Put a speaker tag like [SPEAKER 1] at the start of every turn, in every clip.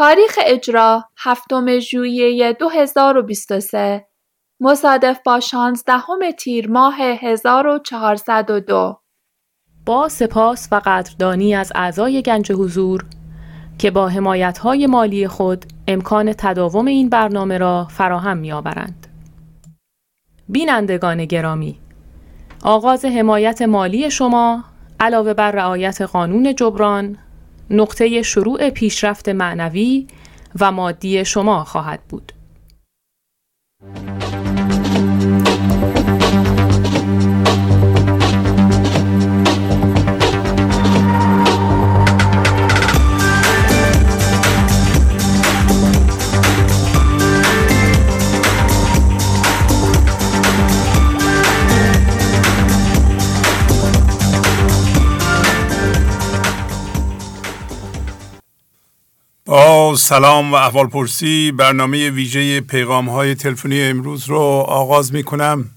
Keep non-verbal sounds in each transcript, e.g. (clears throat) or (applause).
[SPEAKER 1] تاریخ اجرا هفتم ژوئیه 2023 مصادف با 16 تیر ماه 1402
[SPEAKER 2] با سپاس و قدردانی از اعضای گنج حضور که با های مالی خود امکان تداوم این برنامه را فراهم می‌آورند. بینندگان گرامی آغاز حمایت مالی شما علاوه بر رعایت قانون جبران نقطه شروع پیشرفت معنوی و مادی شما خواهد بود.
[SPEAKER 3] با سلام و احوال پرسی برنامه ویژه پیغام های تلفنی امروز رو آغاز می کنم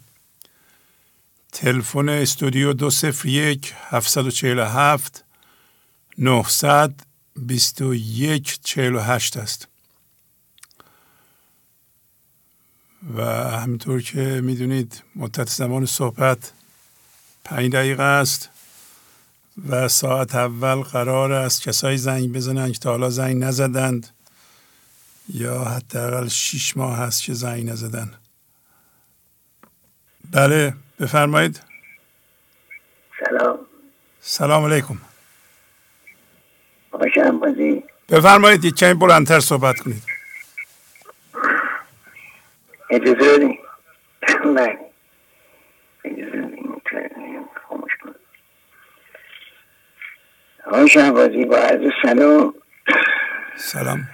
[SPEAKER 3] تلفن استودیو دو سفر یک هفتصد و چهل هفت نهصد بیست و یک چهل و هشت است. و همینطور که می‌دونید مدت زمان صحبت پنج دقیقه است. و ساعت اول قرار است کسایی زنگ بزنن که تا حالا زنگ نزدند یا حداقل شیش ماه هست که زنگ نزدن. بله بفرمایید.
[SPEAKER 4] سلام.
[SPEAKER 3] سلام علیکم.
[SPEAKER 4] باشم بازی.
[SPEAKER 3] بفرمایید یک کمی بلندتر صحبت کنید.
[SPEAKER 4] اجازه بله. آقای شهبازی با عرض سلام.
[SPEAKER 3] سلام.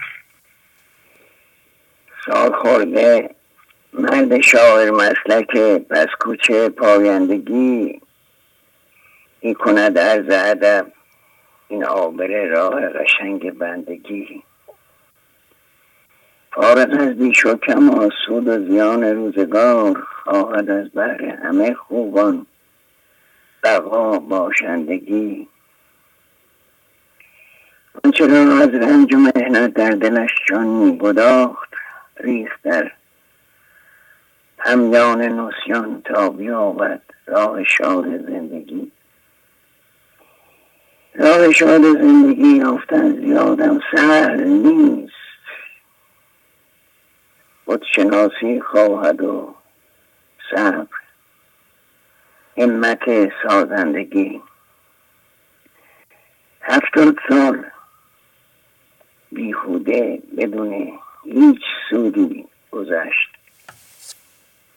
[SPEAKER 4] سال خورده. مرد شاعر مسلک پس کوچه پایندگی این کند عرض ادب. این آبر راه قشنگ بندگی. فارغ از بیش و کم سود و زیان روزگار خواهد از بهر همه خوبان بقا باشندگی. آنچه را از رنج و مهنت در دلش جان می گداخت ریخت در همیان نسیان تا بیابد راه شاد زندگی. راه شاد زندگی یافتن زیادم سهل نیست. خودشناسی خواهد و صبر همت سازندگی. هفتاد سال بیهوده بدون هیچ سودی گذشت.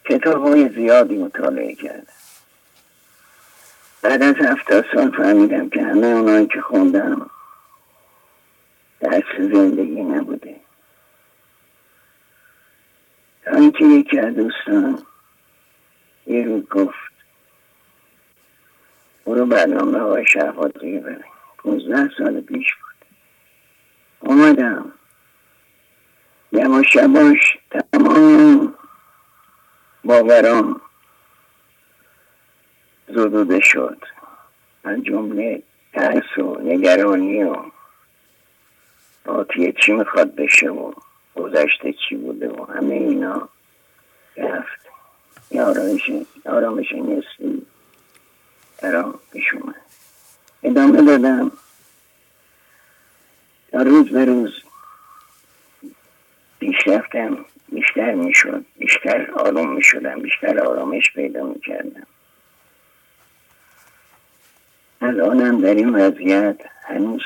[SPEAKER 4] کتاب های زیادی مطالعه کرد. بعد از هفتاد سال فهمیدم که همه اونایی که خوندم درس زندگی نبوده. تا اینکه یکی از دوستان یه روز گفت برو برنامه های شهبازی بره پونزده سال پیش اومدم. یواش یواش تمام باورام زدوده شد. از جمله ترس و نگرانی و آتیه چی می‌خواد بشه و گذشته چی بوده و همه اینا رفت. آرامش, آرامش نسلی برام پیش اومد. ادامه دادم. روز به روز پیشرفتم بیشتر می‌شد بیشتر آروم می‌شدم بیشتر آرامش پیدا می‌کردم. الانم در این وضعیت هنوز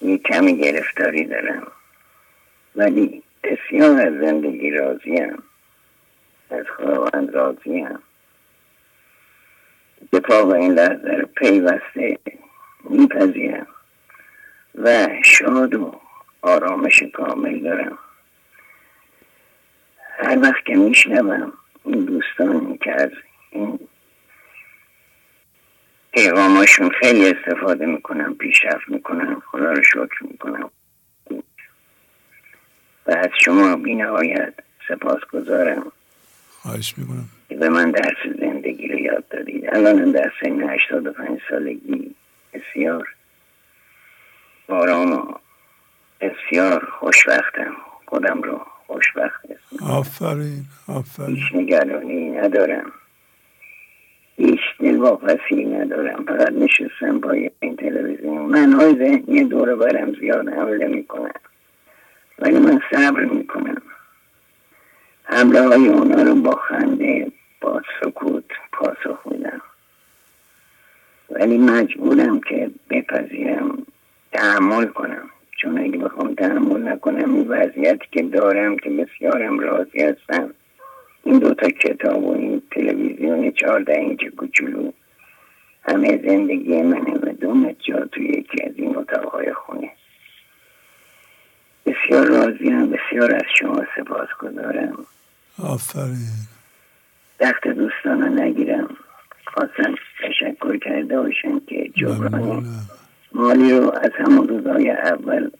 [SPEAKER 4] یه کمی گرفتاری دارم. ولی بسیار از زندگی راضیم از خداوند راضیم. اتفاق این لحظه رو پیوسته میپذیرم. و شاد و آرامش کامل دارم. هر وقت که میشنوم این دوستانی که از این پیغاماشون خیلی استفاده می‌کنم پیشرفت می‌کنم خدا رو شکر می‌کنم. و از شما بی نهایت سپاس گذارم
[SPEAKER 3] خواهش می‌کنم.
[SPEAKER 4] به من درس زندگی رو یاد دادید. الان در سن 85 سالگی. بسیار. آرام. و بسیار خوشبختم. خودم رو خوشبخت اسم
[SPEAKER 3] آفرین آفرین.
[SPEAKER 4] هیچ نگرانی ندارم. هیچ دلواپسی ندارم. فقط نشستم با این تلویزیون. من های ذهنی دور برم زیاد حمله می‌کنم. ولی من صبر می‌کنم. حمله های اونا رو با خنده با سکوت پاسخ میدم. ولی مجبورم که بپذیرم تحمل کنم. چون اگه بخوام تحمل نکنم این وضعیتی که دارم که بسیارم راضی هستم. این دوتا کتاب و این تلویزیون چهارده اینچ کوچولو همه زندگی منه و دو جا توی یکی از این اتاقهای خونه. بسیار راضیم بسیار از شما سپاس گذارم
[SPEAKER 3] آفرین.
[SPEAKER 4] دخت دوستان رو نگیرم. خواستم تشکر کرده باشم که جبرانی مالی رو از همون روزهای اول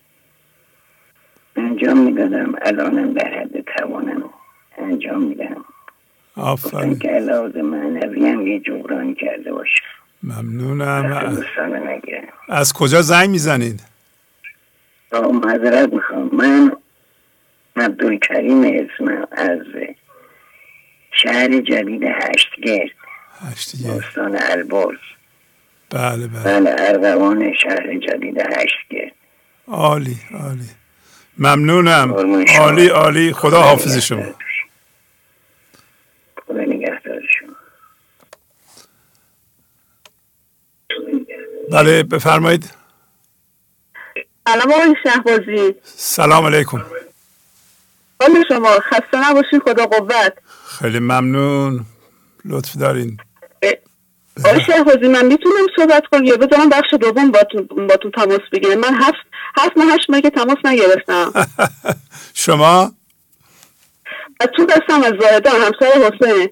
[SPEAKER 4] انجام می‌دادم. الانم در حد توانم انجام میدم.
[SPEAKER 3] آفرین.
[SPEAKER 4] که علاوه معنوی هم یه جبران کرده باشم
[SPEAKER 3] ممنونم.
[SPEAKER 4] دوستان
[SPEAKER 3] از کجا زنگ می‌زنید؟
[SPEAKER 4] معذرت می‌خوام. من عبدالکریم اسمم از شهر جدید هشتگرد.
[SPEAKER 3] هشت دیگه
[SPEAKER 4] استان البرز.
[SPEAKER 3] بله بله.
[SPEAKER 4] بله ارغوان شهر جدید هشتگرد
[SPEAKER 3] عالی عالی. ممنونم. عالی عالی. خدا حافظ شما.
[SPEAKER 4] خدا نگهدار شما.
[SPEAKER 3] بله بفرمایید.
[SPEAKER 5] سلام آقای شهبازی.
[SPEAKER 3] سلام علیکم.
[SPEAKER 5] حال شما خسته نباشین خدا قوت.
[SPEAKER 3] خیلی ممنون. لطف دارین.
[SPEAKER 5] آقای شهبازی من می‌تونم صحبت کنم. یا بذارم بخش دوم با تو, تماس بگیرم. من هفت هفت ماه هشت ماه که تماس نگرفتم. (laughs)
[SPEAKER 3] شما؟
[SPEAKER 5] از تو هستم از زاهدان همسر حسین.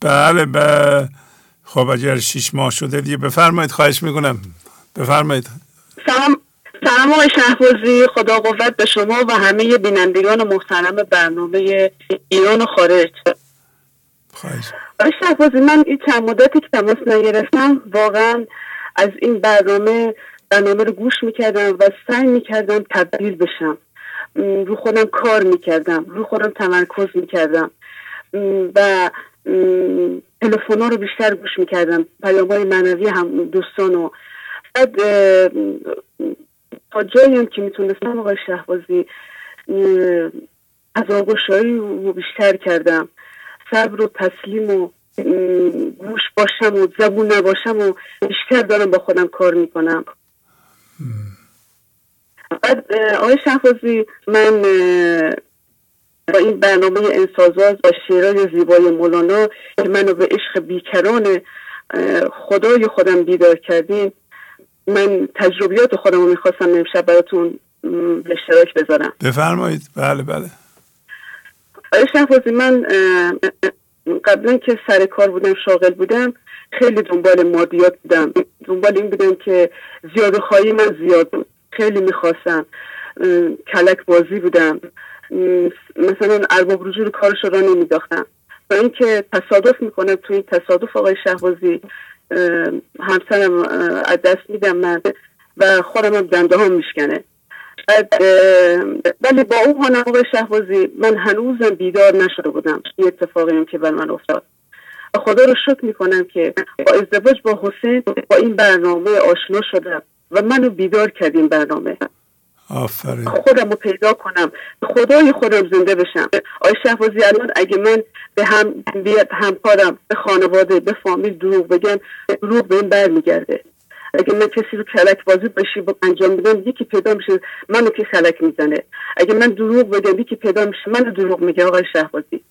[SPEAKER 3] بله به خب اگر شیش ماه شده دیگه بفرمایید خواهش می‌کنم. بفرمایید.
[SPEAKER 5] سلام سلام آقای شهبازی. خدا قوت به شما و همه بینندگان محترم برنامه ایران و خارج.
[SPEAKER 3] خواهش.
[SPEAKER 5] من این چند مدتی که تماس نگرفتم واقعا از این برنامه برنامه رو گوش می‌کردم و سعی می‌کردم تبدیل بشم. رو خودم کار می‌کردم رو خودم تمرکز می‌کردم. و تلفن رو بیشتر گوش می‌کردم. پیام های منوی هم دوستان و بعد تا جایی هم که می‌تونستم آقای شهبازی از آگوشایی رو بیشتر کردم. صبر و تسلیم و گوش باشم و زبون نباشم و بیشتر دارم با خودم کار می‌کنم. بعد آقای شهبازی من با این برنامه انسازاز و شعرهای زیبای مولانا که منو به عشق بیکران خدای خودم بیدار کردین. من تجربیات خودم رو می‌خواستم امشب براتون به اشتراک بذارم.
[SPEAKER 3] بفرمایید. بله بله.
[SPEAKER 5] آقای شهبازی من اه، قبلا که سر کار بودم شاغل بودم خیلی دنبال مادیات بودم. دنبال این بودم که زیاد خواهی من زیاد بود. خیلی می‌خواستم کلک بازی بودم. مثلا ارباب رجوع کارش را نمیداختم. و اینکه تصادف می‌کنم توی تصادف آقای شهبازی همسرم از دست میدم من و خودم هم دنده هم میشکنه. ولی با اون حالم آقای شهبازی من هنوزم بیدار نشده بودم. این اتفاقی هم که بر من افتاد. خدا رو شکر می‌کنم که با ازدواج با حسین با این برنامه آشنا شدم و منو بیدار کرد این برنامه.
[SPEAKER 3] آفرین.
[SPEAKER 5] خودم رو پیدا کنم. خدای خودم زنده بشم. آی شهبازی الان اگه من به هم به همکارم به خانواده به فامیل دروغ بگم دروغ به این برمیگرده. اگه من کسی رو کلک بازی باشی با انجام میدم یکی پیدا میشه منو که کلک می‌زنه؟ اگه من دروغ بگم یکی پیدا میشه منو دروغ میگه آقای شهبازی.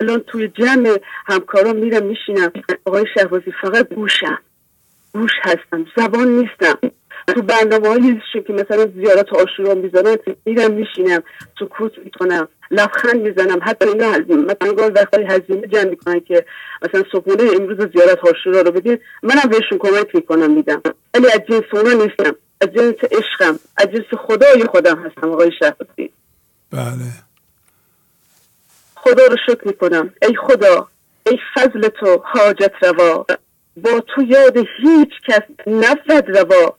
[SPEAKER 5] الان توی جمع همکاران میرم میشینم. آقای شهبازی فقط گوشم. گوش هستم زبان نیستم. تو برنامه هایی که مثلا زیارت آشورا می‌ذارن میرم میشینم. سکوت می‌کنم. لبخند می‌زنم. حتی اینا هزینه مثلا گاز وقتی هزینه جمع می‌کنن که مثلا صبحونه امروز زیارت آشورا رو بدین. منم بهشون کمک می‌کنم میدم. ولی از جنس اونا نیستم. از جنس عشقم. از جنس خدای خودم هستم آقای شهبازی.
[SPEAKER 3] بله.
[SPEAKER 5] خدا رو شکر می‌کنم. ای خدا ای فضل تو حاجت روا. با تو یاد هیچ کس نفد روا.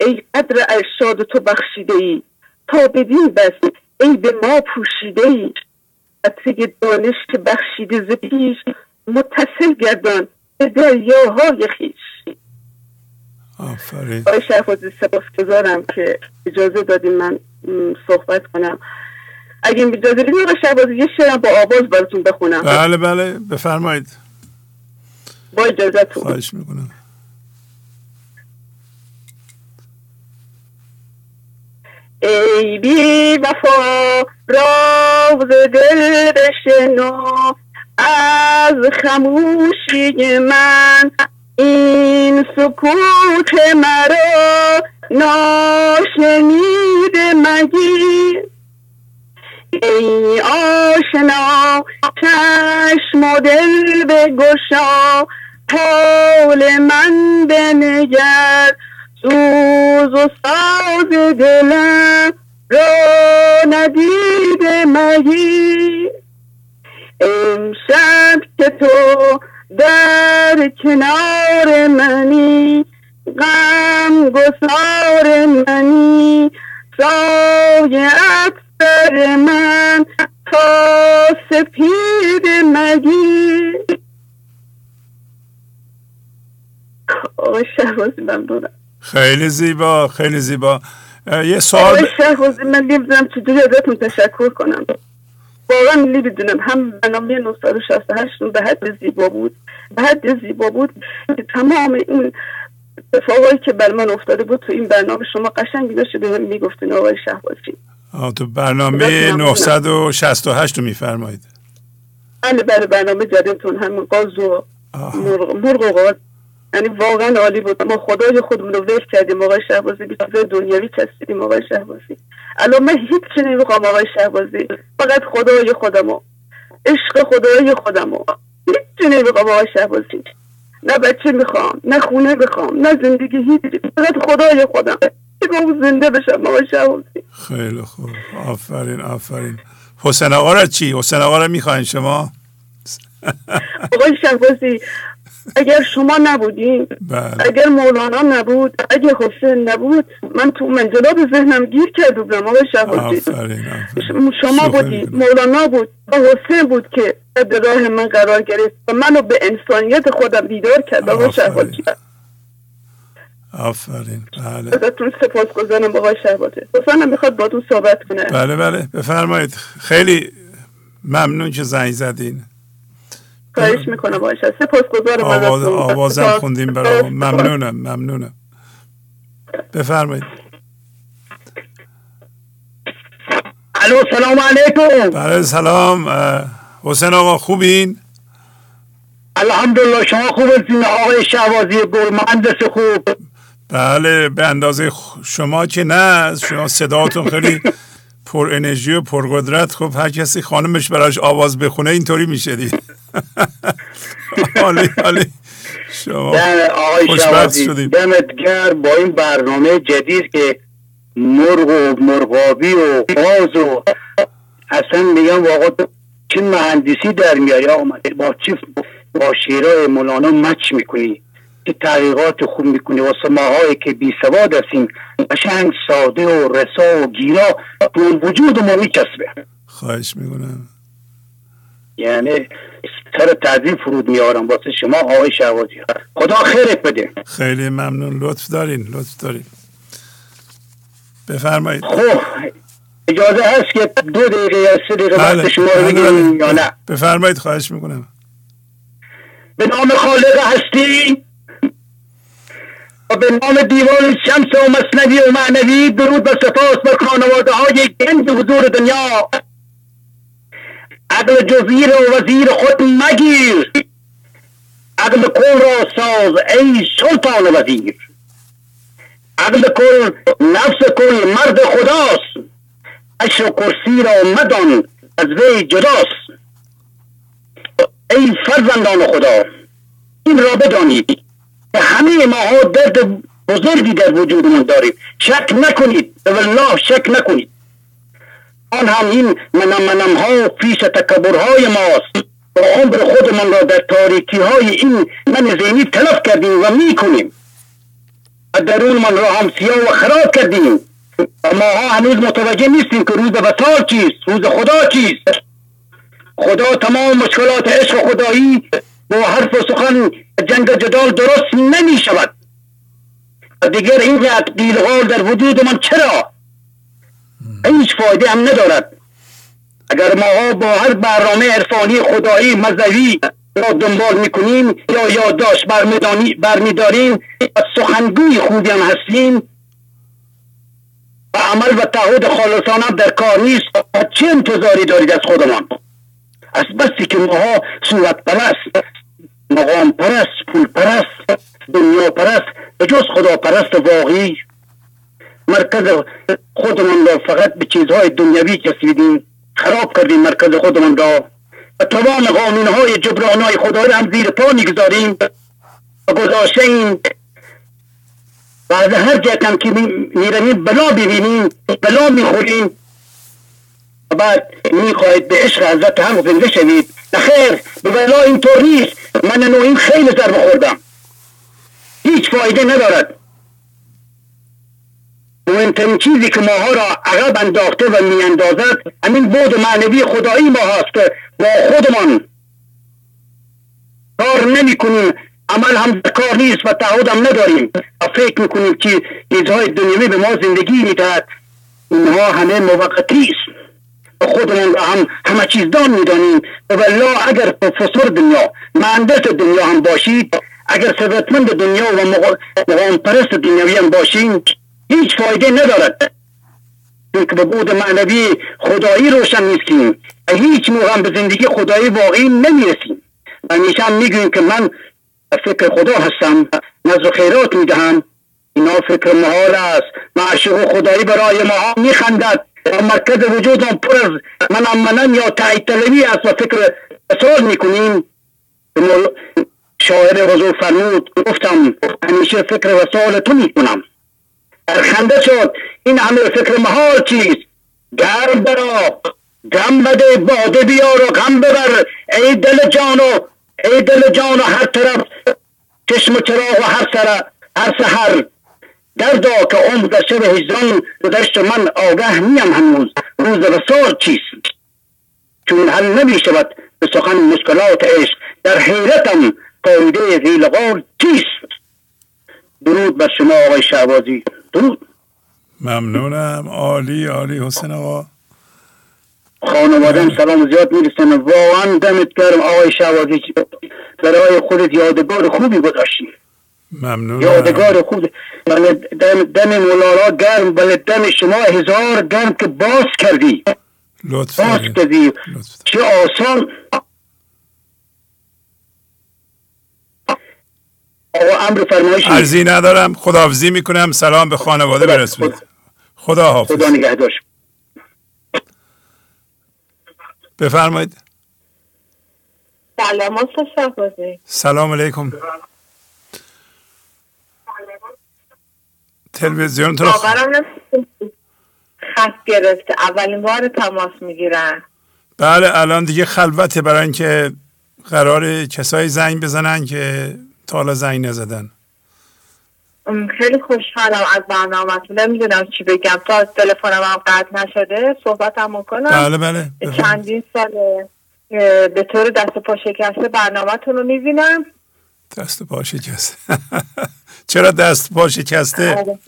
[SPEAKER 5] ای قدر ارشاد تو بخشیده ای تا بدین بس ای به ما پوشیده ای. قطره دانش که بخشیده ز پیش متصل گردان به دریاهای خیش.
[SPEAKER 3] آفرین.
[SPEAKER 5] آقای شهبازی سپاس گذارم که اجازه دادیم من صحبت کنم. اگه اجازه بدین آقای شهبازی یه شعرم با آواز براتون بخونم.
[SPEAKER 3] بله بله. بفرمایید.
[SPEAKER 5] با اجازتون
[SPEAKER 3] خواهش می‌کنم.
[SPEAKER 5] ای بی وفا راز دل بشنو. از خموشی من این سکوت مرا ناشنیده مگیر. ای آشنا چشم و دل بگشا. حال من بنگر سوز و ساز دلم را ندیده مگی امشب که تو در کنار منی غم گسار منی سایت بر من تا سپید مگی آقای شهبازی ممنونم
[SPEAKER 3] خیلی زیبا خیلی زیبا. یه سوال
[SPEAKER 5] من نمی‌دونم چجوری ازتون تشکر کنم؟ واقعا نمی‌دونم هم برنامه 968 رو به حد زیبا بود. به حد زیبا بود که تمام این اتفاقایی که بر من افتاده بود تو این برنامه شما قشنگ داشته به من می‌گفتین آقای شهبازی.
[SPEAKER 3] تو برنامه 968 رو میفرمایید.
[SPEAKER 5] بله بله برنامه جدیدتون همین قاز و. مرغ, مرغ و قاز یعنی واقعا عالی بود ما خدای خودمون رو ول کردیم آقای شهبازی بی چیز دنیوی چسبیدیم آقای شهبازی الان من هیچ نمی‌خوام آقای شهبازی فقط خدای خودمو عشق خدای خودمو هیچ نمی‌خوام آقای شهبازی نه بچه می‌خوام نه خونه می‌خوام نه زندگی هیچی فقط خدای خودم بگم زنده بشم آقای شهبازی
[SPEAKER 3] خیلی خوب آفرین آفرین حسین آقا چی؟ حسین آقا می‌خواین شما؟
[SPEAKER 5] آقای شهبازی اگر شما نبودین
[SPEAKER 3] بله.
[SPEAKER 5] اگر مولانا نبود اگه حسین نبود من تو منجلاب ذهنم گیر کرده بودم آقای
[SPEAKER 3] آفرین
[SPEAKER 5] شما بودی. مولانا بود و حسین بود که در راه من قرار گرفت و منو به انسانیت خودم بیدار کرد آقای. شهبازی.
[SPEAKER 3] آفرین بله.
[SPEAKER 5] ازتون سپاس گذارم آقای شهبازی. حسینم می‌خواد با تو صحبت کنه.
[SPEAKER 3] بله بله. بفرمایید. خیلی ممنون که زنگ زدین.
[SPEAKER 5] خواهش می‌کنم آقای شهبازی سپاس گذارم
[SPEAKER 3] آواز آوازم خوندیم برای ممنونم ممنونم. بفرمایید.
[SPEAKER 6] الو سلام علیکم.
[SPEAKER 3] بله سلام. حسین آقا خوبین؟
[SPEAKER 6] الحمدلله شما خوب هستین؟ آقای شهبازی گل مهندس خوب.
[SPEAKER 3] بله به اندازه شما که نه شما صداتون خیلی پر انرژی و پر قدرت خب هر کسی خانمش براش آواز بخونه اینطوری میشه دید (laughs) حالی حالی شما خوشبخت شدیم.
[SPEAKER 6] دمت گرم با این برنامه جدید که مرغ و مرغابی و باز و اصلا میگم واقعا چه مهندسی در میاری آقا مهندس. با چه با شیرای مولانا مچ می‌کنی چه تحقیقات خوب می‌کنی. واسه ماهایی که بی سواد هستیم قشنگ ساده و رسا و گیرا تو وجود ما میچسبه.
[SPEAKER 3] خواهش می‌کنم.
[SPEAKER 6] یعنی سر تعظیم فرود میارم واسه شما آقای شهبازی خدا خیرت بده.
[SPEAKER 3] خیلی ممنون. لطف دارین لطف دارین. بفرمایید.
[SPEAKER 6] خب اجازه هست که دو دقیقه یا سه دقیقه
[SPEAKER 3] بله.
[SPEAKER 6] شما رو
[SPEAKER 3] بله،
[SPEAKER 6] بگیریم
[SPEAKER 3] بله.
[SPEAKER 6] یا نه؟
[SPEAKER 3] بفرمایید خواهش می‌کنم.
[SPEAKER 6] به نام خالق هستی؟ و به نام دیوان شمس و مصنوی و معنوی درود و سپاس بر خانواده های گنج حضور دنیا. عقل جزیر و وزیر خود مگیر. عقل کل را ساز ای سلطان وزیر. عقل کل نفس کل مرد خداست. عشق و کرسی را مدان از وی جداست. ای فرزندان خدا این را بدانید. همه ما درد بزرگی در وجودمون داریم. شک نکنید. والله شک نکنید. آن هم این منم منم ها پیش تکبرهای ماست. و عمر خودمان را در تاریکی های این من ذهنی تلف کردیم و می‌کنیم. و درون من را هم سیاه و خراب کردیم. و ماها هنوز متوجه نیستیم که روز وسال چیست روز خدا چیست. خدا تمام مشکلات عشق خدایی با حرف و سخن جنگ جدال درست نمی شود. و دیگر این قیل قال در وجود من چرا؟ هیچ فایده هم ندارد. اگر ما با هر برنامه عرفانی خدایی مذهبی را دنبال می‌کنیم یا یادداشت برمیداریم و سخنگوی خوبی هم هستیم و عمل و تعهد خالصانه در کار نیست چه انتظاری دارید از خودمان؟ از بسی که ماها صورت پرست مقام پرست پول پرست دنیا پرست به جز خدا پرست واقعی مرکز خودمان را فقط به چیزهای دنیوی کسیدیم خراب کردیم مرکز خودمان را. و تمام قانون های جبران های خدا را هم زیر پا می‌گذاریم. و گذاشته ایم و از هر هم که می‌رویم بلا ببینیم بلا می‌خوریم. بعد می‌خواهید به عشق حضرت هم زنده شوید. نخیر به بلا اینطور نیست. من نوعیم خیلی ضربه خوردم هیچ فایده ندارد. مهمترین چیزی که ماها را عقب انداخته و میاندازد همین بود معنوی خدایی ما هست که با خودمان. کار نمی کنیم عمل هم کار نیست و تعهد هم نداریم. و فکر می‌کنیم که چیزهای دنیوی به ما زندگی می‌دهد. اینها همه موقتی است. و خودمان را هم همه چیز دان می‌دانیم. و والله اگر پروفسور دنیا مهندس دنیا هم باشید اگر ثروتمند دنیا و مقا- مقام پرست دنیوی هم باشید هیچ فایده ندارد. چون که به بود معنوی خدایی روشن نیستیم و هیچ موقع به زندگی خدایی واقعی نمی‌رسیم. و همیشه هم می‌گوییم که من فکر خدا هستم نظر خیرات می‌دهم. اینا فکر محال است. معشوق خدایی برای ما میخندد. مرکز وجود آن پر از منم منم یا تایید طلبی است و فکر اصال می‌کنیم شاعر حضور فرمود گفتم همیشه فکر وسال تو می‌کنم در خنده شد این همه فکر محال چیست گرم برا غم بده باده بیار و غم ببر ای دل جان و ای دل جان و هر طرف چشم چراغ و هر سر هر سحر دردا که عمر در شب هجران گذشت من آگه نیم هنوز روز وسال چیست؟ چون حل نمی شود به سخن مشکلات عشق در حیرتم فایده غیلقال چیست؟ درود بر شما آقای شعبازی درود.
[SPEAKER 3] ممنونم. عالی عالی. حسین آقا.
[SPEAKER 6] خانوادم سلام زیاد می‌رسن. واقعا دمت گرم آقای شعبازی برای خودت یادگار خوبی گذاشتی.
[SPEAKER 3] ممنونم.
[SPEAKER 6] یادگار خوب بله دم, دم مولانا گرم بله دم شما هزار گرم که باز کردی.
[SPEAKER 3] لطف
[SPEAKER 6] باز. کردی. چه آسان. آقا امر فرمایشی.
[SPEAKER 3] عرضی ندارم. خداحافظی می‌کنم. سلام به خانواده
[SPEAKER 6] خدا-
[SPEAKER 3] برسونید. خدا حافظ.
[SPEAKER 6] خدا نگهدار.
[SPEAKER 3] بفرمایید.
[SPEAKER 7] سلام
[SPEAKER 3] سلام علیکم.
[SPEAKER 7] باورم نمیشه خط گرفته. اولین بار تماس می‌گیرن.
[SPEAKER 3] بله الان دیگه خلوته برای اینکه قرار کسایی زنگ بزنن که تا حالا زنگ نزدن.
[SPEAKER 7] خیلی خوشحالم از برنامهتون. نمی‌دونم چی بگم. تا تلفنم هم قطع نشده صحبتم کنم
[SPEAKER 3] بله بله.
[SPEAKER 7] چندین ساله اه، به طور دست پا شکسته برنامهتون رو می‌بینم.
[SPEAKER 3] دست پا شکسته. (laughs) چرا دست پا شکسته؟
[SPEAKER 7] آره.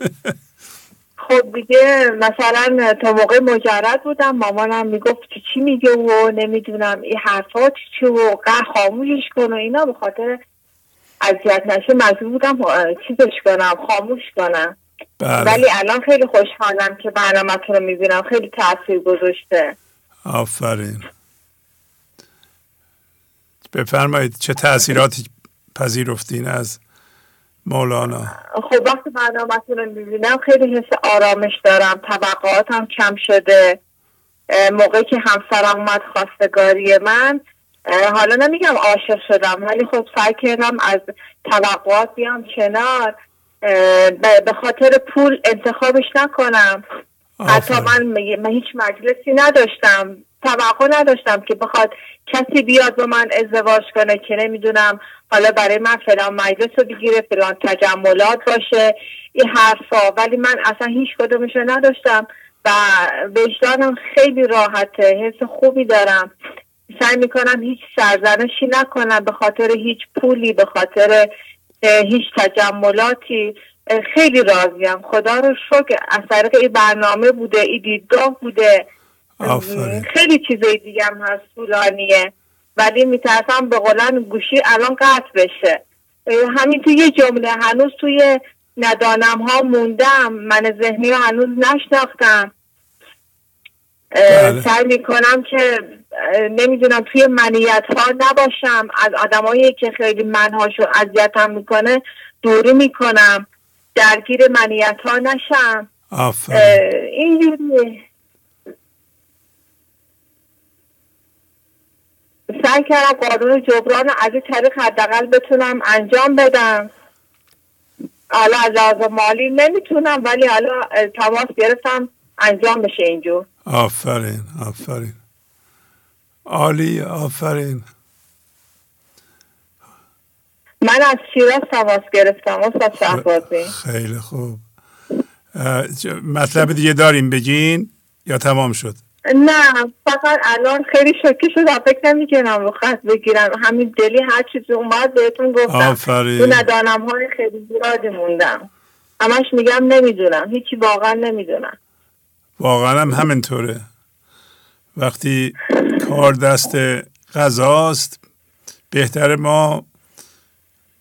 [SPEAKER 8] خب دیگه مثلا تا موقع مجرد بودم مامانم می‌گفت چی میگه و نمی‌دونم این حرفات چی و خاموشش کن و اینا. به خاطر اذیت نشه مجبور بودم چیزش کنم خاموش کنم.
[SPEAKER 3] بله.
[SPEAKER 8] ولی الان خیلی خوشحالم که برنامه رو می‌بینم. خیلی تاثیر گذاشته.
[SPEAKER 3] آفرین. بفرمایید چه تاثیراتی پذیرفتین از مولانا.
[SPEAKER 8] خب وقتی برنامه رو می‌بینم خیلی حس آرامش دارم. طبقاتم کم شده. موقعی که همسرم اومد خواستگاری من. حالا نمیگم عاشق شدم ولی خب سعی کردم از توقعات بیام کنار. به خاطر پول انتخابش نکنم. حتی
[SPEAKER 3] آفرین.
[SPEAKER 8] من, من هیچ مجلسی نداشتم. توقع نداشتم که بخواد کسی بیاد با من ازدواج کنه که نمی‌دونم. حالا برای من فلان مجلس رو بگیره فلان تجملات باشه این حرفا. ولی من اصلا هیچ کدومش رو نداشتم و وجدانم خیلی راحته حس خوبی دارم. سعی می‌کنم هیچ سرزنشی نکنم به خاطر هیچ پولی به خاطر هیچ تجملاتی. خیلی راضیم. خدا رو شکر. از طریق این برنامه بوده این دیدگاه بوده. خیلی چیزای دیگه هم هست طولانیه. ولی میترسم به قولن گوشی الان قطع بشه. همین توی یه جمله هنوز توی ندانم ها موندم. من ذهنی رو هنوز نشناختم.
[SPEAKER 3] بله.
[SPEAKER 8] سعی می‌کنم که نمی‌دونم توی منیت ها نباشم. از آدمایی که خیلی منهاشو اذیتم می‌کنه دوری می‌کنم. درگیر منیت ها نشم.
[SPEAKER 3] آفرین
[SPEAKER 8] اه، اینجوریه سعی کردم قانون جبران از این طریق حداقل بتونم انجام بدم. حالا از لحاظ مالی نمی‌تونم ولی حالا تماس گرفتم انجام بشه اینجور.
[SPEAKER 3] آفرین آفرین. عالی آفرین.
[SPEAKER 8] من از شیراز تماس گرفتم استاد شهبازی.
[SPEAKER 3] خیلی خوب. مطلب دیگه داریم بگین یا تمام شد؟
[SPEAKER 8] نه فقط الان خیلی شوکه شدم فکر نمی‌کنم رو خط بگیرم. همین دلی هر چیزی اومد بهتون گفتم.
[SPEAKER 3] آفرین.
[SPEAKER 8] ندانم های خیلی زیادی موندم. همش میگم نمی‌دونم. هیچی واقعا نمی‌دونم.
[SPEAKER 3] واقعا هم همینطوره. وقتی کار دست غذاست بهتر ما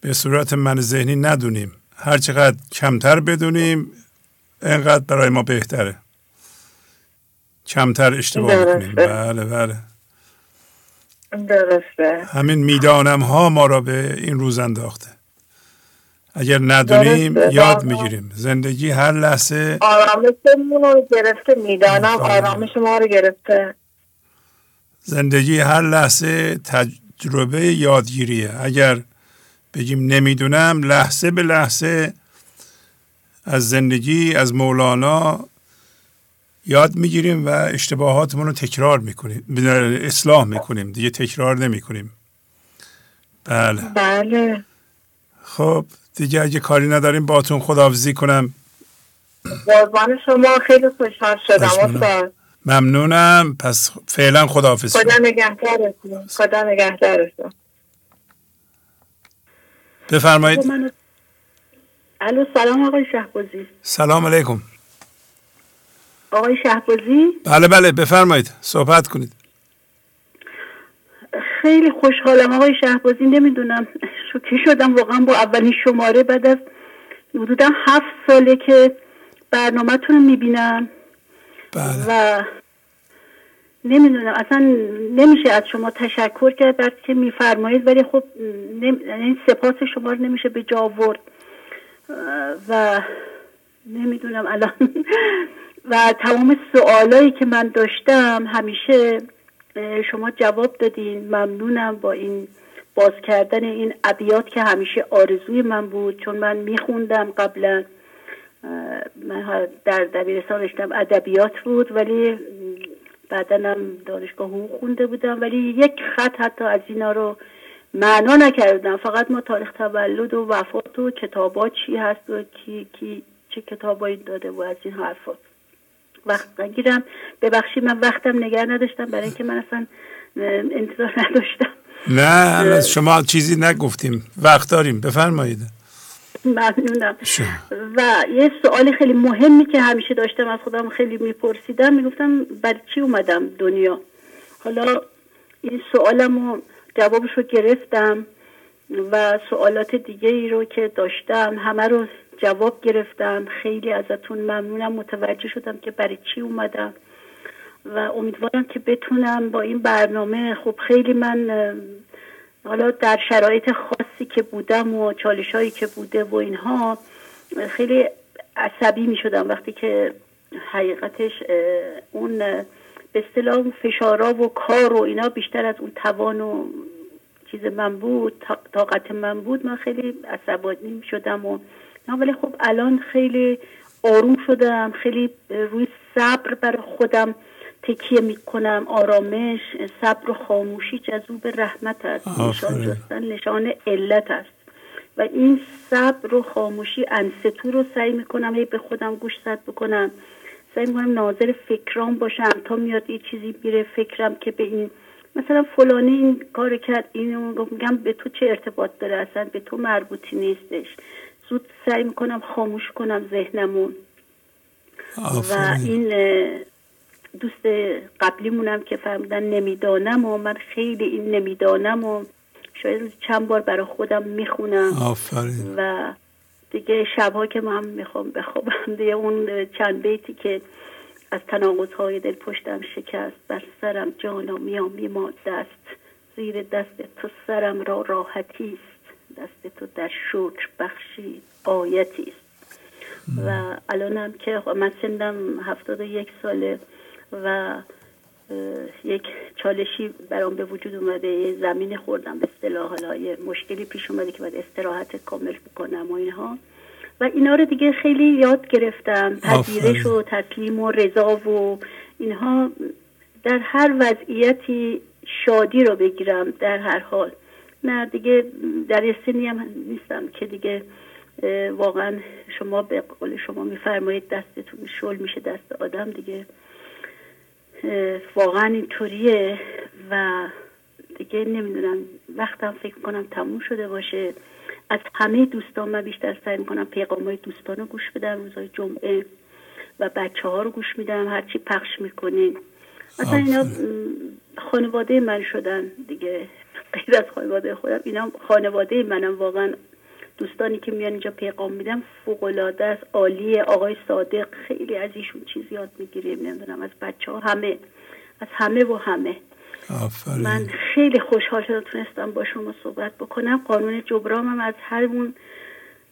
[SPEAKER 3] به صورت من ذهنی ندونیم. هر چقدر کمتر بدونیم انقدر برای ما بهتره. کمتر اشتباه
[SPEAKER 8] درسته.
[SPEAKER 3] کنیم بله بله
[SPEAKER 8] درسته
[SPEAKER 3] همین می‌دانم ها ما را به این روز انداخته اگر ندونیم
[SPEAKER 8] درسته.
[SPEAKER 3] یاد. می‌گیریم زندگی هر لحظه
[SPEAKER 8] آرامشمون رو گرفته می‌دانم. آرامش ما رو گرفته
[SPEAKER 3] زندگی هر لحظه تجربه یادگیریه اگر بگیم نمی‌دونم لحظه به لحظه از زندگی از مولانا یاد می‌گیریم و اشتباهاتمون رو تکرار می‌کنیم. اصلاح می‌کنیم دیگه تکرار نمی‌کنیم. بله.
[SPEAKER 8] بله.
[SPEAKER 3] خب دیگه اگه کاری نداریم باتون خداحافظی کنم.
[SPEAKER 8] قربان شما خیلی خوشحال شدم
[SPEAKER 3] ممنونم. پس فعلا خداحافظ
[SPEAKER 8] خدا. نگهدارتون. خدا نگهدارتون.
[SPEAKER 3] بفرمایید.
[SPEAKER 9] منو الو سلام آقای شهبازی.
[SPEAKER 3] سلام علیکم.
[SPEAKER 9] آقای شهبازی؟
[SPEAKER 3] بله بله بفرمایید صحبت کنید.
[SPEAKER 9] خیلی خوشحالم آقای شهبازی نمی‌دونم شوکه شدم واقعا با اولین شماره بعد از حدودا هفت ساله که برنامهتون رو می‌بینم.
[SPEAKER 3] بله.
[SPEAKER 9] و نمی‌دونم اصلا نمیشه از شما تشکر کرد بعد که میفرمایید ولی خب نم... یعنی سپاس شما رو نمیشه به جا آورد. اه، و نمی‌دونم الان و تمام سوالایی که من داشتم همیشه شما جواب دادین. ممنونم با این باز کردن این ابیات که همیشه آرزوی من بود. چون من میخوندم قبلا. من در دبیرستان رشتم ادبیات بود ولی بعدا هم دانشگاه حقوق خونده بودم. ولی یک خط حتی از اینا رو معنا نکردم. فقط ما تاریخ تولد و وفات و کتابا چی هست و کی, کی چه کتابایی داده و از این حرفا. وقت نگیرم. ببخشید من وقتم نگه نداشتم برای اینکه من اصلا انتظار نداشتم.
[SPEAKER 3] نه از شما چیزی نگفتیم. وقت داریم. بفرمایید.
[SPEAKER 9] ممنونم. و یه سوال خیلی مهمی که همیشه داشتم از خودم خیلی میپرسیدم. می‌گفتم برای چی اومدم دنیا؟ حالا این سوالم رو جوابش رو گرفتم و سوالات دیگه ای رو که داشتم همه رو جواب گرفتم. خیلی ازتون ممنونم. متوجه شدم که برای چی اومدم. و امیدوارم که بتونم با این برنامه خب خیلی من حالا در شرایط خاصی که بودم و چالش هایی که بوده و اینها خیلی عصبی می شدم وقتی که حقیقتش اون به اصطلاح فشارا و کار و اینا بیشتر از اون توان و چیز من بود طاقت من بود. من خیلی عصبانی شدم و ولی خب الان خیلی آروم شدم خیلی روی صبر برای خودم تکیه می‌کنم آرامش صبر و خاموشی جذوب رحمت است. نشان جستن نشان علت است. و این صبر و خاموشی انستو رو سعی می‌کنم هی به خودم گوش زد بکنم. سعی می‌کنم ناظر فکرام باشم تا میاد یه چیزی میره فکرم که به این مثلا فلانی این کار کرد اینو میگم به تو چه ارتباط داره؟ اصلا به تو مربوطی نیستش. زود سعی می‌کنم خاموش کنم ذهنمون و این دوست قبلیمونم که فرمودن نمی‌دانم و من خیلی این نمی‌دانم و شاید چند بار برای خودم می‌خونم.
[SPEAKER 3] آفرین.
[SPEAKER 9] و دیگه شبها که من می‌خوام بخوابم دیگه اون چند بیتی که از تناقض های دل پشتم شکست بر سرم جانا میام میما دست. زیر دست تو سرم را راحتی است. دست تو در شکر بخشی آیتی است. و الانم که من سندم هفتاد و یک ساله و یک چالشی برام به وجود اومده. زمین خوردم به اصطلاح. حالا یه مشکلی پیش اومده که باید استراحت کامل بکنم و اینها. و اینا رو دیگه خیلی یاد گرفتم. پذیرش و تسلیم و رضا و اینها در هر وضعیتی شادی رو بگیرم در هر حال. نه دیگه در سنی هم نیستم که دیگه واقعا شما به قول شما میفرمایید دستتون شل میشه دست آدم دیگه. واقعا اینطوریه و دیگه نمی‌دونم وقتم فکر کنم تموم شده باشه. از همه دوستان من بیشتر سعی می‌کنم پیغام های دوستان رو گوش بدم روزای جمعه و بچه ها رو گوش میدم هرچی پخش می‌کنین مثلا اینا خانواده من شدن دیگه. غیر از خانواده خودم اینا خانواده منم واقعا دوستانی که میان اینجا پیغام میدم فوق العاده است عالیه. آقای صادق خیلی از ایشون چیز یاد می‌گیریم نمی‌دونم از بچه ها همه از همه و همه.
[SPEAKER 3] آفرین.
[SPEAKER 9] من خیلی خوشحال شدم تونستم با شما صحبت بکنم. قانون جبرامم از هر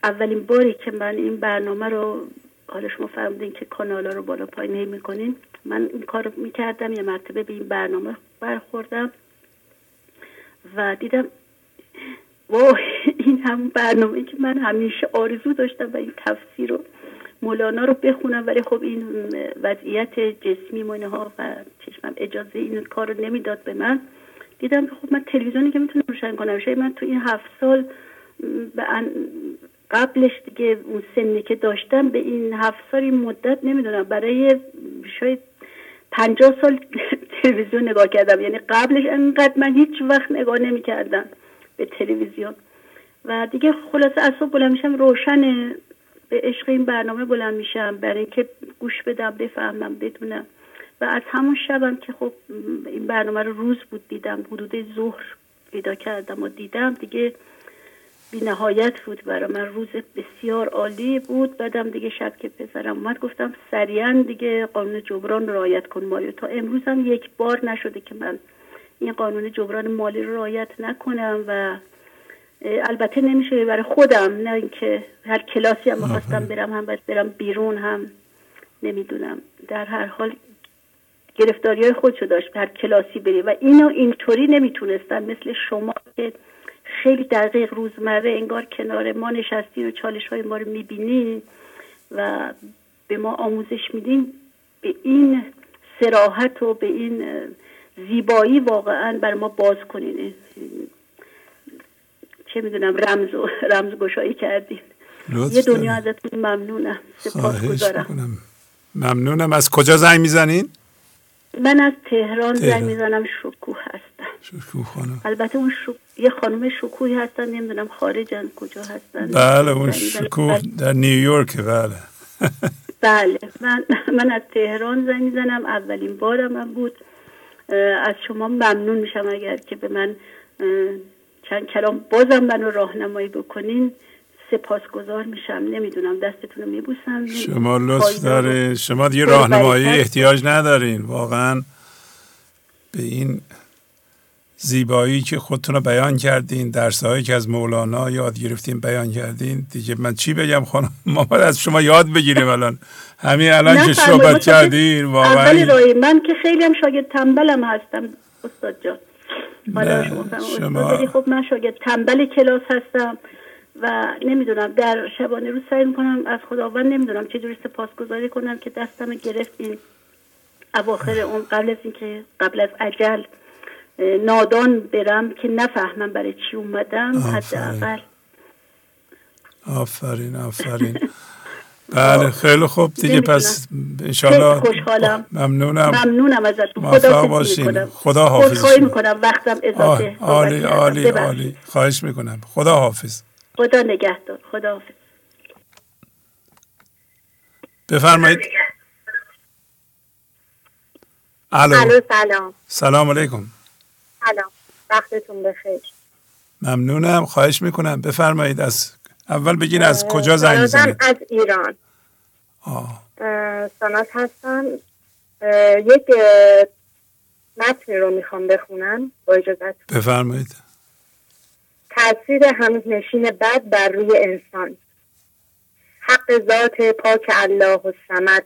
[SPEAKER 9] اولین باری که من این برنامه رو حالا شما فرمودین که کانالا رو بالا پایین می‌کنین. من این کار می‌کردم یه مرتبه به این برنامه برخوردم. و دیدم وای این همون برنامه که من همیشه آرزو داشتم و این تفسیر رو مولانا رو بخونم ولی خب این وضعیت جسمی منه ها و چشمم اجازه این کار رو نمی‌داد به من. دیدم خب من تلویزیونی که می‌تونم روشن کنم. شاید من تو این هفت سال قبلش دیگه اون سنی که داشتم به این هفت سال این مدت نمی‌دونم. برای شاید پنجاه سال (laughs) تلویزیون نگاه کردم. یعنی قبلش انقدر من هیچ وقت نگاه نمی‌کردم به تلویزیون. و دیگه خلاصه از صبح بلند میشم روشن به عشق این برنامه بلند میشم. برای اینکه گوش بدم بفهمم بدونم. و از همون شبم که خب این برنامه رو روز بود دیدم حدود ظهر پیدا کردم و دیدم دیگه بی نهایت بود برای من. روز بسیار عالی بود. بعدم دیگه شب که پسرم اومد گفتم سریعا دیگه قانون جبران رعایت کن مالی تا امروز هم یک بار نشده که من این قانون جبران مالی رو رعایت نکنم و البته نمیشه برای خودم نه اینکه هر کلاسی هم بخواستم برم هم باید برم بیرون هم نمی‌دونم. در هر حال گرفتاری های خودشو داشت هر کلاسی بری. و اینو اینطوری نمی‌تونستن مثل شما که خیلی دقیق روزمره انگار کنار ما نشستین و چالش های ما رو می‌بینین و به ما آموزش میدین به این سراحت و به این زیبایی واقعا بر ما باز کنین. چه می‌دونم رمز و رمز گشایی کردین یه دنیا ازتون ممنونم. سپاس
[SPEAKER 3] ممنونم. از کجا زنگ می‌زنین؟
[SPEAKER 9] من از تهران, تهران. زنگ می‌زنم. شکوه هستم.
[SPEAKER 3] شکوه خانم.
[SPEAKER 9] البته اون شو... یه خانم شکوهی هستن نمی‌دونم خارجن کجا هستن.
[SPEAKER 3] بله اون شکوه در نیویورک بله.
[SPEAKER 9] بله من, من از تهران زنگ می‌زنم. اولین بارم من بود. از شما ممنون میشم اگر که به من چند کلام بازم منو راهنمایی بکنین. سپاسگزار میشم. نمی‌دونم دستتون رو میبوسم
[SPEAKER 3] شما لطف داره شما دیگه راهنمایی احتیاج ندارین. واقعا به این زیبایی که خودتون رو بیان کردین درسهایی که از مولانا یاد گرفتین بیان کردین. دیگه من چی بگم خانم ما باید از شما یاد بگیریم الان. همین الان که صحبت کردین
[SPEAKER 9] واقعا. من که خیلی هم شاگرد تنبلم هستم استاد جان. شما خب من شاگرد تنبل کلاس هستم و نمی‌دونم در شبانه روز سعی می‌کنم از خداوند نمی‌دونم چجوری سپاسگزاری کنم که دستم گرفت این اواخر اون قبل از اینکه قبل از عجل. نادان برم که نفهمم برای چی اومدم حداقل.
[SPEAKER 3] آفرین آفرین. (laughs) بله خیلی خوب دیگه پس انشالله
[SPEAKER 9] خوشحالم.
[SPEAKER 3] ممنونم.
[SPEAKER 9] ممنونم ازتون. خدا
[SPEAKER 3] باشین. خدا حافظ
[SPEAKER 9] خواهی می‌کنم. وقتم اضافه.
[SPEAKER 3] عالی عالی عالی. خواهش می‌کنم. خدا حافظ.
[SPEAKER 9] خدا نگهدار. خدا حافظ.
[SPEAKER 3] بفرمایید.
[SPEAKER 10] الو سلام.
[SPEAKER 3] سلام علیکم.
[SPEAKER 10] سلام. وقتتون بخیر.
[SPEAKER 3] ممنونم. خواهش می‌کنم. بفرمایید از اول بگین از کجا زنگ می‌زنید
[SPEAKER 10] از ایران.
[SPEAKER 3] آه.
[SPEAKER 10] سانات هستم. یک متنی رو می‌خوام بخونم با اجازت
[SPEAKER 3] بفرمایید.
[SPEAKER 10] تاثیر همنشین بد بر روی انسان. حق ذات پاک الله و سمد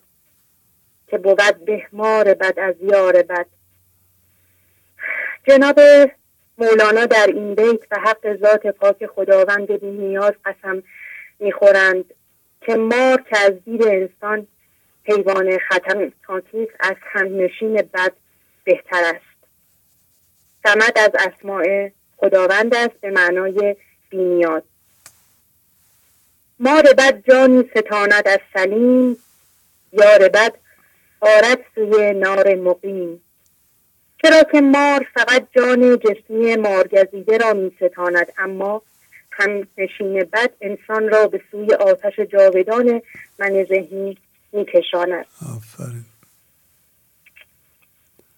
[SPEAKER 10] که بود بهمار بد از یار بد. جناب مولانا در این بیت و حق ذات پاک خداوند بی نیاز قسم می‌خورند که مار که از دید انسان حیوان خطرناکی از همنشین بد بهتر است. سمد از اسماع خداوند است به معنای بینیاز مار بد جانی ستاند از سلیم یار بد آرد سوی نار مقیم. چرا که مار فقط جان جسمی مارگزیده را می ستاند اما هم نشین بد انسان را به سوی آتش جاودان من ذهنی می کشاند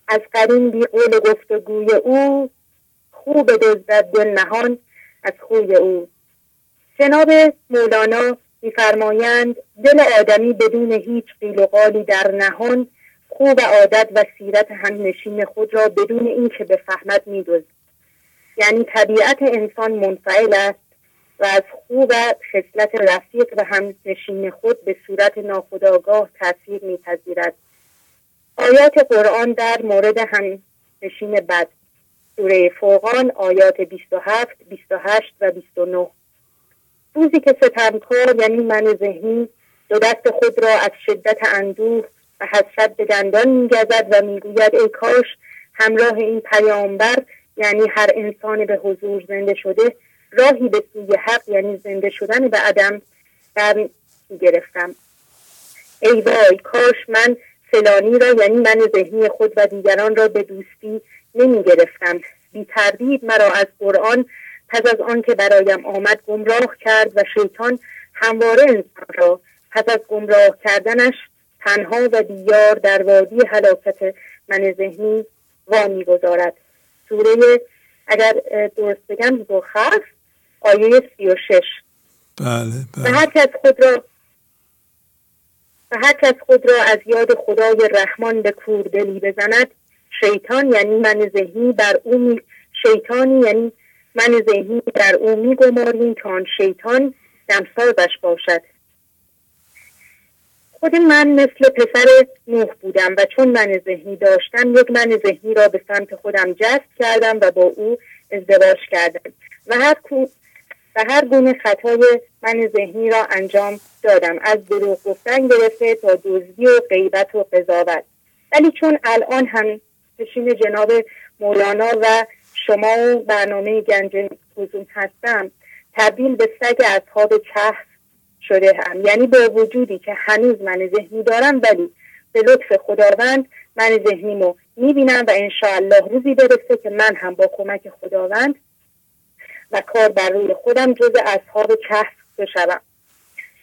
[SPEAKER 10] از قرین بی قول گفتگوی او خوب دزدد دل نهان از خوی او. جناب مولانا میفرمایند دل آدمی بدون هیچ قیل و قالی در نهان خوب عادت و سیرت همنشین خود را بدون اینکه بفهمد میدوزد. یعنی طبیعت انسان منفعل است و از خوب خصلت رفیق و همنشین خود به صورت ناخودآگاه تاثیر میپذیرد. آیات قرآن در مورد همنشین بد سوره فوقان آیات 27 28 و 29 روزی که ستمکار یعنی من ذهنی دو دست خود را از شدت اندوه و حسرت به دندان میگزد و می‌گوید ای کاش همراه این پیامبر یعنی هر انسان به حضور زنده شده راهی به سوی حق یعنی زنده شدن به عدم در گرفتم ای وای کاش من فلانی را یعنی من ذهنی خود و دیگران را به دوستی نمی گرفتم بی تردید مرا از قرآن پس از آنکه برایم آمد گمراه کرد و شیطان همواره انسان را پس از گمراه کردنش تنها و بیار در وادی حلاکت من ذهنی وامی گذارد سوره اگر درست بگم دو خرف آیه سی و شش.
[SPEAKER 3] بله,
[SPEAKER 10] بله. و هر کس خود را و هر کس خود را از یاد خدای رحمان به کوردلی بزند شیطان یعنی من ذهنی بر او می... شیطانی یعنی من ذهنی در او میگماریم که آن شیطان دمسازش باشد. خود من مثل پسر نوح بودم و چون من ذهنی داشتم یک من ذهنی را به سمت خودم جذب کردم و با او ازدواج کردم. و هر, و هر گونه خطای من ذهنی را انجام دادم. از دروغ گفتن گرفته تا دزدی و غیبت و قضاوت. ولی چون الان هم پشین جناب مولانا و شما و برنامه گنج حضوم هستم تبدیل به سگ اصحاب کهف شده هم. یعنی با وجودی که هنوز من ذهنی دارم ولی به لطف خداوند من ذهنیمو می‌بینم و انشاءالله روزی برسه که من هم با کمک خداوند و کار بر روی خودم جز اصحاب کهف بشوم.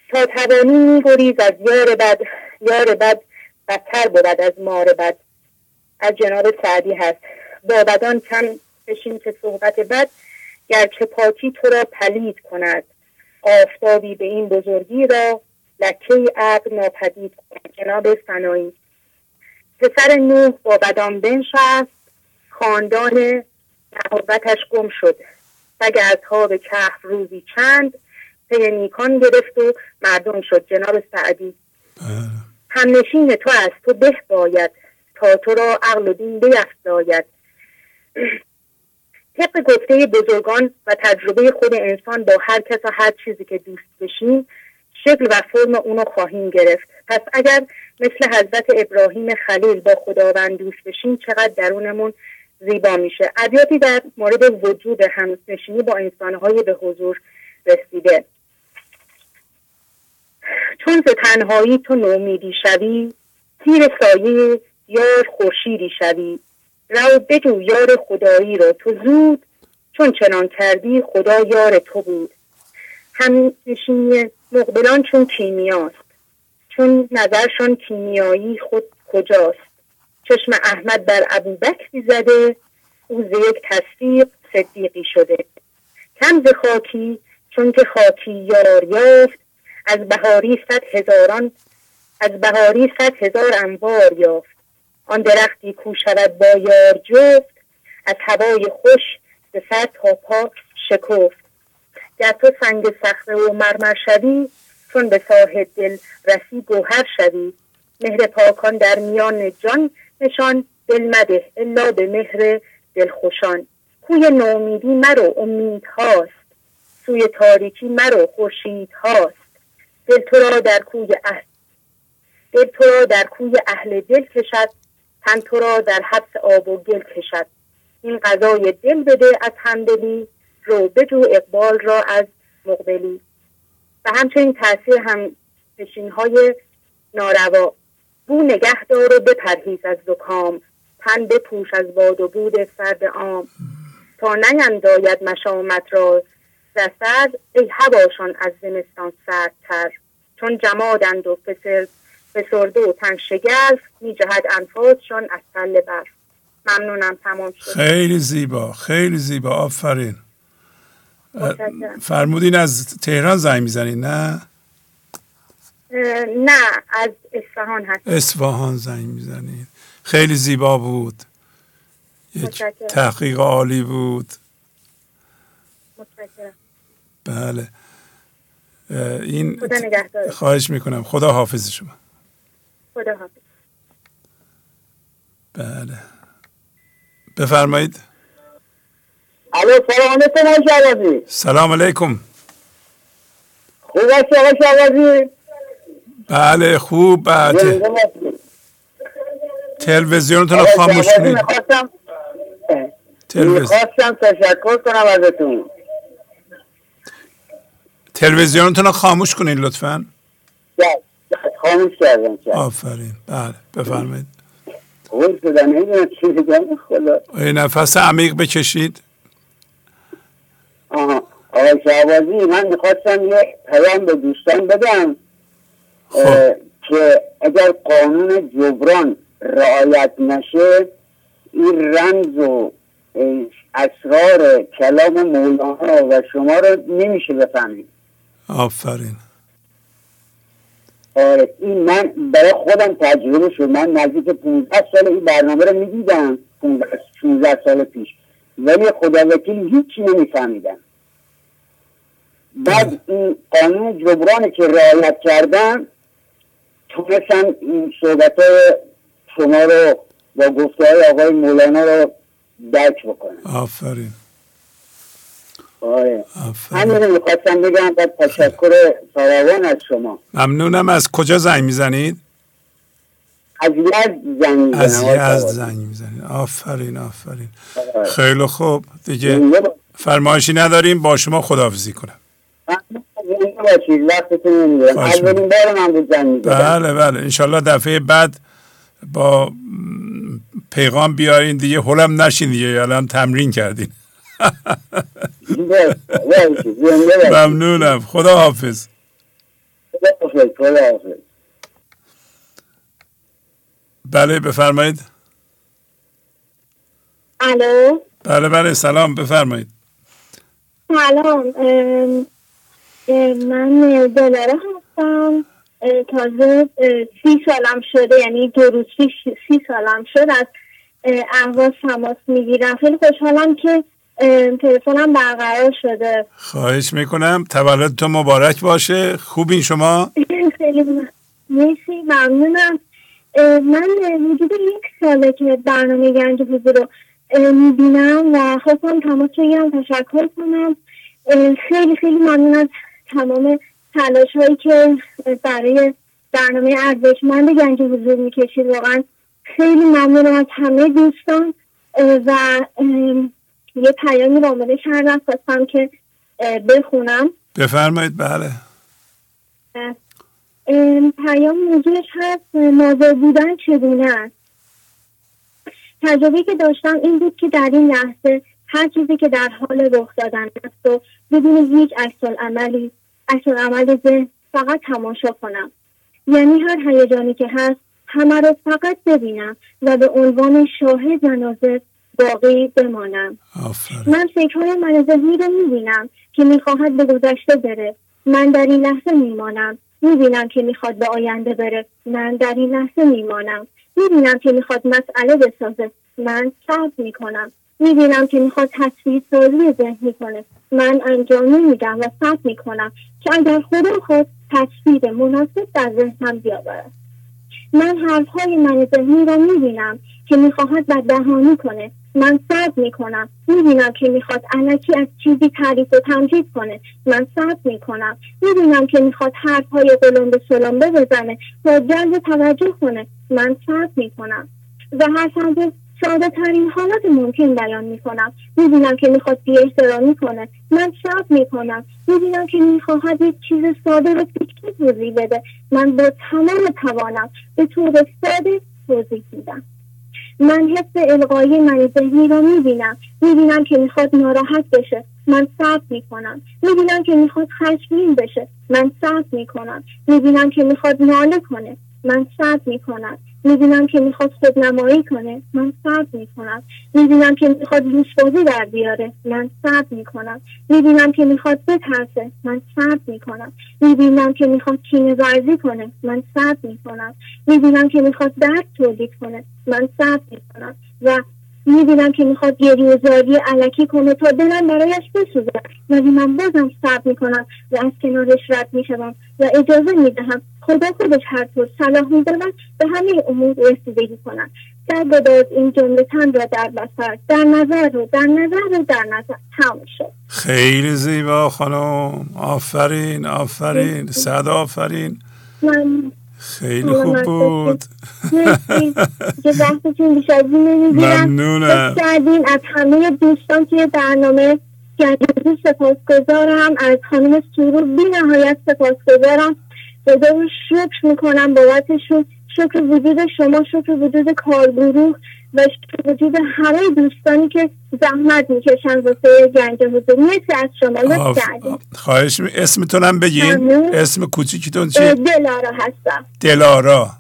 [SPEAKER 10] تا توانی میگریز از یار بد یار بد بدتر بود از مار بد. از جناب سعدی هست. با بدان کم بشین که صحبت بد گرچه پاکی تو را پلید کند. آفتابی به این بزرگی را لکه عقل ناپدید کند جناب سنایی پسر نوح با بدان بنشست. خاندان محبتش گم شد. سگ اصحاب کهف روزی چند پی نیکان گرفت و مردم شد. جناب سعدی. همنشین تو از تو به باید تا تو را عقل و دین بیفزاید. طبق گفته بزرگان و تجربه خود انسان با هر کس و هر چیزی که دوست بشیم شکل و فرم اونو خواهیم گرفت. پس اگر مثل حضرت ابراهیم خلیل با خداوند دوست بشیم چقدر درونمون زیبا میشه. ابیاتی در مورد وجود همنشینی با انسانهای به حضور رسیده. چون ز تنهایی تو نومیدی شوی تیر سایه یار خورشیدی شوی. رو بجو یار خدایی را تو زود چون چنان کردی خدا یار تو بود. همنشینی مقبلان چون کیمیاست. چون نظرشان کیمیایی خود کجاست. چشم احمد بر ابوبکری زده او ز یک تصدیق صدیقی شده. کم ز خاکی چون که خاکی یار یافت از بهاری صد هزاران از بهاری صد هزار انوار یافت. آن درختی کو شود با یار جفت از هوای خوش به سر تا پا شکفت. گر تو سنگ صخره و مرمر شوی چون به ساحل دل رسی گوهر شوی. مهر پاکان در میان جان نشان دل مده الا به مهر دلخوشان. کوی نومیدی مرو امید هاست. سوی تاریکی مرو خورشید هاست. دل تو را در کوی اهل دل تو را در کوی اهل دل کشد. تن تو را در حبس آب و گل کشد. این غذای دل بده از همدلی رو بجو اقبال را از مقبلی. و همچنین تاثیر هم های ناروا. بو نگه دار و بپرهیز از زکام. تن بپوش از باد و بود سرد عام. تا نینداید مشامت را رسد ای هواشان از زمستان سردتر. چون جمادند و فسرده و تن شگرف می جهد انفاسشان از تل بر ممنونم تمام شد.
[SPEAKER 3] خیلی زیبا خیلی زیبا. آفرین. فرمودین از تهران زنگ می‌زنین
[SPEAKER 10] نه؟ نه از اصفهان هست
[SPEAKER 3] اصفهان زنگ می‌زنین. خیلی زیبا بود. یک تحقیق عالی بود. بله. این خواهش می‌کنم. خدا حافظ شما.
[SPEAKER 10] خدا حافظ
[SPEAKER 3] بله. بفرمایید.
[SPEAKER 11] الو سلام علیکم
[SPEAKER 3] سلام علیکم.
[SPEAKER 11] خوب است آقای
[SPEAKER 3] بله خوب بعد تلویزیونتون رو خاموش کنید.
[SPEAKER 11] می‌خواستم تشکر کنم ازتون.
[SPEAKER 3] تلویزیونتون رو خاموش کنید لطفا.
[SPEAKER 11] خاموش کردم
[SPEAKER 3] آفرین. بله بفرمایید.
[SPEAKER 11] خوب شده نمی‌دونم چی بگم خدا.
[SPEAKER 3] نفس عمیق بکشید.
[SPEAKER 11] آها. آقای شعبازی من می‌خواستم یه پیام به دوستان بدم خب. که اگر قانون جبران رعایت نشه این رمز و اسرار کلام مولانا و شما رو نمیشه بفهمید.
[SPEAKER 3] آفرین.
[SPEAKER 11] این من برای خودم تجربه شد. من نزدیک 15 سال این برنامه رو می‌دیدم 16 سال پیش. ولی خدا وکیل هیچی نمیفهمیدم. بعد این قانون جبران که رعایت کردم تونستم این صحبت شما رو با گفته های آقای مولانا رو درک بکنم.
[SPEAKER 3] آفرین.
[SPEAKER 11] آره. همین می‌خواستم بگم با تشکر فراوان از شما.
[SPEAKER 3] ممنونم. از کجا زنگ می‌زنید؟
[SPEAKER 11] از یزد زنگ می‌زنید
[SPEAKER 3] از یزد زنگ می‌زنید. آفرین آفرین. آره. خیلی خوب. دیگه فرمایشی نداریم. با شما خداحافظی کنم. بله بله. انشالله دفعه بعد با پیغام بیارین دیگه. حلم نشین دیگه. الان تمرین کردین. ممنونم. خدا حافظ
[SPEAKER 6] خدا حافظ
[SPEAKER 3] بله بفرمایید.
[SPEAKER 12] الو؟
[SPEAKER 3] بله بله سلام بفرمایید.
[SPEAKER 12] سلام. من دلاره هستم. تازه سی سالم شده یعنی دو روز سی سالم شد از اهواز تماس می‌گیرم. خیلی خوشحالم که تلفنم برقرار شده.
[SPEAKER 3] خواهش می‌کنم. تولد تو مبارک باشه. خوبین شما؟ (laughs)
[SPEAKER 12] خیلی مرسی. ممنونم. من حدود یک ساله که برنامه گنج حضور رو می‌بینم و خواستم تماس بگیرم تشکر کنم. خیلی خیلی ممنون از تمام تلاش هایی که برای برنامه ارزشمند گنج حضور می‌کشید. واقعا خیلی ممنونم از همه دوستان. و یه پیامی رو آماده کردم خواستم که بخونم.
[SPEAKER 3] بفرمایید بله.
[SPEAKER 12] پیام موضوعش هست ناظر بودن چگونه است؟ تجربه که داشتم این بود که در این لحظه هر چیزی که در حال رخ دادن است و بدون هیچ عکس عملی عکس عمل ذهن فقط تماشا کنم. یعنی هر هیجانی که هست همه رو فقط ببینم و به عنوان شاهد و ناظر باقی بمانم. من فکرهای من ذهنی رو می‌بینم که می‌خواهد به گذشته بره. من در این لحظه میمانم. می‌بینم که می‌خواد به آینده بره. من در این لحظه میمانم. می‌بینم که می‌خواد مسئله بسازه. من صبر می‌کنم. می‌بینم که می‌خواد تصویر سازی ذهنی کنه من انجام نمیدم و صبر می‌کنم که اگر خدا خود تصویر مناسب در ذهنم بیاورد. من حرفهای من ذهنی را می‌بینم که می‌خواهد بددهانی کنه. من صبر می‌کنم. می‌بینم که می‌خواد علکی از چیزی تعریف و تمجید کنه. من صبر می‌کنم. می‌بینم که می‌خواد حرفهای قلمبه سلمبه بزنه. و جلب توجه کنه. من صبر می‌کنم. و هر ساده ترین حالات ممکن بیان می‌کنم. می‌بینم که می‌خواد بی احترامی کنه. من صبر می‌کنم. می‌بینم که می‌خواهد یک چیز ساده رو پیچیده توضیح بده. من با تمام توانم به طور ساده توضیح میدم. من حس من ذهنی رو می‌بینم. می‌بینم که می‌خواد ناراحت بشه. من صبر می‌کنم. می‌بینم که می‌خواد خشمگین بشه. من صبر می‌کنم. می‌بینم که می‌خواد ناله کنه. من صبر می‌کنم. می‌بینم که می‌خواد خودنمایی کنه من صبر می‌کنم. می‌بینم که می‌خواد لوسبازی در بیاره من صبر می‌کنم. می‌بینم که می‌خواد بترسه من صبر می‌کنم. می‌بینم که می‌خواد کینه ورزی کنه من صبر می‌کنم. می‌بینم که می‌خواد درد تولید کنه من صبر می‌کنم. و می‌بینم که می‌خواد گریه زاری علکی کنه تا دلم برایش بسوزه. ولی من بازم صبر می‌کنم و از کنارش رد می‌شوم و اجازه می‌دهم خدا خودش هر طور صلاح می‌داند به همه امور رسیدگی کنم. در بداز این جمله تن را در بسر در نظر رو در نظر رو در نظر تمام شد.
[SPEAKER 3] خیلی زیبا خانم. آفرین آفرین. صد آفرین. من خیلی خوب بود.
[SPEAKER 12] ممنونم. از همه دوستان که برنامه گردوزی سپاسگزارم. از خانم سرور بی نهایت سپاسگزارم. رو شکر می‌کنم بابتشون. شکر وجود شما شکر وجود کارگروه. و وجود همه دوستانی که زحمت می‌کشن واسه گنج حضور مرسی از شما.
[SPEAKER 3] خواهش می اسمتونم بگین. اسم کوچیکتون چیه
[SPEAKER 12] دلارا هستم.
[SPEAKER 3] دلارا.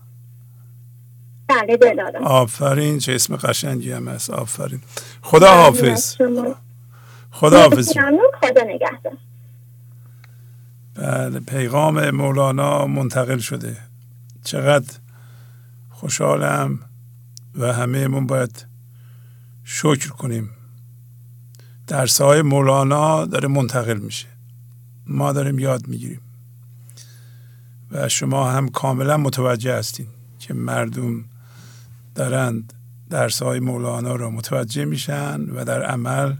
[SPEAKER 12] بله دلارا.
[SPEAKER 3] آفرین چه اسم قشنگی هم هست. آفرین. خدا حافظ. خدا حافظ
[SPEAKER 12] خدا نگهدار.
[SPEAKER 3] بله پیغام مولانا منتقل شده. چقدر خوشحالم. و همه من باید شکر کنیم. درس های مولانا داره منتقل میشه. ما داریم یاد می‌گیریم. و شما هم کاملا متوجه هستین که مردم دارند درس های مولانا رو متوجه میشن و در عمل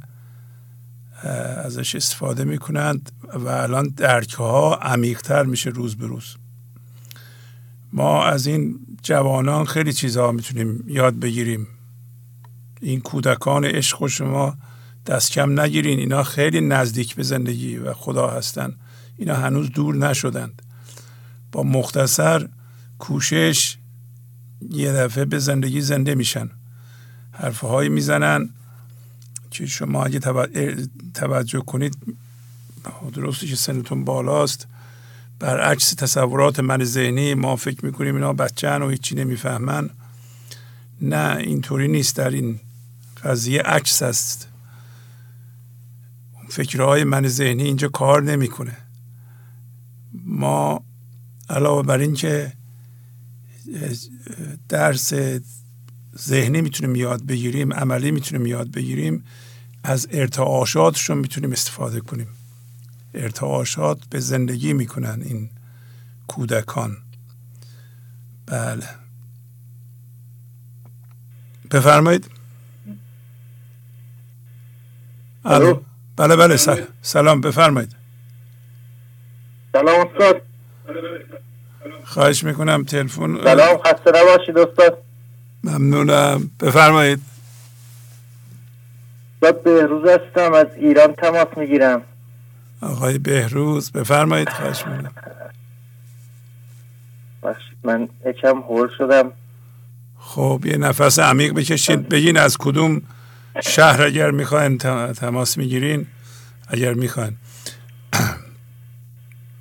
[SPEAKER 3] ازش استفاده می‌کنند و الان درک ها عمیقتر میشه روز به روز. ما از این جوانان خیلی چیزها می‌تونیم یاد بگیریم. این کودکان عشق شما دست کم نگیرین. اینا خیلی نزدیک به زندگی و خدا هستن. اینا هنوز دور نشدند. با مختصر کوشش یه دفعه به زندگی زنده میشن. حرفهایی می‌زنن که شما اگه توجه کنید درسته که سنتون بالاست. برعکس تصورات من ذهنی ما فکر می‌کنیم اینا بچه و هیچی نمی‌فهمن. نه اینطوری نیست. در این قضیه عکس است. فکرهای من ذهنی اینجا کار نمی‌کنه. ما علاوه بر اینکه درس ذهنی می‌تونیم یاد بگیریم عملی می‌تونیم یاد بگیریم از ارتعاشاتشون می‌تونیم استفاده کنیم. ارتعاشات به زندگی می‌کنن این کودکان. بله. بفرمایید. الو. بله بله سلام بفرمایید.
[SPEAKER 13] سلام استاد.
[SPEAKER 3] خواهش می‌کنم تلفن
[SPEAKER 13] سلام خسته نباشید استاد.
[SPEAKER 3] ممنونم. بفرمایید.
[SPEAKER 13] استاد بهروز هستم از ایران تماس می‌گیرم.
[SPEAKER 3] آقای بهروز بفرمایید خواهش می‌کنم.
[SPEAKER 13] من یکم هول شدم.
[SPEAKER 3] خب یه نفس عمیق بکشید. بگین از کدوم شهر اگر می‌خواین تماس می‌گیرین. اگر می‌خواین.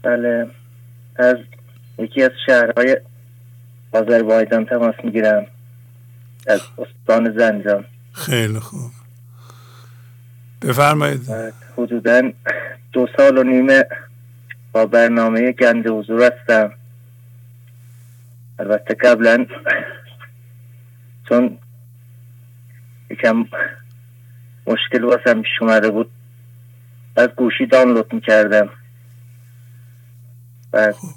[SPEAKER 13] بله از یکی از شهرهای آذربایجان تماس می‌گیرم. از استان زنجان.
[SPEAKER 3] خیلی خوب. بفرمایید.
[SPEAKER 13] حدودا دو سال و نیمه با برنامه گنج حضور هستم. البته قبلا چون یکم مشکل واسم پیش اومده بود از گوشی دانلود می‌کردم. و خب.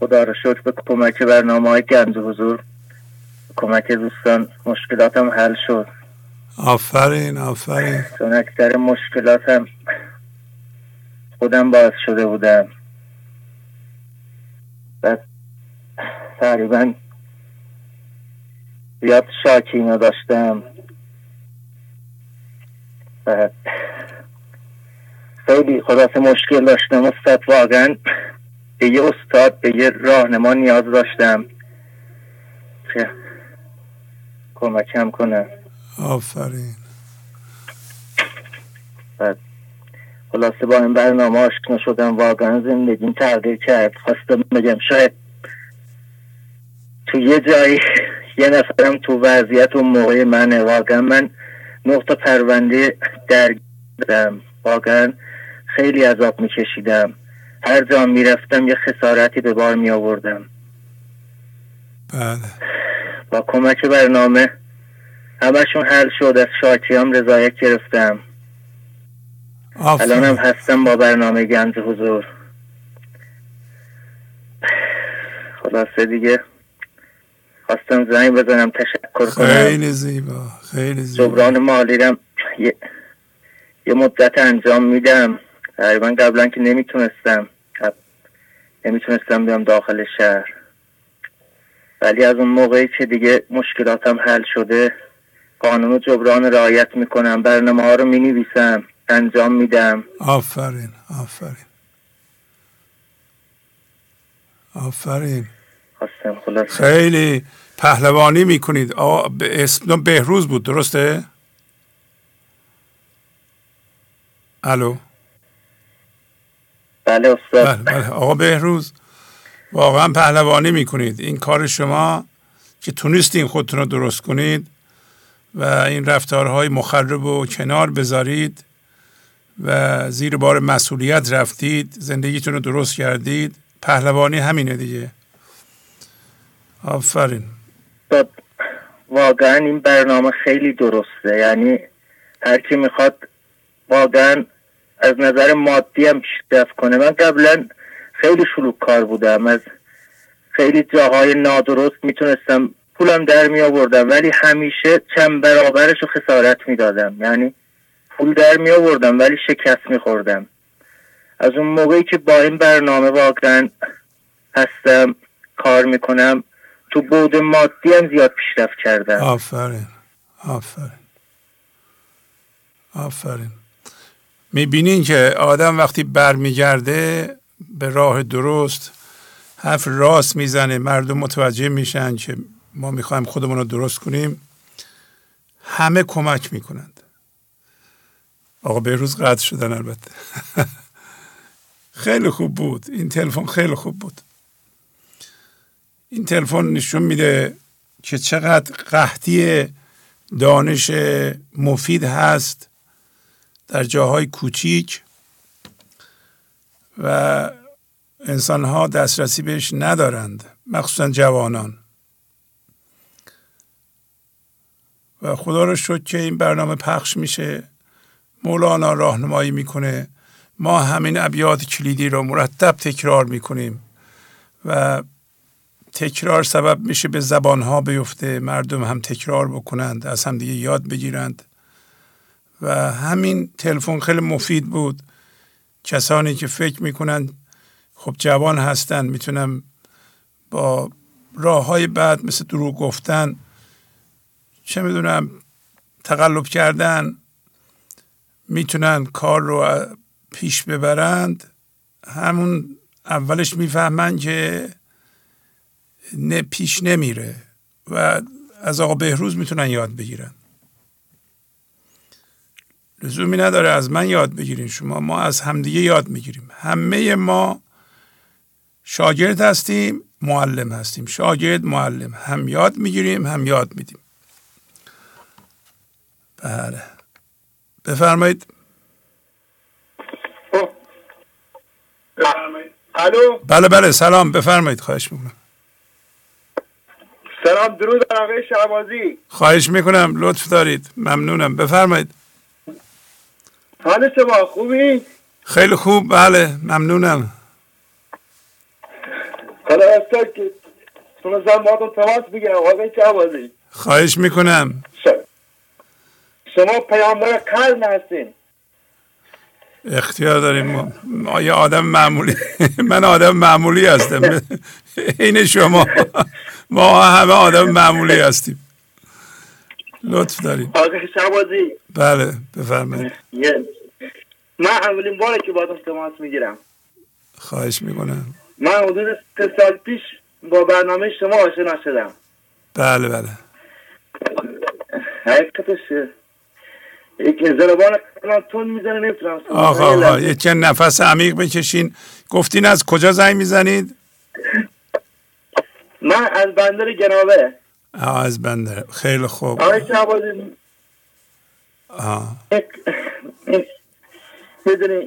[SPEAKER 13] خدا رو شکر به کمک برنامه های گنج حضور کمک دوستان مشکلاتم حل شد.
[SPEAKER 3] آفرین آفرین.
[SPEAKER 13] چون اکثر مشکلاتم خودم باز شده بودم. و تقریبا زیاد شاکی داشتم. و خیلی خلاص مشکل داشتم استاد واقعا به یه استاد به یه راهنما نیاز داشتم. که کمکم کنه.
[SPEAKER 3] آفرین
[SPEAKER 13] بعد خلاصه با این برنامه آشنا شدم واقعا زندگیم تغییر کرد. خواستم بگم شاید تو یه جایی (laughs) یه نفرم تو وضعیت و موقع منه. واقعا من نقطه پرونده درگیرم واقعا خیلی عذاب میکشیدم. هر جا می‌رفتم یه خسارتی به بار می آوردم
[SPEAKER 3] بله.
[SPEAKER 13] با کمک برنامه همشون حل شد. از شاکیام رضایت گرفتم. الانم هستم با برنامه گنج حضور. خلاصه دیگه. خواستم زنگ بزنم تشکر
[SPEAKER 3] کنم. خیلی زیبا خیلی زیبا.
[SPEAKER 13] جبران مالیرم یه, یه مدت انجام میدم. تقریبا قبلا که نمی‌تونستم. نمی‌تونستم بیام داخل شهر. ولی از اون موقعی که دیگه مشکلاتم حل شده قانون و جبران رعایت می‌کنم. برنامه ها رو می‌نویسم. انجام میدم.
[SPEAKER 3] آفرین آفرین. آفرین. خیلی پهلوانی می‌کنید. اسم بهروز بود درسته؟ الو؟
[SPEAKER 13] بله استاد.
[SPEAKER 3] بله بله. آقا بهروز واقعا پهلوانی می‌کنید. این کار شما که تونستین خودتون رو درست کنید و این رفتارهای مخرب و کنار بذارید. و زیر بار مسئولیت رفتید زندگیتون رو درست کردید. پهلوانی همینه دیگه. آفرین.
[SPEAKER 13] واقعا این برنامه خیلی درسته. یعنی هر کی می‌خواد واقعا از نظر مادی هم پیشرفت کنه. من قبلا خیلی شلوک کار بودم. از خیلی جاهای نادرست می‌تونستم پولم در می ولی همیشه چند برابرش رو خسارت می‌دادم. یعنی پول در می آوردم ولی شکست می خوردم از اون موقعی که با این برنامه واقعا هستم کار می‌کنم تو بود مادی هم زیاد پیشرفت کردم.
[SPEAKER 3] آفرین. آفرین. آفرین. می‌بینین که آدم وقتی برمیگرده به راه درست حرف راست می‌زنه مردم متوجه میشن که ما می‌خوایم خودمون رو درست کنیم. همه کمک می‌کنند آقا بهروز قطع شدن البته. (laughs) خیلی خوب بود. این تلفن خیلی خوب بود. این تلفن نشون میده که چقدر قحطی دانش مفید هست در جاهای کوچیک و انسان ها دسترسی بهش ندارند مخصوصا جوانان. و خدا رو شد که این برنامه پخش میشه. مولانا راهنمایی می‌کنه. ما همین ابیات کلیدی رو مرتب تکرار می‌کنیم و تکرار سبب میشه به زبان ها بیفته. مردم هم تکرار بکنند از هم دیگه یاد بگیرند. و همین تلفن خیلی مفید بود. کسانی که فکر می‌کنن خب جوان هستن می‌تونم با راه های بعد مثل دروغ گفتن چه می‌دونم تقلب کردن می‌تونن کار رو پیش ببرند. همون اولش می‌فهمن که نه پیش نمیره و از آقا بهروز می‌تونن یاد بگیرن. لزومی نداره از من یاد بگیرین. شما ما از همدیگه یاد می‌گیریم. همه ما شاگرد هستیم معلم هستیم. شاگرد معلم. هم یاد می‌گیریم هم یاد میدیم. بله. بفرمایید.
[SPEAKER 14] الو.
[SPEAKER 3] بله بله سلام. بفرمایید خواهش می‌کنم.
[SPEAKER 14] سلام درود آقای شعبازی
[SPEAKER 3] خواهش می‌کنم لطف دارید. ممنونم. بفرمایید.
[SPEAKER 14] حال شما خوبی؟
[SPEAKER 3] خیلی خوب بله ممنونم.
[SPEAKER 14] حالا راستا که تونستم با تماس بگیرم آقای شعبازی
[SPEAKER 3] خواهش می‌کنم.
[SPEAKER 14] شما پیامبر قرن هستین.
[SPEAKER 3] اختیار داریم. ما, یه آدم معمولی؟ (laughs) من آدم معمولی هستم. این شما. ما همه آدم معمولی هستیم. لطف داریم
[SPEAKER 14] آقای شعبازی
[SPEAKER 3] بله بفرمایید.
[SPEAKER 14] من اولین باره که با تماس می‌گیرم.
[SPEAKER 3] خواهش می‌کنم.
[SPEAKER 14] من حدود سه سال پیش با برنامه شما آشنا شدم.
[SPEAKER 3] بله بله.
[SPEAKER 14] حقیقتش یک زربان تون می‌زنه نمی‌تونم
[SPEAKER 3] آقا آقا یک نفس عمیق بکشین. گفتین از کجا زنگ می‌زنید؟
[SPEAKER 14] من از بندر
[SPEAKER 3] آه از بندر. خیلی خوب.
[SPEAKER 14] آقای شعبازی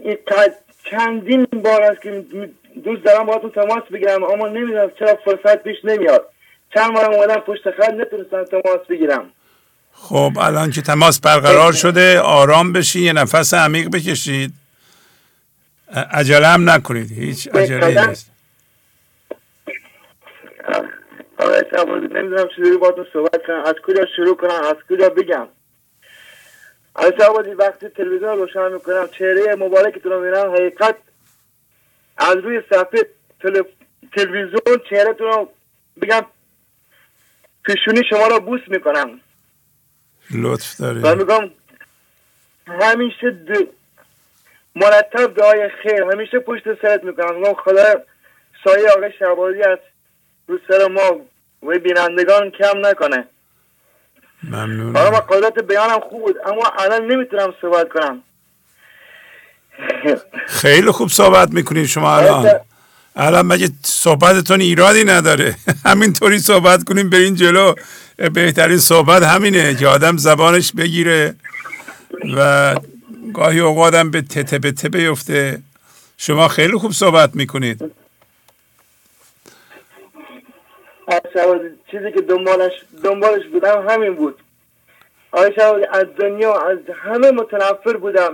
[SPEAKER 14] این چندین بار است که دوست دارم با تو تماس بگیرم اما نمی‌دونم چرا فرصت پیش نمیاد. چند بار اومدم پشت خط نتونستم تماس بگیرم.
[SPEAKER 3] خب الان که تماس برقرار شده آرام بشین یه نفس عمیق بکشید. عجله هم نکنید هیچ عجله نیست.
[SPEAKER 14] نمی‌دونم چجوری با تو صحبت کنم. از کجا شروع کنم؟ از کجا بگم؟ از شبادی وقتی تلویزیون روشن می‌کنم چهره مبارکتون رو میرم حقیقت از روی صفحه تل... تلویزیون چهرهتون رو بگم پیشونی شما رو بوس می‌کنم.
[SPEAKER 3] لطف دارید.
[SPEAKER 14] و میگم همیشه د... مرتب دعای خیر. همیشه پشت سرت می‌کنم. میگم خدا سایه آقای شعبازی از رو سر ما و بینندگان کم نکنه.
[SPEAKER 3] ممنون
[SPEAKER 14] حالا من قدرت بیانم خوب بود اما الان نمی‌تونم صحبت کنم.
[SPEAKER 3] خیلی خوب صحبت می‌کنید شما الان. الان مگه صحبتتون ایرادی نداره؟ (laughs) همینطوری صحبت کنیم برین جلو. بهترین صحبت همینه که آدم زبانش بگیره و گاهی اوقاتم به تته به ته بیفته. شما خیلی خوب صحبت می‌کنید.
[SPEAKER 14] چیزی که دنبالش دنبالش بودم همین بود. آقای از دنیا از همه متنفر بودم.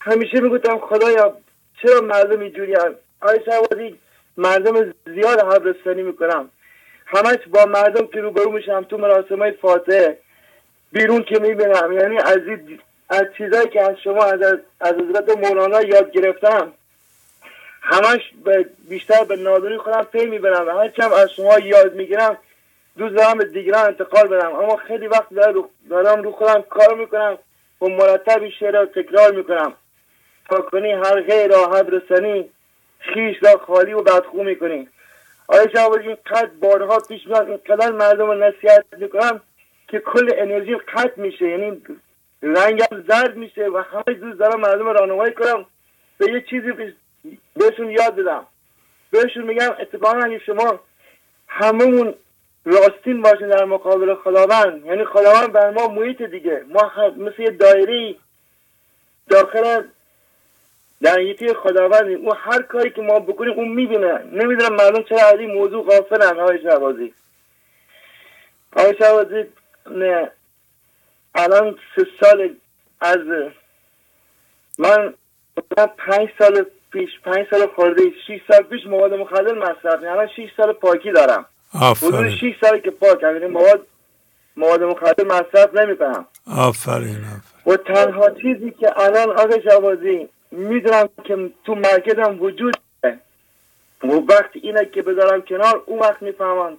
[SPEAKER 14] همیشه می‌گفتم خدایا چرا مردم اینجوری هم آقای شهبازی مردم زیاد حبرستانی می‌کنم. همش با مردم که روبرو میشم تو مراسم های فاتحه بیرون که می‌بینم. یعنی از از چیزایی که از شما از از حضرت مولانا یاد گرفتم همش بیشتر به نادری خودم پی می‌برم و هرچم از شما یاد می‌گیرم دوست دارم به دیگران انتقال بدم. اما خیلی وقت دارم رو خودم کار می‌کنم. و مرتب این شعر را تکرار می‌کنم. تا کنی هر غیر راحت رسنی خیش را خالی و بدخو می‌کنی. آیا شما این قد بارها پیش میاد اینقدر مردم رو نصیحت می‌کنم که کل انرژی قطع میشه یعنی رنگم زرد میشه و همه دوست دارم مردم راهنمایی کنم. به یه چیزی بهشون یاد بدم بهشون میگم اتفاقا اگه شما هممون راستین باشین در مقابل خداوند یعنی خداوند بر ما محیط دیگه. ما مثل یه دایره داخل در خداوند اون هر کاری که ما بکنیم اون می‌بینه. نمی‌دونم مردم چرا از این موضوع غافلن های شعبازی های شعبازی نه. الان سه سال از من پنج سال پیش پنج سال خورده شیش سال پیش مواد مخدر مصرف الان شیش سال پاکی دارم. حدود شیش سال که پاک یعنی مواد مواد مخدر مصرف نمی کنم
[SPEAKER 3] آفرین.
[SPEAKER 14] و تنها چیزی که الان آقای شعبازی می‌دونم که تو مرکزم وجود و وقت اینه که بذارم کنار اون وقت می‌فهمم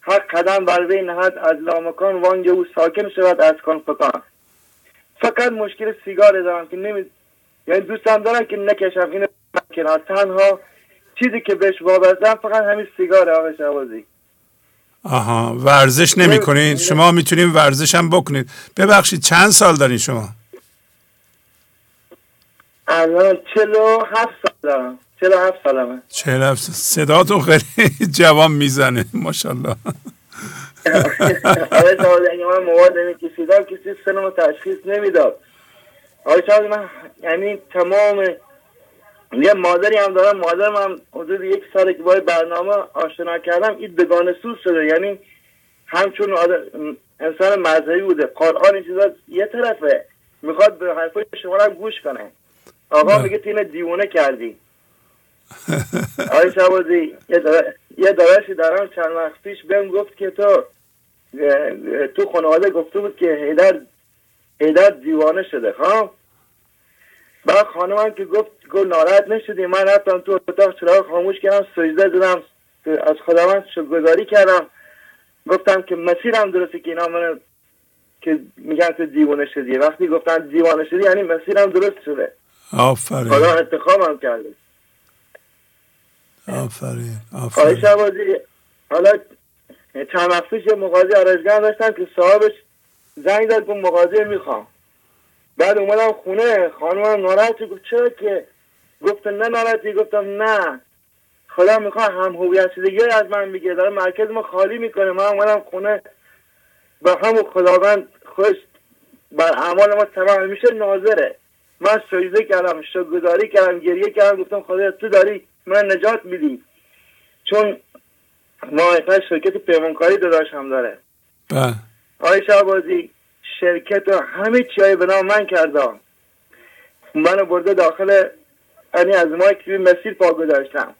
[SPEAKER 14] هر قدم بر وی نهد از لامکان وانگ او ساکن شود از کن فکان. فقط مشکل سیگار دارم که نمی یعنی دوستم دارم که نکشم اینو کنار. تنها چیزی که بهش وابستم فقط همین سیگار آقای شعبازی
[SPEAKER 3] آها ورزش نمی کنین شما می‌تونین ورزش هم بکنید ببخشید چند سال دارین شما؟
[SPEAKER 14] الان چلو هفت سال دارم چلو هفت سالمه.
[SPEAKER 3] چلو هفت صدا تو خیلی (laughs) جوان می‌زنه. ماشالله
[SPEAKER 14] آقای شاهد اگه من مواد نمیکشیدم کسی سنم تشخیص نمی‌داد. آقای شاهد من یعنی تمام یه مادری هم دارم. مادرم هم حدود یک ساله که باید برنامه آشنا کردم این بگانه سوز شده. یعنی همچون انسان مذهبی بوده. قرآن این چیزا یه طرفه. می‌خواد به حرفای شما هم گوش کنه. آقا میگه تینه دیوونه کردی. آقای شبازی یه دارشی دارم چند وقت پیش بهم گفت که تو تو خانواده گفته بود که هیدر هیدر دیوانه شده خب؟ بعد خانمم که گفت گفت ناراحت نشدی من رفتم تو اتاق چراغ خاموش کردم سجده دادم از خداوند شکرگزاری کردم. گفتم که مسیرم درسته که اینا من که میگن تو دیوانه شدی. وقتی گفتن دیوانه شدی یعنی مسیرم درست شده.
[SPEAKER 3] آفرین.
[SPEAKER 14] خدا انتخابم کرده.
[SPEAKER 3] آفرین آفرین.
[SPEAKER 14] حالا چند وقت پیش یه مغازی آرزگان داشتم که صاحبش زنگ داد گفت مغازه می‌خوام. بعد اومدم خونه خانمم ناراحتی گفت چرا که؟ گفت نه ناراحتی گفتم نه. خدا می‌خواد هم هویت شدگی از من میگه داره مرکز ما خالی می‌کنه. من اومدم خونه با همون خداوند خوش بر اعمال ما تمام میشه ناظره. من سجده کردم شکرگزاری کردم گریه کردم گفتم خدا تو داری من نجات میدی. چون ما شرکت پیمانکاری داداش هم داره.
[SPEAKER 3] بله.
[SPEAKER 14] آقای شعبازی شرکت و همه چیهای به نام من کردم. منو برده داخل یعنی از ما که مسیر پا گذاشتم.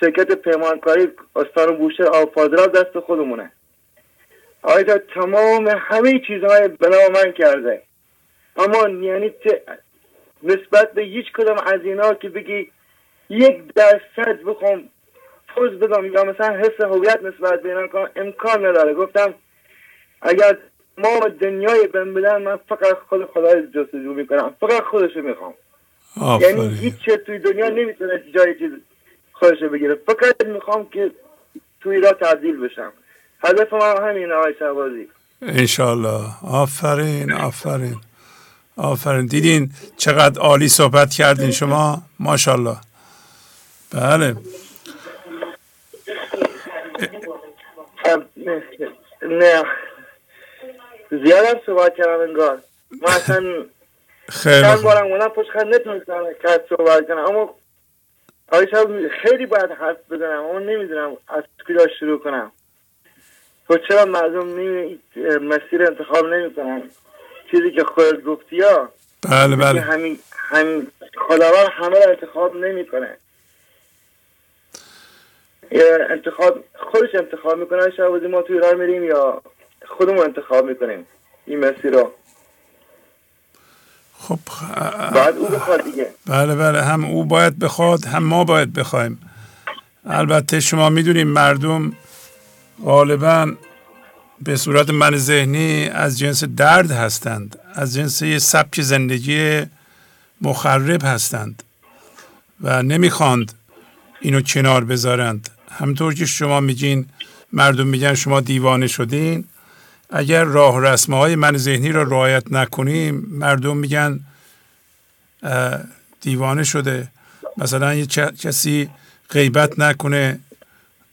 [SPEAKER 14] شرکت پیمانکاری استان بوشهر آب دست خودمونه. آقای تمام همه چیزهای به نام من کرده. اما یعنی نسبت به هیچ کدام از اینا که بگی یک درصد بخوام پوز بدم یا مثلا حس هویت نسبت به اینا کنم امکان نداره. گفتم اگر ما دنیای بن بدن من فقط خود خدای جستجو می‌کنم. فقط خودشو می‌خوام. یعنی هیچ چه توی دنیا نمی‌تونه جای چیز خودشو بگیره. فقط می‌خوام که توی را تبدیل بشم. هدف ما همین آقای شهبازی.
[SPEAKER 3] انشالله آفرین آفرین. آفرین. دیدین چقدر عالی صحبت کردین شما؟ ماشاءالله. بله.
[SPEAKER 14] نه. زیادم صحبت کردم انگار. ما اصلا
[SPEAKER 3] خیلی
[SPEAKER 14] چند بارم اومدم پشت خط نتونستم صحبت کنم. اما آقای خیلی باید حرف بزنم. اما نمی‌دونم از کجا شروع کنم. تو چرا مردم نمی مسیر انتخاب نمی کنن چیزی که خودت گفتی ها
[SPEAKER 3] بله بله.
[SPEAKER 14] همین همین خداوند همه رو انتخاب نمی‌کنه. انتخاب خودش انتخاب می‌کنه شب ما توی راه میریم یا خودمون انتخاب می‌کنیم این مسیر رو.
[SPEAKER 3] خب
[SPEAKER 14] بعد او بخواد دیگه.
[SPEAKER 3] بله بله. هم او باید بخواد هم ما باید بخوایم. البته شما می‌دونیم مردم غالبا به صورت من ذهنی از جنس درد هستند از جنس یه سبک زندگی مخرب هستند و نمی‌خواند اینو کنار بذارند. همطور که شما میگین مردم میگن شما دیوانه شدین. اگر راه رسمه های من ذهنی را رعایت نکنیم مردم میگن دیوانه شده. مثلا یه کسی غیبت نکنه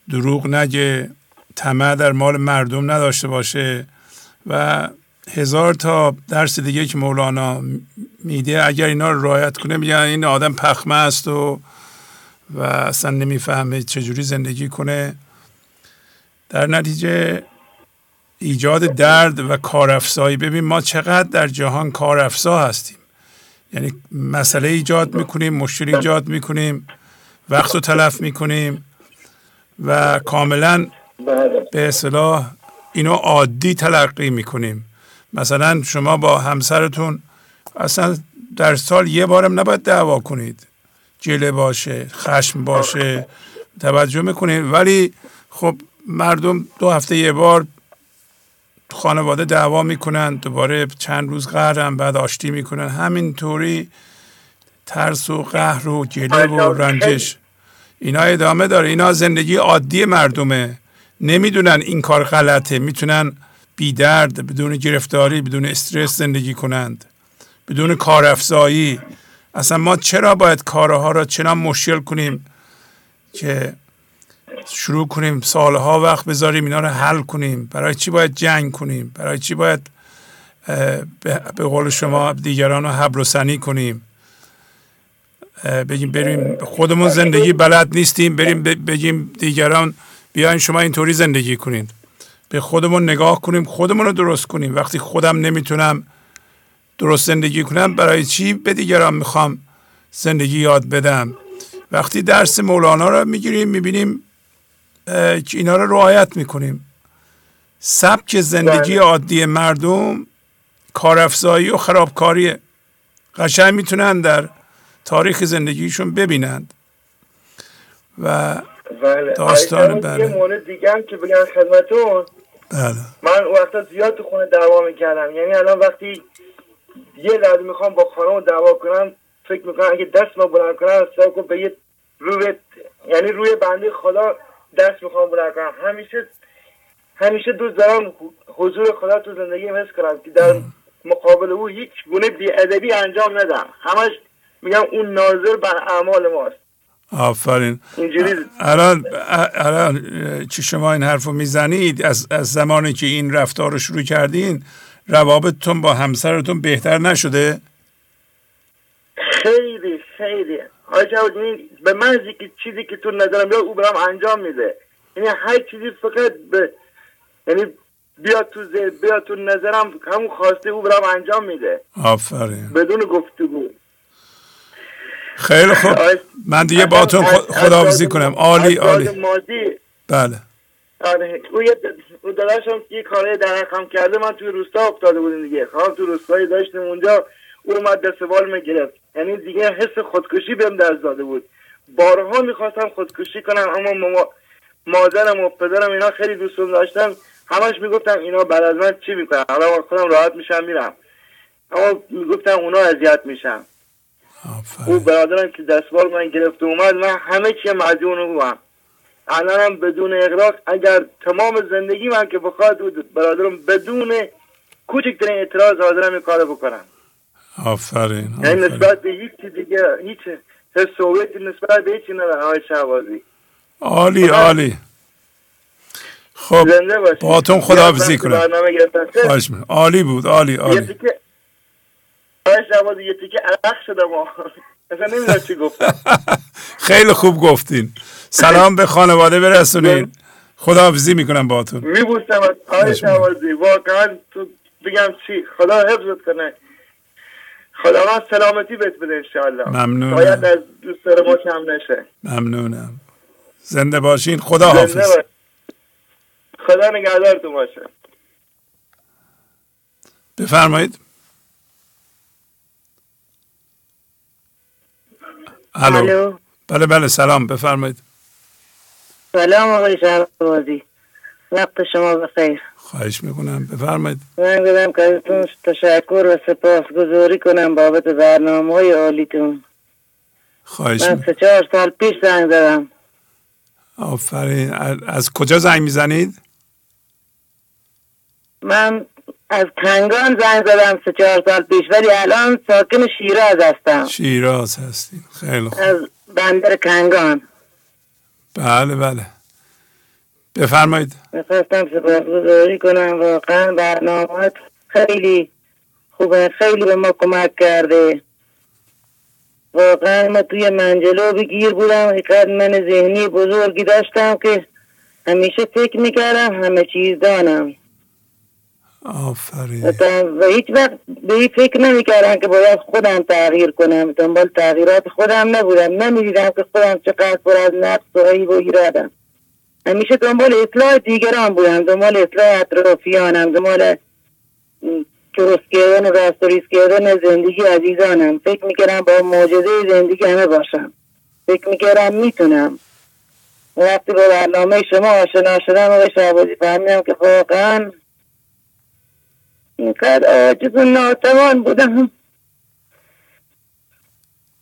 [SPEAKER 3] دروغ نگه. طمع در مال مردم نداشته باشه و هزار تا درس دیگه که مولانا میده اگر اینا رو رعایت کنه میگن این آدم پخمه است و و اصلا نمی‌فهمه چجوری زندگی کنه. در نتیجه ایجاد درد و کارافزایی. ببین ما چقدر در جهان کارافزا هستیم. یعنی مسئله ایجاد می‌کنیم مشکل ایجاد می‌کنیم وقت رو تلف می‌کنیم و کاملا به اصطلاح اینو عادی تلقی می‌کنیم. مثلا شما با همسرتون اصلا در سال یه بارم نباید دعوا کنید. جله باشه خشم باشه توجه می‌کنید. ولی خب مردم دو هفته یه بار خانواده دعوا می‌کنن دوباره چند روز قهرن بعد آشتی می‌کنن. همینطوری ترس و قهر و گله و رنجش اینا ادامه داره. اینا زندگی عادی مردمه. نمی‌دونن این کار غلطه. می‌تونن بی درد بدون گرفتاری بدون استرس زندگی کنند. بدون کارافزایی. اصلا ما چرا باید کارها را چنان مشکل کنیم که شروع کنیم سالها وقت بذاریم اینا رو حل کنیم؟ برای چی باید جنگ کنیم؟ برای چی باید به قول شما دیگران رو حبر و سنی کنیم؟ بگیم بریم خودمون زندگی بلد نیستیم بریم بگیم دیگران بیاین شما اینطوری زندگی کنین. به خودمون نگاه کنیم خودمون رو درست کنیم. وقتی خودم نمی‌تونم درست زندگی کنم برای چی به دیگران می‌خوام زندگی یاد بدم؟ وقتی درس مولانا رو می‌گیریم می‌بینیم که اینا رو رعایت می‌کنیم. سبک زندگی بله. عادی مردم کارافزایی و خرابکاریه. قشنگ می‌تونن در تاریخ زندگیشون ببینند. و
[SPEAKER 14] بله.
[SPEAKER 3] داستان بله
[SPEAKER 14] یه مورد دیگه هم که بگم خدمتون.
[SPEAKER 3] بله.
[SPEAKER 14] من وقتا زیاد تو خونه دعوا می‌کردم. یعنی الان وقتی یه لحظه می‌خوام با خانم دعوا کنم فکر می‌کنم اگه دست ما بلند کنم سعی به یه روی یعنی روی بنده خدا دست می‌خوام بلند کنم. همیشه همیشه دوست دارم حضور خدا تو زندگی حس کنم که در مقابل او هیچ گونه بیادبی انجام ندم. همش میگم اون ناظر بر اعمال ماست.
[SPEAKER 3] آفرین. الان الان چی شما این حرف رو می‌زنید؟ از, از زمانی که این رفتار رو شروع کردین روابطتون با همسرتون بهتر نشده؟
[SPEAKER 14] خیلی خیلی. آقای به من که چیزی که تو ندارم یا او برام انجام میده. یعنی هر چیزی فقط به یعنی بیا تو بیا تو نظرم همون خواسته او برام انجام میده.
[SPEAKER 3] آفرین.
[SPEAKER 14] بدون گفتگو.
[SPEAKER 3] خیلی خوب. من دیگه باتون خداحافظی کنم. عالی عالی. بله.
[SPEAKER 14] آره. او یه داداشم یه کاره در هم کرده. من توی روستا افتاده بودیم دیگه. خواهم تو روستایی داشتیم اونجا. او اومد دست بال می‌گرفت. یعنی دیگه حس خودکشی بهم دست داده بود. بارها می‌خواستم خودکشی کنم اما مادرم و پدرم اینا خیلی دوستم داشتن. همش می‌گفتم اینا بعد از من چی می‌کنم حالا خودم راحت میشم میرم. اما می‌گفتم اونا اذیت میشن. او برادرم که دستبال من گرفته اومد من همه چی مدیون او هم الانم بدون اغراق اگر تمام زندگی من که بخواد برادرم بدون کوچکترین اعتراض حاضرم این کارو بکنم.
[SPEAKER 3] آفرین
[SPEAKER 14] یعنی نسبت به هیچ دیگه هیچ حس نسبت به هیچی ندارم. آقای شهبازی.
[SPEAKER 3] عالی عالی. خب باتون خداحافظی کنم. عالی بود عالی عالی.
[SPEAKER 14] آقای شهبازی یه تیکه عرق شدم اصلا نمی‌دونم چی گفتم. (laughs)
[SPEAKER 3] خیلی خوب گفتین. سلام به خانواده برسونین. خداحافظی می‌کنم باتون
[SPEAKER 14] میبوسم از آقای شهبازی واقعا تو بگم چی؟ خدا حفظت کنه. خدا من سلامتی بهت بده انشاءالله.
[SPEAKER 3] ممنونم.
[SPEAKER 14] باید از دوست ما کم نشه.
[SPEAKER 3] ممنونم. زنده باشین. خدا حافظ
[SPEAKER 14] خدا نگهدارتون باشه.
[SPEAKER 3] بفرمایید. الو. بله بله سلام بفرمایید.
[SPEAKER 15] سلام آقای شهبازی. وقت شما بخیر.
[SPEAKER 3] خواهش می‌کنم. بفرمایید.
[SPEAKER 15] من بدم که ازتون تشکر و سپاس گذاری کنم بابت برنامه های عالیتون.
[SPEAKER 3] خواهش
[SPEAKER 15] من سه چهار سال پیش زنگ زدم.
[SPEAKER 3] آفرین. از کجا زنگ می‌زنید؟
[SPEAKER 15] من از کنگان زنگ زدم سه چهار سال پیش ولی الان ساکن شیراز هستم.
[SPEAKER 3] شیراز هستیم خیلی خوب.
[SPEAKER 15] از بندر کنگان.
[SPEAKER 3] بله بله. بفرمایید.
[SPEAKER 15] می‌خواستم سپاسگزاری کنم. واقعا برنامه خیلی خوبه. خیلی به ما کمک کرده. واقعا ما توی منجلو بگیر بودم. حقیقت من ذهنی بزرگی داشتم که همیشه فکر می‌کردم همه چیز دانم.
[SPEAKER 3] آفرین.
[SPEAKER 15] و هیچ وقت به این فکر نمی‌کردم که باید خودم تغییر کنم. دنبال تغییرات خودم نبودم. نمی‌دیدم که خودم چقدر پر از نقص و عیب و ایرادم. همیشه دنبال اطلاع دیگران بودم. دنبال اطلاع اطرافیانم. دنبال درست کردن و راستوریز کردن زندگی عزیزانم. فکر می‌کردم با معجزه زندگی همه باشم. فکر می‌کردم می‌تونم. وقتی با برنامه شما آشنا شدم و شعبازی فهمیدم که واقعا اینقدر عاجز و ناتوان بودم.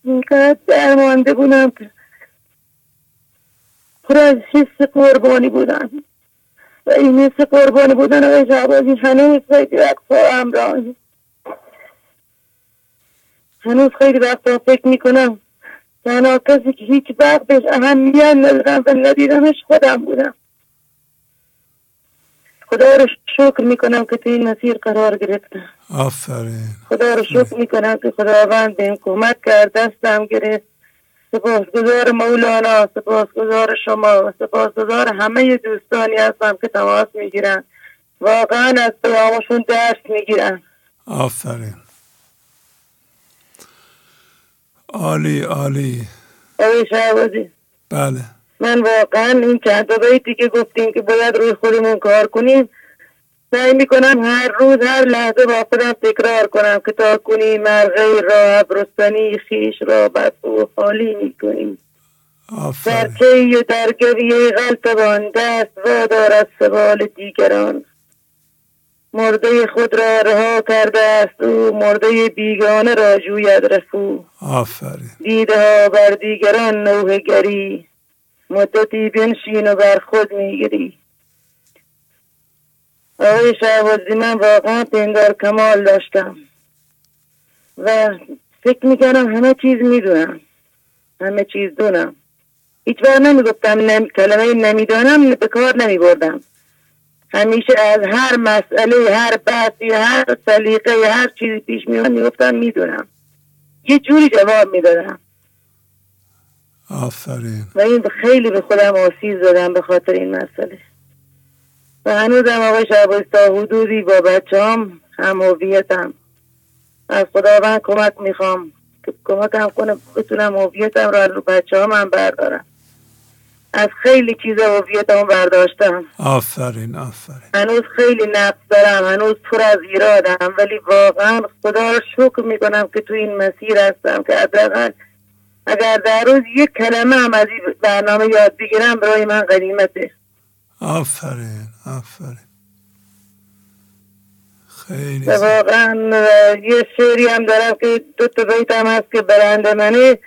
[SPEAKER 15] اینقدر درمانده بودم پر از حس قربانی بودم. و این حس قربانی بودن آقای شعبازی هنوز خیلی وقتا همراه هنوز خیلی وقتا فکر می‌کنم تنها کسی که هیچ وقت بهش اهمیت ندادم و ندیدمش خودم بودم. خدا رو شکر می‌کنم که تو این مسیر قرار گرفتم
[SPEAKER 3] آفرین.
[SPEAKER 15] خدا رو شکر می‌کنم که خداوند بهم کمک کرد دستم گرفت. سپاسگزار مولانا سپاسگزار شما و سپاسگزار همه دوستانی هستم که تماس می‌گیرن. واقعا از پیامشون درس می‌گیرن.
[SPEAKER 3] آفرین. عالی عالی. بله.
[SPEAKER 15] من واقعا این چند بیتی که گفتیم که باید روی خودمون کار کنیم سعی می‌کنم هر روز هر لحظه با خودم تکرار کنم که تا کنی مرغه را ابرستنی خیش را بس و خالی می‌کنیم. در کی و در گویه غلطبان دست وادار از سوال دیگران. مرده خود را رها کرده است او مرده بیگانه را جوید رفو.
[SPEAKER 3] آفرین.
[SPEAKER 15] دیده ها بر دیگران نوه گری مدتی بنشین و بر خود می‌گیری. آقای شهبازی من واقعا پندار کمال داشتم و فکر می‌کردم همه چیز می‌دونم همه چیز دونم. هیچ وقت نمی‌گفتم نم... کلمه نمی‌دانم به کار نمیبردم. همیشه از هر مسئله هر بحثی هر سلیقه هر چیزی پیش میاد می‌گفتم می‌دونم. یه جوری جواب می‌دادم.
[SPEAKER 3] آفرین.
[SPEAKER 15] و این خیلی به خودم آسیز دادم به خاطر این مسئله. و هنوزم آقای شعباز تا حدودی با بچه هم هم هویتم. از خداوند کمک می‌خوام. که کمکم کنه بتونم هویتم رو رو بچه هم, هم بردارم. از خیلی چیزا هویتم برداشتم.
[SPEAKER 3] آفرین آفرین.
[SPEAKER 15] هنوز خیلی نقص دارم هنوز پر از ایرادم ولی واقعا خدا رو شکر می‌کنم که تو این مسیر هستم که حداقل اگر در روز یک کلمه هم از این برنامه یاد بگیرم برای من غنیمته.
[SPEAKER 3] آفرین آفرین. خیلی
[SPEAKER 15] واقعا یه شعری هم دارم که دو تا بیت هم هست که برنده منه.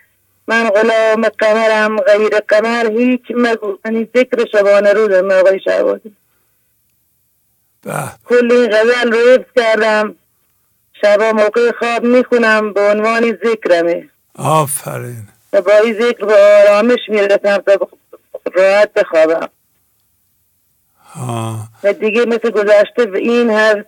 [SPEAKER 15] من غلام قمرم غیر قمر هیچ مگو. یعنی ذکر شبانه روزم آقای شهبازی. کل این غزل رو حفظ کردم. شبا موقع خواب می‌خونم به عنوان ذکرمه.
[SPEAKER 3] آفرین.
[SPEAKER 15] و با این ذکر به آرامش می‌رسم تا راحت بخوابم. و دیگه مثل گذشته به این هر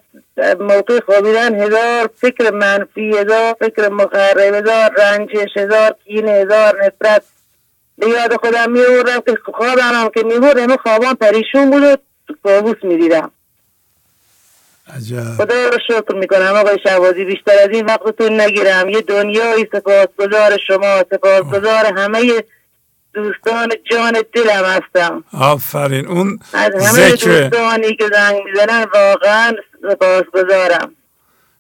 [SPEAKER 15] موقع خوابیدن هزار فکر منفی هزار فکر مخرب هزار رنجش هزار کین هزار نفرت. به یاد خودم میوردم که خوابم هم که می‌برد همه خوابان پریشون بود و کابوس می‌دیدم.
[SPEAKER 3] عجب.
[SPEAKER 15] خدا رو شکر می‌کنم آقای شهبازی بیشتر از این وقتتون نگیرم. یه دنیای سپاسگزار شما سپاسگزار همه دوستان جان دلم هستم.
[SPEAKER 3] آفرین. اون
[SPEAKER 15] از همه
[SPEAKER 3] ذکر
[SPEAKER 15] دوستانی که زنگ می‌زنن واقعا سپاسگزارم.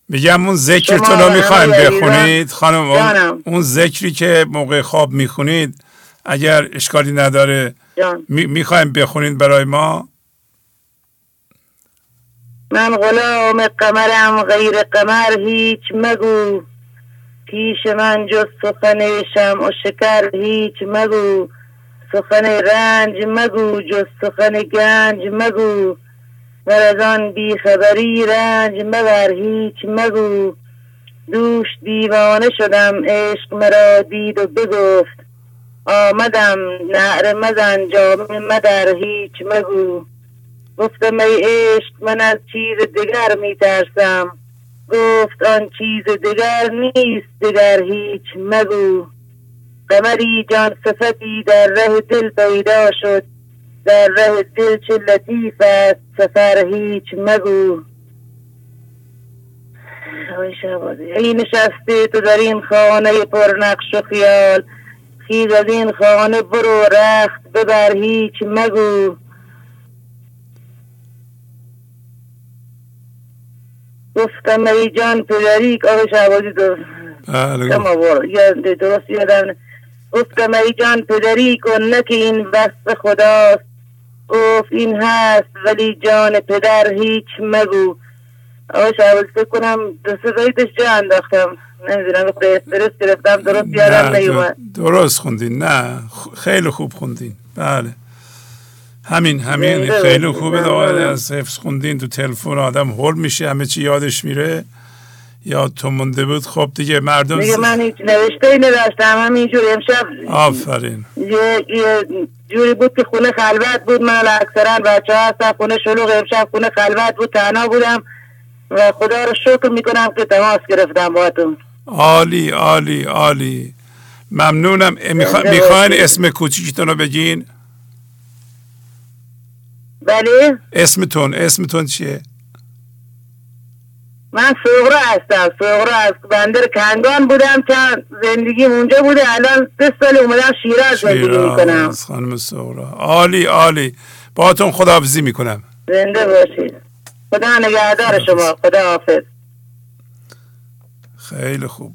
[SPEAKER 3] میگم اون ذکر تو رو می‌خوایم بخونید؟ خانم اون, اون ذکری که موقع خواب می‌خونید اگر اشکالی نداره می‌خوایم بخونید برای ما؟
[SPEAKER 15] من غلام قمرم غیر قمر هیچ مگو. پیش من جز سخن شم و شکر هیچ مگو. سخن رنج مگو جز سخن گنج مگو. و از آن بیخبری رنج مبر هیچ مگو. دوش دیوانه شدم عشق مرا دید و بگفت. آمدم نعر مزن جامه مدر هیچ مگو. گفتم ای عشق من از چیز دیگر میترسم. گفت آن چیز دیگر نیست دیگر هیچ مگو. قمری جان صفتی در ره دل پیدا شد. در ره دل چه لطیف است سفر هیچ مگو. ای نشسته تو در این خانه پر نقش و خیال. خیز از این خانه برو رخت ببر هیچ مگو. گفتم جان پدری آقای شعبازی تو درست یادم. گفتم ای جان پدری کن نکه این وصف خداست. گفت این هست ولی جان پدر هیچ مگو. آقای شعبازی فکر کنم دو سه جا انداختم. نمی‌دونم استرس گرفتم درست یادم نیومد.
[SPEAKER 3] درست خوندین. نه خیلی خوب خوندین. بله. همین همین. خیلی خوبه. دوباره از حفظ خوندین تو تلفن آدم هول میشه همه چی یادش میره. یا تو مونده بود. خب دیگه مردم
[SPEAKER 15] دیگه من هیچ نوشته ای نداشتم. همینجوری امشب
[SPEAKER 3] آفرین.
[SPEAKER 15] یه, یه جوری بود که خونه خلوت بود. من اکثرا بچه ها هستم خونه شلوغ. امشب خونه خلوت بود. تنها بودم. و خدا رو شکر می‌کنم که تماس گرفتم با تو
[SPEAKER 3] عالی عالی عالی. ممنونم. می‌خواین اسم کوچیکتون رو بگین؟
[SPEAKER 15] بله؟
[SPEAKER 3] اسمتون اسمتون چیه؟
[SPEAKER 15] من سغرا هستم سغرا از بندر کنگان بودم که زندگی اونجا بوده الان سه سال اومدم شیراز زندگی می‌کنم.
[SPEAKER 3] خانم سغرا عالی عالی. باهاتون خداحافظی می‌کنم.
[SPEAKER 15] زنده باشید. خدا نگهدار شما. خدا حافظ
[SPEAKER 3] خیلی خوب.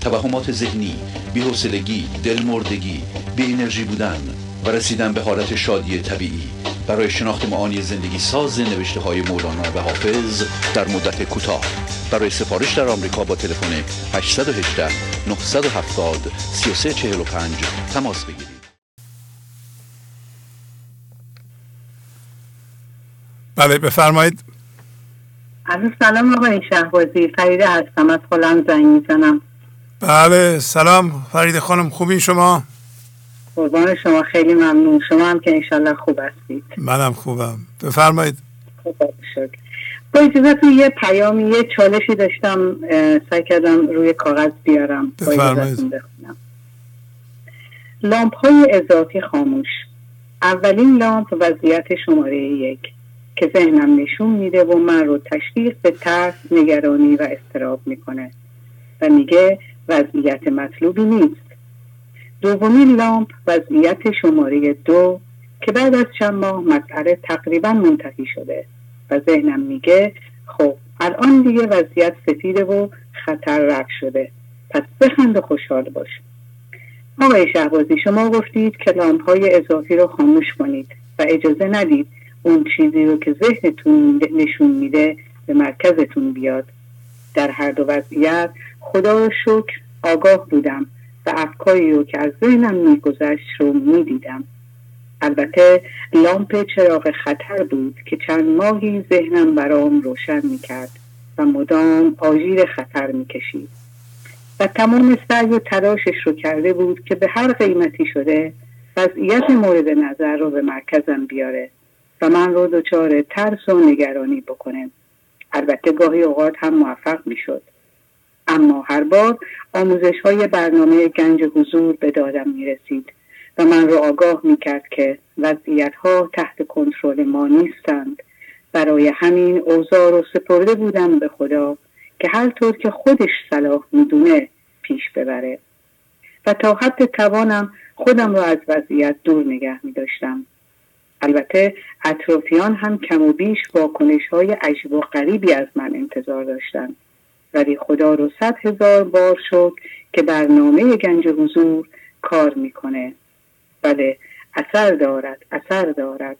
[SPEAKER 16] توهمات ذهنی بی‌حوصلگی دلمردگی بی انرژی بودن و رسیدن به حالت شادی طبیعی برای شناخت معانی زندگی ساز نوشته های مولانا و حافظ در مدت کوتاه. برای سفارش در آمریکا با تلفن 818 970 3345 تماس بگیرید.
[SPEAKER 3] بله بفرمایید.
[SPEAKER 17] سلام آقای شهبازی. فریده هستم از خلم زنگ می‌زنم.
[SPEAKER 3] بله سلام. فرید خانم خوبین شما؟
[SPEAKER 17] قربان شما خیلی ممنون. شما هم که انشالله خوب هستید.
[SPEAKER 3] منم خوبم. بفرمایید.
[SPEAKER 17] شد با اجازتون یه پیامی یه چالشی داشتم سعی کردم روی کاغذ بیارم.
[SPEAKER 3] بفرمایید.
[SPEAKER 17] لامپ های اضافی خاموش. اولین لامپ وضعیت شماره یک که ذهنم نشون میده و من رو تشویق به ترس نگرانی و استراب می‌کنه. و میگه وضعیت مطلوبی نیست. دومین لامپ وضعیت شماره دو که بعد از چند ماه مسئله تقریبا منتهی شده و ذهنم میگه خب الان دیگه وضعیت سفیده و خطر رفت شده. پس بخند و خوشحال باش. آقای شهبازی شما گفتید که لامپ های اضافی رو خاموش کنید و اجازه ندید اون چیزی رو که ذهنتون نشون میده به مرکزتون بیاد. در هر دو وضعیت خدا رو شکر آگاه بودم و افکاری رو که از ذهنم میگذشت رو می‌دیدم. البته لامپ چراغ خطر بود که چند ماهی ذهنم برام روشن می‌کرد و مدام آژیر خطر می‌کشید. و تمام سعی و تلاشش رو کرده بود که به هر قیمتی شده وضعیت مورد نظر رو به مرکزم بیاره و من رو دچار ترس و نگرانی بکنه. البته گاهی اوقات هم موفق می‌شد. اما هر بار آموزش های برنامه گنج حضور به دادم می رسید و من رو آگاه می کرد که وضعیت ها تحت کنترل ما نیستند. برای همین اوزار و سپرده بودم به خدا که هر طور که خودش صلاح می‌دونه پیش ببره. و تا حد توانم خودم را از وضعیت دور نگه می داشتم البته اطرافیان هم کم و بیش واکنش های عجب و غریبی از من انتظار داشتند. ولی خدا رو صد هزار بار شد که برنامه گنج حضور کار می‌کنه. بله اثر دارد اثر دارد.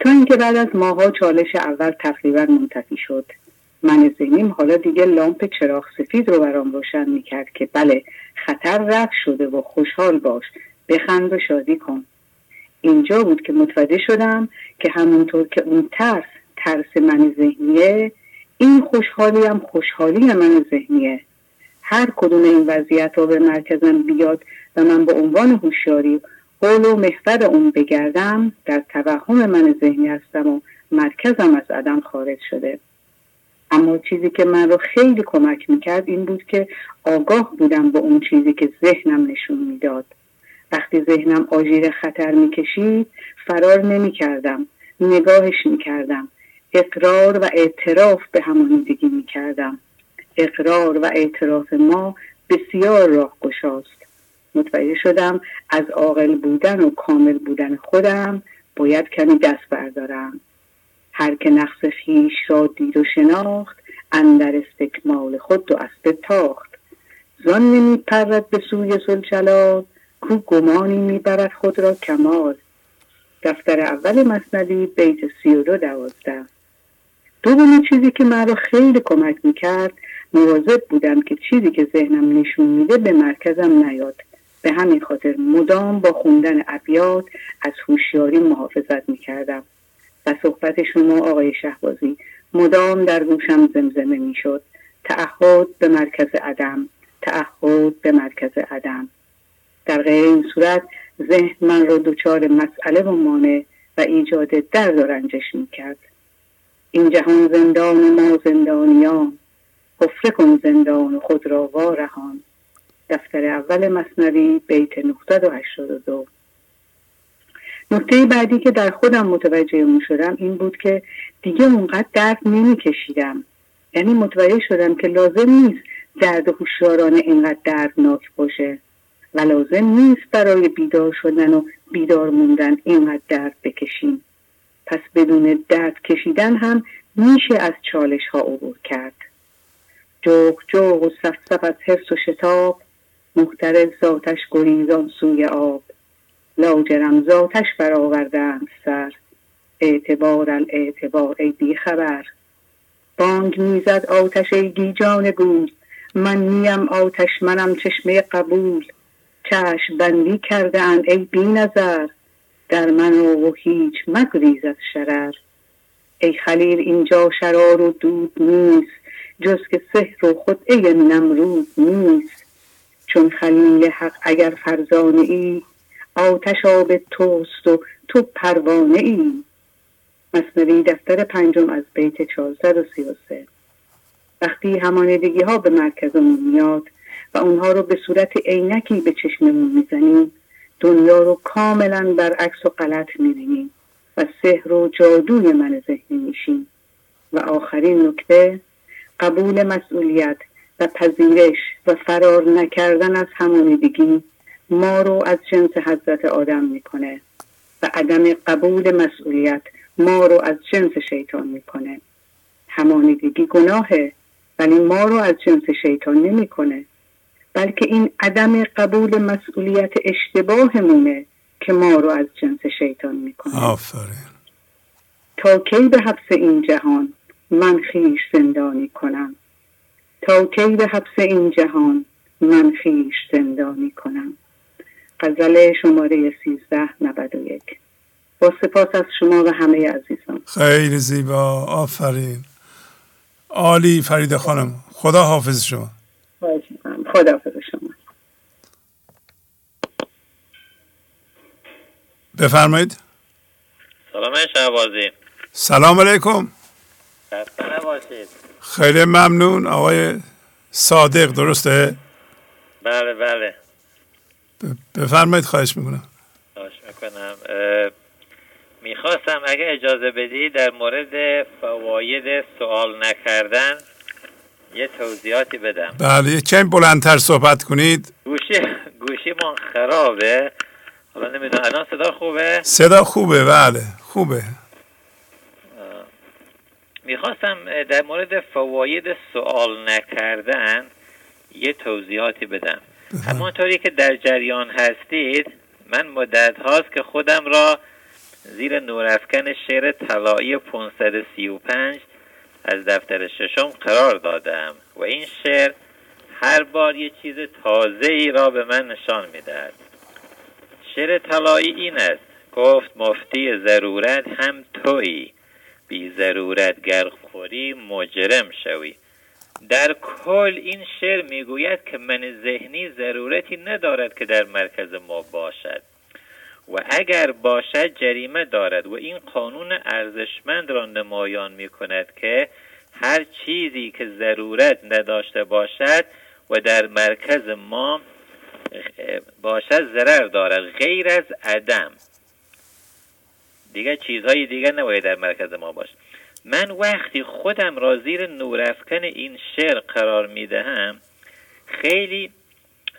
[SPEAKER 17] تا اینکه بعد از ماها چالش اول تقریبا منتفی شد. من ذهنیم حالا دیگه لامپ چراغ سفید رو برام روشن می‌کرد که بله خطر رفت شده و خوشحال باش. بخند و شادی کن. اینجا بود که متوجه شدم که همونطور که اون ترس ترس من ذهنیه این خوشحالی هم خوشحالی من ذهنیه. هر کدوم این وضعیت ها به مرکزم بیاد و من به عنوان هوشیاری قول و محور اون بگردم در توهم من ذهنی هستم و مرکزم از عدم خارج شده. اما چیزی که من رو خیلی کمک می‌کرد این بود که آگاه بودم به اون چیزی که ذهنم نشون می‌داد. وقتی ذهنم آژیر خطر می‌کشید فرار نمی‌کردم نگاهش می‌کردم. اقرار و اعتراف به همانیدگی می‌کردم. اقرار و اعتراف ما بسیار راه گشاست متوجه شدم از عاقل بودن و کامل بودن خودم باید کمی دست بردارم. هر که نقص خیش را دید و شناخت اندر استکمال خود دو اسب تاخت. زان نمی پرد به سوی سلجلال کو گمانی می‌برد خود را کمال. دفتر اول مصنوی بیت سی و دو دوازده. دومین چیزی که من را خیلی کمک می‌کرد مواظب بودم که چیزی که ذهنم نشون میده به مرکزم نیاد. به همین خاطر مدام با خوندن ابیات از هوشیاری محافظت می‌کردم. و صحبت شما آقای شهبازی مدام در گوشم زمزمه می‌شد. تعهد به مرکز عدم تعهد به مرکز عدم. در غیر این صورت ذهن من را دچار مسئله و مانع و ایجاد درد و رنجش می‌کرد. این جهان زندان ما زندانیان. حفره کن زندان خود را وارهان. دفتر اول مصنوی بیت 982 نکته بعدی که در خودم متوجه اون شدم این بود که دیگه اونقدر درد نمیکشیدم. یعنی متوجه شدم که لازم نیست درد هوشیارانه اینقدر دردناک باشه و لازم نیست برای بیدار شدن و بیدار موندن اینقدر درد بکشیم. پس بدون درد کشیدن هم میشه از چالش ها عبور کرد. جوق جوق و صف از حرس و شتاب محترز ذاتش گریزان سوی آب. لاجرم ذاتش برآوردند سر. اعتبار الاعتبار ای بیخبر بانگ می‌زد آتش ای گیجان گول. من میم آتش منم چشمه قبول. چشم بندی کرده ای بی نظر. در من و هیچ مگریز از شرر. ای خلیل اینجا شرار و دود نیست جز که سحر و خود ای نمرود نیست. چون خلیل حق اگر فرزانه ای آتش آب توست و تو پروانه ای. مصنوی دفتر پنجم از بیت 433 وقتی همانیدگی ها به مرکزمون میاد و اونها رو به صورت عینکی به چشممون می‌زنیم دنیا رو کاملا برعکس و غلط می‌بینیم و سحر و جادوی من ذهنی میشیم. و آخرین نکته قبول مسئولیت و پذیرش و فرار نکردن از همانیدگی ما رو از جنس حضرت آدم می‌کنه و عدم قبول مسئولیت ما رو از جنس شیطان می‌کنه. همانیدگی گناهه ولی ما رو از جنس شیطان نمی‌کنه. بلکه این عدم قبول مسئولیت اشتباهمونه که ما رو از جنس شیطان می‌کنه.
[SPEAKER 3] آفرین.
[SPEAKER 17] تا کی به حبس این جهان من خیش زندانی کنم؟ تا کی به حبس این جهان من خیش زندانی کنم؟ غزل شماره 1391 با سپاس از شما و همه عزیزان.
[SPEAKER 3] خیلی زیبا. آفرین. عالی فرید خانم. خدا حافظ شما.
[SPEAKER 17] خدا حافظ شما.
[SPEAKER 3] بفرمایید.
[SPEAKER 18] سلام شهبازی.
[SPEAKER 3] سلام علیکم. خیلی ممنون. آقای صادق درسته؟
[SPEAKER 18] بله بله.
[SPEAKER 3] بفرمایید خواهش می‌کنم.
[SPEAKER 18] خواهش می‌کنم. می‌خواستم اگه اجازه بدی در مورد فواید سوال نکردن یه توضیحاتی بدم.
[SPEAKER 3] بله کمی بلندتر صحبت کنید.
[SPEAKER 18] گوشی گوشی من خرابه. حالا نمی‌دونم الان صدا خوبه؟
[SPEAKER 3] صدا خوبه بله خوبه.
[SPEAKER 18] می‌خواستم در مورد فواید سوال نکردن یه توضیحاتی بدم. همانطوری که در جریان هستید من مدت هاست که خودم را زیر نورافکن شعر طلایی 535 از دفتر ششم قرار دادم و این شعر هر بار یه چیز تازه ای را به من نشان می‌دهد. شعر طلایی این است. گفت مفتی ضرورت هم تویی. بی ضرورت گر خوری مجرم شوی. در کل این شعر می‌گوید که من ذهنی ضرورتی ندارد که در مرکز ما باشد. و اگر باشد جریمه دارد و این قانون ارزشمند را نمایان می کند که هر چیزی که ضرورت نداشته باشد و در مرکز ما باشد ضرر دارد غیر از عدم. دیگه چیزهای دیگه نباید در مرکز ما باشد من وقتی خودم را زیر نورافکن این شعر قرار می دهم خیلی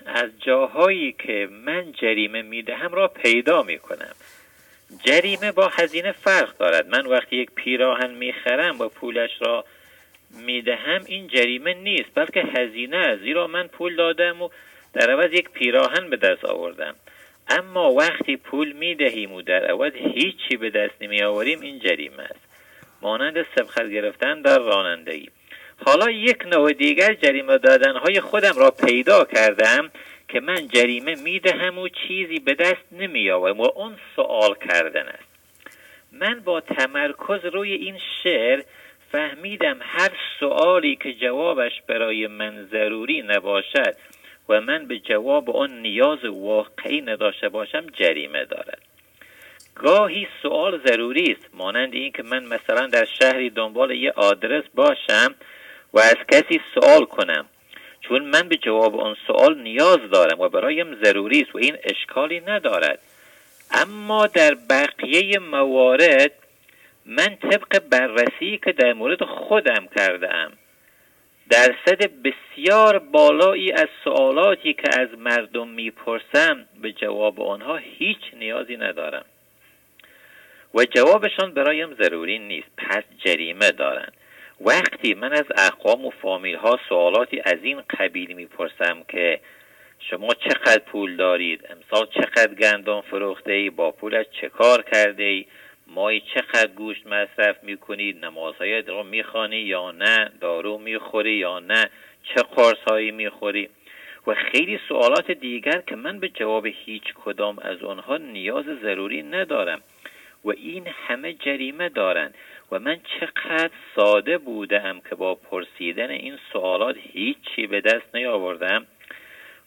[SPEAKER 18] از جاهایی که من جریمه می دهم را پیدا می کنم جریمه با هزینه فرق دارد. من وقتی یک پیراهن می خرم و پولش را می دهم این جریمه نیست بلکه هزینه است. زیرا من پول دادم و در عوض یک پیراهن به دست آوردم. اما وقتی پول می دهیم و در عوض هیچی به دست نمی آوریم این جریمه است. مانند سبخت گرفتن در رانندگی. حالا یک نوع دیگر جریمه دادن های خودم را پیدا کردم که من جریمه می‌دهم و چیزی به دست نمی و اون سوال کردن است. من با تمرکز روی این شعر فهمیدم هر سوالی که جوابش برای من ضروری نباشد و من به جواب آن نیاز واقعی نداشته باشم جریمه دارد. گاهی سوال ضروری است مانند این که من مثلا در شهری دنبال یه آدرس باشم و از کسی سوال کنم. چون من به جواب آن سوال نیاز دارم و برایم ضروری است و این اشکالی ندارد. اما در بقیه موارد من طبق بررسی که در مورد خودم کردم درصد بسیار بالایی از سوالاتی که از مردم می‌پرسم به جواب آنها هیچ نیازی ندارم. و جوابشان برایم ضروری نیست. پس جریمه دارند وقتی من از اقوام و فامیل ها سوالاتی از این قبیل می‌پرسم که شما چقدر پول دارید امسال چقدر گندم فروخته ای با پولش چه کار کرده ای مایی چقدر گوشت مصرف می‌کنید نمازهای رو می‌خوانی یا نه دارو می‌خوری یا نه چه قرصهایی می‌خوری؟ و خیلی سوالات دیگر که من به جواب هیچ کدام از آنها نیاز ضروری ندارم. و این همه جریمه دارند و من چقدر ساده بودم که با پرسیدن این سوالات هیچی به دست نیاوردم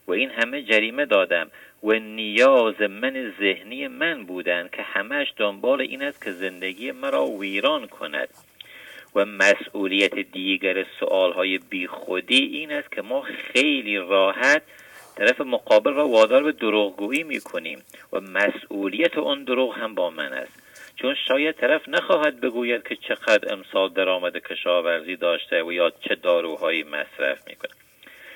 [SPEAKER 18] و این همه جریمه دادم و نیاز من ذهنی من بودند که همش دنبال این است که زندگی مرا ویران کند. و مسئولیت دیگر سوالهای بیخودی این است که ما خیلی راحت طرف مقابل را وادار به دروغگویی می‌کنیم و مسئولیت اون دروغ هم با من است. چون شاید طرف نخواهد بگوید که چقدر امسال درآمد کشاورزی داشته و یا چه داروهایی مصرف می‌کنه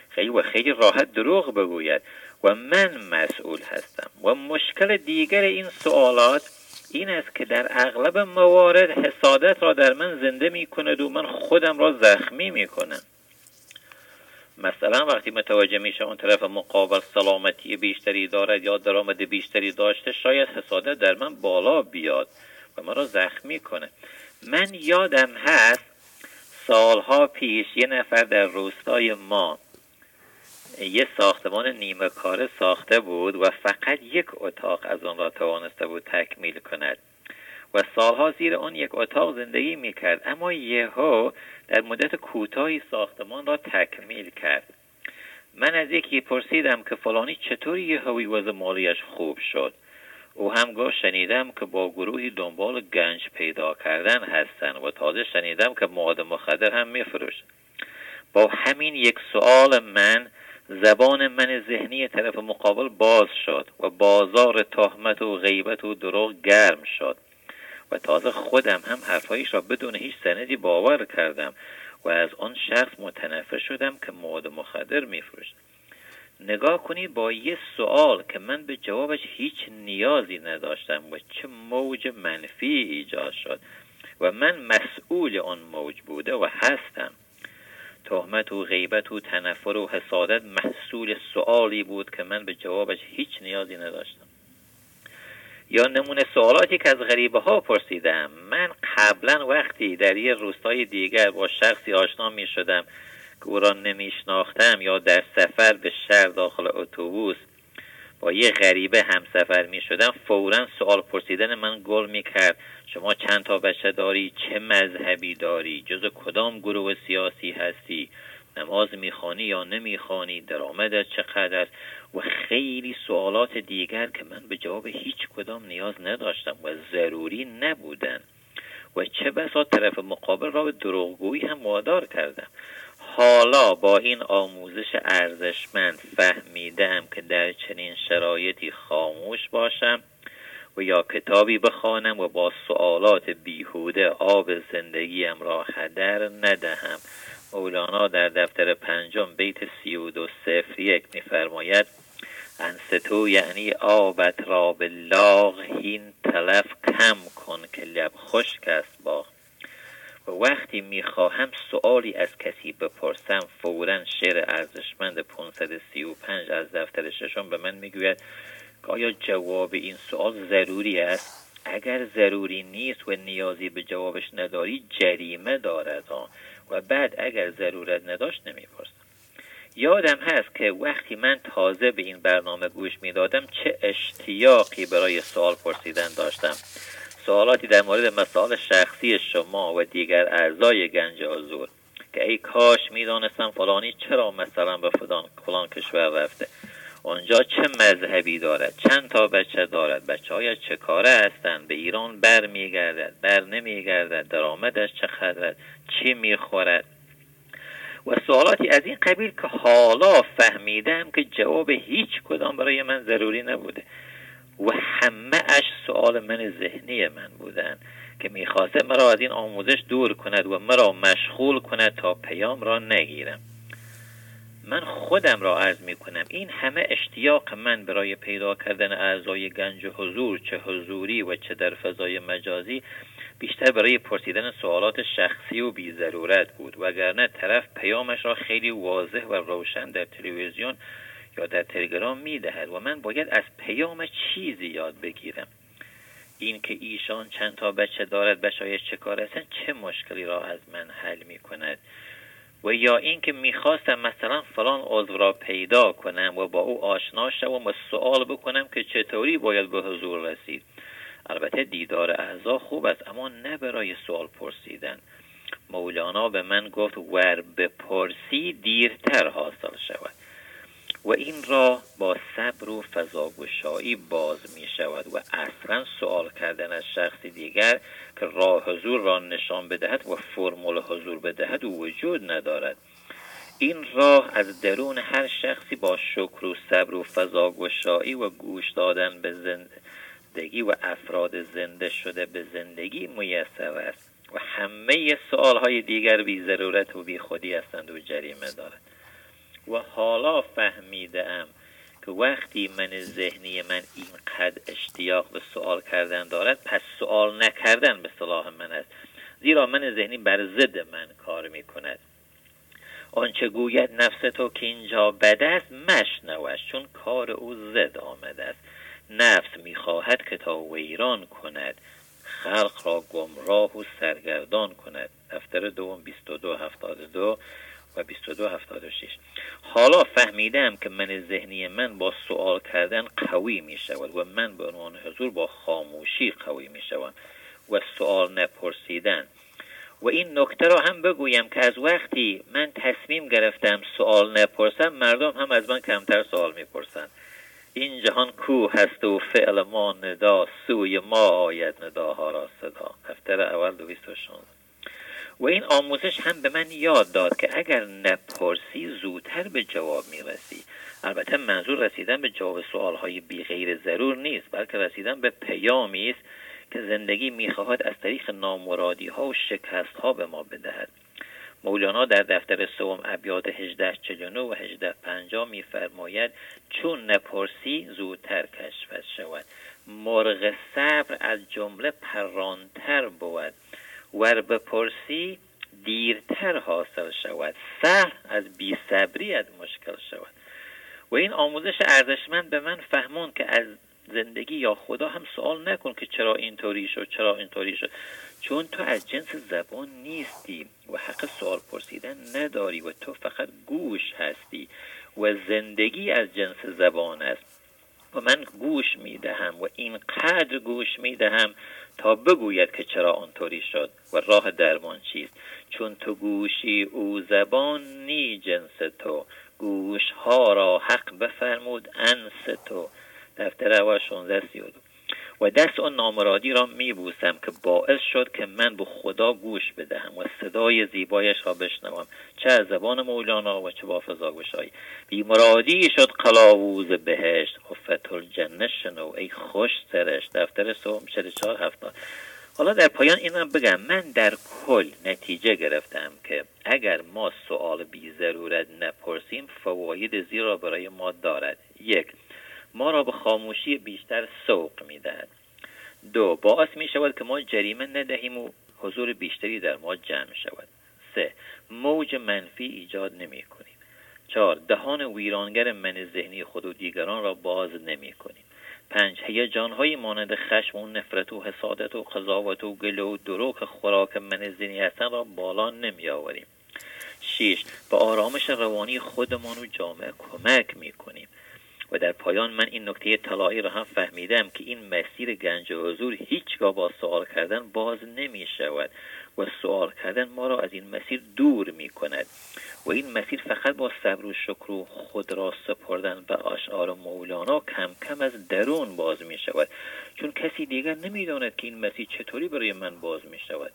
[SPEAKER 18] خیلی و خیلی راحت دروغ بگوید. و من مسئول هستم. و مشکل دیگر این سوالات این است که در اغلب موارد حسادت را در من زنده می کند و من خودم را زخمی می کنم مثلا وقتی متوجه میشه اون طرف مقابل سلامتی بیشتری دارد یا درآمد بیشتری داشته شاید حسادت در من بالا بیاد و مرا زخمی کنه. من یادم هست سالها پیش یه نفر در روستای ما یه ساختمان نیمه کاره ساخته بود و فقط یک اتاق از آن را توانسته بود تکمیل کند. و سالها زیر آن یک اتاق زندگی می‌کرد. اما یهو در مدت کوتاهی ساختمان را تکمیل کرد. من از یکی پرسیدم که فلانی چطوری یه هوی وضع مالیش خوب شد. او هم گفت شنیدم که با گروهی دنبال گنج پیدا کردن هستن و تازه شنیدم که مواد مخدر هم میفروش با همین یک سوال من زبان من ذهنی طرف مقابل باز شد و بازار تهمت و غیبت و دروغ گرم شد. و تازه خودم هم حرفایش را بدون هیچ سندی باور کردم و از آن شخص متنفر شدم که مواد مخدر میفروشد نگاه کنید با یه سوال که من به جوابش هیچ نیازی نداشتم و چه موج منفی ایجاد شد و من مسئول آن موج بوده و هستم. تهمت و غیبت و تنفر و حسادت محصول سوالی بود که من به جوابش هیچ نیازی نداشتم. یا نمونه سوالاتی که از غریبه ها پرسیدم. من قبلا وقتی در یه روستای دیگر با شخصی آشنا می شدم که او را نمیشناختم یا در سفر به شهر داخل اتوبوس با یه غریبه همسفر می شدم فورا سوال پرسیدن من گل می کرد شما چند تا بچه داری؟ چه مذهبی داری؟ جز کدام گروه سیاسی هستی؟ نماز می‌خوانی یا نمی‌خوانی درآمدت چقدر و خیلی سوالات دیگر که من به جواب هیچ کدام نیاز نداشتم و ضروری نبودن. و چه بسا طرف مقابل را به دروغگویی هم وادار کردم. حالا با این آموزش ارزشمند فهمیدم که در چنین شرایطی خاموش باشم و یا کتابی بخوانم و با سوالات بیهوده آب زندگیم را هدر ندهم. مولانا در دفتر پنجم بیت سی و دو صفر یک میفرماید انستو یعنی آبت را به لاغ هین تلف کم کن که لب خشک است با و وقتی می‌خواهم سوالی از کسی بپرسم فورا شعر ارزشمند 535 از دفتر ششم به من می‌گوید که آیا جواب این سوال ضروری است؟ اگر ضروری نیست و نیازی به جوابش نداری جریمه دارد. و بعد اگر ضرورت نداشت نمی‌پرسم. یادم هست که وقتی من تازه به این برنامه گوش می‌دادم چه اشتیاقی برای سوال پرسیدن داشتم. سوالاتی در مورد مسائل شخصی شما و دیگر اعضای گنج حضور که ای کاش می‌دانستم فلانی چرا مثلا به فلان, فلان کشور رفته. آنجا چه مذهبی دارد؟ چند تا بچه دارد؟ بچه های چه کاره هستند؟ به ایران بر میگردد بر نمیگردد درآمدش چقدر چی می‌خورد؟ و سوالاتی از این قبیل که حالا فهمیدم که جواب هیچ کدام برای من ضروری نبوده. و همه اش سوال من ذهنی من بودن که می‌خواسته مرا از این آموزش دور کند و مرا مشغول کند تا پیام را نگیرم. من خودم را عرض می کنم. این همه اشتیاق من برای پیدا کردن اعضای گنج حضور چه حضوری و چه در فضای مجازی بیشتر برای پرسیدن سوالات شخصی و بی ضرورت بود. وگرنه طرف پیامش را خیلی واضح و روشن در تلویزیون یا در تلگرام می‌دهد و من باید از پیام چیزی یاد بگیرم. این که ایشان چند تا بچه دارد بچه چه کار هستن چه مشکلی را از من حل می کند؟ و یا اینکه می‌خواستم مثلا فلان عضو را پیدا کنم و با او آشنا شوم و سوال بکنم که چطوری باید به حضور رسید. البته دیدار اعضا خوب است اما نه برای سوال پرسیدن. مولانا به من گفت ور بپرسی دیرتر حاصل شود. و این را با صبر و فضاگشایی باز می شود و اصلا سوال کردن از شخصی دیگر که راه حضور را نشان بدهد و فرمول حضور بدهد و وجود ندارد. این راه از درون هر شخصی با شکر و صبر و فضاگشایی و گوش دادن به زندگی و افراد زنده شده به زندگی میسر است و همه سوال های دیگر بی ضرورت و بی خودی هستند و جریمه دارد. و حالا فهمیدم که وقتی من ذهنی من اینقدر اشتیاق به سوال کردن دارد پس سوال نکردن به صلاح من است. زیرا من ذهنی بر ضد من کار می کند آنچه گوید نفس تو که اینجا بد است مشنوش چون کار او زد آمده است. نفس می‌خواهد که تا ویران کند خلق را گمراه و سرگردان کند. دفتر دوم 2272 و 2276 حالا فهمیدم که من ذهنی من با سوال کردن قوی می شود و من به عنوان حضور با خاموشی قوی می شوم و سوال نپرسیدن. و این نکته را هم بگویم که از وقتی من تصمیم گرفتم سوال نپرسم مردم هم از من کمتر سوال می‌پرسند این جهان کو هست و فعل ما ندا سوی ما آید نداها را صدا. دفتر اول 216 و این آموزش هم به من یاد داد که اگر نپرسی زودتر به جواب می‌رسی. البته منظور رسیدن به جواب سوال های بی غیر ضرور نیست بلکه رسیدن به پیامی است که زندگی می‌خواهد از طریق نامرادی ها و شکست ها به ما بدهد. مولانا در دفتر سوم ابیات 1849 و 1850 میفرماید چون نپرسی زودتر کشف شود. مرغ صبر از جمله پرانتر بود. ور بپرسی دیرتر حاصل شود. سهل از بی صبریت مشکل شود. و این آموزش ارزشمند به من فهمون که از زندگی یا خدا هم سوال نکن که چرا اینطوری شد چرا اینطوری شد. چون تو از جنس زبان نیستی و حق سوال پرسیدن نداری و تو فقط گوش هستی و زندگی از جنس زبان است. و من گوش می‌دهم و اینقدر گوش می‌دهم تا بگوید که چرا آنطوری شد و راه درمان چیست. چون تو گوشی او زبان نی جنس تو. گوش ها را حق بفرمود انس تو. دفتر اول 16 32 و دست آن نامرادی را میبوسم که باعث شد که من به خدا گوش بدهم و صدای زیبایش را بشنوم. چه از زبان مولانا و چه با فضا گشایی. بیمرادی شد قلاووز بهشت. و فتح الجنه شنو. ای خوش سرش. دفتر سوم 44 هفتاد حالا در پایان اینم بگم. من در کل نتیجه گرفتم که اگر ما سوال بی ضرورت نپرسیم فواید زیرا برای ما دارد. یک ما را به خاموشی بیشتر سوق می‌دهد. دو باعث می شود که ما جریمه ندهیم و حضور بیشتری در ما جمع شود. سه موج منفی ایجاد نمی کنیم چهار دهان ویرانگر من ذهنی خود و دیگران را باز نمی کنیم پنج هیجانهایی مانند خشم و نفرت و حسادت و قضاوت و گله و دروغ خوراک من ذهنی هستن را بالا نمی آوریم شیش به آرامش روانی خودمان و جامعه کمک می کنیم و در پایان من این نکته طلایی را هم فهمیدم که این مسیر گنج و حضور هیچگاه با سوال کردن باز نمی شود و سوال کردن ما را از این مسیر دور می کند و این مسیر فقط با صبر و شکر و خود را سپردن به اشعار مولانا کم کم از درون باز می شود. چون کسی دیگر نمی‌داند که این مسیر چطوری برای من باز می شود.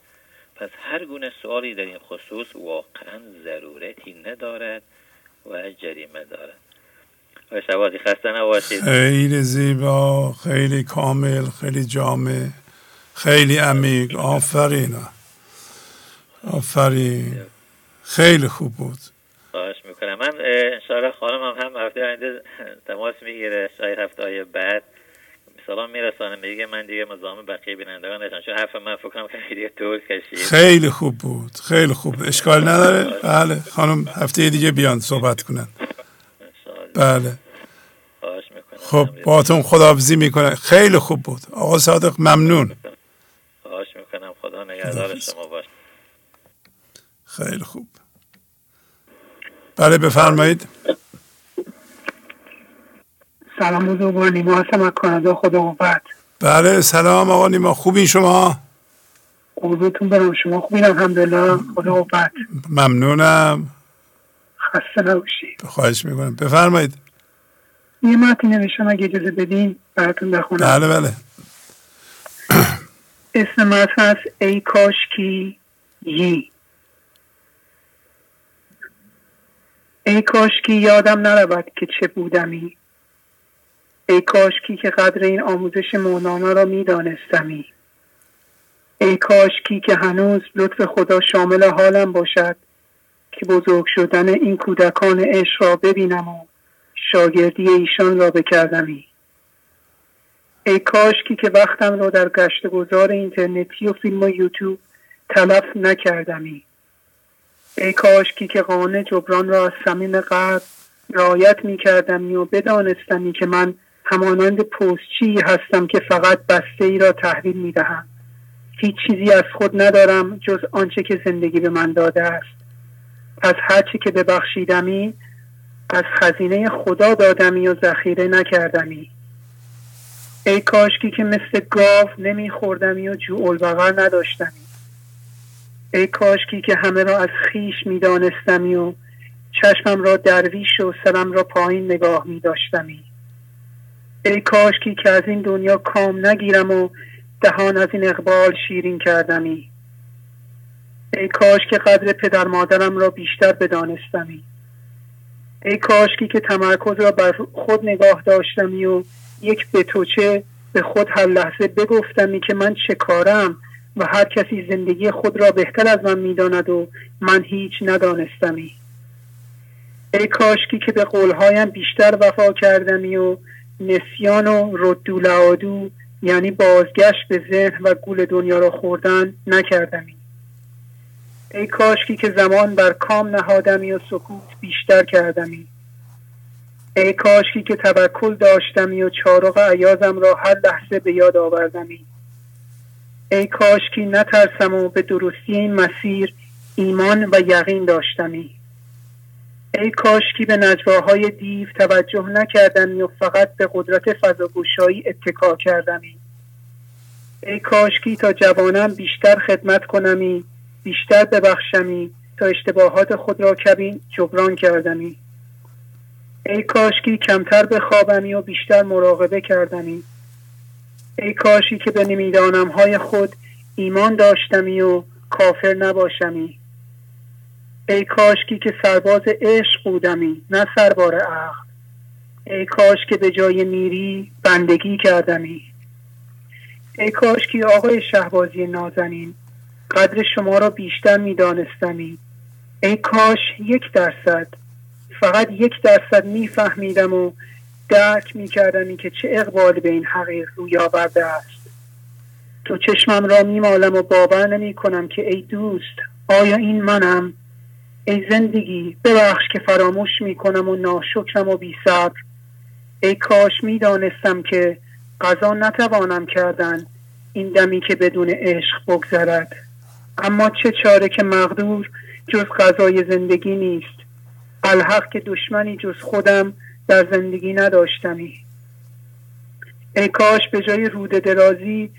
[SPEAKER 18] پس هر گونه سوالی در این خصوص واقعا ضرورتی ندارد و جریمه دارد. شبازی خسته نباشید.
[SPEAKER 3] خیلی زیبا خیلی کامل خیلی جامع خیلی عمیق. آفرین. آفرین. خیلی خوب بود.
[SPEAKER 18] خواهش می‌کنم. من انشاءالله خانم هم هم هفته آینده تماس می‌گیره. شاید هفته های بعد. سلام میرسانه میگه من دیگه مزاحم بقیه بینندگان نشم. چون حرف من فکرم خیلی طول کشید.
[SPEAKER 3] خیلی خوب بود. خیلی خوب. اشکال نداره. بله. خانم هفته دیگه بیان صحبت کنن. بله. خب باتون خداحافظی می‌کنه خیلی خوب بود. آقا صادق ممنون.
[SPEAKER 18] خواهش می‌کنم. خدا نگهدار شما باش
[SPEAKER 3] خیلی خوب. بله بفرمایید.
[SPEAKER 19] سلام بزرگوار نیما هستم. از کانادا خدا قوت.
[SPEAKER 3] بله سلام آقا نیما. خوبین شما؟
[SPEAKER 19] قربونتون برم شما خوبین. الحمدلله. خدا قوت.
[SPEAKER 3] ممنونم.
[SPEAKER 19] خسته نباشید
[SPEAKER 3] خواهش می‌کنم. بفرمایید.
[SPEAKER 19] یه متنی نوشتم اگه اجازه بدین براتون بخونم.
[SPEAKER 3] بله بله. (clears throat)
[SPEAKER 19] اسم متن هست ای کاشکی یی. ای کاشکی یادم نرود که چه بودمی. ای کاشکی که قدر این آموزش مولانا را میدانستمی. ای کاشکی که هنوز لطف خدا شامل حالم باشد. که بزرگ شدن این کودکان عشق را ببینم و شاگردی ایشان را بکردمی. ای کاشکی که وقتم را در گشت گذار اینترنتی و فیلم و یوتیوب تلف نکردمی. ای کاشکی که قانه جبران را از صمیم قلب رعایت می کردمی و بدانستمی که من همانند پستچی هستم که فقط بسته ای را تحویل می دهم هیچ چیزی از خود ندارم جز آنچه که زندگی به من داده است. پس هرچی که ببخشیدمی از خزینه خدا دادمی و ذخیره نکردمی. ای کاشکی که مثل گاو نمیخوردمی و جوع بغر نداشتمی. ای کاشکی که همه را از خیش میدانستمی و چشمم را درویش و سرم را پایین نگاه می داشتمی ای کاشکی که از این دنیا کام نگیرم و دهان از این اقبال شیرین کردمی. ای کاش که قدر پدر مادرم را بیشتر بدانستمی ای کاشکی که تمرکز را بر خود نگاه داشتمی و یک بتوچه به خود هر لحظه بگفتمی که من چه کارم و هر کسی زندگی خود را بهتر از من می‌داند و من هیچ ندانستمی. ای کاشکی که به قولهایم بیشتر وفا کردمی و نسیان و ردولعادو یعنی بازگشت به ذهن و گول دنیا را خوردن نکردمی. ای کاشکی که زمان بر کام نهادمی و سکوت بیشتر کردمی. ای کاشکی که توکل داشتمی و چارق عیازم را هر لحظه به یاد آوردمی. ای کاشکی نترسم و به درستی این مسیر ایمان و یقین داشتمی. ای کاشکی به نجواهای دیو توجه نکردمی و فقط به قدرت فضاگوشایی اتکا کردمی. ای کاشکی تا جوانم بیشتر خدمت کنمی بیشتر ببخشمی تا اشتباهات خود را کبین جبران کردمی. ای کاشکی کمتر بخوابمی و بیشتر مراقبه کردمی. ای کاشی که به نمی‌دانم های خود ایمان داشتمی و کافر نباشمی. ای کاشکی که سرباز عشق بودمی نه سربار عقل. ای کاش که به جای میری بندگی کردمی. ای کاشکی آقای شهبازی نازنین قدر شما را بیشتر میدانستمی. ای کاش یک درصد. فقط یک درصد میفهمیدم و درک میکردمی که چه اقبال به این حقیق روی آورده است. تو چشمم را میمالم و باور نمی کنم که ای دوست آیا این منم؟ ای زندگی ببخش که فراموش می‌کنم و ناشکرم و بی صبر ای کاش می‌دانستم که قضا نتوانم کردن. این دمی که بدون عشق بگذرد. اما چه چاره که مقدور جز غذای زندگی نیست. الحق که دشمنی جز خودم در زندگی نداشتمی. ای کاش به جای روده درازی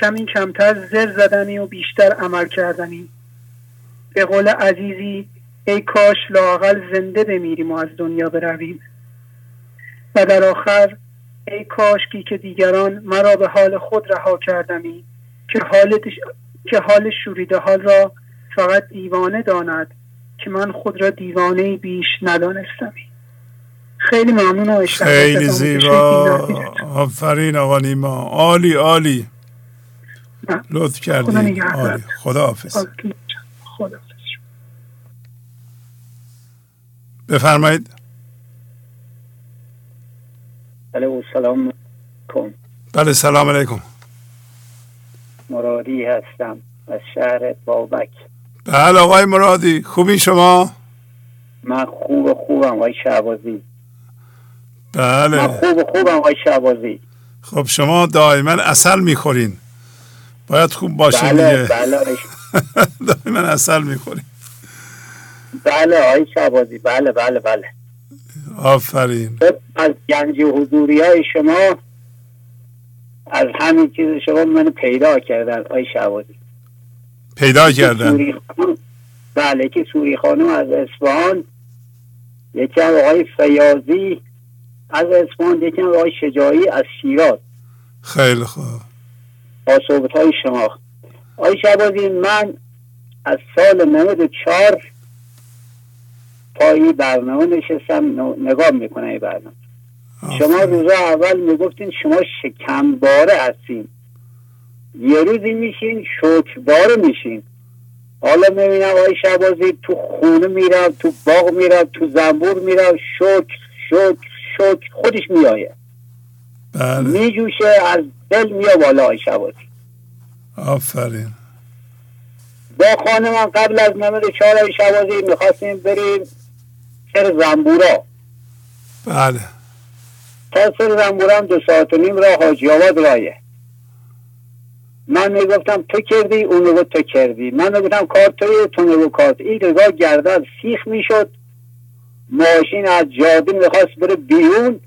[SPEAKER 19] کمی کمتر زر زدنی و بیشتر عمل کردنی به قول عزیزی ای کاش لاقل زنده بمیریم و از دنیا برویم. و در آخر ای کاشکی که دیگران مرا به حال خود رها کردمی که حال, که حال شوریده حال را فقط دیوانه داند که من خود را دیوانه بیش ندانستمی. خیلی ممنون
[SPEAKER 3] خیلی زیبا. آفرین آقا نیما. عالی عالی. لطف کردی. عالی. خدا حافظ
[SPEAKER 19] خدا
[SPEAKER 3] بفرمایید.
[SPEAKER 20] بله سلام کن
[SPEAKER 3] بله سلام علیکم.
[SPEAKER 20] مرادی هستم از شهر بابک.
[SPEAKER 3] بله آقای مرادی خوبی شما؟
[SPEAKER 20] من خوب خوبم آقای شعبازی
[SPEAKER 3] بله.
[SPEAKER 20] من خوب خوبم آقای شعبازی
[SPEAKER 3] خب شما دائما اصل می‌خورین. باید خوب باشین
[SPEAKER 20] بله بله. (laughs)
[SPEAKER 3] دائما اصل می‌خورین.
[SPEAKER 20] بله آقای شعبازی بله بله بله.
[SPEAKER 3] آفرین.
[SPEAKER 20] از گنج حضوری های شما از همین چیز شما منو پیدا کردن آقای شعبازی
[SPEAKER 3] پیدا کردن.
[SPEAKER 20] بله که سوری خانم از اسفان یکی هم آقای فیازی از اسفان یکی هم آقای شجاعی از شیراز.
[SPEAKER 3] خیلی خوب.
[SPEAKER 20] با صحبت های شما. آقای شعبازی من از سال 94 پایی برنامه نشستم نگاه می‌کنه این برنامه. شما روزا اول می‌گفتین شما شکمباره هستین. یه روزی میشین شکباره میشین. حالا می‌بینم آقای شبازی تو خونه میرم تو باغ میرم تو زنبور میرم شک شک شک خودش میایه
[SPEAKER 3] بله.
[SPEAKER 20] میجوشه از دل میاد بالا آقای شبازی
[SPEAKER 3] آفرین.
[SPEAKER 20] با خانمان قبل از نمید چهار آقای شبازی می‌خواستیم بریم سر زنبورا.
[SPEAKER 3] بله.
[SPEAKER 20] تا سر زنبورا هم دو ساعت و نیم راه حاجی آباد راهه من می‌گفتم تو کردی اون می‌گفت تو کردی. من می‌گفتم کار توی تو می‌گفت کارت این رضا گردن سیخ می‌شد. ماشین از جاده می‌خواست بره بیرون.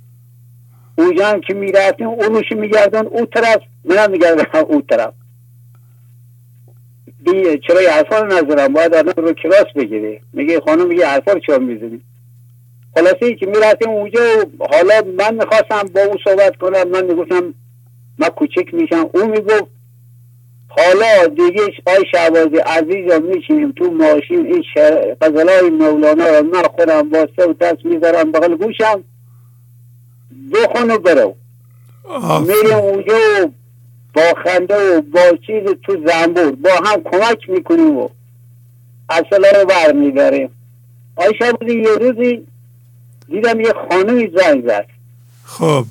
[SPEAKER 20] اونجا هم که می‌رفتیم اونوشی میگردن او طرف. منم میگردم او طرف. دی چرا حرفا رو نظرم باید آدم رو کلاس بگیری میگه خانم میگه حرفا رو چرا می‌زنی؟ خلاصه ای که می‌رفتیم اونجا حالا من می‌خواستم با او صحبت کنم من می‌گفتم من کوچک میشم. او می‌گفت حالا دیگه آی شعبازی عزیزم میشینیم تو ماشین این غزلای مولانا رو من خودم با سه و دست می‌ذارم بغل گوشم. بخون و برو. میریم اونجا و با خنده و با چیز تو زنبور. با هم کمک می‌کنیم و اصلا رو برمیداریم. آی شبازی یه روزی دیدم یه خانمی زنگ زد.
[SPEAKER 3] خب.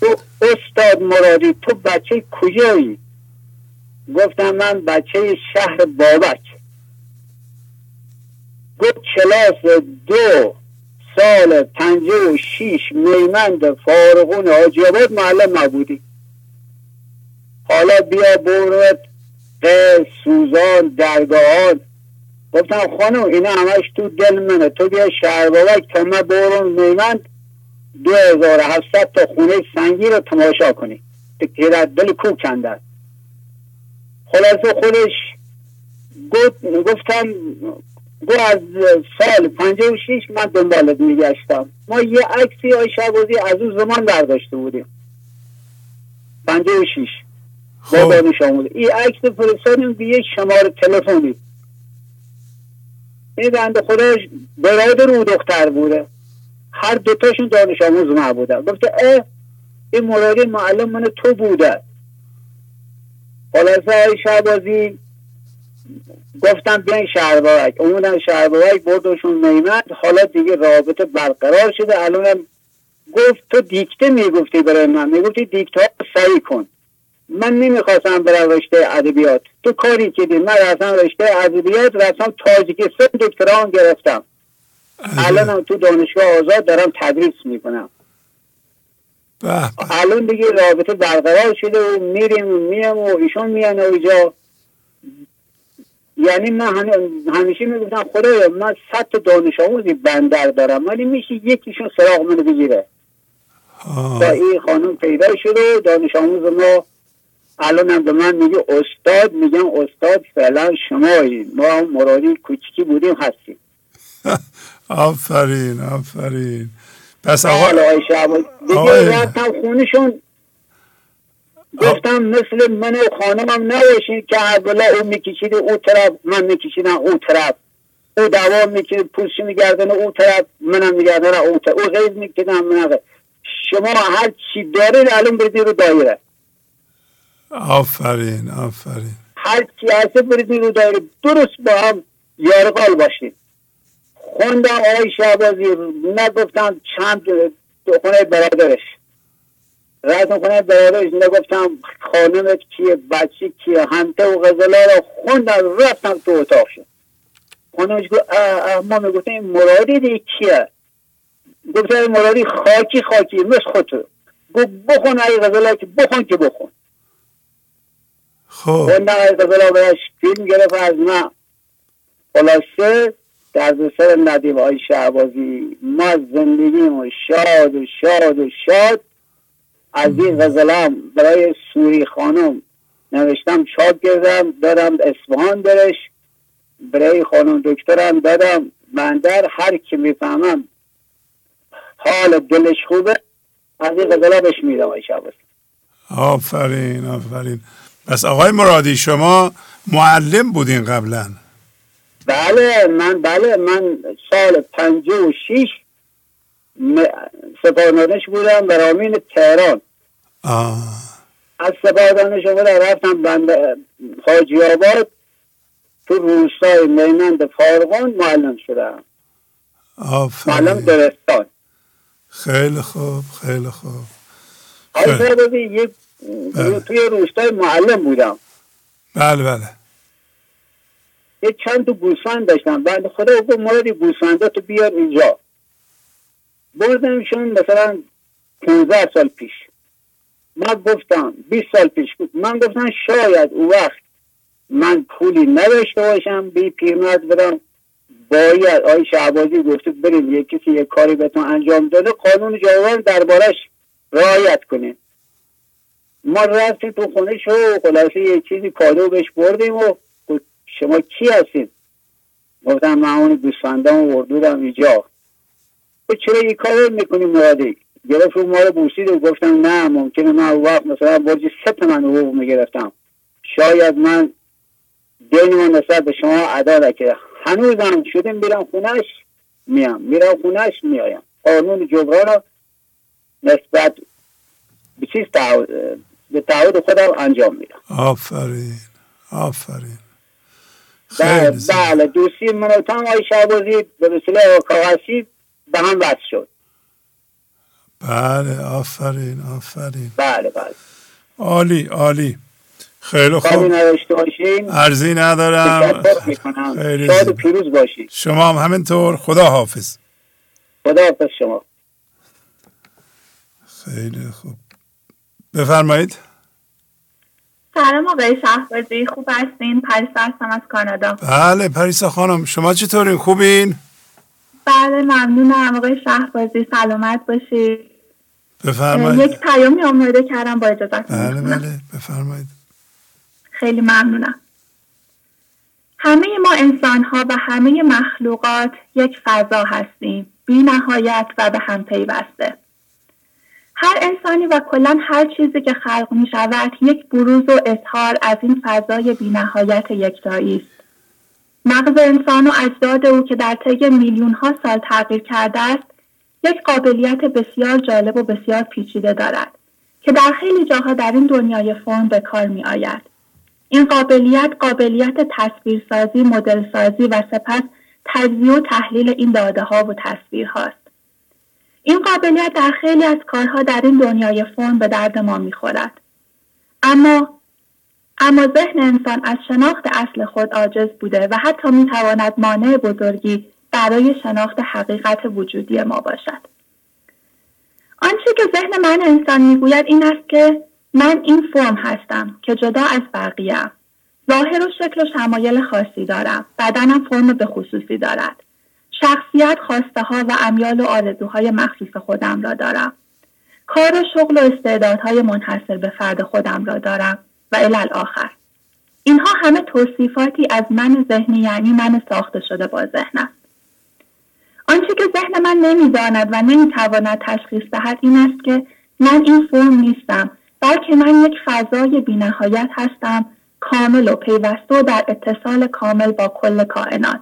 [SPEAKER 20] تو استاد مرادی تو بچه کجایی؟ گفتم من بچه شهر بابک. گفت کلاس دو سال پنجه و شیش میمند فارغون آباد معلم نبودی. حالا بیا برو قیس سوزان درگاهان. گفتم خانم اینا همش تو دل منه. تو بیا شهر بابک تا من برون میمند دو هزار هفتصد تا خونه سنگی رو تماشا کنی. که در دل کوه کندن خلاصه خودش گفتم گو از سال پنجه و شیش من دنبالت میگشتم. ما یه عکسی های شبازی از اون زمان برداشته بودیم. پنجه و شیش با دانش آموزه این عکس فرستادیم به یک شماره تلفنی. این بنده خودش برادر او دختر بوده. هر دوتاشون دانش آموز ما بودن. گفته اه این مرادی معلم من تو بوده. خلاصه های شهبازی گفتم بیاین شهرباک اومدن شهرباک بردشون میمد. حالا دیگه رابطه برقرار شده. الانم گفت تو دیکته می‌گفتی برای من. می‌گفتی دیکته ها سعی کن. من نمی‌خواستم برم رشته ادبیات. تو کاری که دی من رفتم رشته ادبیات رفتم تاجیکستان دکتران گرفتم. الانم تو دانشگاه آزاد دارم تدریس می‌کنم. الان دیگه رابطه برقرار شده و میریم و میم و ایشون میان اینجا. یعنی من همیشه می‌گفتم خدایا من صد تا دانش آموزی بندر دارم ولی میشه یکیشون سراغ منو بگیره. تا این خانم پیدا شده دانش آموز ما الان هم به من میگه استاد میگم استاد فعلا شمایی ما مرادی کوچکی بودیم هستیم. (laughs)
[SPEAKER 3] آفرین آفرین. پس
[SPEAKER 20] آقا دیگه رفتم خونشون. گفتم مثل من و خانمم نباشین که اولا او می‌کشید او طرف من میکشیدم او طرف. او دوام می‌کشید پوشی میگردن او طرف منم میگردن او طرف. او غیز میکشیدم من شما هر چی دارید الان بریدی رو دایره.
[SPEAKER 3] آفرین آفرین.
[SPEAKER 20] هر چی هست بریدی رو دایره درست با هم یارقال باشید خوندم آقای شعبازی نگفتم چند خونه برادرش. رفتم خونه برادرش نگفتم خانمت کیه بچه کیه همته و غزله رو خوندم رفتم تو اتاق شد. خانمش گفت ما می‌گفتم این مرادی دیگه کیه؟ گفتم مرادی خاکی خاکی مثل خودتو. گفت بخون ای غزله که بخون که بخون.
[SPEAKER 3] خب.
[SPEAKER 20] غزله برش فیلم گرفت از من. خلاصه در سر ندیم های شعبازی ما زندگیمو شاد و شاد و شاد از این غزلم برای سوری خانم نوشتم چاپ کردم دادم اصفهان درش برای خانم دکترم دادم. من در هر کی می‌فهمم حال دلش خوبه از این غزلا بهش میدم شعبازی
[SPEAKER 3] آفرین آفرین. پس آقای مرادی شما معلم بودین قبلا.
[SPEAKER 20] بله من بله من سال پنجه و شیش سپاهدانش بودم برامین تهران. از سپاهدانش بودم رفتم بند حاجی آباد تو روستای میمند فارغان معلم شدم. معلم درستان
[SPEAKER 3] خیلی خوب خیلی خوب.
[SPEAKER 20] خیلی. توی روستای معلم بودم.
[SPEAKER 3] بله بله.
[SPEAKER 20] یه چند تا گوسفند داشتم. بعد خدا گفت مرادی گوسفندا تو بیار اینجا. بردمشون مثلا 15 سال پیش. من گفتم 20 سال پیش من گفتم شاید او وقت من پولی نداشته باشم بی پیرمرد بدم باید آی شعبازی گفته بریم یه کسی یه کاری بهتون انجام داده قانون جوان دربارش رعایت کنیم ما رفتیم تو خونه شو خلاصه یه چیزی کادو بهش بردیم و شما کی هستید گفتم من اون گوسفندام وردودم اینجا. تو چرا این کار می‌کنی مرادی؟ گرفت ما رو بوسید و گفتم نه ممکنه من او وقت مثلا برجی ست من حقوق می‌گرفتم. شاید من دین من نسبت به شما ادا نکرده هنوزم شدیم میرم خونش میام. میرم خونش میایم قانون جبران رو نسبت به چیز به تعهد خودم انجام میدم.
[SPEAKER 3] آفرین. آفرین.
[SPEAKER 20] بله. بله دوستی من و تام آقای شهبازی به وسیله کاغذی به هم وصل شد.
[SPEAKER 3] بله آفرین آفرین.
[SPEAKER 20] بله بله.
[SPEAKER 3] عالی عالی. خیلی خوب. ارزی ندارم. خیلی
[SPEAKER 20] شاد. پیروز باشید
[SPEAKER 3] شما هم همینطور. خدا حافظ.
[SPEAKER 20] خدا حافظ شما.
[SPEAKER 3] خیلی خوب. بفرمایید.
[SPEAKER 21] سلام آقای شهبازی. خوب هستین؟ پریسا هستم از کانادا.
[SPEAKER 3] بله پریسا خانم. شما چطورین؟ خوبین؟
[SPEAKER 21] بله ممنونم. آقای شهبازی سلامت باشید.
[SPEAKER 3] بفرمایید.
[SPEAKER 21] یک پیامی آماده کردم با اجازت
[SPEAKER 3] بله بله. بفرمایید.
[SPEAKER 21] خیلی ممنونم. همه ما انسان ها و همه مخلوقات یک فضا هستیم. بی نهایت و به هم پیوسته. هر انسانی و کلا هر چیزی که خلق می شود یک بروز و اظهار از این فضای بی نهایت یکتایی است مغز انسان و اجداد او که در طی میلیون ها سال تغییر کرده است یک قابلیت بسیار جالب و بسیار پیچیده دارد که در خیلی جاها در این دنیای فرم به کار می آید. این قابلیت قابلیت تصویرسازی، مدل سازی و سپس تجزیه و تحلیل این داده ها و تصویر هاست. این قابلیت در خیلی از کارها در این دنیای فرم به درد ما می خورد. اما اما ذهن انسان از شناخت اصل خود عاجز بوده و حتی می تواند مانع بزرگی برای شناخت حقیقت وجودی ما باشد. آنچه که ذهن من انسان می‌گوید این است که من این فرم هستم که جدا از بقیه ظاهر و شکل و شمایل خاصی دارم بدنم فرم به خصوصی دارد شخصیت خواسته ها و امیال و آرزوهای مخصوص خودم را دارم. کار و شغل و استعدادهای منحصر به فرد خودم را دارم و آخر. اینها همه توصیفاتی از من ذهنی یعنی من ساخته شده با ذهن است آنچه که ذهن من نمی‌داند و نمی‌تواند تشخیص دهد این است که من این فرم نیستم بلکه من یک فضای بینهایت هستم کامل و پیوسته و در اتصال کامل با کل کائنات.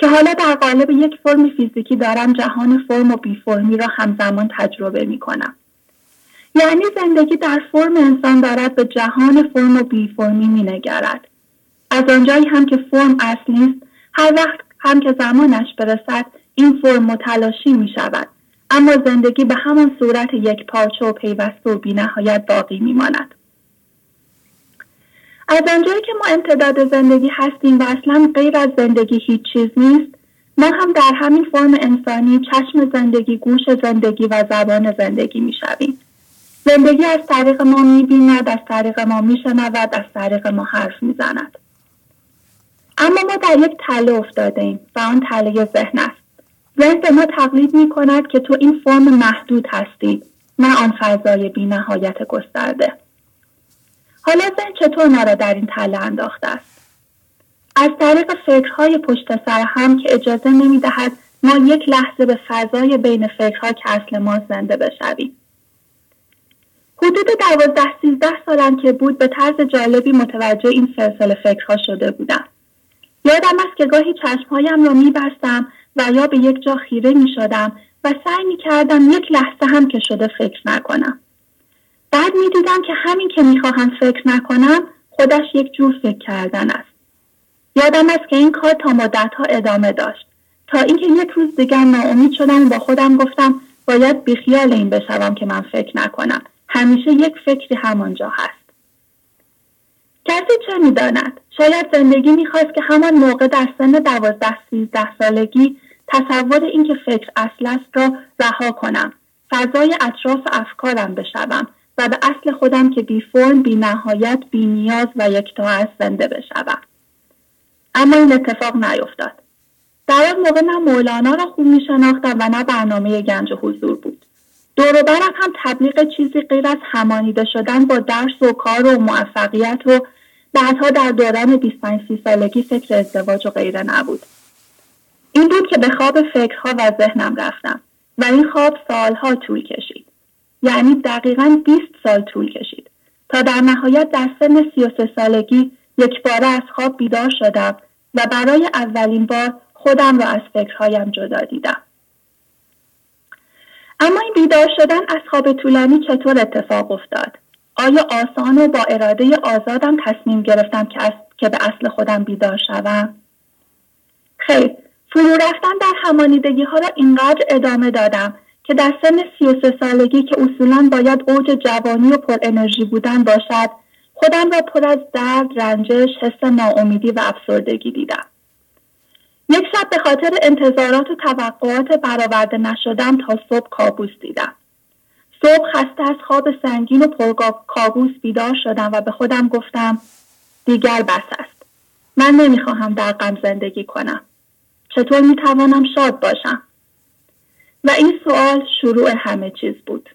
[SPEAKER 21] که حالا در قالب یک فرم فیزیکی دارم جهان فرم و بی فرمی را همزمان تجربه می کنم. یعنی زندگی در فرم انسان دارد به جهان فرم و بی فرمی می نگرد. از آنجایی هم که فرم اصل نیست هر وقت هم که زمانش برسد این فرم متلاشی می شود اما زندگی به همان صورت یک پارچه و پیوسته و بینهایت باقی می ماند. از آنجایی که ما امتداد زندگی هستیم و اصلا غیر از زندگی هیچ چیز نیست ما هم در همین فرم انسانی چشم زندگی گوش زندگی و زبان زندگی می شویم. زندگی از طریق ما می بیند از طریق ما می شنود از طریق ما حرف می زند. اما ما در یک تله افتاده ایم و آن تله ذهن است. ذهن به ما تقلید می کند که تو این فرم محدود هستی نه آن فضای بی نهایت گسترده. حالا ذهن چطور ما را در این تله انداخته است؟ از طریق فکرهای پشت سر هم که اجازه نمی دهد ما یک لحظه به فضای بین فکرها که اصل ما زنده بشویم. حدود دوازده سیزده سالم که بود به طرز جالبی متوجه این سلسله فکرها شده بودم. یادم است که گاهی چشمهایم را میبستم و یا به یک جا خیره می شدم و سعی می کردم یک لحظه هم که شده فکر نکنم. بعد می دیدم که همین که می خواهم فکر نکنم خودش یک جور فکر کردن است. یادم است که این کار تا مدتها ادامه داشت. تا اینکه یک روز دیگر ناامید شدم و با خودم گفتم باید بیخیال این بشوم که من فکر نکنم. همیشه یک فکری همانجا هست. کسی چه می‌داند شاید زندگی می‌خواست که همان موقع در سن دوازده سیزده سالگی تصور اینکه فکر اصل است را رها کنم فضای اطراف افکارم بشوم و به اصل خودم که بی فرم بی نهایت بی نیاز و یکتا از زنده بشوم. اما این اتفاق نیفتاد. در آن موقع نه مولانا را خوب می شناختم و نه برنامه گنج حضور بود. دوروبرم هم تبلیغ چیزی غیر از همانیده شدن با درس و کار و موفقیت و بعدها در دوران 25 سی سالگی فکر ازدواج و غیره نبود. این بود که به خواب فکرها و ذهنم رفتم و این خواب سالها طول کشید. یعنی دقیقا 20 سال طول کشید. تا در نهایت در سن 33 سالگی یک بار از خواب بیدار شدم و برای اولین بار خودم را از فکرهایم جدا دیدم. اما این بیدار شدن از خواب طولانی چطور اتفاق افتاد؟ آیا آسان و با اراده آزادم تصمیم گرفتم که, که به اصل خودم بیدار شوم؟ خیر فرو رفتن در همانیدگی ها را اینقدر ادامه دادم که در سن 33 سالگی که اصولا باید اوج جوانی و پر انرژی بودن باشد خودم را پر از درد، رنجش، حس ناامیدی و افسردگی دیدم. یک شب به خاطر انتظارات و توقعات برآورده نشدم تا صبح کابوس دیدم. صبح خسته از خواب سنگین و پرگاب کابوس بیدار شدم و به خودم گفتم دیگر بس است. من نمی‌خواهم در غم زندگی کنم. چطور می‌توانم شاد باشم؟ و این سوال شروع همه چیز بود.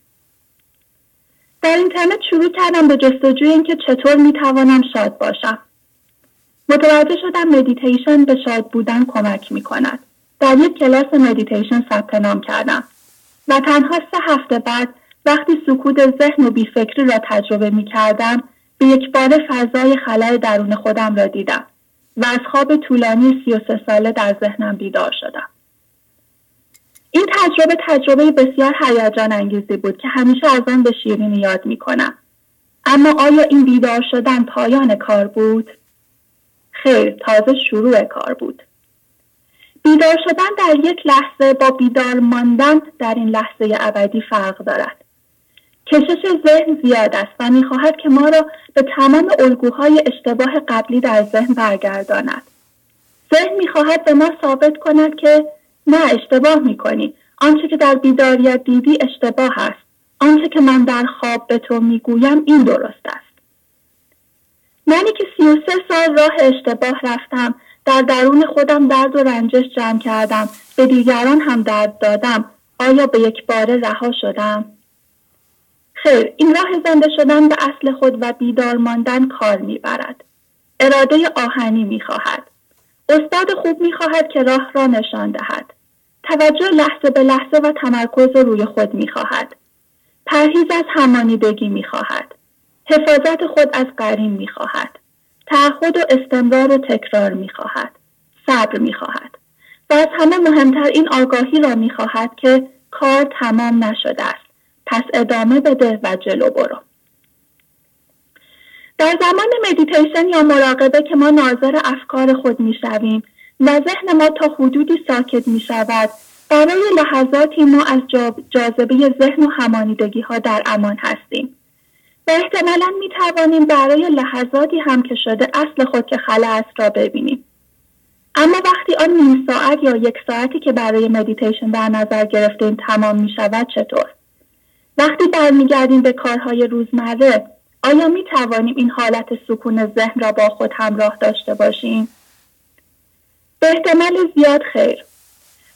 [SPEAKER 21] در اینترنت شروع کردم به جستجوی اینکه چطور می‌توانم شاد باشم. متوجه شدم مدیتیشن به شاد بودن کمک می کند. در یک کلاس مدیتیشن ثبت نام کردم و تنها سه هفته بعد وقتی سکوت ذهن و بیفکری را تجربه می کردم به یک بار فضای خلای درون خودم را دیدم و از خواب طولانی 33 ساله در ذهنم بیدار شدم. این تجربه تجربه بسیار هیجان انگیزی بود که همیشه از آن به شیرینی یاد می کنم. اما آیا این بیدار شدن پایان کار بود؟ خیر تازه شروع کار بود. بیدار شدن در یک لحظه با بیدار ماندن در این لحظه ابدی فرق دارد. کشش ذهن زیاد است و می‌خواهد که ما را به تمام الگوهای اشتباه قبلی در ذهن برگرداند. ذهن می‌خواهد به ما ثابت کند که نه اشتباه می‌کنی. آنچه که در بیداریت دیدی اشتباه است. آنچه که من در خواب به تو می‌گویم این درست است. منی که سی و سه سال راه اشتباه رفتم در درون خودم درد و رنجش جمع کردم به دیگران هم درد دادم. آیا به یک باره رها شدم؟ خیر این راه زنده شدن به اصل خود و بیدار ماندن کار می‌برد. اراده آهنی می‌خواهد. استاد خوب می‌خواهد که راه را نشان دهد. توجه لحظه به لحظه و تمرکز روی خود می‌خواهد. پرهیز از همانیدگی می‌خواهد. حفاظت خود از قرین می‌خواهد. تعهد و استمرار و تکرار می‌خواهد. صبر می‌خواهد. و از همه مهمتر این آگاهی را می‌خواهد که کار تمام نشده است. پس ادامه بده و جلو برو. در زمان مدیتیشن یا مراقبه که ما ناظر افکار خود می‌شویم و ذهن ما تا حدودی ساکت می شود برای لحظاتی ما از جاذبه ذهن و همانیدگی ها در امان هستیم و احتمالا می توانیم برای لحظاتی هم که شده اصل خود که خلا است را ببینیم اما وقتی آن نیم ساعت یا یک ساعتی که برای مدیتیشن در نظر گرفتیم تمام می شود چطور؟ وقتی برمیگردیم به کارهای روزمره آیا می توانیم این حالت سکون ذهن را با خود همراه داشته باشیم؟ به احتمال زیاد خیر.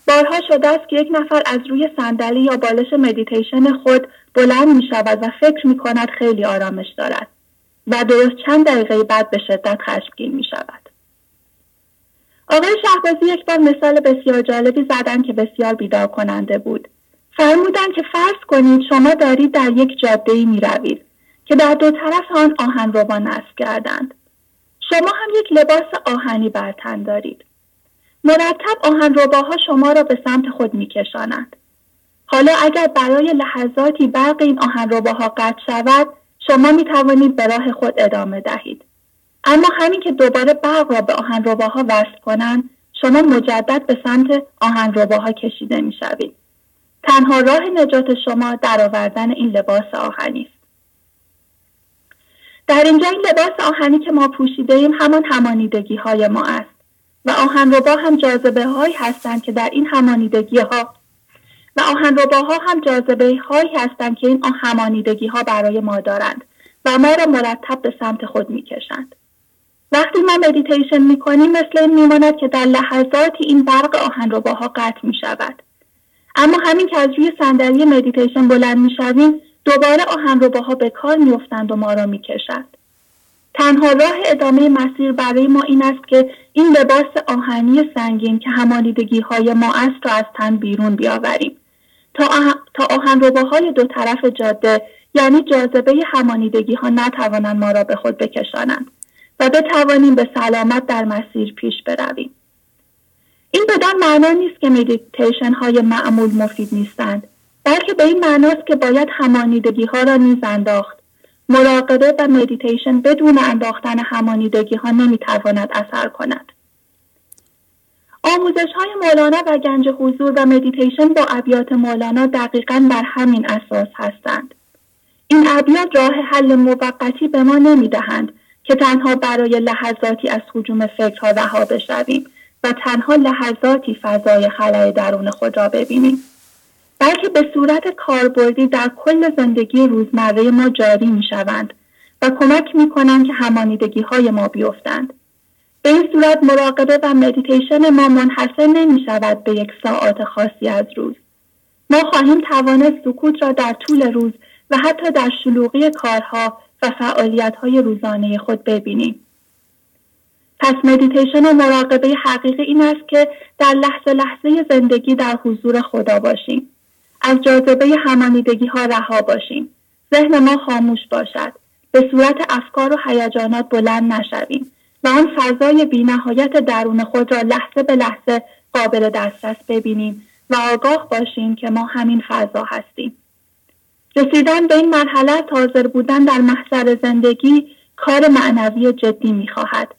[SPEAKER 21] بارها شده است که یک نفر از روی صندلی یا بالش مدیتیشن خود بلند می شود و فکر می کند خیلی آرامش دارد و درست چند دقیقه بعد به شدت خشمگین می شود. آقای شهبازی یک بار مثال بسیار جالبی زدن که بسیار بیدار کننده بود. فرمودند که فرض کنید شما دارید در یک جاده ای می روید که در دو طرف آن آهن روبا نصب کردند. شما هم یک لباس آهنی بر تن دارید. مرتب آهن روباها شما را به سمت خود میکشانند. حالا اگر برای لحظاتی برق این آهن روباها قطع شود شما می توانید به راه خود ادامه دهید. اما همین که دوباره برق را به آهن روباها وصل کنند شما مجدد به سمت آهن روباها کشیده می شوید. تنها راه نجات شما در آوردن این لباس آهنی است. در اینجا این لباس آهنی که ما پوشیده ایم همان همانیدگی های ما است. و آهنربا هم جاذبه هایی هستند که در این همانیدگی ها و آهنرباها هم جاذبه هایی هستند که این همانیدگی ها برای ما دارند و ما را مرتب به سمت خود می‌کشند. وقتی ما مدیتیشن می‌کنیم مثل این میماند که در لحظاتی این برق آهنرباها قطع می شود. اما همین که از روی صندلی مدیتیشن بلند می‌شویم دوباره آهنرباها به کار میافتند و ما را می‌کشند. تنها راه ادامه مسیر برای ما این است که این لباس آهنی سنگین که همانیدگی های ما است را از تن بیرون بیاوریم. تا, آه... تا آهنرباهای دو طرف جاده یعنی جاذبه همانیدگی ها نتوانند ما را به خود بکشانند و بتوانیم به سلامت در مسیر پیش برویم. این بدان معنا نیست که مدیتیشن های معمول مفید نیستند بلکه به این معناست که باید همانیدگی ها را نیز انداخت. مراقبه و مدیتیشن بدون انداختن همانیدگی ها نمی‌تواند اثر کند. آموزش های مولانا و گنج حضور و مدیتیشن با ابیات مولانا دقیقا بر همین اساس هستند. این ابیات راه حل موقتی به ما نمی‌دهند که تنها برای لحظاتی از حجوم فکرها رها بشویم و تنها لحظاتی فضای خلای درون خود را ببینیم. بلکه به صورت کاربردی در کل زندگی روزمره ما جاری می شوند و کمک می کنند که همانیدگی های ما بیفتند. به این صورت مراقبه و مدیتیشن ما منحصر نمی شود به یک ساعت خاصی از روز. ما خواهیم توانست سکوت را در طول روز و حتی در شلوغی کارها و فعالیت های روزانه خود ببینیم. پس مدیتیشن و مراقبه حقیقی این است که در لحظه لحظه زندگی در حضور خدا باشیم. از جاذبه همانیدگی ها رها باشیم. ذهن ما خاموش باشد. به صورت افکار و هیجانات بلند نشویم و آن فضای بینهایت درون خود را لحظه به لحظه قابل دسترس ببینیم و آگاه باشیم که ما همین فضا هستیم. رسیدن به این مرحله تازر بودن در محضر زندگی کار معنوی جدی می خواهد.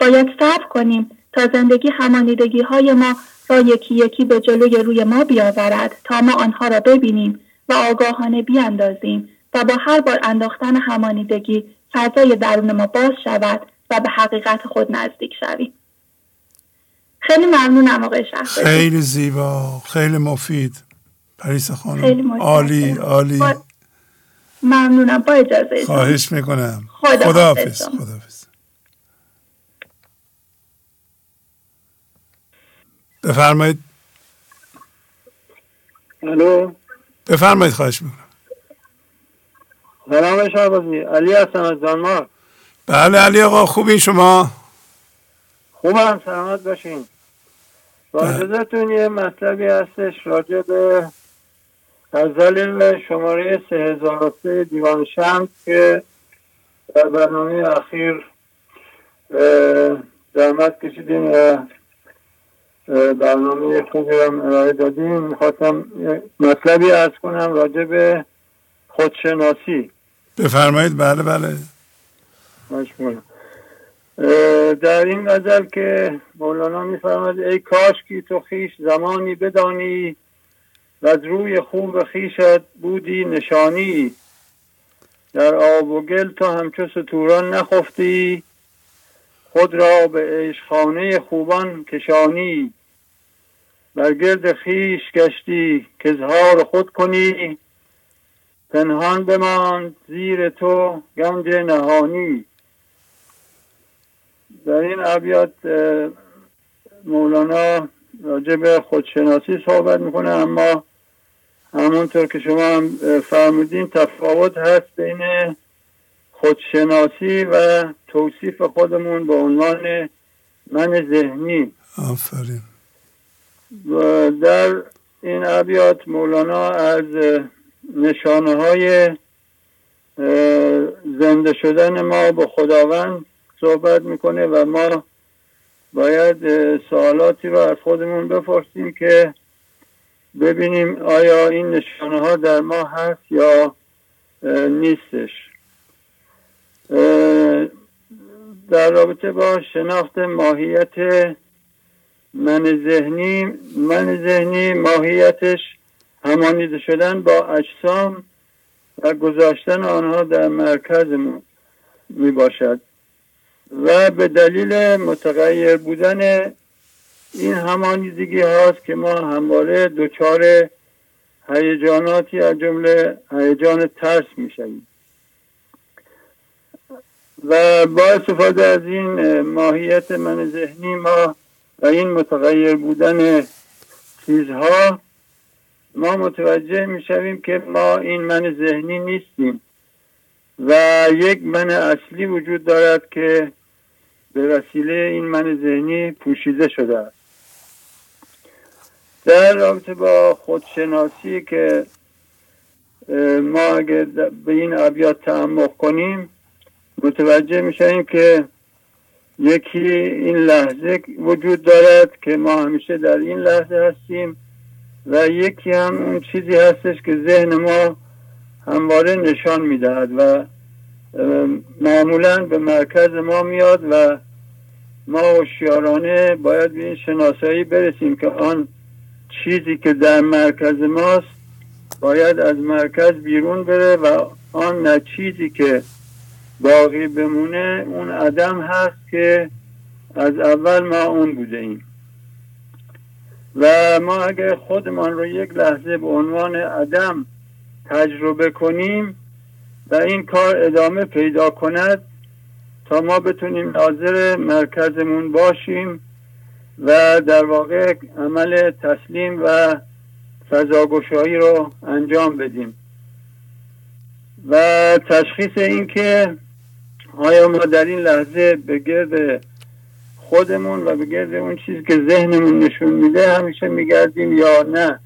[SPEAKER 21] باید صبر کنیم تا زندگی همانیدگی های ما را یکی یکی به جلوی روی ما بیاورد تا ما آنها را ببینیم و آگاهانه بیاندازیم و با هر بار انداختن همانیدگی فضای درون ما باز شود و به حقیقت خود نزدیک شویم. خیلی ممنونم آقای شهر
[SPEAKER 3] خیلی زیبا خیلی مفید. پریسا خانم عالی عالی.
[SPEAKER 21] ممنونم با اجازه
[SPEAKER 3] خواهش می‌کنم. خدا, خدا حافظ خدا حافظ بفرمایید.
[SPEAKER 22] الو؟
[SPEAKER 3] بفرمایید خواهش می‌کنم.
[SPEAKER 22] سلام شهبازی. علی هستم از دانمارک
[SPEAKER 3] بله علی آقا خوبین شما؟
[SPEAKER 22] خوبم سلامت باشین. با. اجازتون یه مطلبی هستش راجع به غزل شماره 3003 دیوان شمس که در برنامه اخیر زحمت کشیدیم و برنامه خوبی هم ارائه دادیم. می‌خواستم مطلبی از کنم راجع به خودشناسی.
[SPEAKER 3] بفرمایید. بله بله.
[SPEAKER 22] در این غزل که مولانا میفرماید ای کاش که تو خیش زمانی بدانی و از روی خوب خیشت بودی نشانی. در آب و گل تو همچو ستوران نخفتی خود را به خانه خوبان کشانی. بر گرد خیش گشتی که اظهار خود کنی. پنهان بماند زیر تو گنج نهانی. در این ابیات مولانا راجع به خودشناسی صحبت می‌کنه اما همونطور که شما هم فرمودین تفاوت هست بین خودشناسی و توصیف خودمون به عنوان من ذهنی.
[SPEAKER 3] آفرین.
[SPEAKER 22] و در این ابیات مولانا از نشانه های زنده شدن ما به خداوند صحبت می‌کنه و ما باید سوالاتی رو از خودمون بپرسیم که ببینیم آیا این نشانه ها در ما هست یا نیستش. در رابطه با شناخت ماهیت من ذهنی من ذهنی ماهیتش همانیده شدن با اجسام و گذاشتن آنها در مرکزمون می باشد و به دلیل متغیر بودن این همانیدگی هاست که ما همواره دچار هیجاناتی از جمله هیجان ترس می‌شویم. و با استفاده از این ماهیت من ذهنی ما و این متغیر بودن چیزها ما متوجه می‌شویم که ما این من ذهنی نیستیم و یک من اصلی وجود دارد که به وسیله این من ذهنی پوشیده شده است. در رابطه با خودشناسی که ما اگر به این ابیات تعمق کنیم متوجه میشیم که یکی این لحظه وجود دارد که ما همیشه در این لحظه هستیم و یکی هم اون چیزی هستش که ذهن ما همواره نشان می‌دهد و معمولا به مرکز ما میاد و ما هوشیارانه باید به این شناسایی برسیم که آن چیزی که در مرکز ماست باید از مرکز بیرون بره و آن نه چیزی که باقی بمونه اون عدم هست که از اول ما اون بوده ایم. و ما اگر خودمان رو یک لحظه به عنوان عدم تجربه کنیم و این کار ادامه پیدا کند تا ما بتونیم ناظر مرکزمون باشیم و در واقع عمل تسلیم و فضاگشایی رو انجام بدیم. و تشخیص این که آیا ما در این لحظه به گرد خودمون و به گرد اون چیزی که ذهنمون نشون میده همیشه میگردیم یا نه؟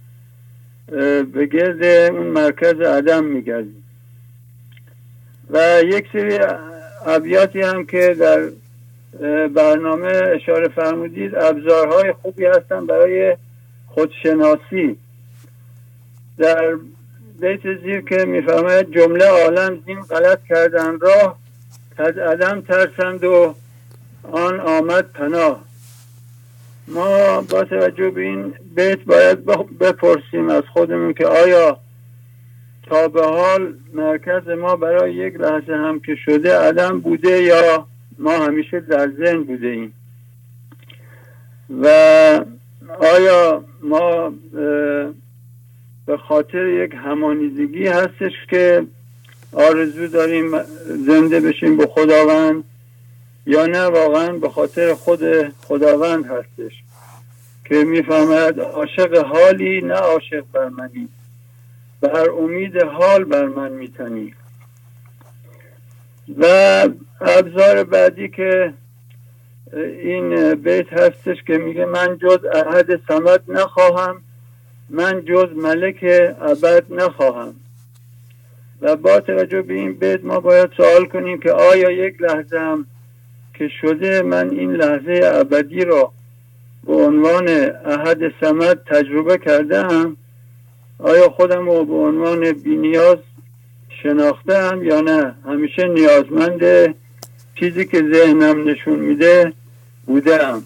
[SPEAKER 22] به گرد اون مرکز عدم میگردیم. و یک سری ابیاتی هم که در برنامه اشاره فرمودید ابزارهای خوبی هستن برای خودشناسی. در بیت زیر که میفرماید جمله عالم زین غلط کردن راه از عدم ترسند و آن آمد پناه. ما با توجه به این بیت باید بپرسیم از خودمون که آیا تا به حال مرکز ما برای یک لحظه هم که شده عدم بوده یا ما همیشه در ذهن بوده ایم؟ و آیا ما به خاطر یک همانیزگی هستش که آرزو داریم زنده بشیم به خداوند یا نه واقعا به خاطر خود خداوند هستش که می‌فهمد عاشق حالی نه عاشق بر منی. بر امید حال بر من میتنی. و ابزار بعدی که این بیت هستش که میگه من جز احد سمت نخواهم من جز ملک ابد نخواهم. و با توجه به این بیت ما باید سوال کنیم که آیا یک لحظه هم که شده من این لحظه ابدی را به عنوان احد سمت تجربه کرده هم آیا خودم رو به عنوان بینیاز شناخته هم یا نه؟ همیشه نیازمند چیزی که ذهنم نشون میده بودم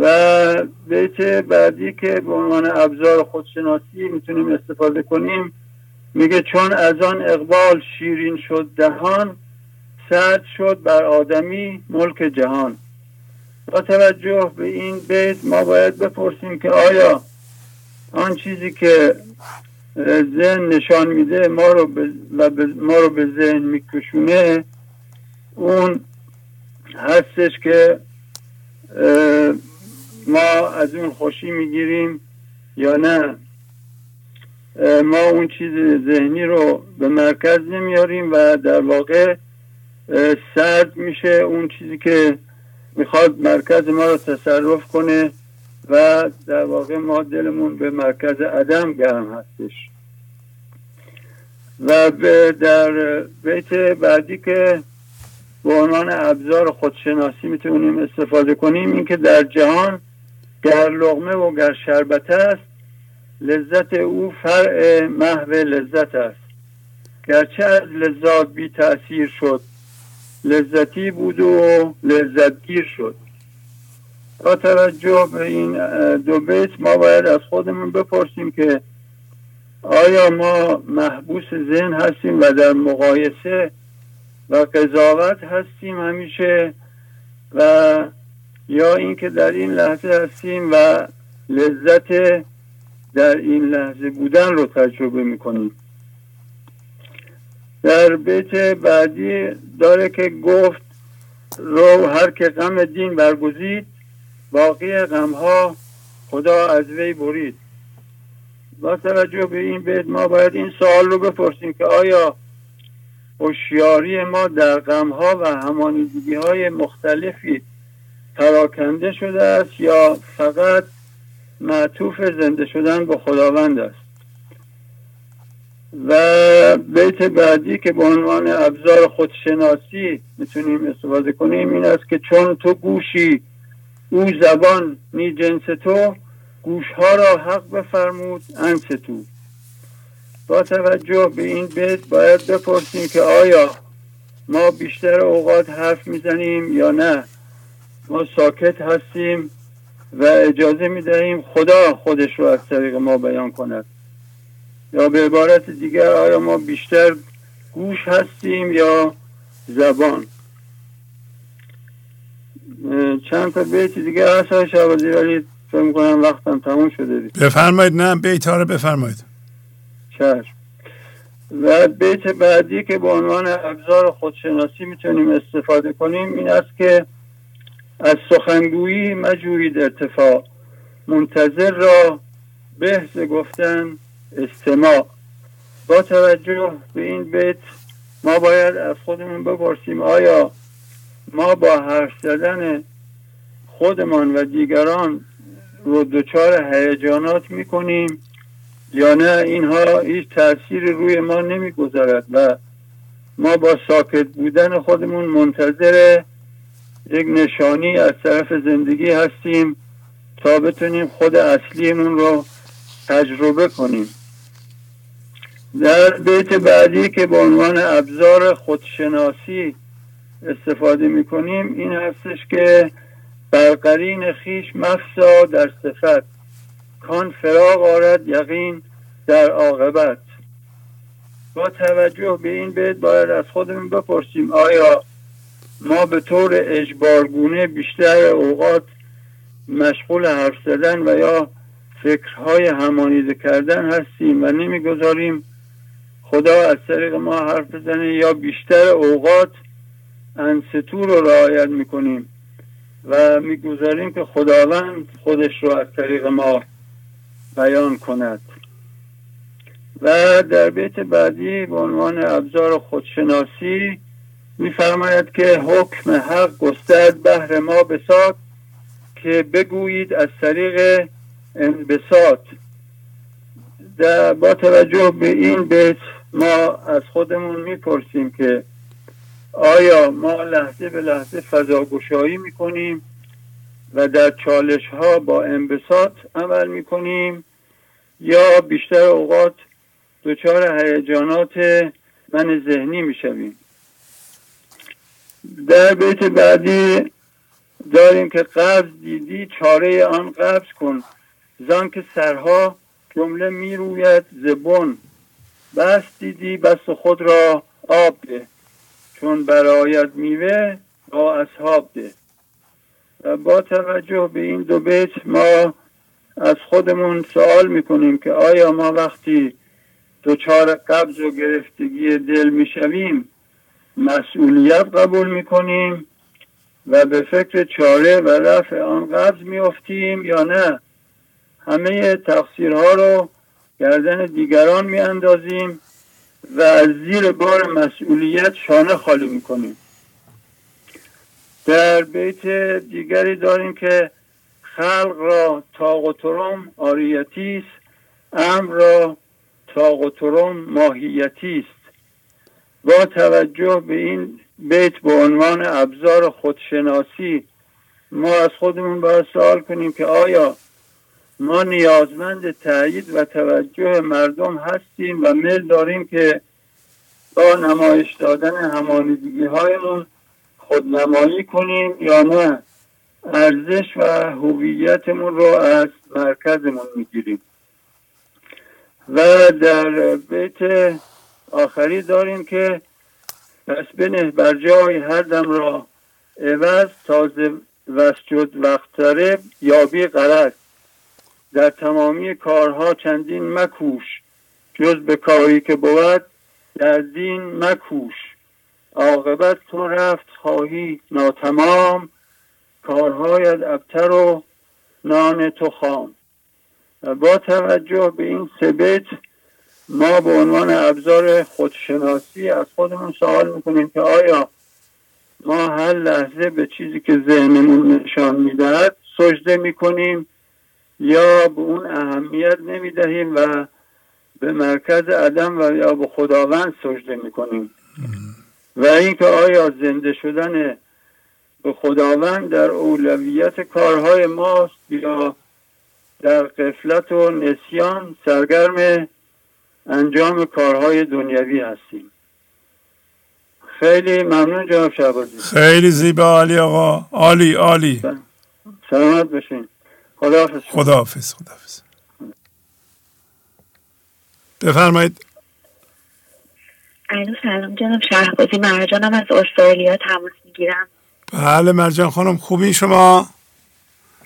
[SPEAKER 22] و بیت بعدی که به عنوان ابزار خودشناسی می‌تونیم استفاده کنیم میگه چون از آن اقبال شیرین شد دهان سرد شد بر آدمی ملک جهان. با توجه به این بیت ما باید بپرسیم که آیا آن چیزی که ذهن نشان میده ما رو و ما رو به ذهن میکشونه اون هستش که ما از اون خوشی می‌گیریم یا نه؟ ما اون چیز ذهنی رو به مرکز نمیاریم و در واقع سرد میشه اون چیزی که می‌خواد مرکز ما رو تصرف کنه و در واقع ما دلمون به مرکز عدم گرم هستش. و در بیت بعدی که به عنوان ابزار خودشناسی می‌تونیم استفاده کنیم این که در جهان گر لغمه و گر شربت است لذت او فرع محو لذت است. گرچه از لذات بی تأثیر شد لذتی بود و لذتگیر شد. با توجه به این دو بیت ما باید از خودمون بپرسیم که آیا ما محبوس ذهن هستیم و در مقایسه و قضاوت هستیم همیشه و یا اینکه در این لحظه هستیم و لذت در این لحظه بودن رو تجربه می‌کنیم. در بیت بعدی داره که گفت رو هر که غم دین برگزید باقی غمها خدا از وی برید. با توجه به این بیت ما باید این سوال رو بپرسیم که آیا هوشیاری ما در غمها و همانیدگی های مختلفی پراکنده شده است یا فقط معطوف زنده شدن به خداوند است. و بیت بعدی که به عنوان ابزار خودشناسی می‌تونیم استفاده کنیم این است که چون تو گوشی او زبان می جنس تو گوشها را حق بفرمود انس تو. با توجه به این بیت باید بپرسیم که آیا ما بیشتر اوقات حرف می‌زنیم یا نه؟ ما ساکت هستیم. و اجازه می‌دهیم خدا خودش رو از طریق ما بیان کند. یا به عبارت دیگر آیا ما بیشتر گوش هستیم یا زبان؟ چند تا بیت دیگه هست های شعبازی ولی فکر می‌کنم وقتم تموم شده دید.
[SPEAKER 3] بفرمایید. نه بیت ها رو بفرمایید.
[SPEAKER 22] چشم. و بیت بعدی که به عنوان ابزار خودشناسی می‌تونیم استفاده کنیم این است که از سخنگویی مجوید ارتفاع. منتظر را بهز گفتن استماع. با توجه به این بیت ما باید از خودمون بپرسیم آیا ما با حرف زدن خودمان و دیگران رو دچار هیجانات می‌کنیم یا نه؟ اینها هیچ تاثیر روی ما نمی‌گذارد و ما با ساکت بودن خودمون منتظر یک نشانی از طرف زندگی هستیم تا بتونیم خود اصلیمون رو تجربه کنیم. در بیت بعدی که به عنوان ابزار خودشناسی استفاده می‌کنیم این هستش که برقرین خیش مفسا در صفت. کان فراغ آرد یقین در عاقبت. با توجه به این بیت باید از خودمون بپرسیم آیا ما به طور اجبارگونه بیشتر اوقات مشغول حرف زدن و یا فکرهای همانیده کردن هستیم و نمی‌گذاریم خدا از طریق ما حرف بزنه یا بیشتر اوقات انستو رو رعایت می‌کنیم و می‌گذاریم که خداوند خودش رو از طریق ما بیان کند. و در بیت بعدی به عنوان ابزار خودشناسی میفرماید که حکم حق گسترد بهر ما بساد که بگویید از طریق انبساط. با توجه به این بیت ما از خودمون می‌پرسیم که آیا ما لحظه به لحظه فضاگشایی می‌کنیم و در چالش ها با انبساط عمل می‌کنیم یا بیشتر اوقات دچار هیجانات من ذهنی می‌شویم؟ در بیت بعدی داریم که قبض دیدی چاره آن قبض کن. زان که سرها جمله می‌روید زبون بس دیدی بس خود را آب ده. چون برایت میوه با اصحاب ده. و با توجه به این دو بیت ما از خودمون سوال می‌کنیم که آیا ما وقتی دچار قبض و گرفتگی دل می‌شویم مسئولیت قبول می‌کنیم و به فکر چاره و رفع آن قبض میافتیم یا نه؟ همه تقصیرها رو گردن دیگران میاندازیم و از زیر بار مسئولیت شانه خالی می‌کنیم. در بیت دیگری داریم که خلق را تاق و ترم آریتی است امر را تاق و ترم ماهیتی است. با توجه به این بیت به عنوان ابزار خودشناسی ما از خودمون باید سوال کنیم که آیا ما نیازمند تایید و توجه مردم هستیم و میل داریم که با نمایش دادن همانیدگی هایمون خودنمایی کنیم یا نه؟ ارزش و هویتمون رو از مرکزمون می‌گیریم. و در بیت آخری داریم که پس بنه بر جای هر دم را عوض تازه وسجد وقت یابی قرد در تمامی کارها چندین مکوش جز به کاری که بود در دین مکوش. عاقبت تو رفت خواهی ناتمام کارهایت ابتر و نان تو خام. و با توجه به این سه ما به عنوان ابزار خودشناسی از خودمون سوال می‌کنیم که آیا ما هر لحظه به چیزی که ذهنمون نشان می‌دهد سجده می‌کنیم یا به اون اهمیت نمی‌دهیم و به مرکز عدم و یا به خداوند سجده می‌کنیم؟ و اینکه آیا زنده شدن به خداوند در اولویت کارهای ماست یا در قفلت و نسیان سرگرم انجام کارهای دنیوی هستیم. خیلی ممنون جناب شعبازی
[SPEAKER 3] خیلی زیبا عالی آقا. عالی عالی.
[SPEAKER 22] سلامت بشین خداحافظ.
[SPEAKER 3] خداحافظ خداحافظ. بفرمایید.
[SPEAKER 23] الو سلام جناب شهبازی. مرجانم از استرالیا تماس می‌گیرم.
[SPEAKER 3] بله مرجان خانم خوبی شما؟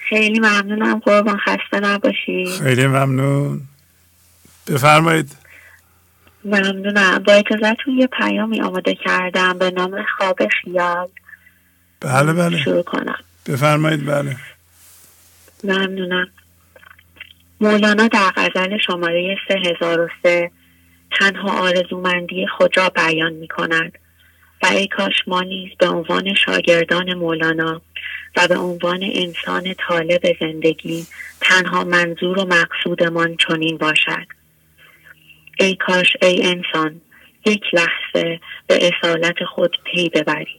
[SPEAKER 23] خیلی ممنونم. قربان خسته نباشی.
[SPEAKER 3] خیلی ممنون. بفرمایید.
[SPEAKER 23] ممنونم. با اجازتون یه پیامی آماده کردم به نام خواب خیال.
[SPEAKER 3] بله بله.
[SPEAKER 23] شروع کنم.
[SPEAKER 3] بفرمایید بله.
[SPEAKER 23] ممنونم. مولانا در غزل شماره 3003 تنها آرزومندی خود را بیان می کند و ای کاش ما نیز به عنوان شاگردان مولانا و به عنوان انسان طالب زندگی تنها منظور و مقصودمان چنین باشد. ای کاش ای انسان یک لحظه به اصالت خود پی ببری.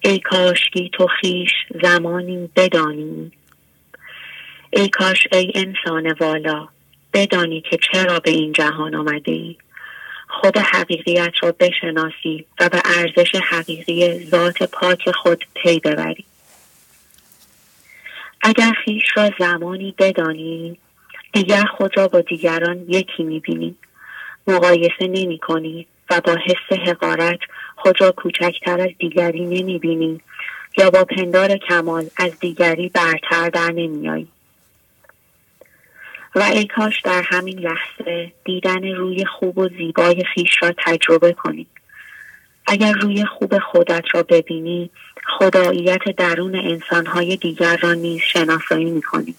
[SPEAKER 23] ای کاشکی تو خیش زمانی بدانی. ای کاش ای انسان والا بدانی که چرا به این جهان آمده ای خود حقیقیت را بشناسی و به ارزش حقیقی ذات پاک خود پی ببری. اگر خیش را زمانی بدانی دیگر خود را با دیگران یکی می‌بینی. مقایسه نمی کنی و با حس حقارت خود را کوچکتر از دیگری نمی‌بینی یا با پندار کمال از دیگری برتر در نمیایی و ای کاش در همین لحظه دیدن روی خوب و زیبای خیش را تجربه کنی. اگر روی خوب خودت را ببینی خداییت درون انسانهای دیگر را نیز شناسایی می‌کنی.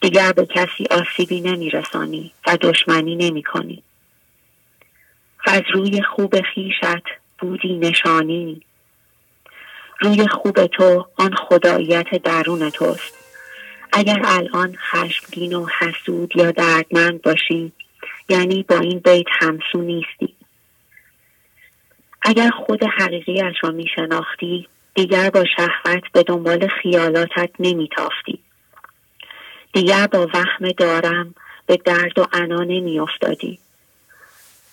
[SPEAKER 23] دیگر به کسی آسیبی نمیرسانی و دشمنی نمی کنی. و از روی خوب خیشت بودی نشانی روی خوب تو آن خداییت درون توست اگر الان خشمگین و حسود یا دردمند باشی یعنی با این بیت همسو نیستی اگر خود حقیقیش را می شناختی دیگر با شهوت به دنبال خیالاتت نمی تافتی. دیگر با وهم دارم به درد و عنا نمی افتادی.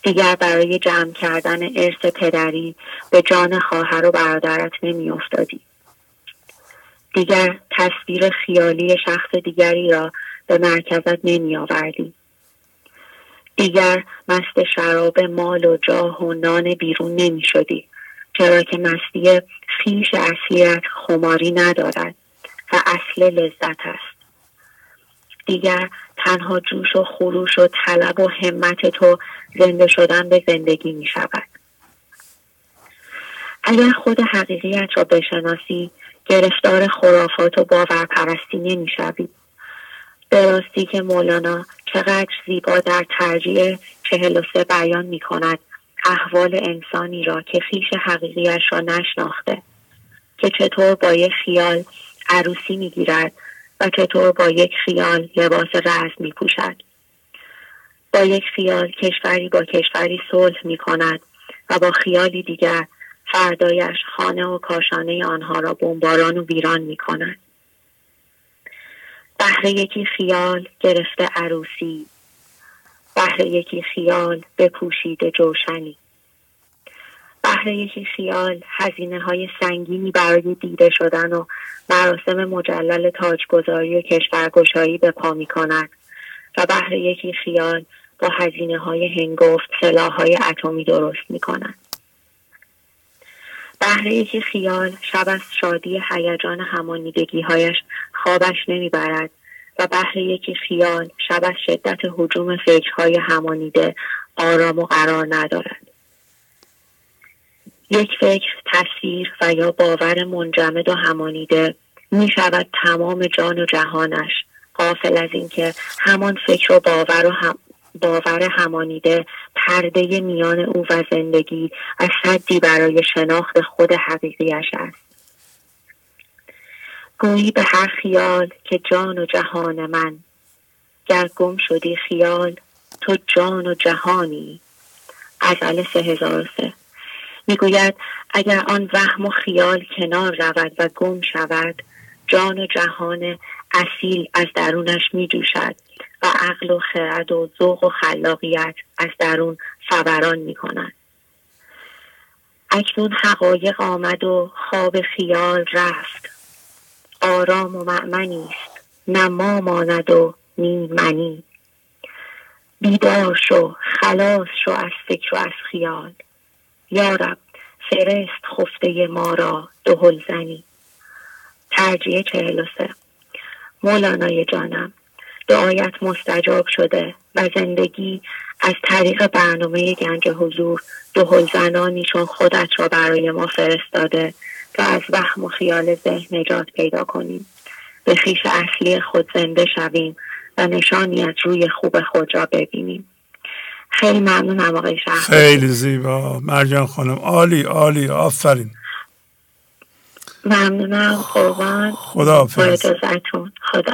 [SPEAKER 23] دیگر برای جمع کردن ارث پدری به جان خواهر و برادرت نمی افتادی. دیگر تصویر خیالی شخص دیگری را به مرکزت نمی آوردی. دیگر مست شراب مال و جاه و نان بیرون نمی شدی چرا که مستی خیش اصلیت خماری ندارد و اصل لذت است دیگر تنها جوش و خروش و طلب و همت تو زنده شدن به زندگی می شود. اگر خود حقیقیت را بشناسی گرفتار خرافات و باورپرستی نمی شوید به راستی که مولانا چقدر زیبا در ترجیح چهل و سه بیان می کند احوال انسانی را که خیش حقیقیش را نشناخته که چطور با یک خیال عروسی می گیرد و چطور با یک خیال لباس رز می پوشد. با یک خیال کشوری با کشوری صلح می کند و با خیالی دیگر فردایش خانه و کاشانه آنها را بمباران و ویران می کند. یکی خیال گرفته عروسی بهر یکی خیال بپوشیده جوشنی بهر یکی خیال هزینه های سنگینی برای دیده شدن و مراسم مجلل تاجگذاری و کشورگشایی به پا می کند و بهر یکی خیال با هزینه های هنگفت سلاح های اتمی درست می کند. بهر یکی خیال شب از شادی هیجان همانیدگی هایش خوابش نمی‌برد و بهر یکی خیال شب از شدت حجوم فکرهای همانیده آرام و قرار ندارد یک فکر تصویر و یا باور منجمد و همانیده می شود تمام جان و جهانش. قافل از اینکه همان فکر و باور و هم باور همانیده پرده میان او و زندگی از صدی برای شناخت خود حقیقیش است. گویی به هر خیال که جان و جهان من گر گم شدی خیال تو جان و جهانی. غزل سه هزار سه. می‌گوید اگر آن وهم و خیال کنار رود و گم شود جان و جهان اصیل از درونش می جوشد و عقل و خرد و ذوق و خلاقیت از درون فوران می کند. اکنون حقایق آمد و خواب خیال رفت. آرام و معمنی است. نه ما ماند و نی منی. بیدار شو خلاص شو از فکر و از خیال. یارب فرست خفته ما را دهل زنی. ترجیه چهل و سه. مولانای جانم دعایت مستجاب شده و زندگی از طریق برنامه گنج حضور دهل زنانی چون خودت را برای ما فرستاده و از وهم و خیال ذهن نجات پیدا کنیم. به خیش اصلی خود زنده شویم و نشانی از روی خوب خود را ببینیم. خیلی ممنونم آقای شهر
[SPEAKER 3] خیلی زیبا. مرجان خانم. عالی عالی. آفرین.
[SPEAKER 23] ممنونم. قربان.
[SPEAKER 3] خدا
[SPEAKER 23] اجازتون خدا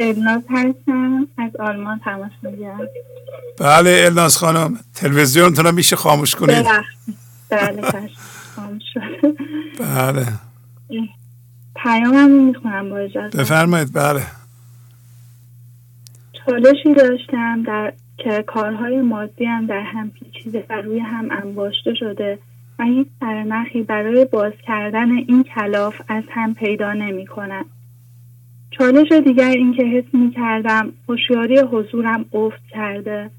[SPEAKER 24] الناز هستم از آلمان تماس می‌گیرم
[SPEAKER 3] بله الناز خانم. تلویزیونتون میشه خاموش کنید.
[SPEAKER 24] بله (laughs) خاموش شده
[SPEAKER 3] بله.
[SPEAKER 24] پیامم می‌خونم با اجازه.
[SPEAKER 3] بفرمایید بله.
[SPEAKER 24] چالشی داشتم در که کارهای مادی هم در هم پیچیده و روی هم انباشته شده و هیچ سرنخی برای باز کردن این کلاف از هم پیدا نمی کنم. چالش دیگر این که حس می کردم هوشیاری حضورم افت کرده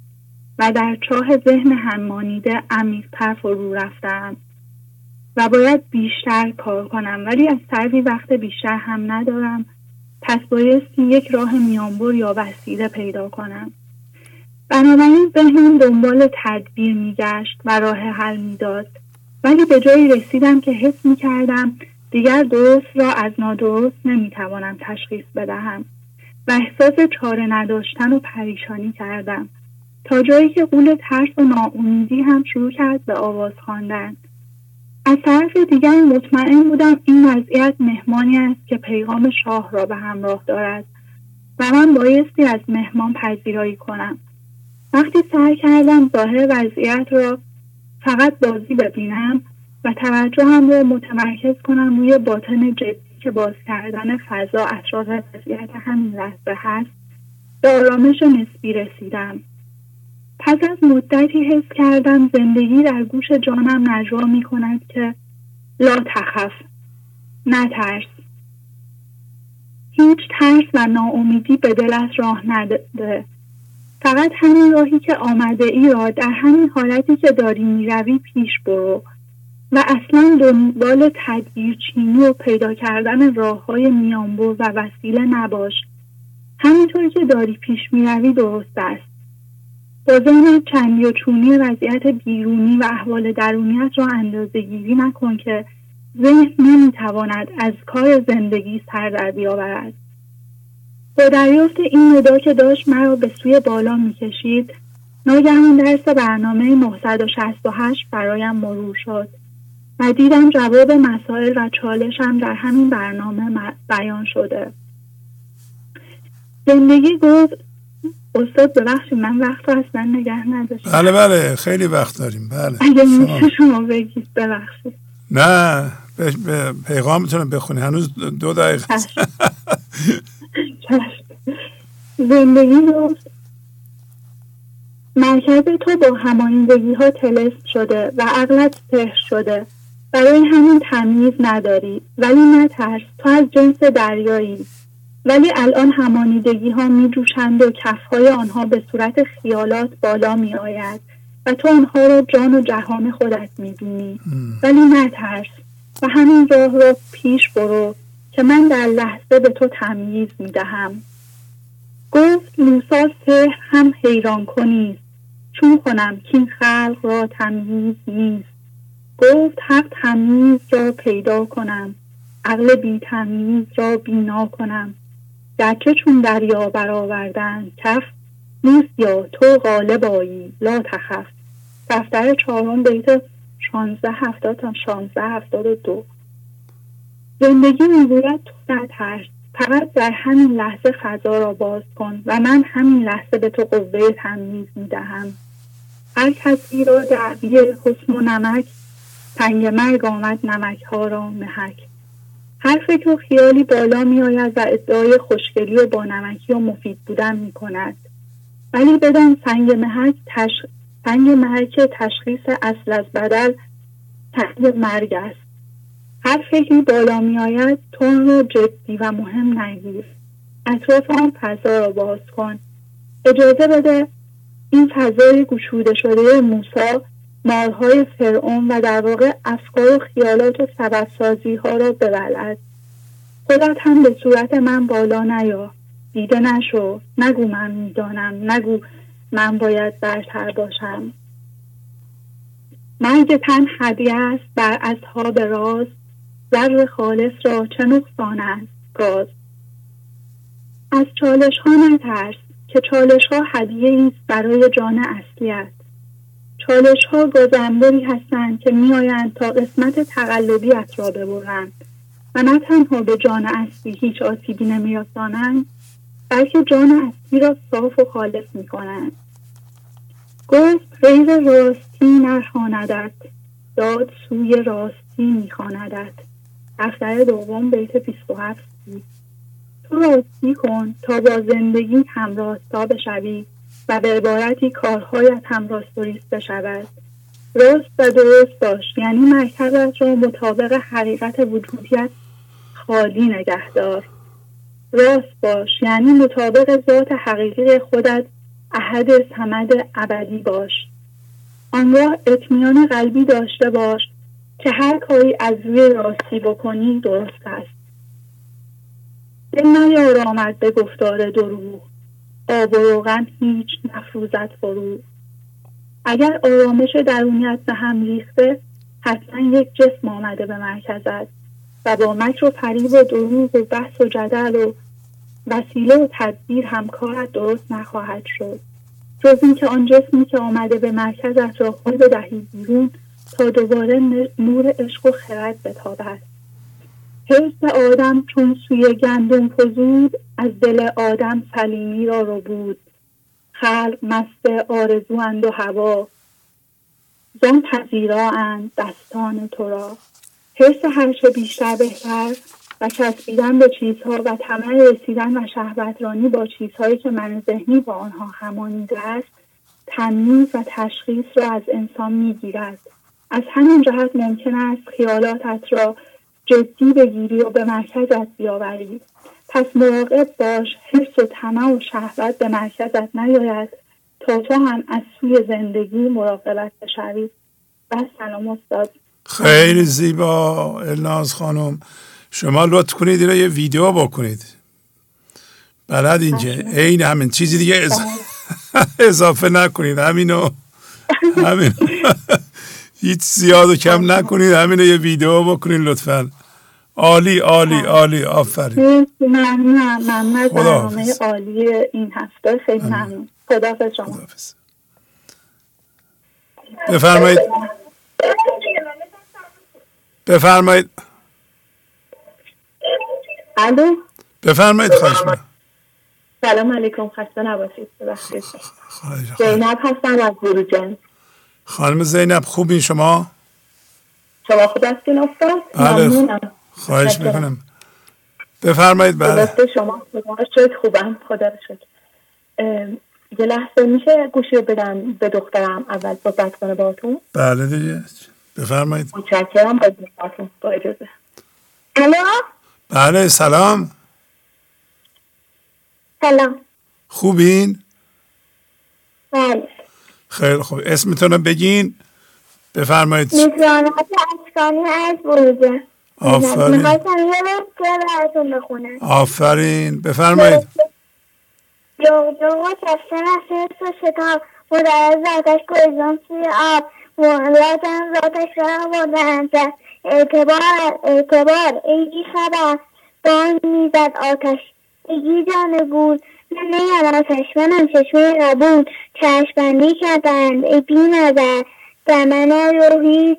[SPEAKER 24] و در چاه ذهن همانیده عمیقتر فرو رفتم و باید بیشتر کار کنم ولی از طرفی وقت بیشتر هم ندارم. پس بایستی یک راه میانبر یا وسیله پیدا کنم. بنابراین ذهنم دنبال تدبیر میگشت و راه حل می‌داد. ولی به جایی رسیدم که حس می کردم دیگر درست را از نادرست نمی‌توانم تشخیص بدهم و احساس چاره نداشتن و پریشانی کردم تا جایی که قول ترس و ناامیدی هم شروع کرد به آواز خواندن. از طرف دیگر مطمئن بودم این وضعیت مهمانی است که پیغام شاه را به همراه دارد و من بایستی از مهمان پذیرایی کنم. وقتی سعی کردم ظاهر وضعیت را فقط بازی ببینم و توجهم را متمرکز کنم روی باطن جدی که باز کردن فضا اطراف وضعیت همین لحظه هست. به آرامش نسبی رسیدم. پس از مدتی حس کردم زندگی در گوش جانم نجوا می کند که لا تخف نترس. هیچ ترس و ناامیدی به دلت راه نده. فقط همین راهی که آمده ای را در همین حالتی که داری می‌روی پیش برو. و اصلا دنبال تدبیر چینی و پیدا کردن راه های میانبر و وسیله نباش. همینطوری که داری پیش می‌روی درست است. با ذهنت چندی و چونی وضعیت بیرونی و احوال درونیت را اندازه گیری نکن که ذهن نمی‌تواند از کار زندگی سر در بیاورد. با دریافت این ندا که داشت مرا به سوی بالا می‌کشید ناگهان درس برنامه 968 برایم مرور شد. و دیدم جواب مسائل و چالشم در همین برنامه بیان شده. زندگی گفت استاد ببخشید من وقت رو اصلا نگه نداشتم.
[SPEAKER 3] بله بله خیلی وقت داریم. بله
[SPEAKER 24] اگه میشه شما بگید ببخشید.
[SPEAKER 3] نه به پیغامتون بخونی. هنوز دو دقیقه. (laughs)
[SPEAKER 24] زندگی گفت مرکز تو با همانندگی ها تلست شده و عقلت سهر شده. برای همین تمیز نداری. ولی نترس تو از جنس دریایی. ولی الان همانیدگی ها می جوشند و کفهای آنها به صورت خیالات بالا می آید و تو آنها را جان و جهان خودت می بینی ولی نترس. و همین راه را پیش برو که من در لحظه به تو تمییز می دهم گفت موسا سحر هم حیران کنی. چون کنم که این خلق را تمییز نیست. گفت حق تمییز را پیدا کنم. عقل بی تمییز را بینا کنم. گرچه چون دریا برآوردن؟ کف یا تو غالب آیی. لا تخف. دفتر چهارم بیت 16 هفتاد تا 16 هفتاد و دو. زندگی می‌گوید تو نترس فقط در همین لحظه فضا را باز کن و من همین لحظه به تو قوه تمیز می‌دهم. هر کسی را دعوی حسن و نمک تنگ مرگ آمد نمک ها را محک. هر فکر و خیالی بالا می آید و ادعای خوشگلی و با نمکی و مفید بودن می کند ولی بدان سنگ محک تش... سنگ محک تشخیص اصل از بدل سنگ مرگ است. هر فکری بالا می آید تون رو جدی و مهم نگیر. اطراف آن فضا را باز کن. اجازه بده این فضای گشوده شده موسا مارهای فرعون و در واقع افکار و خیالات و سببسازی ها را ببلد خودت هم به صورت من بالا نیا. دیده نشو. نگو من می‌دانم. نگو من باید برتر باشم. مرگ تن هدیه است. بر اصحاب راز زر خالص را چه نقصان است؟ گاز. از چالش ها نترس که چالش ها هدیه است برای جان اصلیت. چالش ها گازنبری هستند که میآیند تا قسمت تقلبیت را ببرند و نه تنها به جان اصلی هیچ آسیبی نمیرسانند بلکه جان اصلی را صاف و خالص می کنند. گفت غیر راستی نرهاندت داد سوی راستی میخواندت. دفتر دوم بیت 27 تو راستی کن تا با زندگی همراستا بشوی. و به عبارتی کارهایت هم راست و ریست بشود. راست و درست باش. یعنی مرکزت را مطابق حقیقت وجودیت خالی نگهدار راست باش. یعنی مطابق ذات حقیقی خودت احد سمد ابدی باش. آنگاه اطمینان قلبی داشته باش که هر کاری از روی راستی بکنی درست است. دل نیار آمد به گفتار دروغ روغن هیچ نفروزد فرو اگر آرامش درونیت به هم ریخته حتما یک جسم آمده به مرکزت و با مکر و فریب و دروغ و بحث و جدل و وسیله و تدبیر همکارت درست نخواهد شد. جز اینکه آن جسمی که آمده به مرکزت را خود بدهی بیرون تا دوباره نور عشق و خرد بتابد. حرس آدم چون سوی گندم فزود از دل آدم سلیمی را رو بود. خلق مست آرزوند و هوا. زن اند دستان تو را. حرس هرچه بیشتر بهتر و چسبیدن به چیزها و طمع رسیدن و شهوترانی با چیزهایی که من ذهنی با آنها همانیده است تمیز و تشخیص را از انسان می‌گیرد. از همین جهت ممکن است خیالاتت را جدی بگیری و به مرکزت بیاوری. پس مراقب باش و طمع و شهوت به مرکزت نیاید. تا تو هم از سوی زندگی مراقبت بشوی. و سلام استاد.
[SPEAKER 3] خیلی زیبا الناز خانم. شما لطف کنید یه ویدیو بکنید. بلد اینجا. عین همین چیزی دیگه (laughs) اضافه نکنید. همینو. همین (laughs) هیچ زیاد و کم نکنید. همینو یه ویدیو بکنید لطفا. عالی عالی عالی. آفرین.
[SPEAKER 24] ممنون ممنون برنامه عالی این هفته. خیلی ممنون. خدا شما.
[SPEAKER 3] بفرمایید. بفرمایید.
[SPEAKER 24] الو؟
[SPEAKER 3] بفرمایید خواهش
[SPEAKER 24] سلام علیکم. خسته نباشید. زینب هستم از بروجن.
[SPEAKER 3] خانم زینب خوبین شما؟
[SPEAKER 24] شما خود هستین استاد؟
[SPEAKER 3] بله. خواهش می‌کنم. بفرمایید بله.
[SPEAKER 24] شما. شد خوبم. خدا شد یه لحظه میشه گوشی رو بدم به دخترم اول صحبت کنه باتون
[SPEAKER 3] بله دیگه. بفرمایید.
[SPEAKER 25] متشکرم. با اجازه.
[SPEAKER 26] الو؟
[SPEAKER 3] بله سلام.
[SPEAKER 26] سلام.
[SPEAKER 3] خوبین؟
[SPEAKER 26] بله.
[SPEAKER 3] خیلی خوب. اسمتون رو بگین. بفرمایید.
[SPEAKER 26] میترانات اشکانی از بروجه
[SPEAKER 3] آفرین. آفرین. بفرمایید.
[SPEAKER 26] و شتاب مدرز گریزان سوی آب. را زد اعتبار اعتبار ای بی خبر. بان می‌زد آتش. ایگی جان من نیم آتش. منم چشمه قبول چشم بندی کردند. ای بی نظر در من رو هیچ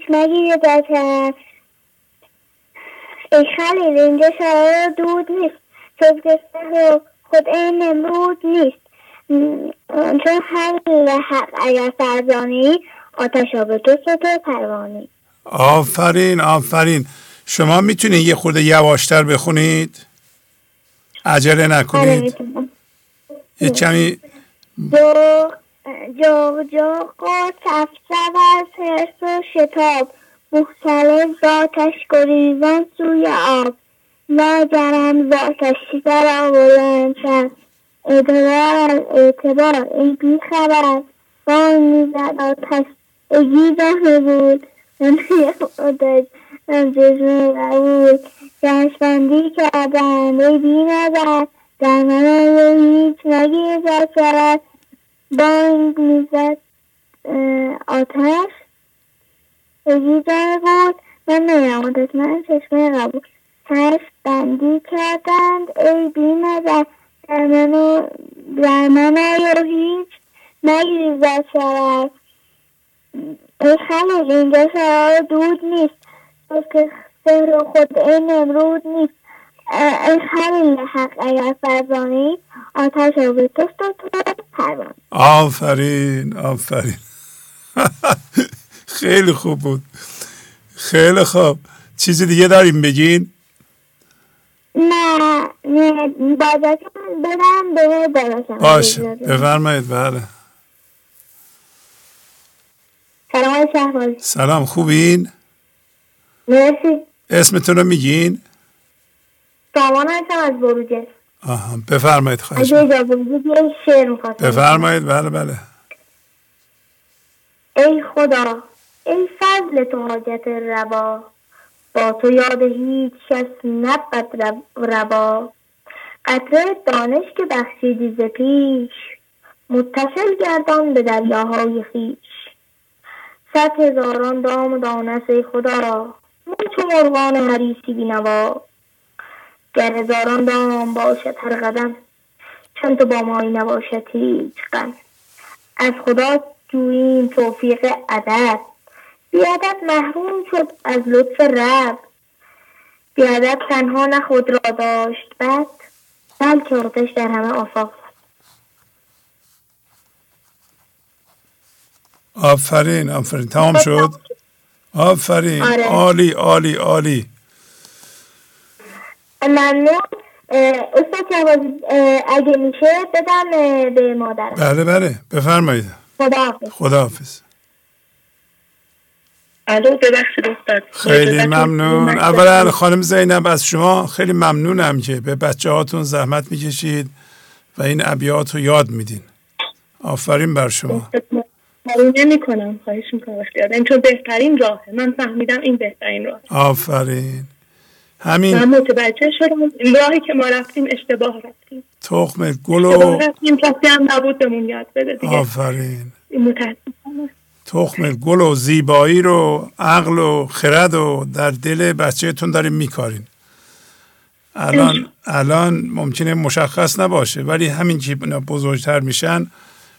[SPEAKER 26] ای خلیل اینجا شرار دود نیست. جز خود این نمرود نیست. چون حل حق اگر فرزانی آتش به تو سطح پروانی.
[SPEAKER 3] آفرین آفرین. شما می‌تونید یه خورده یواشتر بخونید؟ عجله نکنید. یه کمی
[SPEAKER 26] جوق جوق جوق و تفسب از حرس و شتاب. مختلف ذاتش گریزان سوی آب. لاجرم ذاتش در بلندتر اعتبار اعتبار ای بی خبر بان می‌زد آتش. اگی زهره بود. من آتش من جسم قبول جشبندی کردن ای بی نظر در من هیچ نگیر شود بانگ می‌زد آتش. اگی زهره بود من نیم آتش من چشمه قبول. چشم بندی کردند. ای بی نظر در منو در من هیچ نگریزد شود ای خلیل اینجا شرار دود نیست. بس که سهر خود این نمرود نیست. ای خلیل حق اگر فرزانی آتش رو به تو پروان
[SPEAKER 3] آفرین آفرین. (laughs) خیلی خوب بود. خیلی خوب. چیزی دیگه داریم بگین؟
[SPEAKER 26] نه بازتون
[SPEAKER 3] باشه. بفرمایید بله.
[SPEAKER 26] سلام آقای شهبازی
[SPEAKER 3] سلام خوبین؟
[SPEAKER 26] مرسی.
[SPEAKER 3] اسمتون رو میگین؟
[SPEAKER 26] سامان هستم از بروجه.
[SPEAKER 3] آها بفرمایید خواهش بفرمایید بله بله.
[SPEAKER 26] ای خدا. ای فضل تو حاجت روا. با تو یاد هیچ کس نبود روا. قطره دانش که بخشیدی ز پیش متصل گردان به دریاهای خیش صد هزاران دام دانست ای خدا من چو مرغان حریصی بینوا. گر هزاران دام باشد هر قدم چون تو با مایی نباشد هیچ غم. از خدا جوییم توفیق ادب بیادت محروم شد از لطف رب. بیادت تنها نه خود را داشت بد بلکه آتش در همه آفاق
[SPEAKER 3] آفرین آفرین. تمام شد؟ آفرین.
[SPEAKER 26] آره.
[SPEAKER 3] عالی عالی عالی.
[SPEAKER 26] ممنون. استاد اه، اگه میشه بدم به مادرم.
[SPEAKER 3] بله بله. بفرمایید.
[SPEAKER 26] خدا حافظ
[SPEAKER 3] خداحافظ.
[SPEAKER 27] الو ببخشید
[SPEAKER 3] خیلی ممنون. اولا خانم زینب از شما خیلی ممنونم که به بچه هاتون زحمت می‌کشید و این ابیات رو یاد میدین. آفرین بر شما.
[SPEAKER 27] نمی کنم خواهش می‌کنم. چون بهترین راهه. من فهمیدم این بهترین راه
[SPEAKER 3] آفرین. همین.
[SPEAKER 27] من متوجه شدم این راهی که ما رفتیم اشتباه رفتیم.
[SPEAKER 3] تخم گل
[SPEAKER 27] اشتباه
[SPEAKER 3] و
[SPEAKER 27] رفتیم کسی هم نبود بهمون یاد بده دیگه.
[SPEAKER 3] آفرین.
[SPEAKER 27] این متاسفانه.
[SPEAKER 3] تخم گل و زیبایی رو عقل و خرد و در دل بچهتون داریم میکارین. الان الان ممکنه مشخص نباشه ولی همین که بزرگتر میشن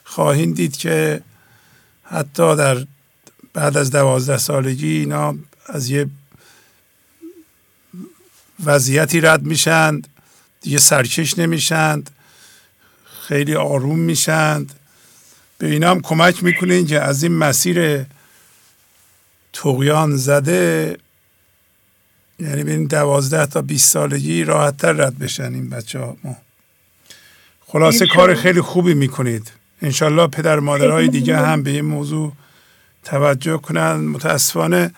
[SPEAKER 3] خواهید دید که حتی در بعد از دوازده سالگی اینا از یه وضعیتی رد میشند دیگه سرکش نمیشند خیلی آروم میشند. به اینا هم کمک می‌کنین که از این مسیر تقیان زده یعنی بین دوازده تا 20 سالگی راحت تر رد بشن این بچه ها. ما. خلاصه. کار خیلی خوبی می‌کنید. انشالله پدر مادرهای دیگه هم به این موضوع توجه کنن. متاسفانه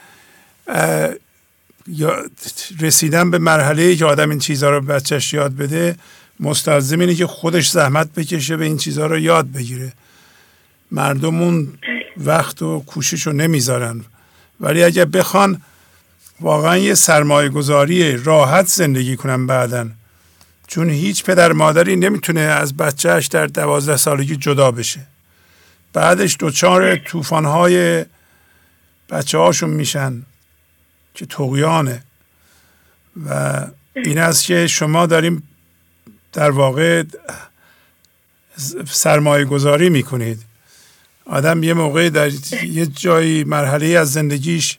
[SPEAKER 3] رسیدن به مرحله که آدم این چیزها رو بچهش یاد بده مستلزم اینه که خودش زحمت بکشه به این چیزها رو یاد بگیره. مردمون وقت و کوشش رو نمی‌ذارن. ولی اگه بخوان واقعا یه سرمایه گذاری راحت زندگی کنن بعدا. چون هیچ پدر مادری نمی‌تونه از بچهش در دوازده سالگی جدا بشه. بعدش دوچار توفانهای بچه هاشون میشن که تقیانه و این است که شما داریم در واقع سرمایه گذاری می‌کنید. آدم یه موقع در یه جایی مرحله از زندگیش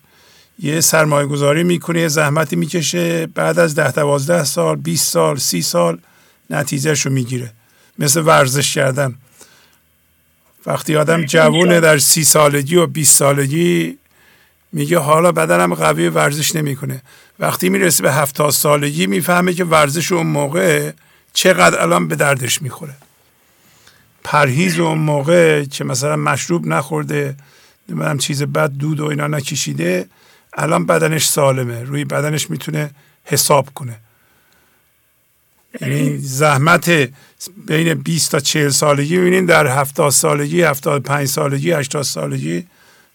[SPEAKER 3] یه سرمایه گذاری می‌کنه یه زحمتی می‌کشه بعد از ده دوازده سال 20 سال سی سال نتیجهش رو می‌گیره مثل ورزش کردن. وقتی آدم جوونه در سی سالگی و 20 سالگی میگه حالا بدنم قوی ورزش نمی‌کنه. وقتی می‌رسه به هفتاد سالگی می‌فهمه که ورزش اون موقع چقدر الان به دردش می‌خوره. پرهیز اون موقع که مثلا مشروب نخورده نمی‌دونم چیز بد دود و اینا نکشیده الان بدنش سالمه. روی بدنش می‌تونه حساب کنه. یعنی زحمت بین 20 تا 40 سالگی ببینید در 70 سالگی 75 سالگی 80 سالگی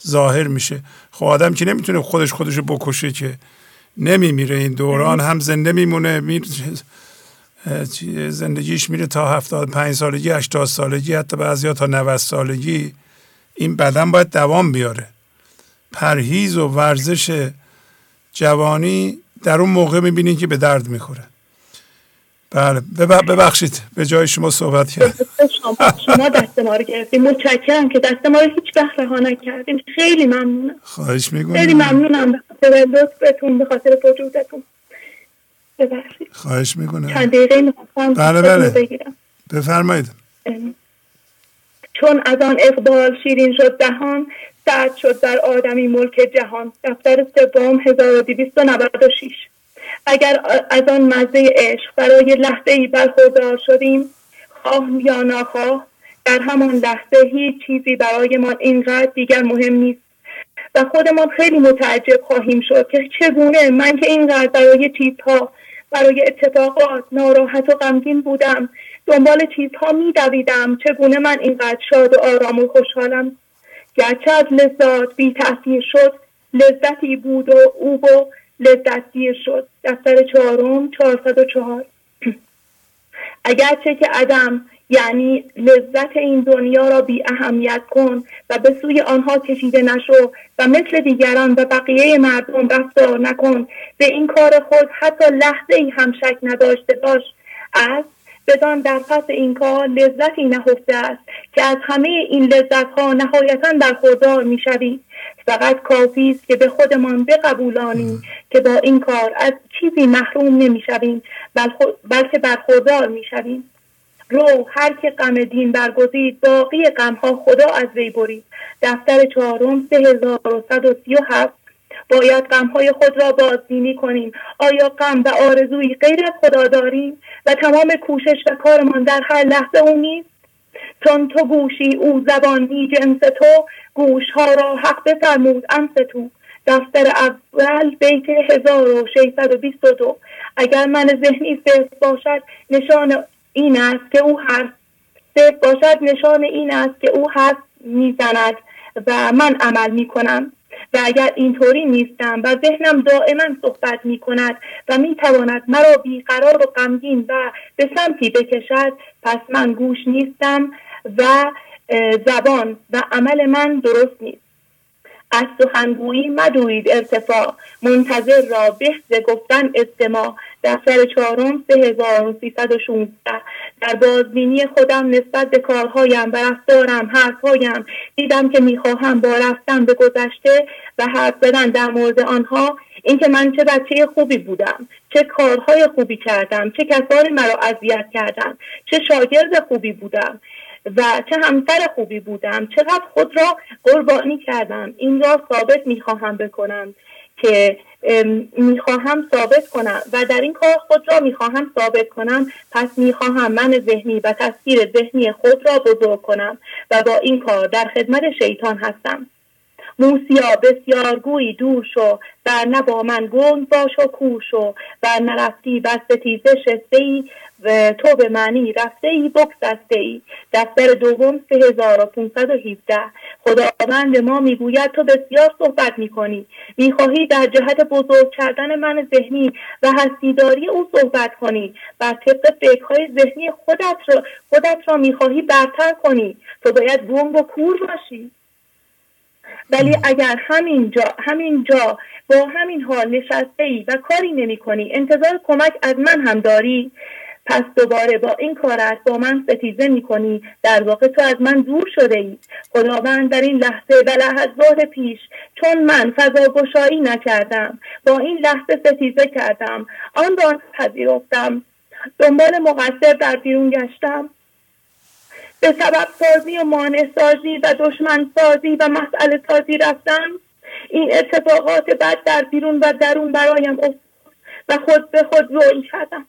[SPEAKER 3] ظاهر میشه. خب آدم که نمی‌تونه خودش خودش بکشه که. نمیمیره این دوران هم زنده میمونه میر زندگیش میره تا 75 سالگی 80 سالگی حتی بعضی تا 90 سالگی. این بدن باید دوام بیاره. پرهیز و ورزش جوانی در اون موقع می‌بینید که به درد می‌خوره. بله ببخشید به جای شما صحبت کرد
[SPEAKER 27] شما دست ما رو گرفتیم. متشکرم که دست ما رو هیچ وقت رها نکردیم. خیلی ممنونم.
[SPEAKER 3] خواهش می‌کنم.
[SPEAKER 27] خیلی ممنونم به خاطر لطفتون به خاطر وجودتون. ببخشید.
[SPEAKER 3] خواهش می‌کنم.
[SPEAKER 27] چند دقیقه می‌خواستم
[SPEAKER 3] بله بله. بگیرم. بفرمایید.
[SPEAKER 27] چون از آن اقبال شیرین شد دهان سرد شد در آدمی ملک جهان. دفتر سوم 1296 اگر از آن مزه عشق برای لحظه ای برخوردار شدیم خواه یا ناخواه در همان لحظه هیچ چیزی برای ما اینقدر دیگر مهم نیست. و خودمان خیلی متعجب خواهیم شد که چگونه من که اینقدر برای چیزها برای اتفاقات ناراحت و غمگین بودم. دنبال چیزها میدویدم چگونه من اینقدر شاد و آرام و خوشحالم. گرچه از لذات بی تاثیر شد لذتی بود و او با لذت دیر شد. دفتر چهارم چهارصد و چهار. (clears throat) اگرچه که عدم یعنی لذت این دنیا را بی اهمیت کن و به سوی آنها کشیده نشو و مثل دیگران و بقیه مردم رفتار نکن. به این کار خود حتی لحظه ای هم شک نداشته باش. از بدان در پس این کار لذتی نهفته است که از همه این لذت ها نهایتا برخوردار می‌شوی. فقط کافی است که به خودمان بقبولانیم که با این کار از چیزی محروم نمی‌شویم بلکه برخوردار می‌شویم. رو هر که غم دین برگزید باقی غمها خدا از وی برید. دفتر چهارم سه هزار و صد و سی و هفت. باید غمهای خود را بازبینی کنیم. آیا غم و آرزوی غیر از خدا داریم؟ و تمام کوشش و کارمان در هر لحظه او نیست؟ چون تو گوشی او زبانی جنس تو گوشها را حق بفرمود امس تو. دفتر اول بیت 1622 اگر من ذهنی صرف باشد نشان این است که او حرف صرف باشد نشان این است که او حرف می‌زند و من عمل می‌کنم. و اگر اینطوری نیستم و ذهنم دائما صحبت می کند و می تواند مرا بیقرار و غمگین و به سمتی بکشد پس من گوش نیستم و زبان و عمل من درست نیست. از سخنگویی مدوید ارتفاع منتظر را به گفتن استماع دفتر چهارم سه هزار در بازبینی خودم نسبت به کارهایم و رفتارم حرفهایم دیدم که می‌خواهم با رفتن به گذشته و حرف زدن در مورد آنها اینکه من چه بچه خوبی بودم چه کارهای خوبی کردم چه کسانی مرا اذیت کردم چه شاگرد خوبی بودم و چه همسر خوبی بودم. چقدر خود را قربانی کردم. این را ثابت می‌خواهم بکنم که می‌خواهم ثابت کنم و در این کار خود را می‌خواهم ثابت کنم. پس می‌خواهم من ذهنی و تصویر ذهنی خود را بزرگ کنم و با این کار در خدمت شیطان هستم. موسیا بسیار گویی دور شو بر با من گنگ باش و کوشو بر نرفتی بس ستیزه شسته ای و تو به معنی رفته ای بکسسته ای دفتر دوم 3517 خداوند ما می‌گوید تو بسیار صحبت می‌کنی. می‌خواهی در جهت بزرگ کردن من ذهنی و هستیداری او صحبت کنی. و طبق فکرهای ذهنی خودت را, خودت را می‌خواهی برتر کنی. تو باید گنگ و کور باشی. ولی اگر همین جا, همین جا با همین حال نشسته ای و کاری نمی کنی انتظار کمک از من هم داری؟ پس دوباره با این کارت با من ستیزه می کنی در واقع تو از من دور شده ای خداوند در این لحظه و لحظات پیش چون من فضا گشایی نکردم با این لحظه ستیزه کردم. آن را پذیرفتم دنبال مقصر در بیرون گشتم. به سبب سازی و مانع سازی و دشمن سازی و مسئله سازی رفتم. این اتفاقات بد در بیرون و درون برایم افتاد و خود به خود ظلم کردم.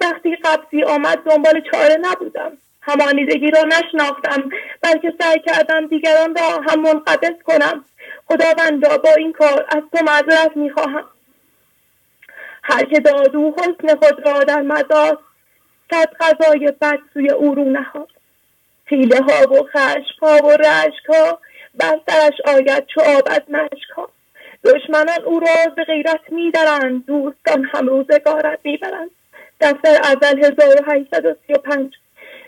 [SPEAKER 27] وقتی قبضی آمد دنبال چاره نبودم. همانیدگی را نشناختم بلکه سعی کردم دیگران را هم منقبض کنم. خداوندا با این کار از تو معذرت می‌خواهم. هر که دادو حسن خود را در مزاست صد غذای بد سوی او رو نهاد. حیله ها و خشم ها و رشک ها بر سرش آید چو آب از مشک ها. دشمنان او را به غیرت میدرند دوستان هم روزگارت می‌برند. دفتر اول 1835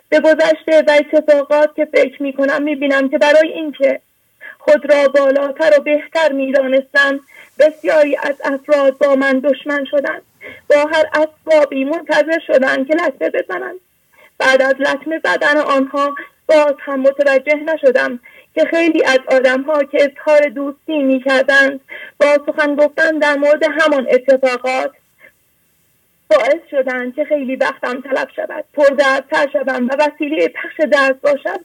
[SPEAKER 27] به گذشته و اتفاقات که فکر می کنم می بینم که برای اینکه خود را بالاتر و بهتر می دانستم بسیاری از افراد با من دشمن شدند. با هر اسبابی منتظر شدند که لطمه بزنند. بعد از لطمه زدن آنها باز هم متوجه نشدم که خیلی از آدم ها که اظهار دوستی می کردند با سخن گفتن در مورد همان اتفاقات باعث شدن که خیلی وقتم طلب شود پردردتر شوم و وسیله پخش درد باشد.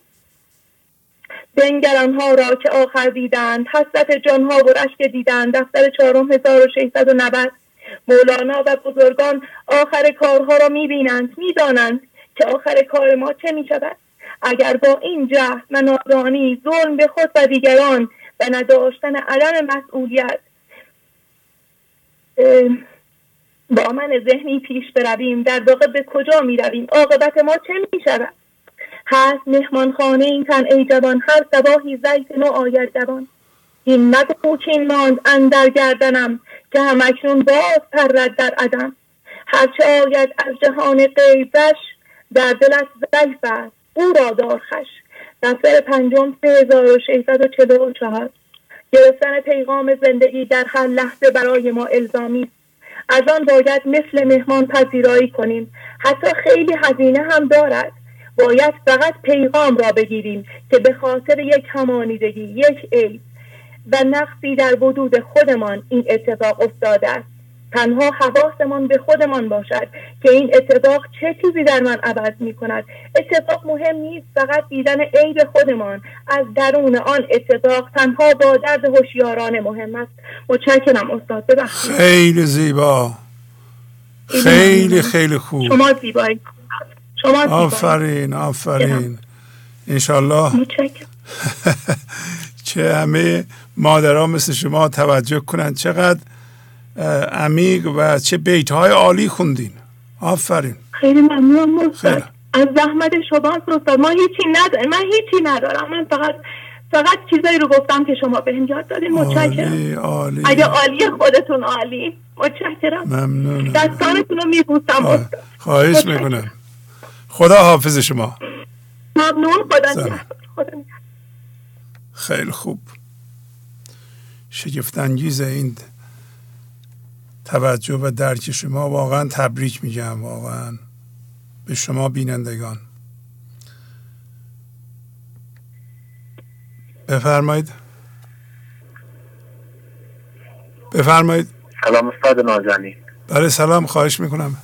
[SPEAKER 27] بنگران ها را که آخر دیدند حسرت جانها و رشک دیدند دفتر چهارم 1690 مولانا و بزرگان آخر کارها را می‌بینند می‌دانند که آخر کار ما چه می شود اگر با این جهد و نادانی ظلم به خود و دیگران و نداشتن عدم مسئولیت با من ذهنی پیش برویم در واقع به کجا می رویم عاقبت ما چه می شود هست مهمانخانه این تن ای جوان هر سباهی زیت نو آید جوان. این نگو چین ماند اندر گردنم که همکنون باز پرد در عدم. هرچه آید از جهان غیبش در دلت ضعیف است. او را دار خش. دفتر پنجم 3644 گرفتن پیغام زندگی در هر لحظه برای ما الزامی. از آن باید مثل مهمان پذیرایی کنیم. حتی خیلی هزینه هم دارد. باید فقط پیغام را بگیریم که به خاطر یک همانیدگی یک عیب و نقصی در وجود خودمان این اتفاق افتاده است. تنها حواسمان به خودمان باشد که این اتفاق چه چیزی در من عوض می کند اتفاق مهم نیست فقط دیدن عیب خودمان. از درون آن اتفاق تنها با درد هوشیارانه مهم است. متشکرم استاد. ببخشید.
[SPEAKER 3] خیلی زیبا. خیلی خیلی خوب.
[SPEAKER 27] شما زیبایی. شما
[SPEAKER 3] آفرین آفرین. انشالله (laughs) چه همه مادرها مثل شما توجه کنند چقدر عمیق و چه بیت های عالی خوندین. آفرین.
[SPEAKER 27] خیلی ممنون خیلی. از زحمت شما استاد ما هیچی ندارم من هیچی ندارم. من فقط فقط چیزایی رو گفتم که شما به یاد دادین. متشکرم.
[SPEAKER 3] عالی.
[SPEAKER 27] اگه عالی خودتون عالی. متشکرم.
[SPEAKER 3] ممنونم.
[SPEAKER 27] دستانتون رو میبوسم.
[SPEAKER 3] خواهش می‌کنم. خدا حافظ شما.
[SPEAKER 27] ممنون. خدا خدا
[SPEAKER 3] خیلی خوب. شگفت انگیز این توجه و درک شما واقعا تبریک میگم واقعا. به شما بینندگان. بفرمایید. بفرمایید.
[SPEAKER 28] سلام استاد نازنین.
[SPEAKER 3] بله سلام. خواهش می‌کنم.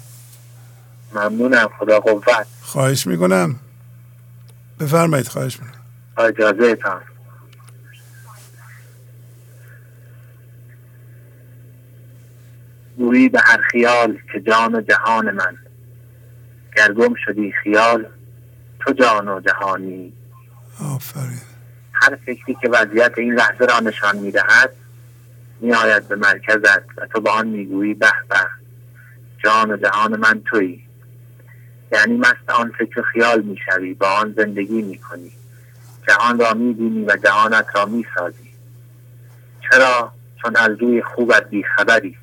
[SPEAKER 28] ممنونم. خدا قوت.
[SPEAKER 3] خواهش می‌کنم. بفرمایید خواهش می‌کنم.
[SPEAKER 28] اجازه تان گویی به هر خیال که جان و جهان من. گرگم شدی خیال تو جان و جهانی.
[SPEAKER 3] آفرین.
[SPEAKER 28] هر فکری که وضعیت این لحظه را نشان می‌دهد میآید به مرکزت و تو با آن می‌گویی به به جان و جهان من تویی. یعنی مست آن فکر خیال می‌شوی با آن زندگی می‌کنی. جهان را می‌بینی و جهانت را می‌سازی. چرا؟ چون از روی خوبت بیخبری.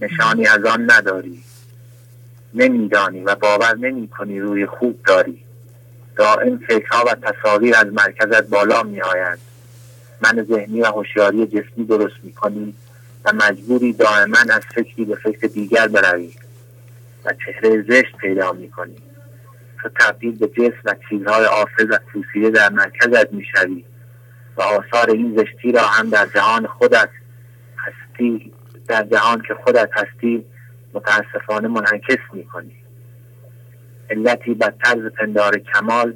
[SPEAKER 28] نشانی از آن نداری. نمیدانی و باور نمی کنی روی خوب داری. دائم فکرها و تصاویر از مرکزت بالا می آیند من ذهنی و هوشیاری جسمی درست می کنی و مجبوری دائما از فکری به فکر دیگر بروی و چهره زشت پیدا می کنی تو تبدیل به جسم و چیزهای آفل و توصیه در مرکزت می شوی و آثار این زشتی را هم در جهان خودت هستی. در جهان که خودت هستی متاسفانه منعکس می کنی علتی بر طرز پندار کمال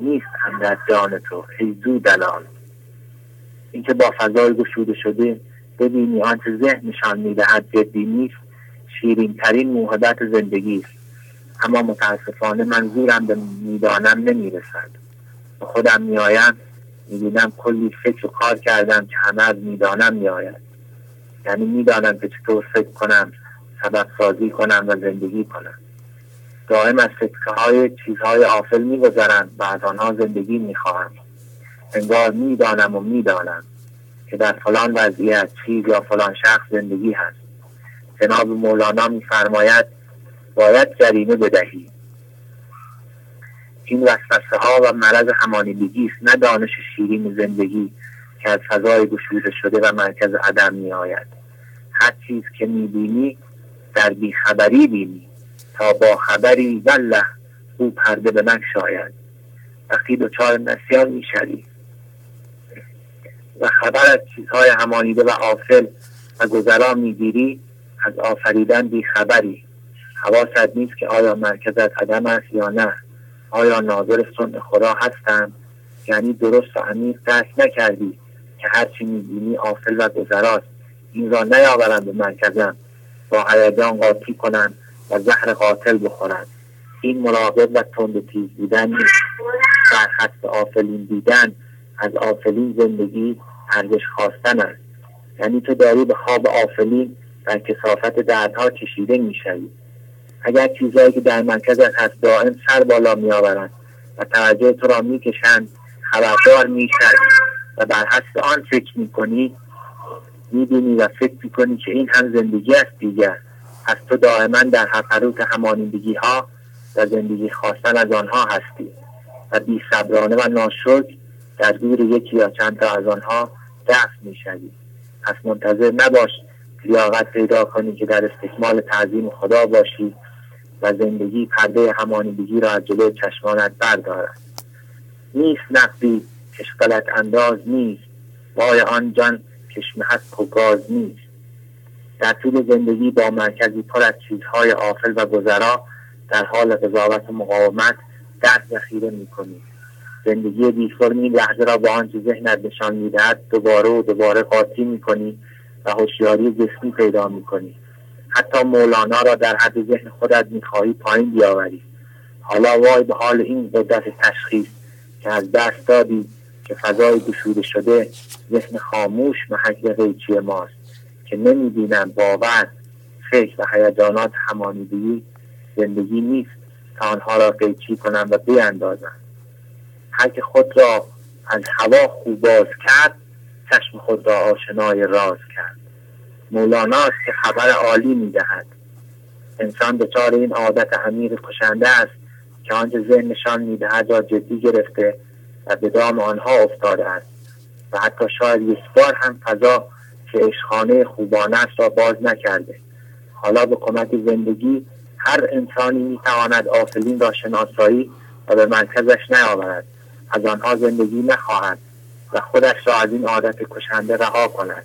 [SPEAKER 28] نیست در جان تو ای زو دلال اینکه با فضای گشوده شده ببینی آنچه ذهن نشان می‌دهد جدی نیست شیرین ترین موهبت زندگی است. اما متاسفانه منظورم به می‌دانم نمی‌رسد. به خودم میآیم می‌بینم کلی فکر کار کردم که همه از می‌دانم میآید. یعنی می‌دانم که چطور فکر کنم سبب سازی کنم و زندگی کنم. دائم از فکرهای چیزهای آفل میگذرند و از آنها زندگی می‌خواهم. انگار می‌دانم و می‌دانم که در فلان وضعیت چیز یا فلان شخص زندگی هست. جناب مولانا میفرماید باید جریمه بدهی. این وسوسه ها و مرض همانیدگی است نه دانش شیرین زندگی که از فضای گشوده شده و مرکز عدم می آید هر چیز که می بینی در بیخبری بینی تا با خبری والله او پرده به من شاید. وقتی دچار نسیان می‌شوی. و خبر از چیزهای همانیده و آفل و گذرا می‌گیری از آفریدن بیخبری. حواست نیست که آیا مرکزت عدم است یا نه. آیا ناظر سن خدا هستند؟ یعنی درست و عمیق درک نکردی که هرچی می‌بینی آفل و گذراست. را نیاورند به مرکزم با هیجان قاطی کنند و زهر قاتل بخورند. این مراقب و تند تیز بودن در حد آفلین دیدن از آفلین زندگی ارزش خواستن است. یعنی تو داری به خواب آفلین و کثافت دردها کشیده می‌شوی. اگر چیزهایی که در مرکزت هست دائم سر بالا میآورند و توجه تو را می‌کشند خبردار می‌شوی و بر حسب آن فکر می‌کنی می‌بینی و فکر می‌کنی که این هم زندگی است دیگر. از تو دائما در حقروت همانندگی ها و زندگی خواستن از آنها هستی و بی صبرانه و ناشکر در دور یکی یا چند تا از آنها دفع می‌شوی. پس منتظر نباش لیاقت پیدا کنی که در استکمال تعظیم خدا باشی و زندگی پرده همانندگی را از جلوی چشمانت بردارد. نیست نقدی کشغلت انداز نیست. وای آن جان کشم حق و گاز نیست. در طول زندگی با مرکزی پر از چیزهای آفل و گذرا در حال قضاوت و مقاومت درد ذخیره می‌کنی زندگی بیفرمی لحظه را با آنچه ذهنت نشان می‌دهد دوباره و دوباره قاطی می‌کنی و هوشیاری جسمی پیدا می‌کنی. حتی مولانا را در حد ذهن خودت می‌خواهی پایین بیاوری. حالا وای به حال این قدرت تشخیص که از دست دادی که فضای گشوده شده ذهن خاموش محک قیچی ماست که نمی‌بینم باور فکر و هیجانات همانیدگی زندگی نیست تا آنها را قیچی کنم و بیاندازم. هر که خود را از هوا خوب باز کرد چشم خود را آشنای راز کرد. مولانا است که خبر عالی می‌دهد. انسان دچار این عادت عمیق کشنده است که آنچه ذهن نشان می‌دهد را جدی گرفته و به دام آنها افتاده است و حتی شاید یک بار هم فضا که عشقخانه خوبانه است را باز نکرده. حالا به کمک زندگی هر انسانی می‌تواند آفلین را شناسایی و به مرکزش نیاورد. از آنها زندگی نخواهد و خودش را از این عادت کشنده رها کند.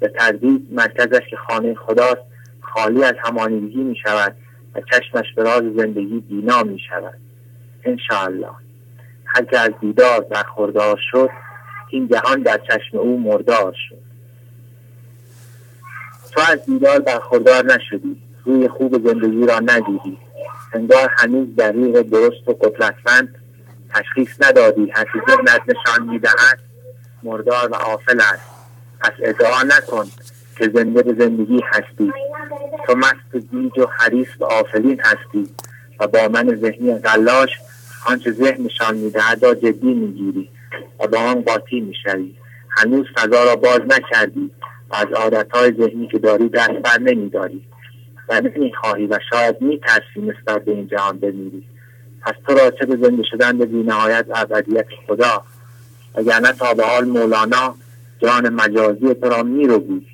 [SPEAKER 28] به تردید مرکزش که خانه خداست خالی از همانیدگی می شود و چشمش به راز زندگی بینا می شود انشاءالله. هر که از دیدار برخوردار شد این جهان در چشم او مردار شد. تو از دیدار برخوردار نشدی روی خوب زندگی را ندیدی. انگار هنوز دریغ درست و قدرتمند تشخیص ندادی. هرچی ذهنت نشان می‌دهد مردار و آفل است. پس ادعا نکن که زنده به زندگی هستی. تو مست گیج و حریص و آفلین هستی و با من ذهنی غلاش آنچه ذهن نشان می‌دهد را جدی می‌گیری و با آن قاطی می‌شوی. هنوز فضا را باز نکردی و از عادتهای ذهنی که داری دست بر نمیداری. و نمی‌خواهی و شاید میترسی نسبت به این جهان بمیری. پس تو را چه به زنده شدن به بینهایت ابدیت خدا. وگرنه تا به حال مولانا جان مجازی تو را میروبید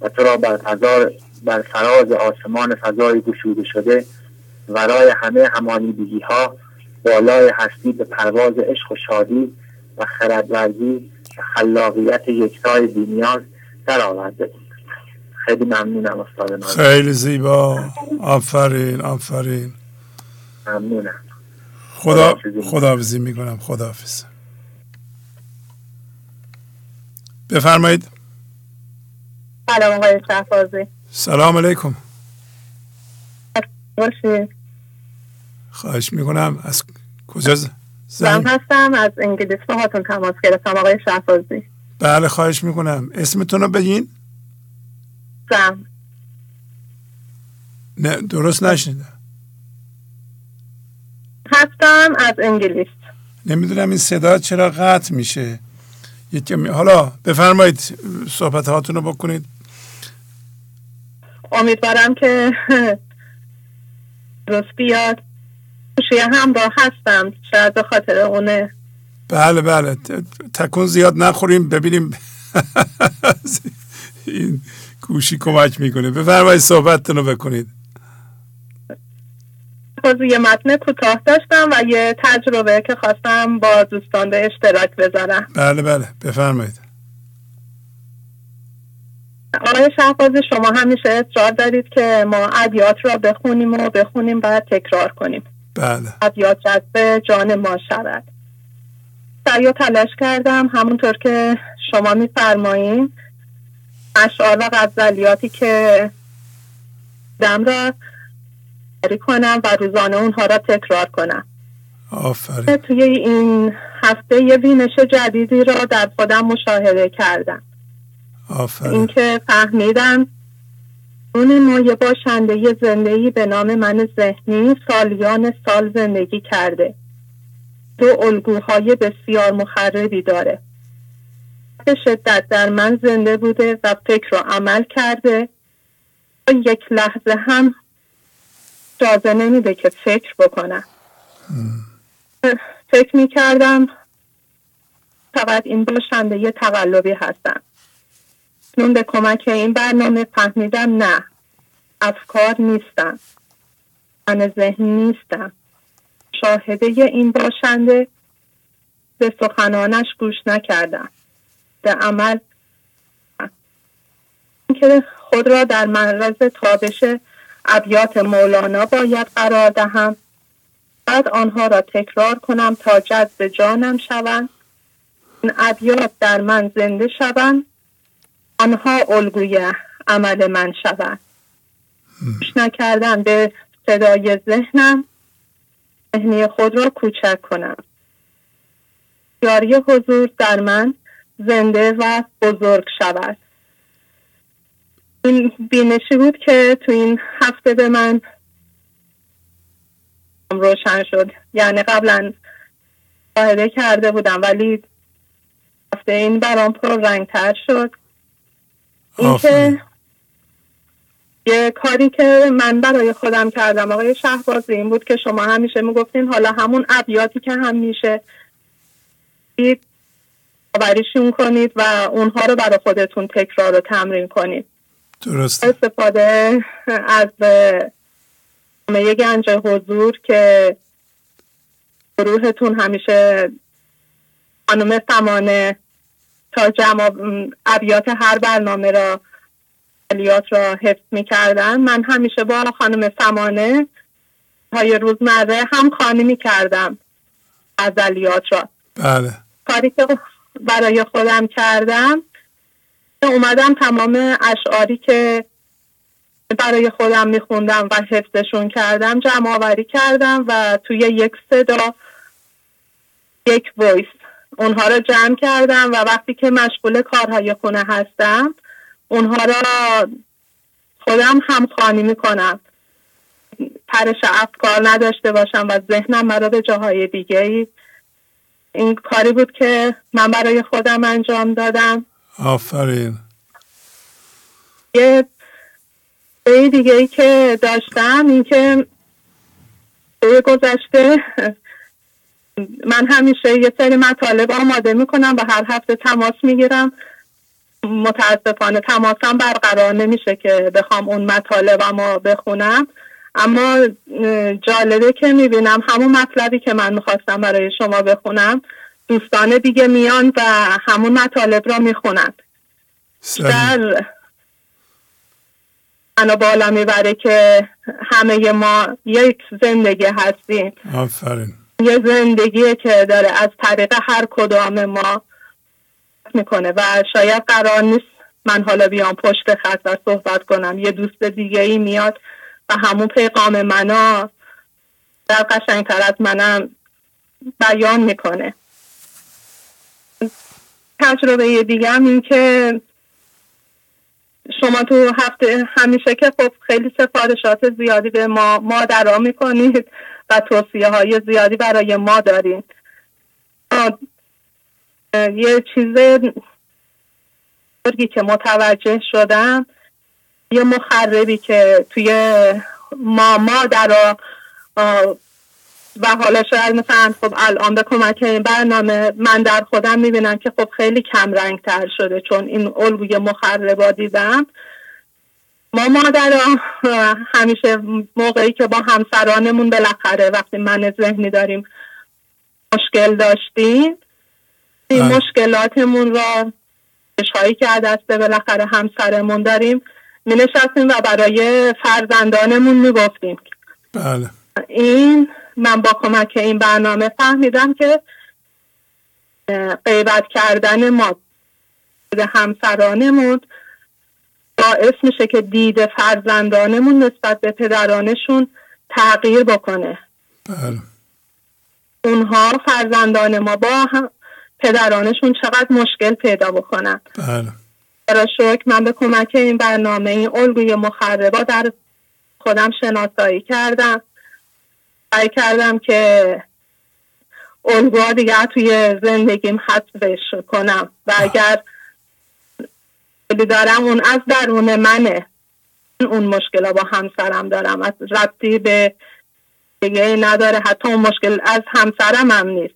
[SPEAKER 28] و تو را بر, فضا بر فراز آسمان فضای گشوده شده ورای همه همانیدگی ها بالای هستی به پرواز عشق و شادی و خردورزی و خلاقیت یکتای بینیاز در آورده خیلی ممنونم استاد نازم
[SPEAKER 3] خیلی زیبا. آفرین آفرین.
[SPEAKER 28] ممنونم.
[SPEAKER 3] خدا خداحافظی می‌کنم خداحافظ. بفرمایید.
[SPEAKER 7] سلام آقای شهبازی.
[SPEAKER 3] سلام علیکم.
[SPEAKER 7] باشید
[SPEAKER 3] خواهش می‌کنم. از کجا زنگ؟
[SPEAKER 7] هستم از انگلیس. با هاتون تماس گرفتم آقای شهبازی.
[SPEAKER 3] بله خواهش می‌کنم. اسمتون رو بگین.
[SPEAKER 7] زم
[SPEAKER 3] نه درست نشنیدم.
[SPEAKER 7] هستم از انگلیس.
[SPEAKER 3] نمی‌دونم این صدا چرا قطع میشه. یکی حالا بفرمایید صحبت هاتون رو بکنید.
[SPEAKER 7] امیدوارم که (laughs) درست بیاد. گوشی همراه هستم شاید به خاطر اونه.
[SPEAKER 3] بله بله. تکون زیاد نخوریم ببینیم. این گوشی کمک می‌کنه. بفرمایید صحبتتون رو بکنید
[SPEAKER 7] یه متن کوتاه داشتم و یه تجربه که خواستم با دوستان به اشتراک بذارم.
[SPEAKER 3] بله بله. بفرمایید.
[SPEAKER 7] آقای شهبازی شما همیشه اصرار دارید که ما ابیات را بخونیم و بخونیم بعد تکرار کنیم.
[SPEAKER 3] بله.
[SPEAKER 7] ابیات جذب جان ما شود. سعی و تلاش کردم همونطور که شما میفرمایین اشعار و غزلیاتی که دم را کنم و روزانه اونها را تکرار کنم.
[SPEAKER 3] آفرین.
[SPEAKER 7] توی این هفته یه بینش جدیدی را در خودم مشاهده کردم.
[SPEAKER 3] آفرین.
[SPEAKER 7] اینکه فهمیدم اون ما یه باشنده زندگی به نام من ذهنی سالیان سال زندگی کرده. دو الگوهای بسیار مخربی داره. به شدت در من زنده بوده و فکر و عمل کرده. و یک لحظه هم اجازه نمیده که فکر بکنم. فکر می‌کردم فقط این باشنده یه تقلبی هستم. نون به کمک این برنامه فهمیدم نه افکار نیستم. من ذهنی نیستم. شاهده این باشنده به سخنانش گوش نکردم. به عمل که خود را در معرض تابش ابیات مولانا باید قرار دهم. بعد آنها را تکرار کنم تا جذب جانم شوند. این ابیات در من زنده شوند. آنها الگوی عمل من شوند. گوش نکردن به صدای ذهنم. ذهنی خود را کوچک کنم. یاری حضور در من زنده و بزرگ شود. این بینشی بود که تو این هفته به من روشن شد. یعنی قبلا مشاهده کرده بودم ولی هفته این برام پر رنگتر شد. اینکه یه کاری که من برای خودم کردم آقای شهبازی این بود که شما همیشه می‌گفتین حالا همون ابیاتی که هم میشه باوریشون کنید و اونها رو برای خودتون تکرار و تمرین کنید.
[SPEAKER 3] درست
[SPEAKER 7] استفاده از یه گنج حضور که گروهتون همیشه خانم سمانه تا جمع ابیات هر برنامه را علیات را حفظ می کردن من همیشه با خانم سمانه های روزمره هم خانه می کردم غزلیات را.
[SPEAKER 3] بله.
[SPEAKER 7] کاری که برای خودم کردم اومدم تمام اشعاری که برای خودم میخوندم و حفظشون کردم جمع آوری کردم و توی یک صدا یک ویس اونها رو جمع کردم و وقتی که مشغول کارهای خونه هستم اونها را خودم همخوانی می‌کنم. پرش افکار نداشته باشم و ذهنم مرا به جاهای دیگه ای. این کاری بود که من برای خودم انجام دادم.
[SPEAKER 3] آفرین.
[SPEAKER 7] یه دیگه ای که داشتم این که گذشته من همیشه یه سری مطالب آماده می‌کنم و هر هفته تماس می‌گیرم. متاسفانه تماسم برقرار نمیشه که بخوام اون مطالب ما بخونم. اما جالبه که می‌بینم همون مطلبی که من می‌خواستم برای شما بخونم. دوستان دیگه میان و همون مطالب را می‌خونن. در منو بالا می‌بره که همه ما یک زندگی هستیم.
[SPEAKER 3] آفرین.
[SPEAKER 7] یه زندگی که داره از طریق هر کدام ما می‌کنه و شاید قرار نیست من حالا بیام پشت خط و صحبت کنم. یه دوست دیگه ای میاد و همون پیغام منا در قشنگتر از منم بیان می‌کنه. تجربه دیگه هم این که شما تو هفته همیشه که خب خیلی سفارشات زیادی به ما مادرها می‌کنید. و توصیه های زیادی برای ما دارید یه چیز که متوجه شدم یه مخربی که توی ما مادر و حالا شاید مثلا خب الان به کمک این برنامه من در خودم می‌بینم که خب خیلی کم رنگ تر شده چون این الگوی مخربا دیدم. ما مادر همیشه موقعی که با همسرانمون بالاخره وقتی من ذهنی داریم مشکل داشتیم این بله. مشکلاتمون را هایی که دست بالاخره همسرمون داریم می نشستیم و برای فرزندانمون می گفتیم
[SPEAKER 3] بله
[SPEAKER 7] این من با کمک این برنامه فهمیدم که غیبت کردن ما به همسرانمون باعث میشه که دید فرزندانمون نسبت به پدرانشون تغییر بکنه.
[SPEAKER 3] بله.
[SPEAKER 7] اونها فرزندان ما با پدرانشون چقدر مشکل پیدا بکنن.
[SPEAKER 3] بله.
[SPEAKER 7] برای شکر من به کمک این برنامه این الگوی مخربا در خودم شناسایی کردم. سعی کردم که الگوها دیگر توی زندگیم حذفش کنم. و اگر دارم اون از درون منه. اون مشکل با همسرم دارم. از ربطی به دیگه نداره. حتی اون مشکل از همسرم هم نیست.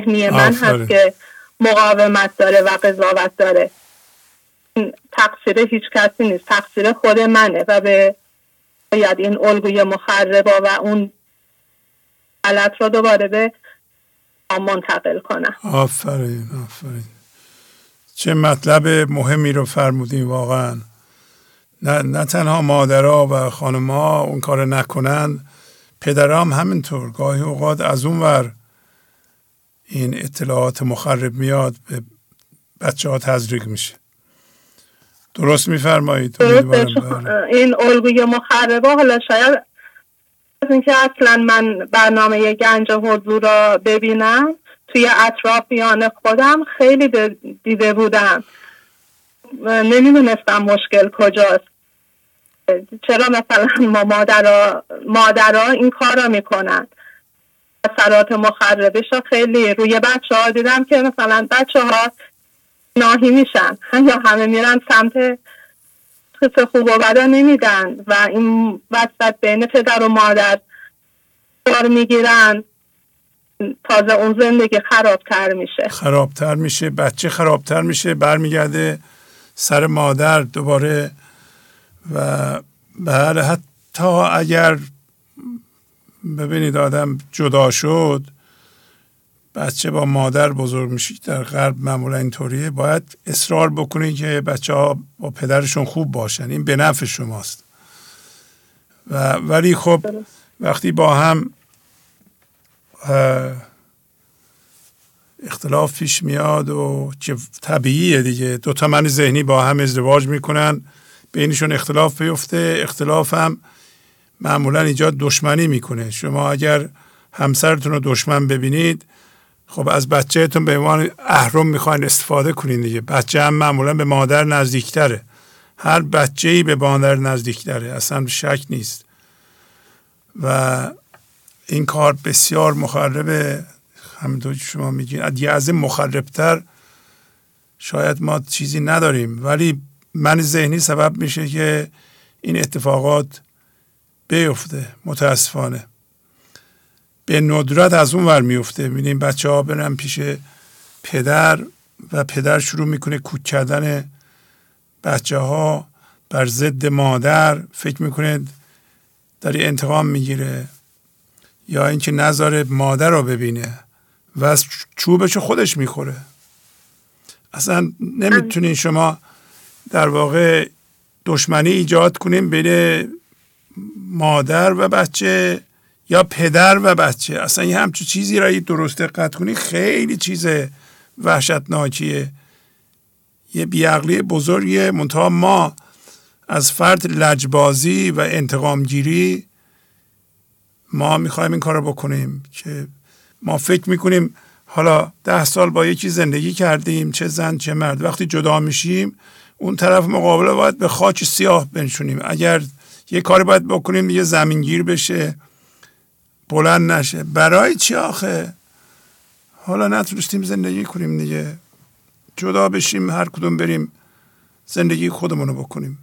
[SPEAKER 7] ذهنی من هست که مقاومت داره و قضاوت داره. تقصیر هیچ کسی نیست. تقصیر خود منه و به باید این الگوی مخربا و اون حالت رو دوباره به منتقل کنم
[SPEAKER 3] آفرین آفرین. چه مطلب مهمی رو فرمودین واقعا؟ نه, نه تنها مادرها و خانمها اون کار نکنند پدرام همینطور. گاهی اوقات از اون ور این اطلاعات مخرب میاد به بچه ها تزریق میشه. درست میفرمایید؟
[SPEAKER 7] بله. این الگوی مخربه حالا شاید از اینکه اصلا من برنامه گنج حضور را ببینم. توی اطرافیان خودم خیلی دیده بودم. نمی‌دونستم مشکل کجاست. چرا مثلا ما مادرها این کار را می‌کنن؟ اثرات مخربش خیلی روی بچه ها دیدم که مثلا بچه ها ناهی میشن یا همه میرن سمت خص خوب و بدا نمیدن و این وسط بین پدر و مادر کار می‌گیرن. تازه اون زندگی خرابتر میشه.
[SPEAKER 3] خرابتر میشه بچه خرابتر میشه برمیگرده سر مادر دوباره و بله حتی اگر ببینید آدم جدا شد بچه با مادر بزرگ میشه در غرب معمولا اینطوریه. باید اصرار بکنید که بچه ها با پدرشون خوب باشن این به نفع شماست. و ولی خب وقتی با هم اختلاف پیش میاد و که طبیعیه دیگه. دو تا من ذهنی با هم ازدواج می‌کنن. بینشون اختلاف بیفته. اختلاف هم معمولا ایجاد دشمنی می‌کنه. شما اگر همسرتون رو دشمن ببینید خب از بچهتون به عنوان اهرم می‌خواین استفاده کنین دیگه. بچه هم معمولا به مادر نزدیکتره. هر بچه ای به مادر نزدیکتره. اصلا شک نیست. و این کار بسیار مخربه همینطور که شما میگین از مخربتر شاید ما چیزی نداریم. ولی من ذهنی سبب میشه که این اتفاقات بیفته متاسفانه. به ندرت از اون ور میفته. می‌بینیم بچه ها برن پیش پدر و پدر شروع می‌کنه کوک کردن بچه ها بر ضد مادر. فکر می‌کنه داری انتقام می‌گیره. یا اینکه نظر مادر رو ببینه و از چوبش خودش می‌خوره. اصلا نمی‌تونین شما در واقع دشمنی ایجاد کنیم بین مادر و بچه یا پدر و بچه. اصلا یه همچون چیزی را درست دقت کنی خیلی چیز وحشتناکیه. یه بیعقلی بزرگیه. منتها ما از فرد لجبازی و انتقامگیری ما می‌خوایم این کار رو بکنیم که ما فکر می‌کنیم حالا ده سال با یکی زندگی کردیم چه زن چه مرد وقتی جدا میشیم اون طرف مقابله باید به خاک سیاه بنشونیم. اگر یه کاری باید بکنیم یه زمینگیر بشه بلند نشه. برای چی آخه؟ حالا نتونستیم زندگی کنیم دیگه. جدا بشیم هر کدوم بریم زندگی خودمونو بکنیم.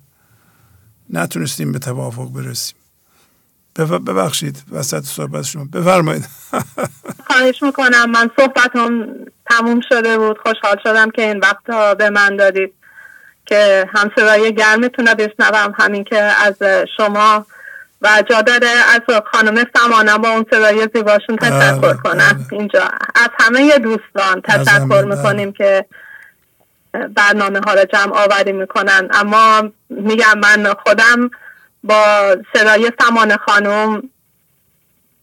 [SPEAKER 3] نتونستیم به توافق برسیم. ببخشید وسط صحبت شما. بفرمایید. (laughs)
[SPEAKER 7] خواهش می‌کنم. من صحبتم تموم شده بود. خوشحال شدم که این وقت به من دادید. که هم صدای گرمتون بشنوم. همین که از شما و جا داره از خانم سمانه با اون صدای زیباشون تشکر بله، کنم. بله. اینجا از همه دوستان تشکر می‌کنیم که برنامه ها رو جمع آوری می‌کنن. اما میگم من خودم با صدای سمان خانم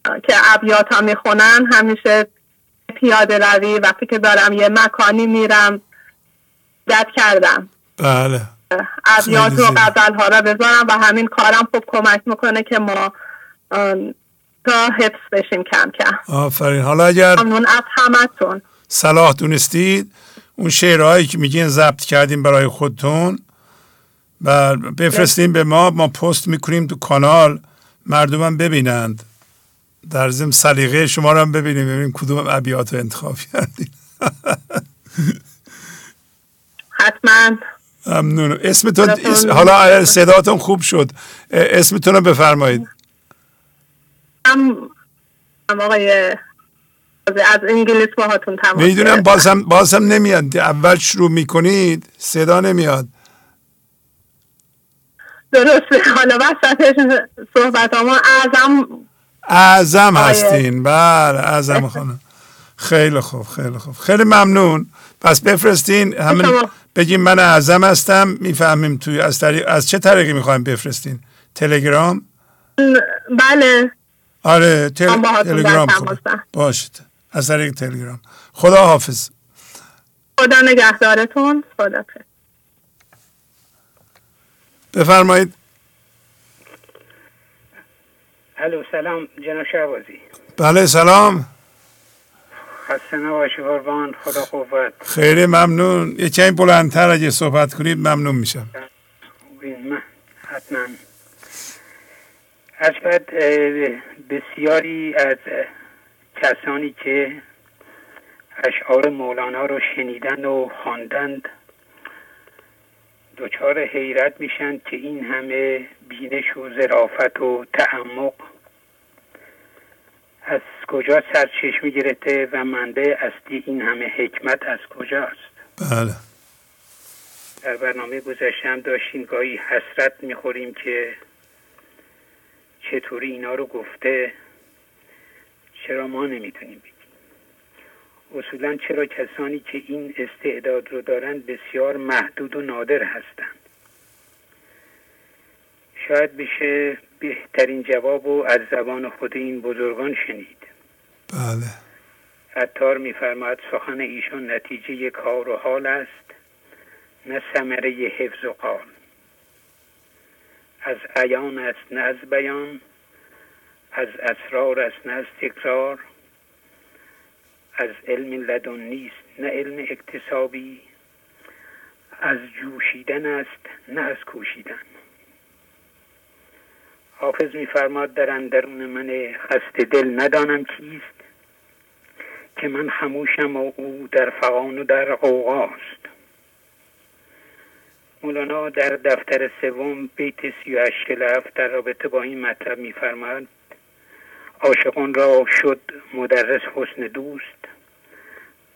[SPEAKER 7] که ابیات ها می‌خونن همیشه پیاده روی وقتی که دارم یه مکانی میرم دد کردم.
[SPEAKER 3] بله.
[SPEAKER 7] ابیات و غزل ها را بذارم و همین کارم خوب کمک می‌کنه که ما تا حفظ بشیم کم کم.
[SPEAKER 3] آفرین. حالا اگر
[SPEAKER 7] ممنون از همتون.
[SPEAKER 3] صلاح دونستید اون شعرهایی که میگین ضبط کردیم برای خودتون. و بفرستیم به ما ما پست می‌کنیم تو کانال مردمم ببینند. در ضمن سلیقه شما رو هم ببینیم ببینیم کدوم ابیات رو انتخاب کردیم.
[SPEAKER 7] حتما.
[SPEAKER 3] ممنون. اسمتون اسم حالا صداتون خوب شد. اسمتون رو بفرمایید.
[SPEAKER 7] آقای از انگلیس باهاتون تماس
[SPEAKER 3] می‌دونم بازم بازم نمیاد. اول شروع می‌کنید صدا نمیاد.
[SPEAKER 7] درسته. حالا وسطش صحبت ما اعظم
[SPEAKER 3] اعظم هستین. بله اعظم خانم. خیلی خوب خیلی خوب. خیلی ممنون. پس بفرستین. همین بگیم من اعظم هستم. می‌فهمیم توی از طریق از چه طریقی می‌خوایم بفرستین؟ تلگرام؟
[SPEAKER 7] بله.
[SPEAKER 3] آره تل... تلگرام خوب باشد از طریق تلگرام. خدا حافظ
[SPEAKER 7] خدا نگهدارتون. خدا
[SPEAKER 3] بفرمایید.
[SPEAKER 29] الو سلام جناب شعبازی
[SPEAKER 3] بله سلام.
[SPEAKER 29] خسته نباشی قربان خدا قوت.
[SPEAKER 3] خیلی ممنون. یه کمی بلندتر اگه صحبت کنید ممنون میشم.
[SPEAKER 29] حتما. از بعد بسیاری از کسانی که اشعار مولانا رو شنیدن و خواندند دچار حیرت میشن که این همه بینش و ظرافت و تعمق از کجا سرچشمه گرفته و منبع اصلی این همه حکمت از کجاست؟
[SPEAKER 3] بله.
[SPEAKER 29] در برنامه گذشتم داشتیم گاهی حسرت می‌خوریم که چطوری اینا رو گفته چرا ما نمی‌تونیم بگیم اصولا چرا کسانی که این استعداد رو دارن بسیار محدود و نادر هستند؟ شاید بشه بهترین جواب رو از زبان خود این بزرگان شنید.
[SPEAKER 3] بله.
[SPEAKER 29] عطار میفرماد سخن ایشان نتیجه کار و حال است نه ثمره حفظ و قال. از عیان است نه از بیان از اسرار است نه از تکرار. از علم لدن نیست نه علم اکتسابی. از جوشیدن است نه از کوشیدن. حافظ میفرماد در اندرون من خسته دل ندانم چیست که من خموشم و او در فقان و در قوقاست مولانا در دفتر سوم بیت سی و در رابطه با این مطلب میفرماد عاشقان را شد مدرس حسن دوست.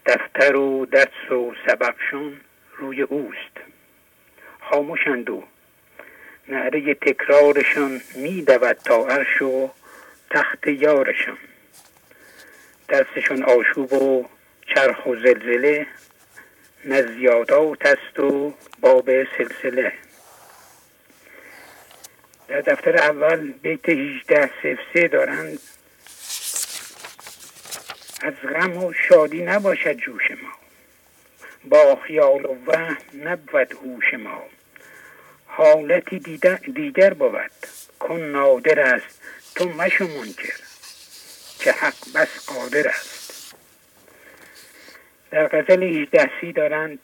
[SPEAKER 29] دفتر و درس و سبقشون روی اوست. خاموشند و نعره تکرارشان میدود تا عرش و تخت یارشان. دستشون آشوب و چرخ و زلزله نه زیادات است و باب سلسله. در دفتر اول بیت 18 سه دارند از غم و شادی نباشد جوش ما. با خیال و وهم نبود هوش ما. حالتی دیگر بود. کن نادر است. تو مشو منکر. که حق بس قادر است. در غزل 18 سی دارند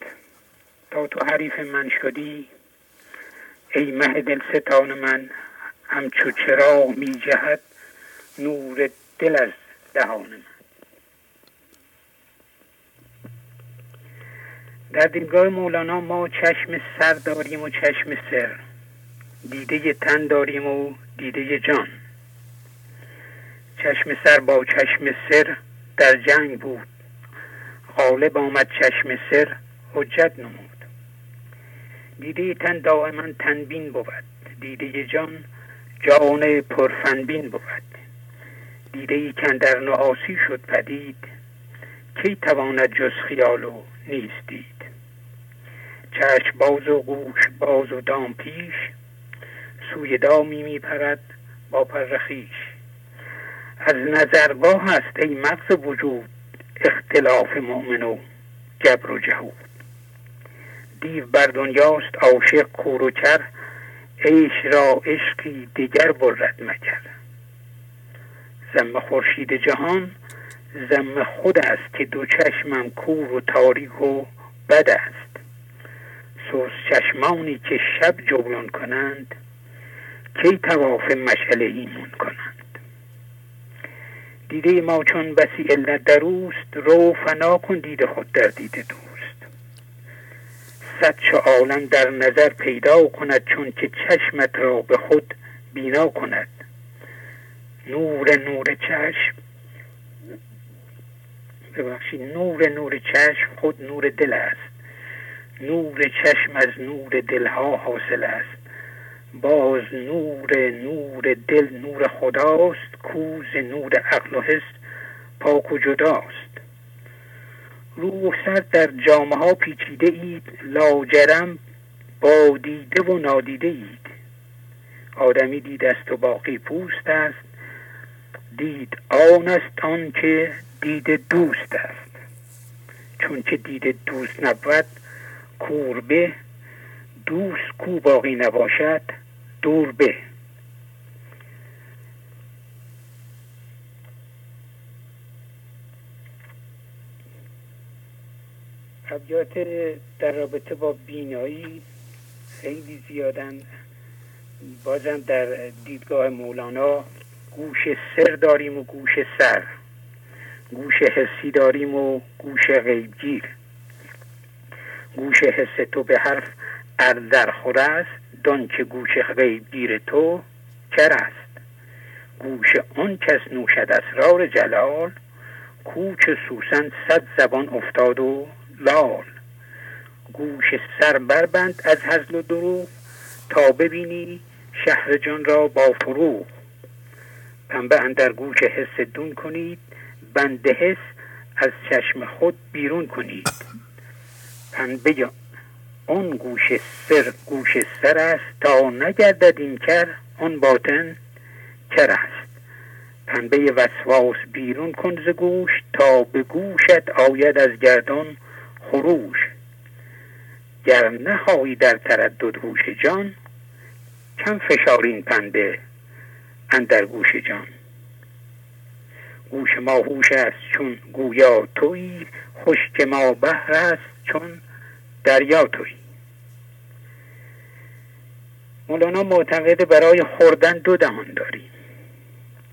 [SPEAKER 29] تا تو حریف من شدی ای مه دل ستان من همچو چرا می جهد نور دل از دهان من. در دیدگاه مولانا ما چشم سر داریم و چشم سر. دیده تن داریم و دیده جان. چشم سر با چشم سر در جنگ بود. غالب آمد چشم سر حجت نمود. دیده تن دائما تنبین بود. دیده جان جان پرفنبین بود. دیده ای که در نعاسی شد پدید کی تواند جز خیال و نیست دید؟ چشم باز و گوش باز و دام پیش سوی دامی میپرد با پر خیش از نظرگاه هست ای مغز وجود اختلاف مؤمن و جبر و جهود. دیو بر دنیاست عاشق کور و کر عیش را عشقی دیگر برد مگر زم خورشید جهان زم خود است که دو چشمم کور و تاریک و بد است. سوز چشمانی که شب جولان کنند کی تواف مشعله ایمون کنند. دیده ما چون بسی علت در اوست رو فنا کن دیده خود در دیده دوست. صد چه عالم در نظر پیدا کند چون که چشمت را به خود بینا کند. نور نور چشم ببخشید نور نور چشم خود نور دل است. نور چشم از نور دلها حاصل است. باز نور نور دل نور خداست کوز نور عقل و حس پاک و جداست. روح سر در جامعه ها پیچیده اید لاجرم با دیده و نادیده اید. آدمی دید است و باقی پوست است دید آن است آن که دید دوست است. چون که دید دوست نبود کوربه دوست کو باقی نباشد دور به ابیات در رابطه با بینایی خیلی زیادن. بازم در دیدگاه مولانا گوش سر داریم و گوش سر. گوش حسی داریم و گوش غیبگیر. گوش حس تو به حرف اردر خور است دان که گوش غیبگیر تو کر است. گوش آن کس نوشد اسرار جلال کوچ سوسن صد زبان افتاد و لال. گوش سر بربند از هزل و دروغ تا ببینی شهر جان را با فروغ. پنبه اندر گوش حس دون کنید بند حس از چشم خود بیرون کنید. پنبه آن گوش سر گوش سر است تا نگردد این کر آن باطن کر است. پنبه وسواس بیرون کن ز گوش تا به گوشت آید از گردان خروش. گر نخواهی در تردد هوش جان کم فشارین پنبه اندر گوش جان. گوش ما هوش است چون گویا تویی خشک ما بهر است چون دریا تویی. مولانا معتقد برای خوردن دو دهان داریم.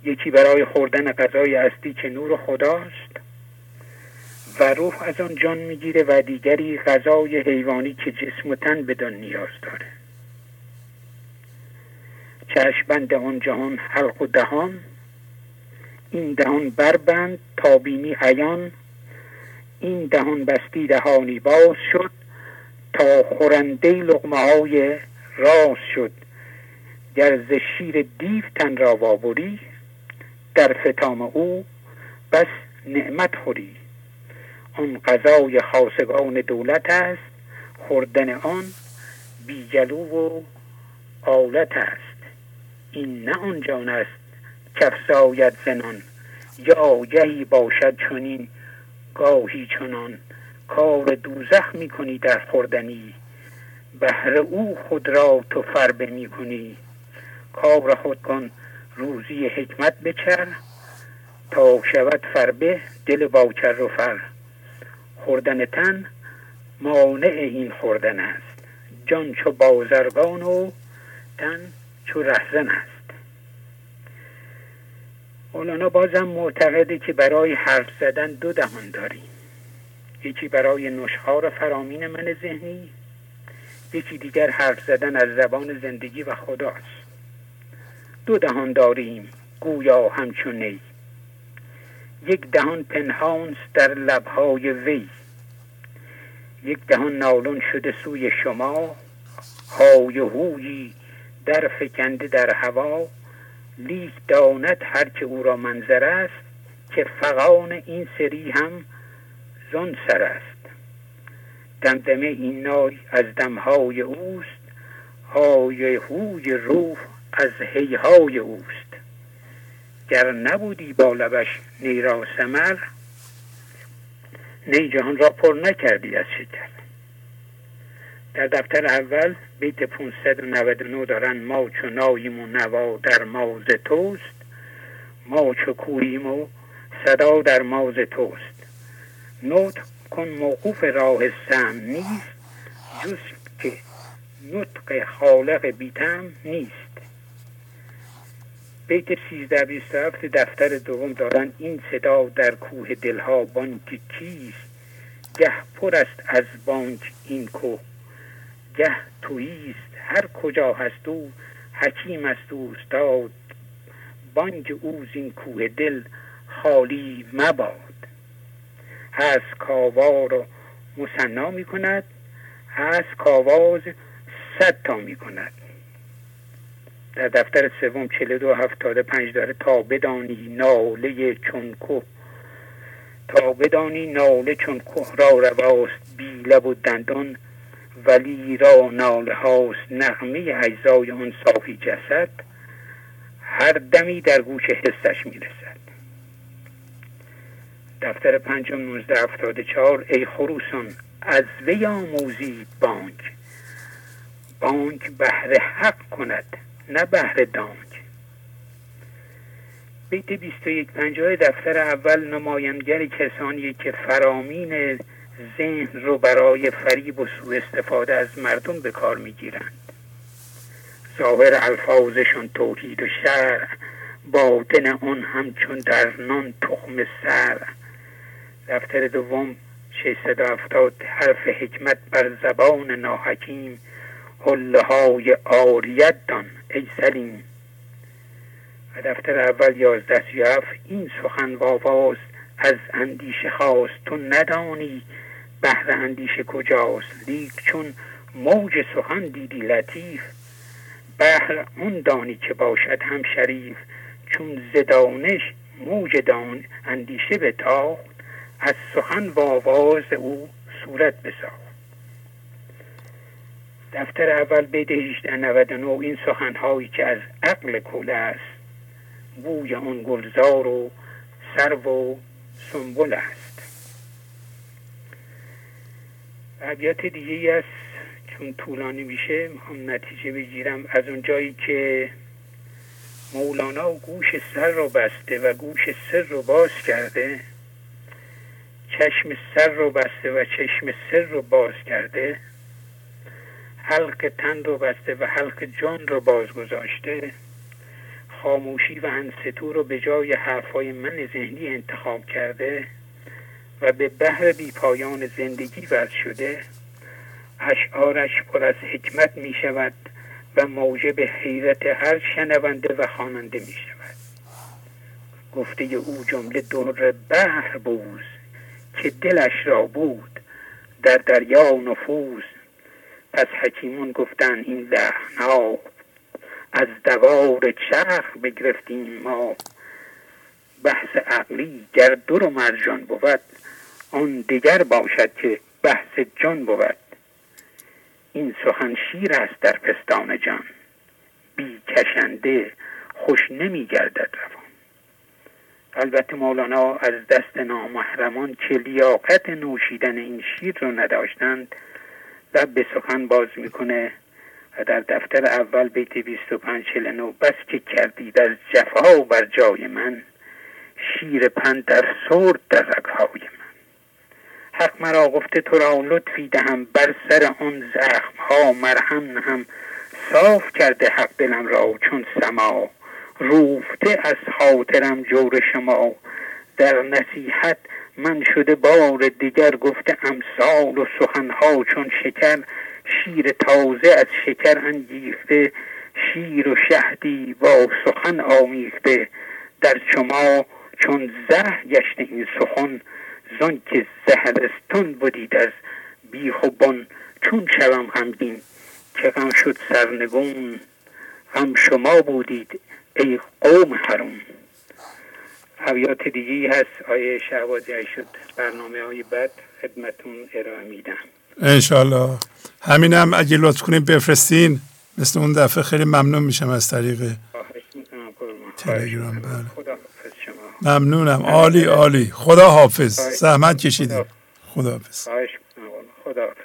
[SPEAKER 29] یکی برای خوردن غذای اصلی که نور خداست و روح از آن جان می‌گیره و دیگری غذای حیوانی که جسم و تن بدان نیاز داره. چشمبند آن جهان حلق و دهان این دهان بربند تا بینی عیان. این دهان بستی دهانی باز شد تا خورنده لغمه های راز شد. گر شیر دیو تن را وابری در فتام او بس نعمت خوری. آن غذای خاصگان دولت است خوردن آن بیجلو و آلت است. این نه آن جان است کفزاید زنان. یا گهی باشد چنین. گاهی چنان کار دوزخ می‌کنی در خوردنی. بهر او خود را تو فربه می‌کنی. کار خود کن روزی حکمت بچر. تا شود فربه دل باکر و فر. خوردن تن مانع این خوردن است. جان چو بازرگان و تن چو رهزن است. مولانا بازم معتقده که برای حرف زدن دو دهان داریم. یکی برای نشخار فرامین من ذهنی یکی دیگر حرف زدن از زبان زندگی و خداست. دو دهان داریم گویا همچون نی. یک دهان پنهانست در لبهای وی. یک دهان نالون شده سوی شما های هویی در فکنده در هوا. لیک داند هر که او را منظر است که فقان این سری هم زن سر است. دمدمه این نای از دمهای اوست های هوی روح از هیهای اوست. گر نبودی با لبش نیرا سمر نی جهان را پر نکردی از شکر. در دفتر اول بیت 599 دارن ما چو ناییم و نوا در ماز توست ما چو کوییم و صدا در ماز توست. نوت کن موقوف راه سم نیست جز که نطق خالق بیتم نیست. بیت 1327 دفتر دوم دارن این صدا در کوه دلها بانک کیست گه پر از بانک این کوه. گه تویست هر کجا هست او حکیم است استاد. بانگ او زین کوه دل خالی مباد. هست کاوار رو مصنا می کند هست کاواز صد تا می کند. در دفتر سوم چله دو هفتاده پنج داره تا بدانی ناله چون که تا بدانی ناله چون که را رواست بی لب و دندان ولی را ناله هاست نغمه اجزای آن صافی جسد هر دمی در گوش حسش می‌رسد. دفتر پنجم نوزده هفتاد چهار ای خروسان از وی آموزید بانک. بانک بهر حق کند نه بهر دانک. بیت 21 پنجاه دفتر اول نماینگر کسانی که فرامین ذهن رو برای فریب و سوء استفاده از مردم به کار می‌گیرند. ظاهر الفاظشون توحید و شرع باطن آن همچون در نان تخم سر. دفتر دوم 670 حرف حکمت بر زبان ناحکیم. حله های آریت دان ای سلیم. و دفتر اول یازده این سخن واواز از اندیشه خواست تو ندانی بهر اندیشه کجاست لیک چون موج سخن دیدی لطیف؟ بهر اون دانی که باشد هم شریف چون زدانش موج دان اندیشه بتاخت از سخن و آواز او صورت بساخت. دفتر اول بیت 1899 این سخنهایی که از عقل کل است بوی آن گلزار و سرو و سنبل است. ابیات دیگه ای است. چون طولانی میشه می‌خوام نتیجه بگیرم. از اون جایی که مولانا گوش سر رو بسته و گوش سر رو باز کرده چشم سر رو بسته و چشم سر رو باز کرده حلق تن رو بسته و حلق جان رو باز گذاشته خاموشی و انستو رو به جای حرفای من ذهنی انتخاب کرده و به بحر بی پایان زندگی ورد شده اشعارش پر از حکمت می شود و موجب حیرت هر شنونده و خواننده می شود گفته او جمله در بحر بوز که دلش را بود در دریا نفوذ. پس حکیمون گفتن این لحنا از دوار چرخ بگرفتیم ما. بحث عقلی گر دور و مرجان بود آن دیگر باشد که بحث جان بود. این سخن شیر است در پستان جان. بی کشنده خوش نمی گردد روان. البته مولانا از دست نامحرمان که لیاقت نوشیدن این شیر رو نداشتند لب به سخن باز می‌کنه و در دفتر اول بیت 25 49 بس که کردید از جفا بر جای من شیر پند در سرد در رگهای من. حق مرا گفته تو را لطفی دهم بر سر آن زخم ها مرهم نهم. صاف کرده حق دلم را چون سما روفته از خاطرم جور شما. در نصیحت من شده بار دیگر گفته امثال و سخنها چون شکر. شیر تازه از شکر انگیخته شیر و شهدی با سخن آمیخته. در شما چون زهر گشته این سخن زن که زهرستون بودید از بیخ و بن چون شوم غمگین. که غم شد سرنگون غم شما بودید ای قوم حروم حویات دیگه هست آیه شهبازی شد برنامه های بعد خدمتون ارائه میدم.
[SPEAKER 3] انشالله همینم اگه لطف کنیم بفرستین. مثل اون دفعه خیلی ممنون میشم از طریق تلگرام. بله. ممنونم. عالی عالی. خدا حافظ زحمت کشیدیم خدا حافظ
[SPEAKER 29] خدا حافظ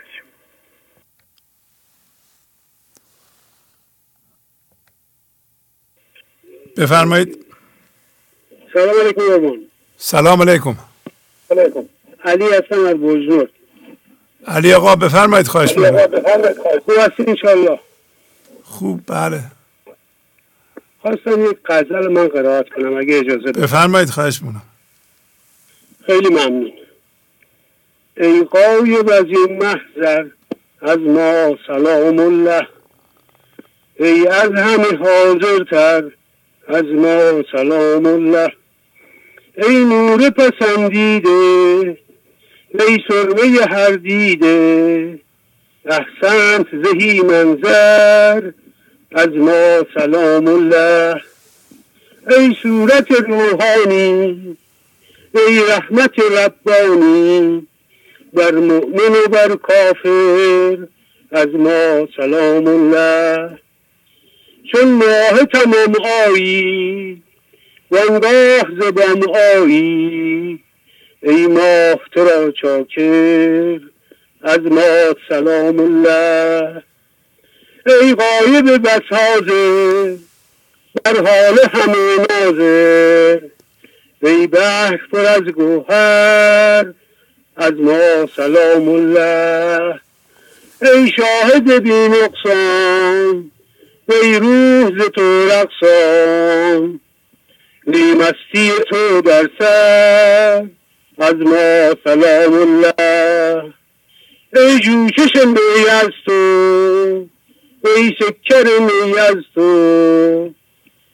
[SPEAKER 3] بفرمایید.
[SPEAKER 30] سلام علیکم
[SPEAKER 3] سلام علیکم.
[SPEAKER 30] علیکم. علی هستم از بزرگ.
[SPEAKER 3] علی آقا بفرمایید خواهش می‌کنم.
[SPEAKER 30] خوب هستید انشالله
[SPEAKER 3] خوب بله.
[SPEAKER 30] خواستم یک غزل من قرائت کنم اگه اجازه
[SPEAKER 3] بفرمایید خواهش می‌کنم.
[SPEAKER 30] خیلی ممنون. ای قایب از این محضر از ما سلام الله. ای از همه حاضرتر از ما سلام الله. ای نور پسندیده ای سرمه هر دیده. احسنت زهی منظر. از ما سلام الله. ای صورت روحانی ای رحمت ربانی بر مؤمن و بر کافر از ما سلام الله. چون ماه تمام آیی وانگاه زبم آیی ای ماه تو را چاکر از ما سلام الله. ای غایب بس حاضر بر حال همه ناظر ای بحر پر از گوهر از ما سلام الله. ای شاهد بی نقصان ای روح ز تو رقصان. ای مستی تو در سر از ما سلام الله. ای جوشش می از تو ای شکر می از تو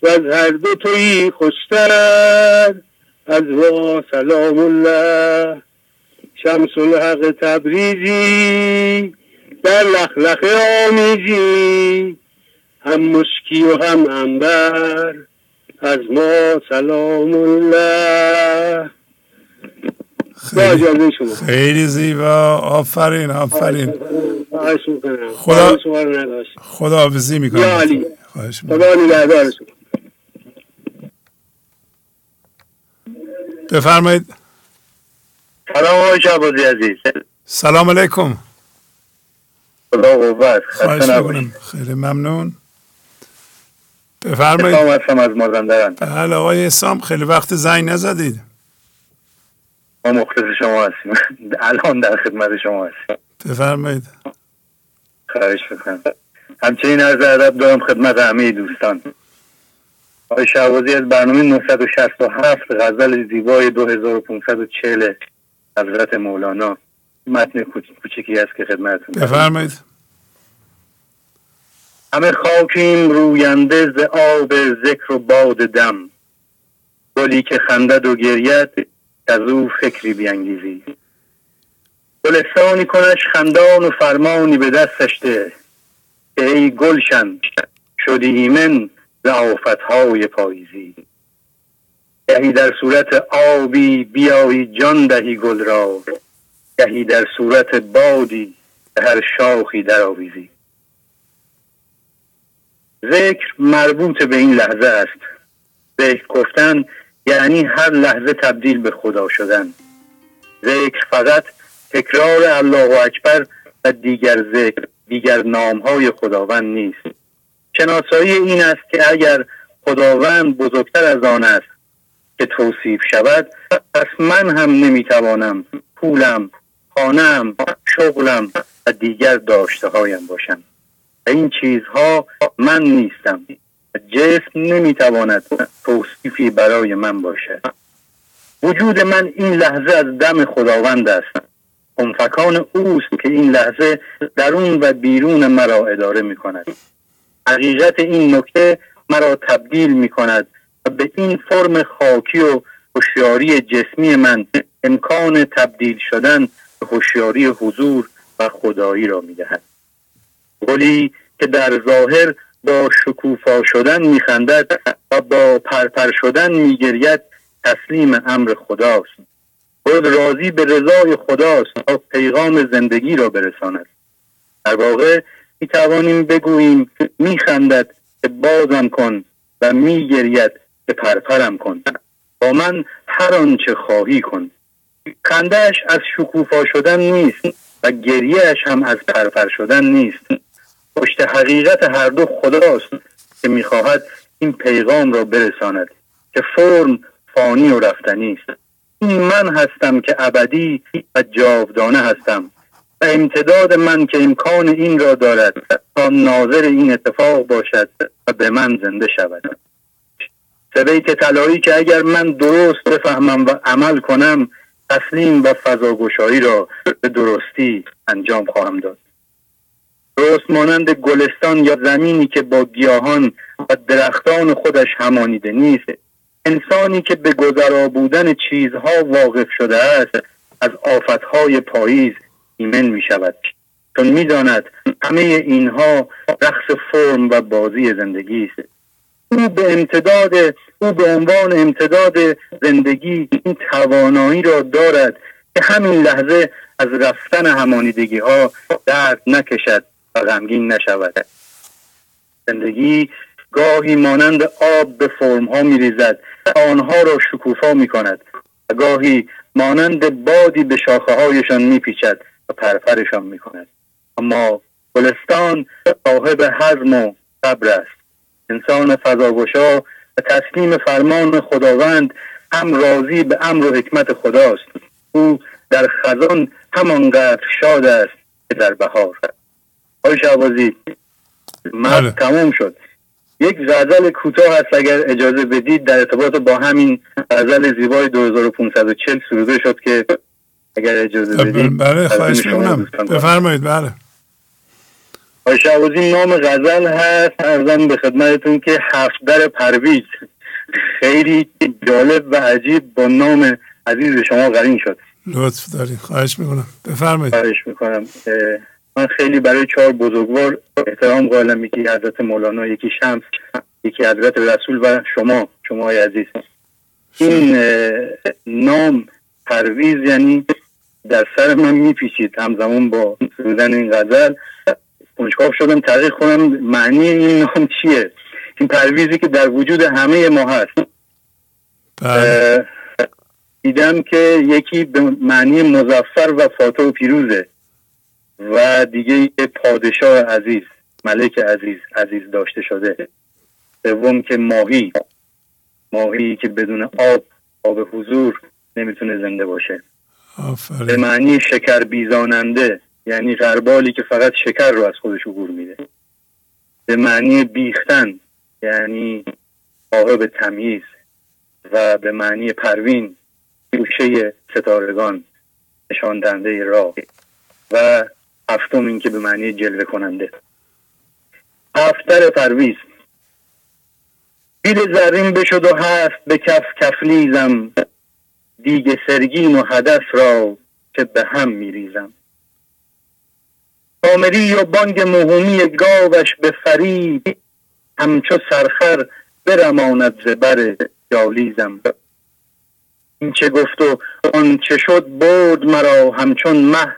[SPEAKER 30] و از هر دو توی خوشتر. از ما سلام الله. شمس الحق تبریزی. در لخلخه آمیزی. هم مشکی و هم انبر از ما سلام الله.
[SPEAKER 3] خیلی, خیلی زیبا. آفرین آفرین.
[SPEAKER 30] خدا
[SPEAKER 3] خدا حافظی می‌کنم
[SPEAKER 30] نگهدارشون
[SPEAKER 3] بفرمایید.
[SPEAKER 31] سلام آقای شعبازی عزیز.
[SPEAKER 3] سلام علیکم.
[SPEAKER 31] خدا قوت.
[SPEAKER 3] خواهش می‌کنم. خیلی ممنون. بفرمایید.
[SPEAKER 31] هستم از مازندران.
[SPEAKER 3] بله آقای اسام خیلی وقت زنگ نزدید.
[SPEAKER 31] ما مخلص شما هستیم. (laughs) الان در خدمت شما هستیم.
[SPEAKER 3] بفرمایید.
[SPEAKER 31] خواهش می‌کنم. همچنین عرض ادب دارم خدمت همه دوستان. آقای شعبازی از برنامه 967 غزل زیبای 2540 حضرت مولانا. متن کوچکی است که خدمتتون
[SPEAKER 3] بفرمایید.
[SPEAKER 31] همه خاکیم روینده ز آب ذکر و باد دم. گلی که خندد و گرید از او فکری بیانگیزی. گلستانی کنش خندان و فرمانی به دستش ده. ای گلشن شدی ایمن ز های پاییزی. گهی در صورت آبی بیایی جان دهی گل را. گهی در صورت بادی به هر شاخی در آویزی. ذکر مربوط به این لحظه است. ذکر گفتن یعنی هر لحظه تبدیل به خدا شدن. ذکر فقط تکرار الله اکبر و دیگر ذکر دیگر نام های خداوند نیست. شناسایی این است که اگر خداوند بزرگتر از آن است که توصیف شود پس من هم نمی‌توانم پولم خانم شغلم و دیگر داشته هایم باشم این چیزها من نیستم. جسم نمی‌تواند توصیفی برای من باشد. وجود من این لحظه از دم خداوند است. خونفکان اوست که این لحظه درون و بیرون مرا اداره می کند حقیقت این نکته مرا تبدیل می کند و به این فرم خاکی و هوشیاری جسمی من امکان تبدیل شدن به هوشیاری حضور و خدایی را می دهد گلی که در ظاهر با شکوفا شدن میخندد و با پرپر شدن میگرید تسلیم امر خداست. خود راضی به رضای خداست تا پیغام زندگی را برساند. در واقع می توانیم بگوییم میخندد که بازم کن و میگرید که پرپرم کن. با من هر آنچه خواهی کن. خندهش از شکوفا شدن نیست و گریهش هم از پرپر شدن نیست. پشت حقیقت هر دو خداست که می‌خواهد این پیغام را برساند که فرم فانی و رفتنی است. این من هستم که ابدی و جاودانه هستم و امتداد من که امکان این را دارد تا ناظر این اتفاق باشد و به من زنده شود. سبیت طلایی که اگر من درست بفهمم و عمل کنم تسلیم و فضاگشایی را به درستی انجام خواهم داد. درست مانند گلستان یا زمینی که با گیاهان و درختان خودش همانیده نیست. انسانی که به گذرا بودن چیزها واقف شده است از آفتهای پاییز ایمن می شود چون می‌داند همه اینها رقص فرم و بازی زندگی است. او به امتداد او به عنوان امتداد زندگی این توانایی را دارد که همین لحظه از رفتن همانیدگی ها درد نکشد. و غمگین نشود. زندگی گاهی مانند آب به فرم ها می ریزد آنها را شکوفا می کند و گاهی مانند بادی به شاخه هایشان می پیچد و پرپرشان می کند اما گلستان صاحب حزم و صبر است. انسان فضاگشا و تسلیم فرمان خداوند هم راضی به امر و حکمت خداست. او در خزان همانقدر شاد است که در بهار. آقای شعبازی من بله. تموم شد. یک غزل کوتاه هست اگر اجازه بدید در ارتباط با همین غزل زیبای 2540 سروده شد که اگر اجازه بدید
[SPEAKER 3] بله خواهش می‌کنم. بفرمایید بله.
[SPEAKER 31] آقای شعبازی نام غزل هست. ارزم به خدمتتون که هفت در پرویز. خیلی جالب و عجیب با نام عزیز شما قرین شد.
[SPEAKER 3] لطف دارید. خواهش می‌کنم. بفرمایید.
[SPEAKER 31] خواهش می‌کنم. من خیلی برای چهار بزرگوار احترام قائلم یکی حضرت مولانا یکی شمس یکی حضرت رسول و شما شما عزیز. این نام پرویز یعنی در سر من میپیچید. همزمان با سرودن این غزل. کنجکاو شدم تحقیق کنم. معنی این نام چیه؟ این پرویزی که در وجود همه ما هست. بله. دیدم که یکی به معنی مزفر و فاتح و پیروزه. و دیگه پادشاه عزیز ملک عزیز عزیز داشته شده. سوم که ماهی. ماهی که بدون آب آب حضور نمی‌تونه زنده باشه. به معنی شکر بیزاننده یعنی غربالی که فقط شکر رو از خودش عبور میده. به معنی بیختن یعنی صاحب تمیز. و به معنی پروین گوشه ستارگان نشان دهنده راه. و هفتم این که به معنی جلوه کننده. هفتر پرویز. بیل زرین بشد و هست به کف کفلیزم. دیگ سرگین و هدف را که به هم میریزم. کامری و بانگ مهمی گاوش به فرید همچو سرخر برماند زبر جالیزم. این چه گفت و آن چه شد برد مرا همچون مه.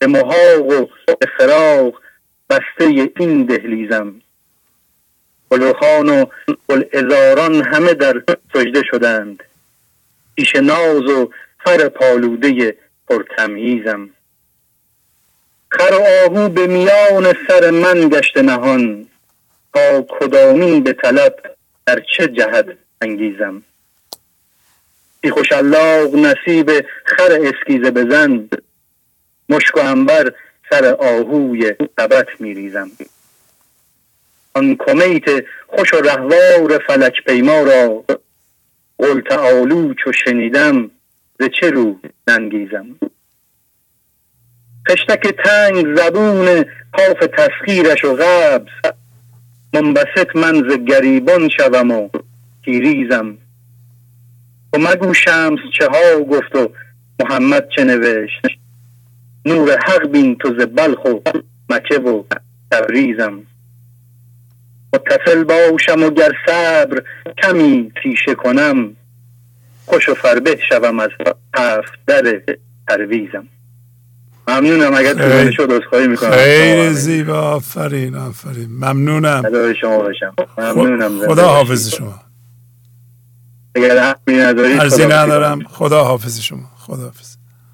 [SPEAKER 31] به محاق و به بسته این دهلیزم. گلوخان و گل همه در سجده شدند. پیش ناز و فر پالوده پرتمیزم. خر آهو به میان سر من گشت نهان. تا کدامین به طلب در چه جهت انگیزم؟ بی خوش نصیب خر اسکیزه بزن. مشک و انبر سر آهوی سبت میریزم. آن کمیت خوش و رهوار فلک پیما را قل تعالو چو شنیدم ز چه رو ننگیزم؟ خشتک تنگ زبون پاف تسخیرش و غبز منبسط من ز گریبان شوم و تیریزم و مگو شمس چه ها گفت و محمد چه نوشت؟ نور حق بین تو ز بلخ و مکه و تبریزم. متصل باشم و گر صبر کمی تیشه کنم خوش و فربه شوم از هفت در پرویزم. ممنونم اگر طولانی شد عذرخواهی می‌کنم.
[SPEAKER 3] خیلی زیبا آفرین آفرین. ممنونم.
[SPEAKER 31] شما باشم. ممنونم.
[SPEAKER 3] خدا حافظ شما.
[SPEAKER 31] اگر
[SPEAKER 3] ارزی ندارم. خدا حافظ شما. خدا حافظ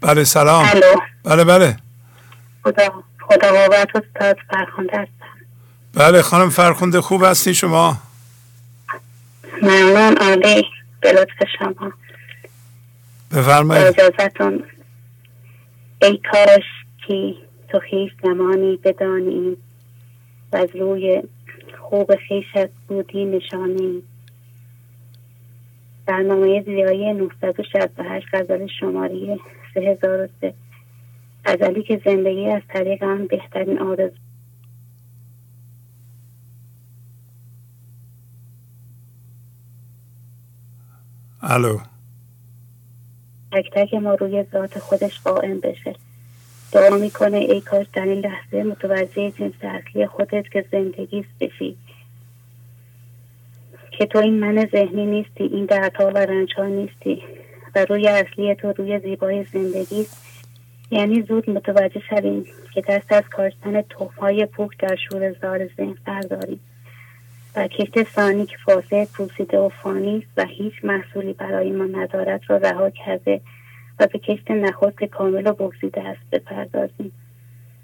[SPEAKER 3] بله سلام. بله بله.
[SPEAKER 32] خدا خدا بابت استاد فرخنده هستم.
[SPEAKER 3] بله خانم فرخنده خوب هستی شما؟
[SPEAKER 32] ممنون عالی. به لطف شما.
[SPEAKER 3] بفرمایید.
[SPEAKER 32] اجازتون. ای کاش که تو خیش زمانی بدانی و از روی خوب خیشت بودی نشانی. برنامه زیایی 968 غزل شماره 3003 غزلی که زندگی از طریق آن بهترین آرزو
[SPEAKER 3] الو.
[SPEAKER 32] تک تک ما روی ذات خودش قائم بشه. دعا می‌کنه ای کاش در این لحظه متوجه جنس اصلی خودت که زندگی بشی که تو این من ذهنی نیستی این دردها و رنجها نیستی و روی اصلی تو روی زیبای زندگی. یعنی زود متوجه شویم که دست از کاشتن توفهای پوک در شور زار ذهن برداریم و کشت ثانی که فاسد پوسیده و فانی و هیچ محصولی برای ما ندارد را رها کرده و به کشت نخست کامل و بگزیده است بپردازیم.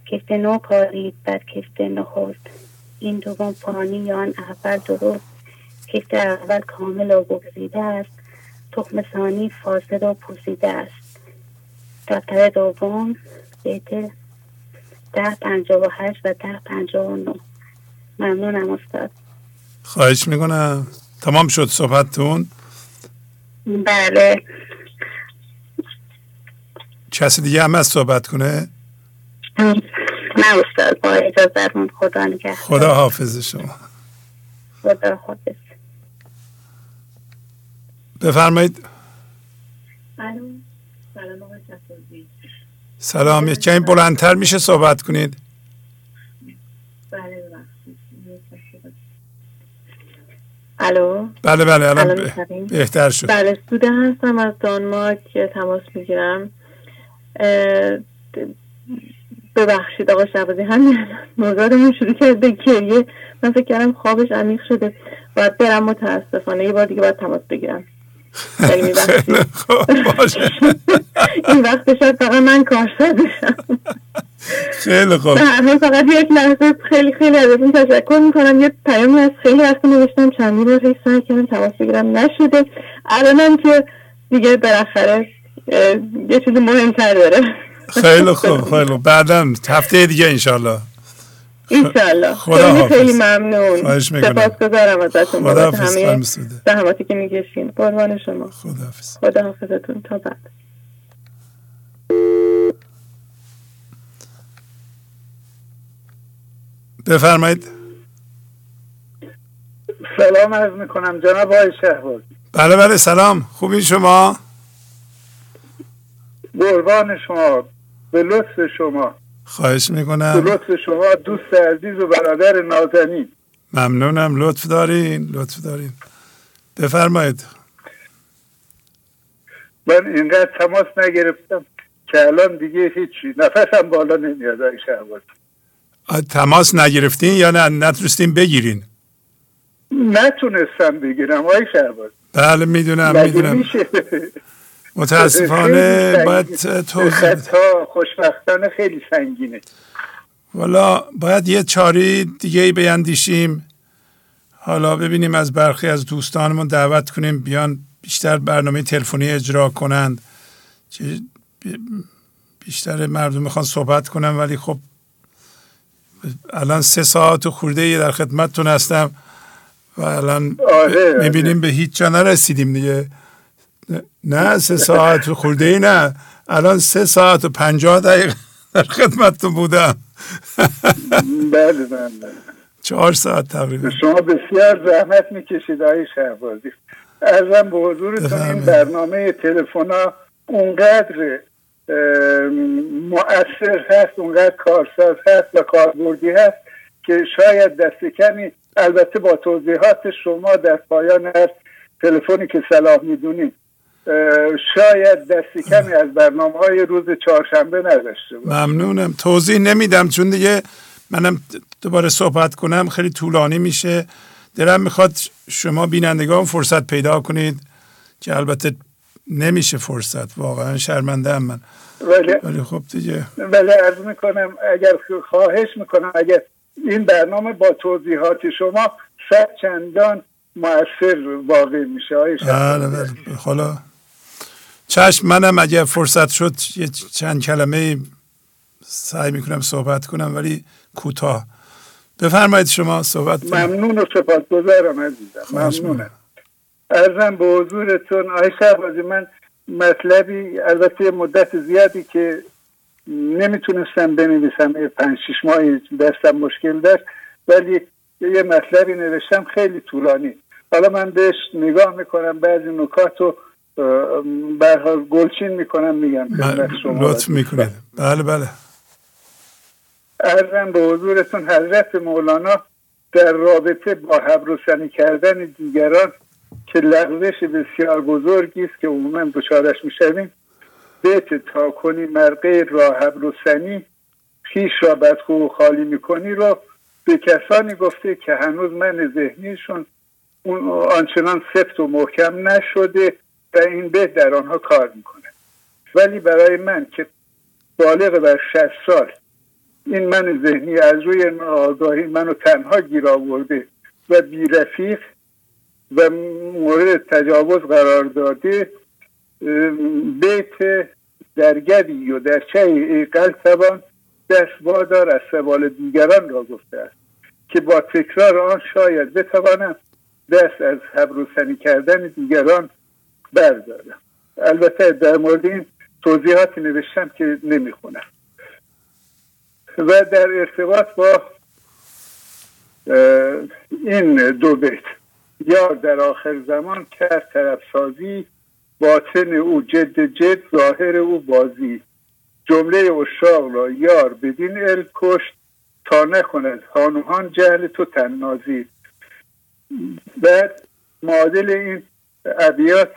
[SPEAKER 32] کشت نو کارید بر کشت نخست. این دوم فانی یا آن اول درست. کشت اول کامل و بگزیده است. تخم ثانی فاسد و پوسیده است. دفتر دوم بیت ده پنجاه و هشت و ده پنجاه و نو ممنونم استاد.
[SPEAKER 3] خواهش می‌کنم. تمام شد صحبتتون؟
[SPEAKER 32] بله.
[SPEAKER 3] کسی دیگه هم از صحبت کنه؟
[SPEAKER 32] نه استاد با اجازتون خدا نگهدار.
[SPEAKER 3] خدا حافظ شما.
[SPEAKER 32] خدا حافظ.
[SPEAKER 3] بفرمایید. سلام. یک کمی بلندتر میشه صحبت کنید.
[SPEAKER 33] الو؟
[SPEAKER 3] بله بله الان ب-؟ بهتر شد.
[SPEAKER 33] بله سوده هستم از دانمارک تماس می‌گیرم. اه، ببخشید آقا شبازی همین الان نوزادمون شروع کرد به گریه. من فکر کردم خوابش عمیق شده. باید برم متاسفانه. یه بار دیگه باید تماس بگیرم. (laughs) این وقت- این وقت شاید فقط من کارسازشم
[SPEAKER 3] خیلی خوب.
[SPEAKER 33] حال فقط یک لحظه خیلی خیلی ازتون تشکر می‌کنم. یه پیامی از خیلی وقت نوشتم. چندین بار هیچ سعی کردم تماس بگیرم. نشده. الانم که دیگه بالاخره یه چیز مهمتر داره.
[SPEAKER 3] خیلی خوب (laughs) خیلی خوب. بعدا هفته دیگه انشالله خدا
[SPEAKER 33] خیلی. خیلی ممنون.
[SPEAKER 3] خواهش می‌کنم.
[SPEAKER 33] سپاسگزارم ازتون.
[SPEAKER 3] خدا حافظ،
[SPEAKER 33] همه. زحماتی که می‌کشین. قربان شما.
[SPEAKER 3] خدا حافظ
[SPEAKER 33] خدا حافظتون تا بعد.
[SPEAKER 3] بفرمایید.
[SPEAKER 34] سلام عرض می‌کنم جناب آقای شهباز.
[SPEAKER 3] بله بله سلام. خوبی شما؟
[SPEAKER 34] قربان شما. به لطف شما.
[SPEAKER 3] خواهش می‌کنم.
[SPEAKER 34] لطف شما دوست عزیز و برادر نازنین.
[SPEAKER 3] ممنونم. لطف دارین. لطف دارین. بفرمایید.
[SPEAKER 34] من اینقدر تماس نگرفتم که الان دیگه هیچی نفسم بالا نمیاد آقای شهباز.
[SPEAKER 3] تماس نگرفتین یا نه؟ نتونستین بگیرین؟
[SPEAKER 34] نتونستم بگیرم آقای شهباز.
[SPEAKER 3] بله می‌دونم می‌دونم؟ متاسفانه باید. توضیح
[SPEAKER 34] خطا خوشبختانه خیلی سنگینه.
[SPEAKER 3] والا باید یه چاری دیگه ای بیندیشیم. حالا ببینیم از برخی از دوستانمون دعوت کنیم بیان بیشتر برنامه تلفنی اجرا کنند. بیشتر مردم می‌خوان صحبت کنن ولی خب الان سه ساعت و خورده در خدمتتون هستم و الان
[SPEAKER 34] آره، آره.
[SPEAKER 3] می‌بینیم به هیچ جا نرسیدیم دیگه. نه سه ساعت و خورده ای نه. الان سه ساعت و پنجاه دقیقه در خدمتتون بودم.
[SPEAKER 34] بله بله.
[SPEAKER 3] چهار ساعت تقریبا.
[SPEAKER 34] شما بسیار زحمت می‌کشید آقای شهبازی. ارزم به حضورتون این برنامه تلفن ها اونقدر مؤثر هست اونقدر کارساز هست و کاربردی هست که شاید دست کمی البته با توضیحات شما در پایان هر تلفنی که صلاح می‌دونید. شاید دست کمی از برنامه های روز چهارشنبه نداشته باشه.
[SPEAKER 3] ممنونم. توضیح نمیدم چون دیگه منم دوباره صحبت کنم خیلی طولانی میشه. دلم می‌خواد شما بینندگان فرصت پیدا کنید که البته نمیشه فرصت. واقعا شرمنده من.
[SPEAKER 34] ولی
[SPEAKER 3] ولی خب دیگه.
[SPEAKER 34] ولی عرض می‌کنم اگر خواهش می‌کنم اگر این برنامه با توضیحات شما صد چندان مؤثر واقع میشه
[SPEAKER 3] بله بله. حالا چشم منم اگه فرصت شد یه چند کلمه سعی می‌کنم صحبت کنم ولی کوتاه. بفرمایید شما صحبت.
[SPEAKER 34] ممنون و سپاسگزارم عزیزم. ممنونم. ارزم به حضورتون آقای شهبازی من مطلبی البته مدت زیادی که نمی‌تونستم بنویسم پنج شیش ماهی دستم مشکل داشت ولی یه مطلبی نوشتم خیلی طولانی. حالا من بهش نگاه می‌کنم بعضی نکات رو به حال گلچین می‌کنم میگم شما
[SPEAKER 3] لطف می‌کنید. بله بله.
[SPEAKER 34] ارزم به حضورتون حضرت مولانا در رابطه با حبرسنی کردن دیگران که لغزش بسیار بزرگی است که عموما دچارش می‌شویم بیت تا کنی مرقه را حبرسنی خیش را بدخو و خالی می‌کنی رو به کسانی گفته که هنوز من ذهنیشون اون آنچنان سفت و محکم نشده و این بیت در آنها کار می‌کنه. ولی برای من که بالغ بر 60 سال این من ذهنی از روی آگاهی منو تنها گیر آورده و بیرفیق و مورد تجاوز قرار داده بیت درگدی و در چه قلتبان دست بادار از سوال دیگران را گفته است که با تکرار آن شاید بتوانم دست از حبروسنی کردن دیگران بردارم البته در مورد این توضیحاتی نوشتم که نمی‌خونم. و در ارتباط با این دو بیت یار در آخر زمان کرد طرف سازی باطن او جد جد ظاهر او بازی. جمله اشاق را یار بدین ال کشت تا نکند هانوهان جهل تو تننازی بعد معادل این ابیات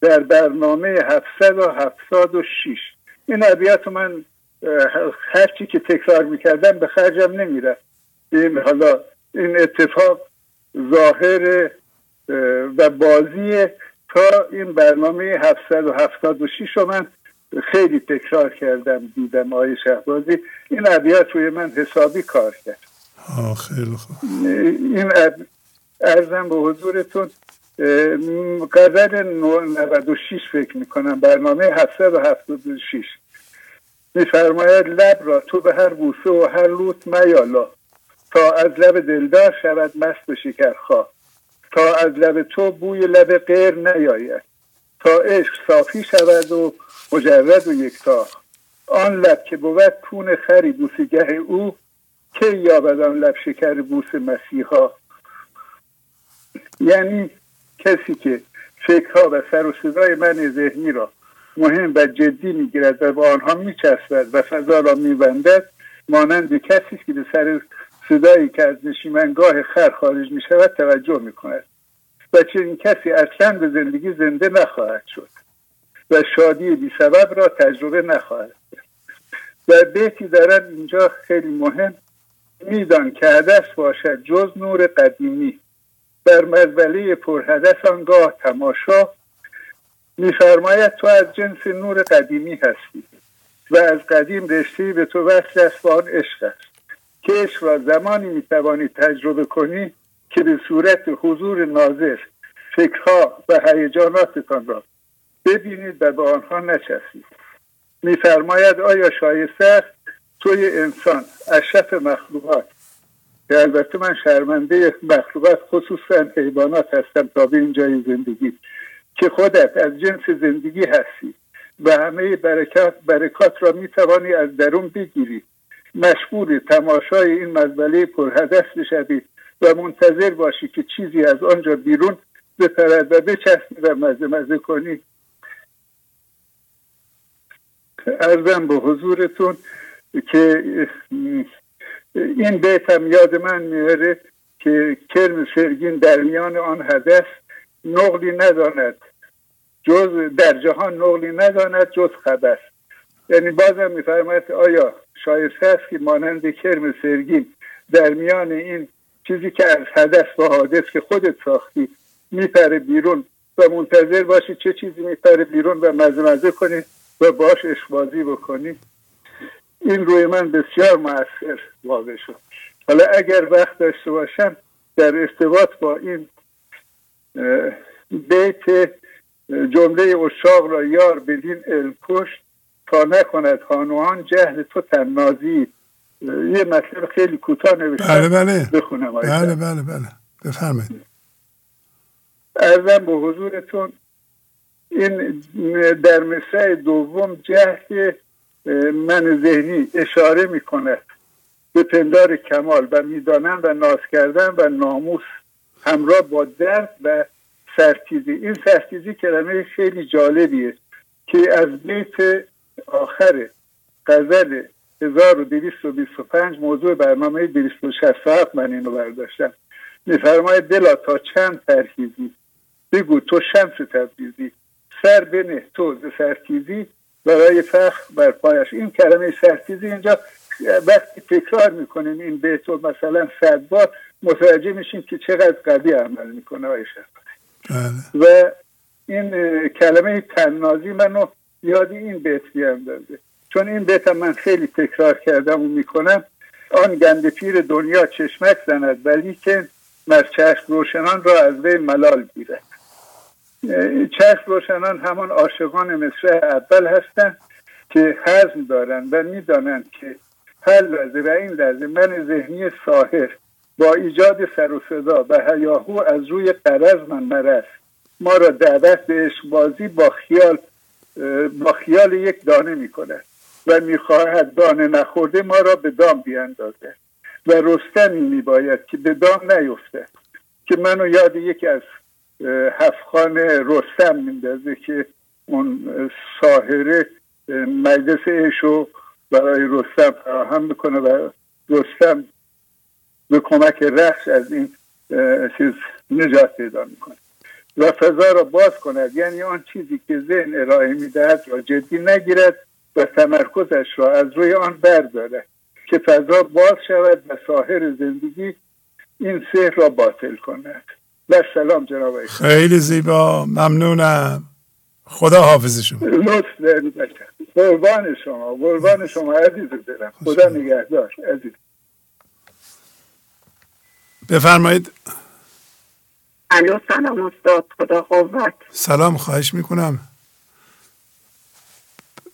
[SPEAKER 34] در برنامه 700 و 706 این ابیات من هرچی که تکرار می‌کردم به خرجم نمیره این حالا این اتفاق ظاهر و بازی تا این برنامه 776 رو من خیلی تکرار کردم دیدم آقای شهبازی. این ابیات روی من حسابی کار کرد.
[SPEAKER 3] آه خیلی خوب.
[SPEAKER 34] این ارزم به حضورتون قدر 96 فکر می‌کنم برنامه 776 میفرماید لب را تو به هر بوسه و هر لوت میالا. تا از لب دلدار شود مست و شکرخواه. تا از لب تو بوی لب غیر نیاید. تا عشق صافی شود و مجرد و یکتا آن لب که بود کون خری بوسگه او که یابد آن لب شکر بوس مسیحا؟ یعنی کسی که فکرها و سر و صدای من ذهنی را مهم و جدی می‌گیرد و با آنها میچسبد و فضا را میبندد مانند کسی که به سر صدایی که از نشیمنگاه خر خارج می شود توجه می کند و چنین کسی اصلا به زندگی زنده نخواهد شد و شادی بی سبب را تجربه نخواهد و بیتی دارد اینجا خیلی مهم میدان که هدف باشد جز نور قدیمی. در مزبله پرهدف آنگاه تماشا. میفرماید تو از جنس نور قدیمی هستی و از قدیم رشته به تو وصل است و آن عشق است. که عشق را زمانی می‌توانی تجربه کنی که به صورت حضور ناظر فکرها و هیجاناتتان را ببینید و به آنها نچسید میفرماید آیا شایسته است؟ توی انسان اشرف مخلوقات که البته من شرمنده مخلوقات خصوصا حیوانات هستم تا به اینجای زندگی که خودت از جنس زندگی هستی و همه برکات, برکات را می‌توانی از درون بگیری. مشغول تماشای این مزبله پرهدف بشوی و منتظر باشی که چیزی از آنجا بیرون بپرد و بچسبی و مزه مزه کنی. ارزم به حضورتون که این بیت هم یاد من میاره که کرم سرگین در میان آن هدف نقلی نداند. جز در جهان نقلی نداند جز خبر یعنی بازم میفرماید آیا شایسته است که مانند کرم سرگین در میان این چیزی که از هدف و حادث که خودت ساختی میپره بیرون و منتظر باشی چه چیزی میپره بیرون و مزه مزه کنی و باش اشبازی بکنی؟ این روی من بسیار موثر واقع شد. حالا اگر وقت داشته باشم در ارتباط با این بیت جمله اشاق را یار بدین علم کشت تا نکند خانوان جهل تو تننازی یه مطلب خیلی کوتاه نوشتم.
[SPEAKER 3] بله بله.
[SPEAKER 34] بخونم
[SPEAKER 3] بله بله بله. بفرمایید.
[SPEAKER 34] ارزم به حضورتون این در مصرع دوم جهل من ذهنی اشاره می کند به پندار کمال و می‌دانن و ناز کردن و ناموس همراه با درد و سرتیزی. این سرتیزی کلمه خیلی جالبیه که از بیت آخر غزل 1225 موضوع برنامه 267 من اینو برداشتم. میفرماید دلا تا چند پرهیزی؟ بگو تو شمس تبریزی. سر بنه تو ز سرتیزی. برای فخر بر پایش. این کلمه سرتیزی اینجا وقتی تکرار می‌کنیم این بیت رو مثلا صد بار متوجه میشیم که چقدر قوی عمل می‌کنه آقای و این کلمه تننازی منو یاد این بیت بیاندازه چون این بیت من خیلی تکرار کردم و می‌کنم. آن گند پیر دنیا چشمک زند ولی که مر چشم روشنان را از وی ملال گیرد. چشم روشنان همان عاشقان مصر اول هستند که حزم دارند و می‌دانند که هر لحظه و این لحظه من ذهنی ساهر با ایجاد سر و صدا و هیاهو از روی قرض من مرس ما را دعوت به عشق بازی با خیال با خیال یک دانه می کند و می‌خواهد دانه نخورده ما را به دام بیاندازه و رستمی میباید که به دام نیفته که منو یاد یکی از هفخان رستم میندازه که اون ساهره مجلس عشق برای رستم فراهم می‌کنه و رستم به کمک رخش از این چیز نجات پیدا می‌کنه و فضا را باز کند. یعنی آن چیزی که ذهن ارائه می‌دهد را جدی نگیرد و تمرکزش را از روی آن بردارد که فضا باز شود و ساحر زندگی این سحر را باطل کند. و سلام جناب
[SPEAKER 3] خیلی زیبا ممنونم. خدا حافظ شما.
[SPEAKER 34] قربان شما قربان شما عزیز دلم. خدا نگهدار عزیز.
[SPEAKER 3] بفرمایید.
[SPEAKER 35] الو سلام استاد خدا قوت.
[SPEAKER 3] سلام خواهش می‌کنم.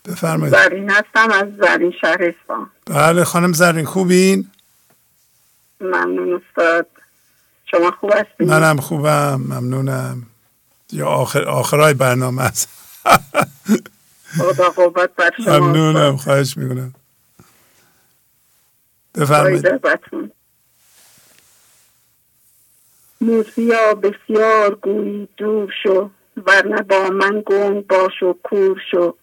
[SPEAKER 3] بفرمایید.
[SPEAKER 35] زرین هستم از زرین شهرستان
[SPEAKER 3] بله خانم زرین خوبین؟
[SPEAKER 35] ممنون استاد. شما خوب هستید؟
[SPEAKER 3] منم خوبم ممنونم. یا آخر آخرای برنامه است. (laughs)
[SPEAKER 35] خدا قوت بر شما.
[SPEAKER 3] ممنونم خواهش می‌کنم. بفرمایید.
[SPEAKER 35] موسیا بسیار گویی دور شو ورنه با من گنگ باش و کور شو.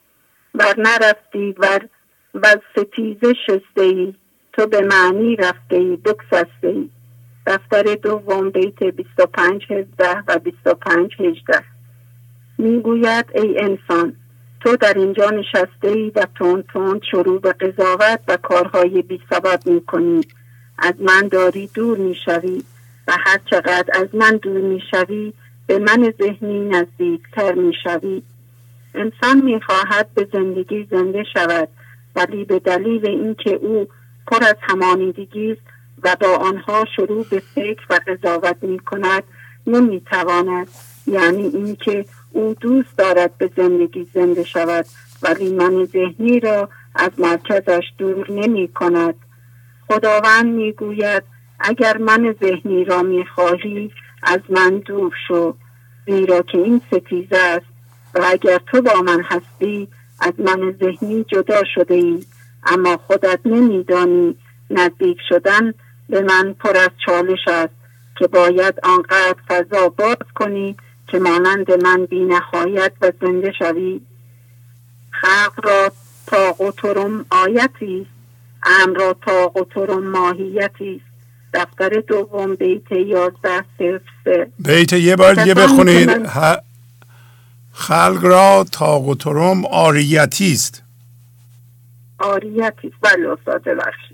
[SPEAKER 35] ور نرفتی ور و ستیزه شسته ای تو به معنی رفته ای بکسسته ای دفتر دوم بیت 25 هزده و 25 هجده. می‌گوید ای انسان تو در اینجا نشسته ای و تون تون شروع به قضاوت و کارهای بی سبب می کنی از من داری دور می شوی و هر چقدر از من دور می شوی به من ذهنی نزدیکتر می شوی انسان می خواهد به زندگی زنده شود ولی به دلیل اینکه او پر از همانیدگی است و با آنها شروع به فکر و قضاوت می کند نمی تواند یعنی اینکه او دوست دارد به زندگی زنده شود ولی من ذهنی را از مرکزش دور نمی کند خداوند می گوید اگر من ذهنی را می خواهی از من دور شو زیرا که این ستیزه است. و اگر تو با من هستی از من ذهنی جدا شده ای اما خودت نمیدانی نزدیک شدن به من پر از چالش است که باید آنقدر فضا باز کنی که مانند من بی نخواهیت و زنده شوی. خلق را تاق و ترم آیتی است را تاق و ترم ماهیتی. دفتر دوم بیت یازده صفر
[SPEAKER 3] بیت یه بار دیگه بخونید. خلق را تاق و ترم آریتی است.
[SPEAKER 35] آریتی. است بله استاد بخشید
[SPEAKER 3] آره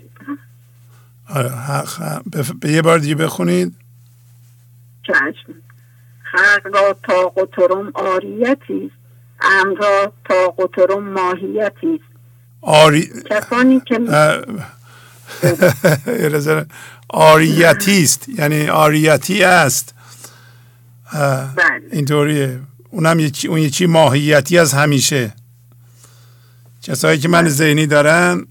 [SPEAKER 3] به یه بار دیگه بخونید.
[SPEAKER 35] چشم. را تاق و ترم آریتی ام را تاق و ترم ماهیتی.
[SPEAKER 3] آری...
[SPEAKER 35] کسانی که
[SPEAKER 3] آریتی است یعنی آریتی است.
[SPEAKER 35] بله.
[SPEAKER 3] اینطوریه. اونم یکی اون یکی ماهیتی از همیشه. کسایی که من ذهنی دارن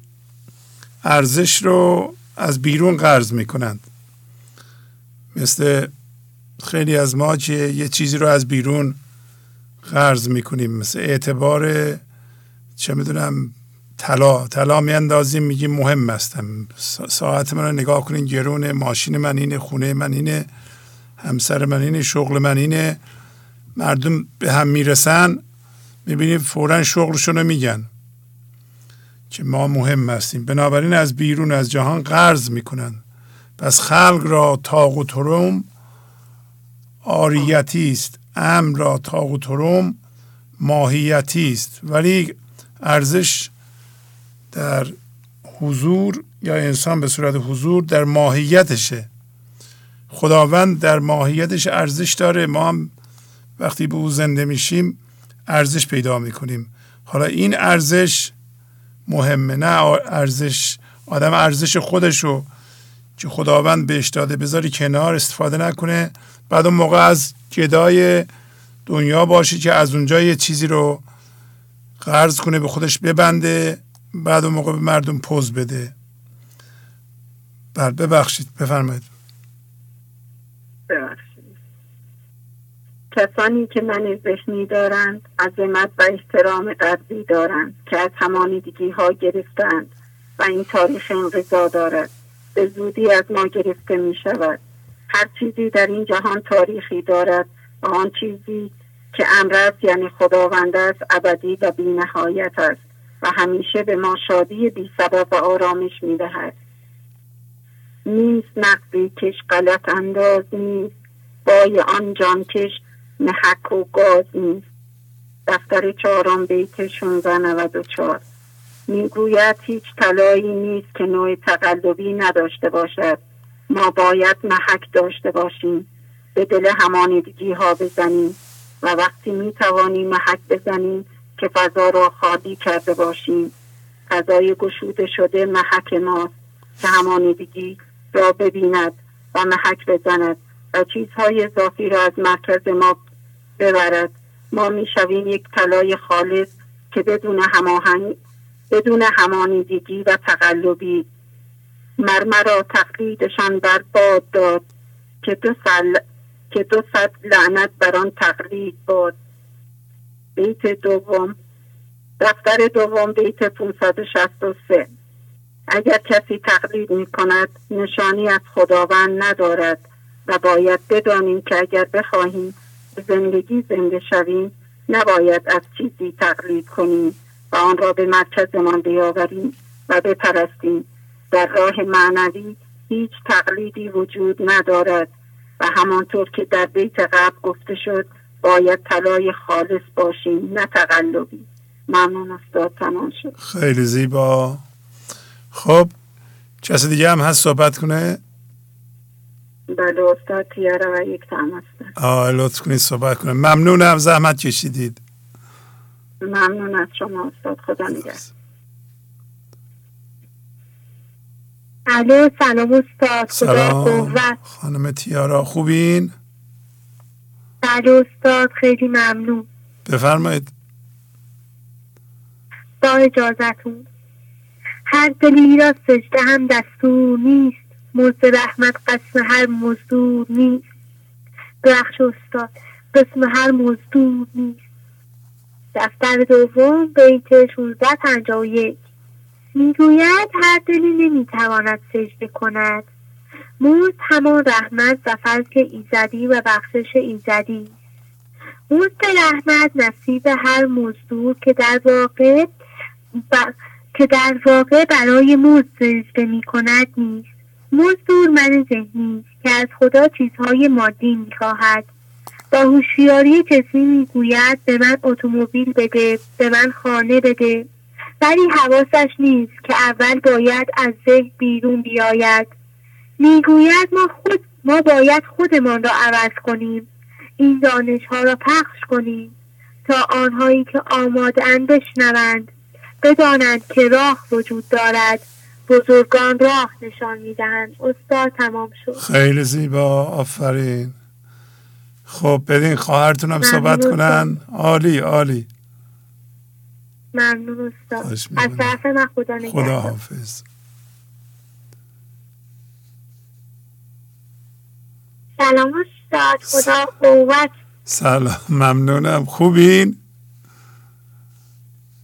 [SPEAKER 3] ارزش رو از بیرون قرض می‌کنند. مثل خیلی از ما که یه چیزی رو از بیرون قرض می‌کنیم مثل اعتبار چه می‌دونم طلا. طلا میاندازیم میگیم مهم هستم ساعت من رو نگاه کنین گرون ماشین من اینه خونه من اینه همسر من اینه شغل من اینه. مردم به هم می‌رسن می‌بینیم فورا شغلشون رو میگن. که ما مهم هستیم. بنابراین از بیرون از جهان قرض می‌کنن. پس خلق را تاق و ترم آریتی است. امر را تاق و ترم ماهیتی است. ولی ارزش در حضور یا انسان به صورت حضور در ماهیتشه. خداوند در ماهیتش ارزش داره. ما هم وقتی به او زنده میشیم ارزش پیدا می‌کنیم. حالا این ارزش مهمه نه ارزش آدم ارزش خودشو که خداوند بهش داده بذاری کنار استفاده نکنه. بعد اون موقع از گدای دنیا باشه که از اونجا یه چیزی رو قرض کنه به خودش ببنده بعد اون موقع به مردم پوز بده. بله ببخشید بفرمایید
[SPEAKER 35] ببخشید کسانی که من ذهنی دارند عظمت و احترام قدری دارند که از همانیدگی ها گرفتند و این تاریخ انقضا دارد. به زودی از ما گرفته می شود هر چیزی در این جهان تاریخی دارد و آن چیزی که امر است یعنی خداوند است ابدی و بی نهایت است و همیشه به ما شادی بی سبب و آرامش می دهد نیست نقدی کش غلط انداز نیست بای آن جان کش محک و گاز نیست. دفتر چهارم بیت 1694 می‌گوید هیچ طلایی نیست که نوع تقلبی نداشته باشد. ما باید محک داشته باشیم. به دل همانیدگی ها بزنیم. و وقتی می توانیم محک بزنیم که فضا را خالی کرده باشیم. فضای گشوده شده محک ماست که همانیدگی را ببیند و محک بزند و چیزهای اضافی را از مرکز ما ببرد. ما می‌شویم یک طلای خالص که بدون هماهنگ بدون همانیدگی و تقلبی. مرمرا تقلیدشان بر باد داد که دو, سل... که دو صد لعنت بر آن تقلید باد. بیت دوم دفتر دوم بیت 563 اگر کسی تقلید می کند نشانی از خداوند ندارد و باید بدانیم که اگر بخواهیم زندگی زنده شویم نباید از چیزی تقلید کنیم و آن را به مرکزمان بیاوریم و بپرستیم. در راه معنوی هیچ تقلیدی وجود ندارد و همانطور که در بیت قبل گفته شد باید طلای خالص باشیم نه تقلبی. ممنون استاد تمام شد.
[SPEAKER 3] خیلی زیبا. خب کسی دیگه هم هست صحبت کنه؟
[SPEAKER 35] بله استاد تیاره و یک تماس
[SPEAKER 3] آه لطف کنید صحبت کنه ممنونم زحمت کشیدید.
[SPEAKER 35] ممنون از شما استاد خدا نگه
[SPEAKER 36] الو سلام استاد
[SPEAKER 3] سلام. خانم تیارا خوبین؟
[SPEAKER 36] بله استاد خیلی ممنون.
[SPEAKER 3] بفرمایید.
[SPEAKER 36] با اجازتون. هر دلی را سجده هم دستور نیست. مزد رحمت قسم هر مزدور نیست. بخش استاد قسم هر مزدور نیست. دفتر دوم بیت 1651 می‌گوید هر دلی نمی‌تواند سجده کند. مزد همان رحمت و فضل ایزدی و بخشش ایزدی. مزد رحمت نصیب هر مزدور که در واقع ب... که در واقع برای مزد سجده می کند نیست. مزدور من ذهنی که از خدا چیزهای مادی می خواهد با هوشیاری جسمی می‌گوید به من اتومبیل بده به من خانه بده. ولی حواسش نیست که اول باید از ذهن بیرون بیاید. می‌گوید ما خود ما باید خودمان را عوض کنیم. این دانش ها را پخش کنیم تا آنهایی که آماده بشنوند بدانند که راه وجود دارد. بزرگان راه نشان می‌دهند. استاد تمام شد.
[SPEAKER 3] خیلی زیبا. آفرین. خب بدین خواهرتون هم صحبت کنن. عالی عالی.
[SPEAKER 36] ممنون استاد. از طرف من خدا
[SPEAKER 3] خدا حافظ
[SPEAKER 36] سلام استاد. خدا قوت.
[SPEAKER 3] سلام. ممنونم. خوبین؟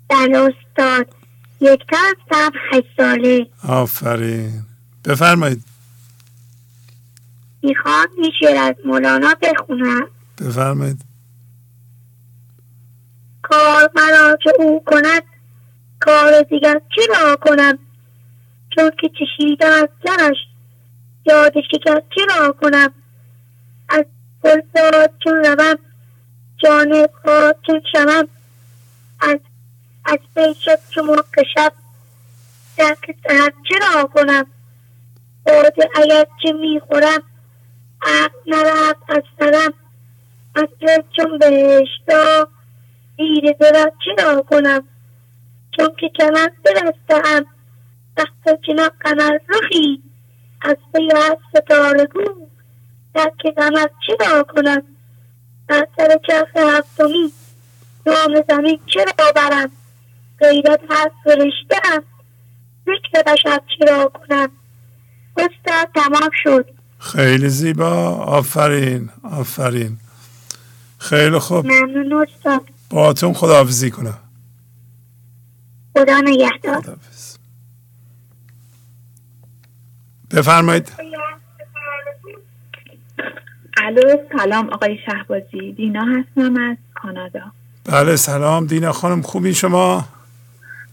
[SPEAKER 36] بله استاد. یک تا هستم هشت ساله.
[SPEAKER 3] آفرین. بفرمایید.
[SPEAKER 36] می‌خوام یه شعر از مولانا بخونم.
[SPEAKER 3] بفرمایید.
[SPEAKER 36] کار مرا که او کند کار دیگر چرا کنم؟ چون که چشیدم از لبش یاد شکر چرا کنم؟ از گلزاد چون روم جانب خواهد چون شوم از از مرق شب درک سهر چرا کنم باده اگر چه می‌خورم عقل نرفت از سرم. از چون بهشتا دیره برد چرا کنم چون که کمر برستم وقت کنار قمر رخی. از پی از ستاره گو در که قمر چرا کنم بر سر چرخ هفتمی نام زمین چرا برم غیرت هر فرشته ام ذکر بشر چرا کنم. استاد تمام شد.
[SPEAKER 3] خیلی زیبا. آفرین آفرین. خیلی خوب.
[SPEAKER 36] ممنون استاد.
[SPEAKER 3] باتون خداحافظی کنم.
[SPEAKER 36] خدا نگهدار.
[SPEAKER 3] بفرمایید.
[SPEAKER 37] الو سلام آقای شهبازی. دینا هستم از کانادا.
[SPEAKER 3] بله سلام. دینا خانم خوبی شما؟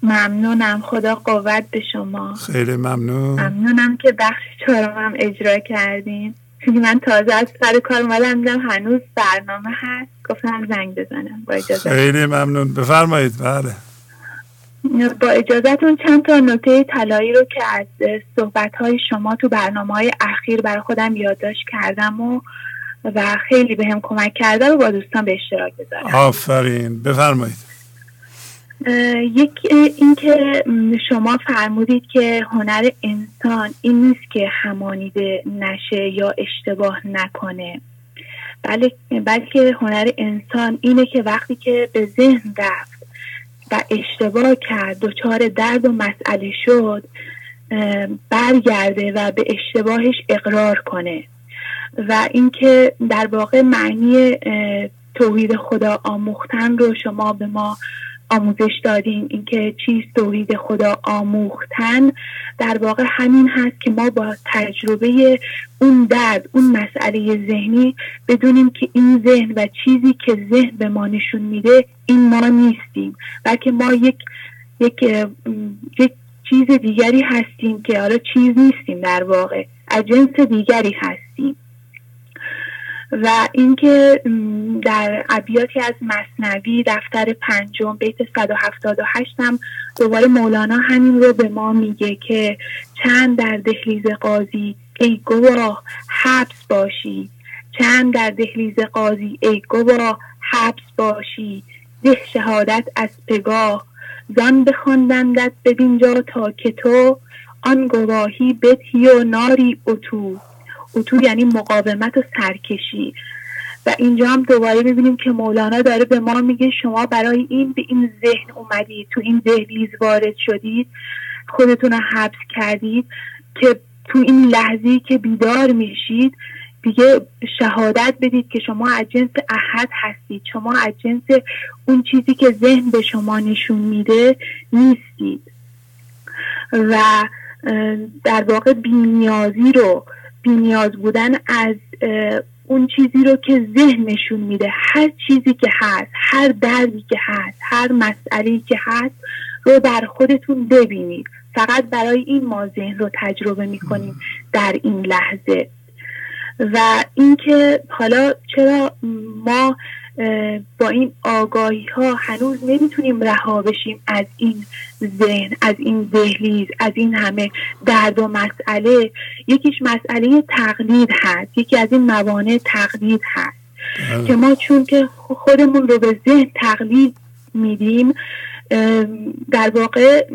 [SPEAKER 37] ممنونم. خدا قوت به شما.
[SPEAKER 3] خیلی ممنون.
[SPEAKER 37] ممنونم که بخش چهارمم اجرا کردین. چون من تازه از سر کار اومدم دیدم هنوز برنامه هست. گفتم زنگ بزنم. با اجازه
[SPEAKER 3] خیلی ممنون. بفرمایید. بله.
[SPEAKER 37] با اجازهتون چند تا نکته طلایی رو که از صحبت های شما تو برنامه های اخیر برای خودم یادداشت کردم و و خیلی به هم کمک کرده رو با دوستان به اشتراک بذارم.
[SPEAKER 3] آفرین. بفرمایید.
[SPEAKER 37] یک اینکه شما فرمودید که هنر انسان این نیست که همانیده نشه یا اشتباه نکنه. بله بلکه هنر انسان اینه که وقتی که به ذهن رفت و اشتباه کرد دچار درد و مسئله شد برگرده و به اشتباهش اقرار کنه. و اینکه در واقع معنی توحید خدا آموختن رو شما به ما آموزش دادیم. اینکه چیست توحید خدا آموختن در واقع همین هست که ما با تجربه اون درد اون مسئله ذهنی بدونیم که این ذهن و چیزی که ذهن به ما نشون میده این ما نیستیم. بلکه ما یک یک یک چیز دیگری هستیم که حالا چیز نیستیم در واقع. از دیگری هستیم. و اینکه در ابیاتی از مصنوی دفتر پنجم بیت 178 هم دوباره مولانا همین رو به ما میگه که چند در دهلیز قاضی ای گواه حبس باشی چند در دهلیز قاضی ای گواه حبس باشی ده شهادت از پگاه زان بخواندندت ببینجا تا که تو آن گواهی بدهی و ناری اتو. اتو یعنی مقاومت و سرکشی. و اینجا هم دوباره ببینیم که مولانا داره به ما میگه شما برای این به این ذهن اومدید تو این دهلیز وارد شدید خودتون رو حبس کردید که تو این لحظه که بیدار میشید دیگه شهادت بدید که شما از جنس احد هستید. شما از جنس اون چیزی که ذهن به شما نشون میده نیستید. و در واقع بینیازی رو بینیاز بودن از اون چیزی رو که ذهن نشون میده. هر چیزی که هست هر دردی که هست هر مسئله که هست رو در خودتون ببینید. فقط برای این ما ذهن رو تجربه می‌کنیم در این لحظه. و اینکه حالا چرا ما با این آگاهی ها هنوز نمی‌تونیم رها بشیم از این ذهن از این دهلیز از این همه درد و مسئله. یکیش مسئله تقلید هست یکی از این موانع تقلید هست. که ما چون که خودمون رو به ذهن تقلید میدیم در واقع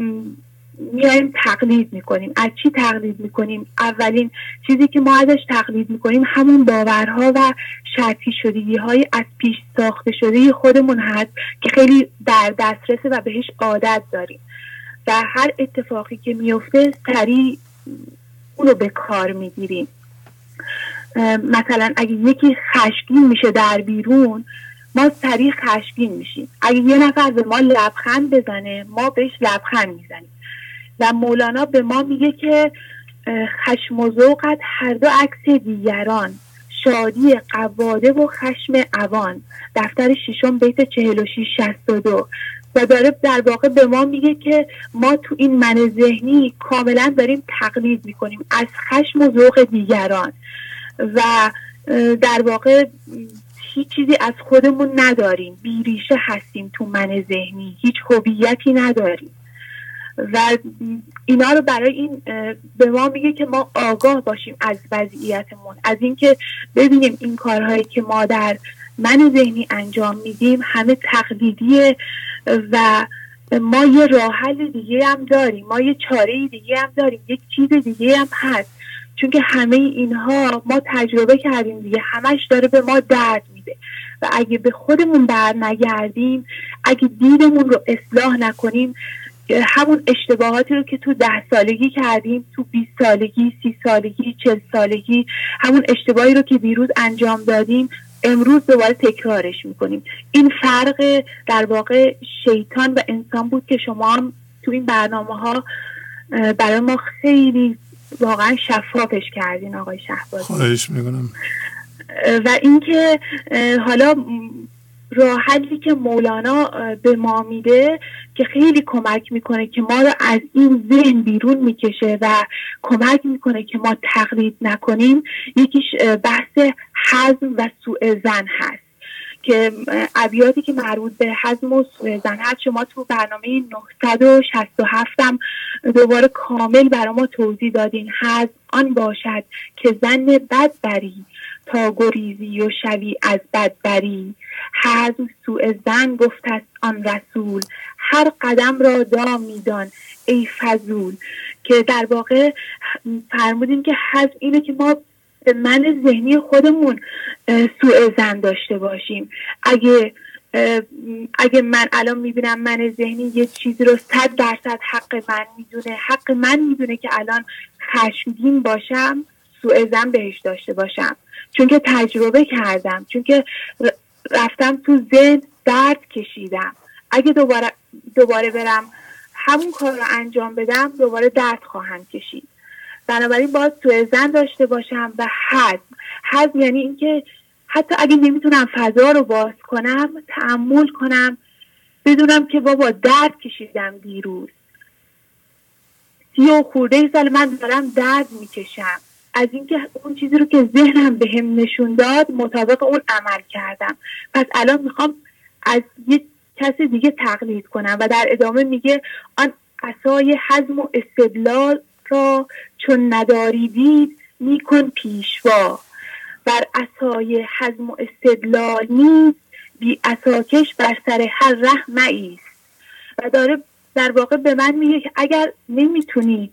[SPEAKER 37] میایم تقلید می‌کنیم. از چی تقلید می‌کنیم؟ اولین چیزی که ما ازش تقلید می‌کنیم همون باورها و شرطی شدگی های از پیش ساخته شده خودمون هست که خیلی در دسترسه و بهش عادت داریم. و هر اتفاقی که میفته سریع اونو به کار می‌گیریم. مثلا اگه یکی خشمگین میشه در بیرون ما سریع خشمگین میشیم. اگه یه نفر به ما لبخند بزنه ما بهش لبخند می‌زنیم. و مولانا به ما میگه که خشم و ذوقت هر دو عکس دیگران شادی قواده و خشم اوان دفتر ششم بیت 46 62 و داره در واقع به ما میگه که ما تو این من ذهنی کاملا داریم تقلید می‌کنیم از خشم و ذوق دیگران. و در واقع هیچ چیزی از خودمون نداریم. بیریشه هستیم تو من ذهنی. هیچ هویتی نداریم. و اینا رو برای این به ما میگه که ما آگاه باشیم از وضعیتمون. از اینکه ببینیم این کارهایی که ما در من ذهنی انجام میدیم همه تقلیدیه و ما یه راه حل دیگه هم داریم ما یه چاره دیگه هم داریم یک چیز دیگه هم هست. چون که همه اینها ما تجربه کردیم دیگه همش داره به ما درد میده. و اگه به خودمون بر نگردیم اگه دیدمون رو اصلاح نکنیم همون اشتباهاتی رو که تو ده سالگی کردیم تو 20 سالگی سی سالگی چل سالگی همون اشتباهی رو که دیروز انجام دادیم امروز دوباره تکرارش می‌کنیم. این فرق در واقع شیطان و انسان بود که شما هم تو این برنامه ها برای ما خیلی واقعا شفافش کردین آقای شهبازی.
[SPEAKER 3] خواهش می‌کنم.
[SPEAKER 37] و اینکه حالا راه حلی که مولانا به ما میده که خیلی کمک می‌کنه که ما رو از این ذهن بیرون می‌کشه و کمک می‌کنه که ما تقلید نکنیم. یکیش بحث حزم و سوء زن هست که ابیاتی که مربوط به حزم و زن هست شما تو برنامه 967 هم دوباره کامل برای ما توضیح دادین. حزم آن باشد که زن بد بری. تا گریزی و شوی از بدبری. حزم سوء زن گفت است آن رسول هر قدم را دا میدان ای فضول. که در واقع فرمودیم که حزم اینه که ما به من ذهنی خودمون سوء زن داشته باشیم. اگه اگه من الان می‌بینم من ذهنی یه چیزی رو صد درصد حق من می‌دونه حق من می‌دونه که الان خشمگین باشم سوء زن بهش داشته باشم. چون که تجربه کردم چون که رفتم تو ذهن درد کشیدم. اگه دوباره دوباره برم همون کار رو انجام بدم دوباره درد خواهم کشید. بنابراین باید تو زن داشته باشم و حزم حزم یعنی اینکه حتی اگه نمی‌تونم فضا رو باز کنم تعمل کنم بدونم که بابا درد کشیدم دیروز. سی و خورده سال من دارم درد می‌کشم. از اینکه اون چیزی رو که ذهنم به هم نشون داد مطابق اون عمل کردم. پس الان می‌خوام از یه کسی دیگه تقلید کنم و در ادامه میگه آن اسای حزم و استدلال را چون نداری دید میکن پیشوا. بر اسای حزم و استدلال نیست بی اساکش بر سر هر ره مایست و داره در واقع به من میگه که اگر نمی‌تونی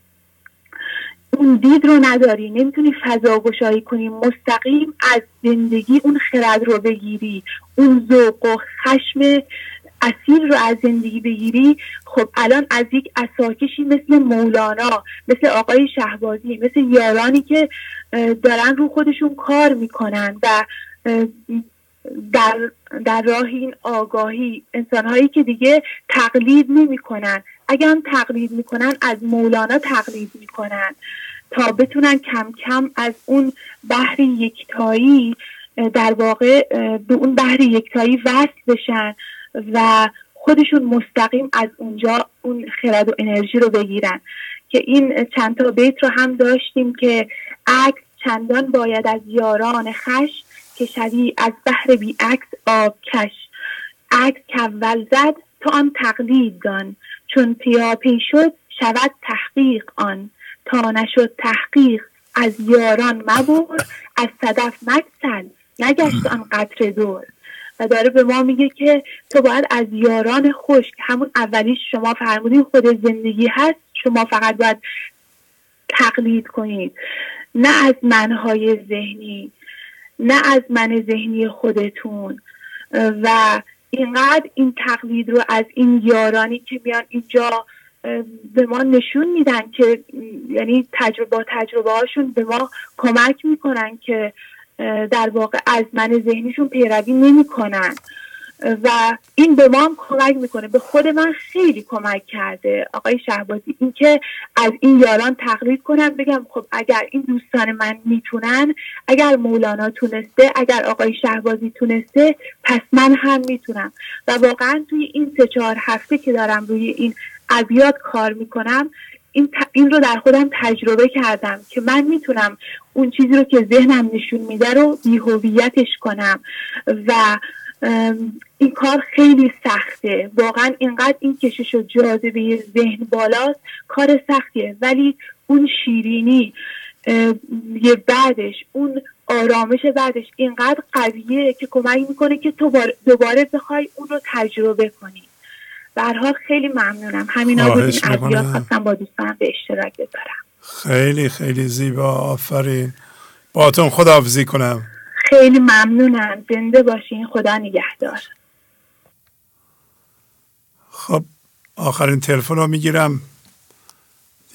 [SPEAKER 37] اون دید رو نداری. نمی‌تونی فضا گشایی کنی. مستقیم از زندگی اون خرد رو بگیری. اون ذوق و خشم اصیل رو از زندگی بگیری. خب الان از یک اساکشی مثل مولانا مثل آقای شهبازی مثل یارانی که دارن رو خودشون کار می‌کنن و در, در راه این آگاهی انسانهایی که دیگه تقلید نمی‌کنن. اگر هم تقلید می‌کنن از مولانا تقلید می‌کنن تا بتونن کم کم از اون بحر یکتایی در واقع به اون بحر یکتایی وصل بشن و خودشون مستقیم از اونجا اون خرد و انرژی رو بگیرن. که این چند تا بیت رو هم داشتیم که عکس چندان باید از یاران خش که شوی از بحر بی عکس آب کش. عکس کول زد تو آن تقلید دان. چون پیاپی شد شود تحقیق آن. تا نشد تحقیق از یاران مبر از صدف مکسل نگشت آن قطر دور و داره به ما میگه که تو باید از یاران خوش همون اولیش شما فرمودین خود زندگی هست شما فقط باید تقلید کنید. نه از منهای ذهنی نه از من ذهنی خودتون. و اینقدر این تقلید رو از این یارانی که میان اینجا به ما نشون میدن که یعنی تجربه تجربه هاشون به ما کمک می‌کنن که در واقع از من ذهنیشون پیروی نمی‌کنن. و این به ما هم کمک می‌کنه. به خود من خیلی کمک کرده. آقای شهبازی اینکه از این یاران تقلید کنم بگم خب اگر این دوستان من می‌تونن اگر مولانا تونسته اگر آقای شهبازی تونسته پس من هم می‌تونم. و واقعا توی این سه چهار هفته که دارم روی این ابیات کار می‌کنم این, این رو در خودم تجربه کردم که من می‌تونم اون چیزی رو که ذهنم نشون میده رو بیهویتش کنم. و این کار خیلی سخته. واقعا اینقدر این کشش و جاذبه ذهن بالاست کار سختیه. ولی اون شیرینی یه بعدش اون آرامش بعدش اینقدر قویه که کمک می‌کنه که تو دوباره بخوای اون رو تجربه کنی. حال خیلی ممنونم. همین این ابیات خواستم با دوستانم به اشتراک بذارم.
[SPEAKER 3] خیلی خیلی زیبا. آفرین. باتون خداحافظی کنم.
[SPEAKER 37] خیلی ممنونم. زنده باشین. خدا نگهدار.
[SPEAKER 3] خب آخرین تلفن رو می‌گیرم.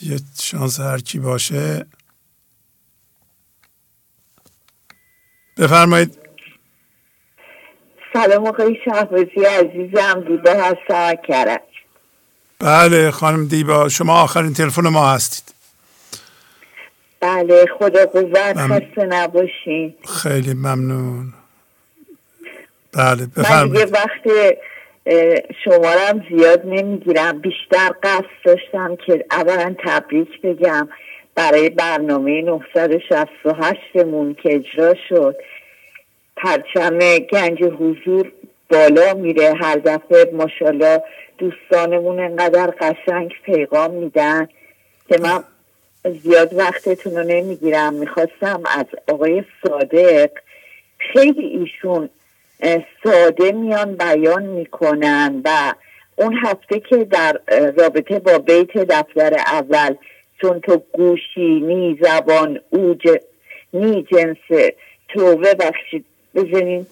[SPEAKER 3] یه شانس هر کی باشه. بفرمایید.
[SPEAKER 38] سلام آقای شهبازی عزیزم. دیبا هستم. کرد
[SPEAKER 3] بله خانم دیبا شما آخرین تلفن ما هستید.
[SPEAKER 38] بله خدا قوت خسته نباشین.
[SPEAKER 3] خیلی ممنون. بله
[SPEAKER 38] من
[SPEAKER 3] بفرمایید.
[SPEAKER 38] دیگه وقت شمارم زیاد نمی‌گیرم. بیشتر قصد داشتم که اولا تبریک بگم. برای برنامه 968 مون که اجرا شد. پرچم گنج حضور بالا میره. هر دفعه ماشاءالله دوستانمون انقدر قشنگ پیغام میدن که من زیاد وقتتون رو نمی‌گیرم. می‌خواستم از آقای صادق خیلی ایشون ساده میان بیان می‌کنن و اون هفته که در رابطه با بیت دفتر اول چون تو گوشی نی زبان او ج... نی جنس تو ببخشید بزنین.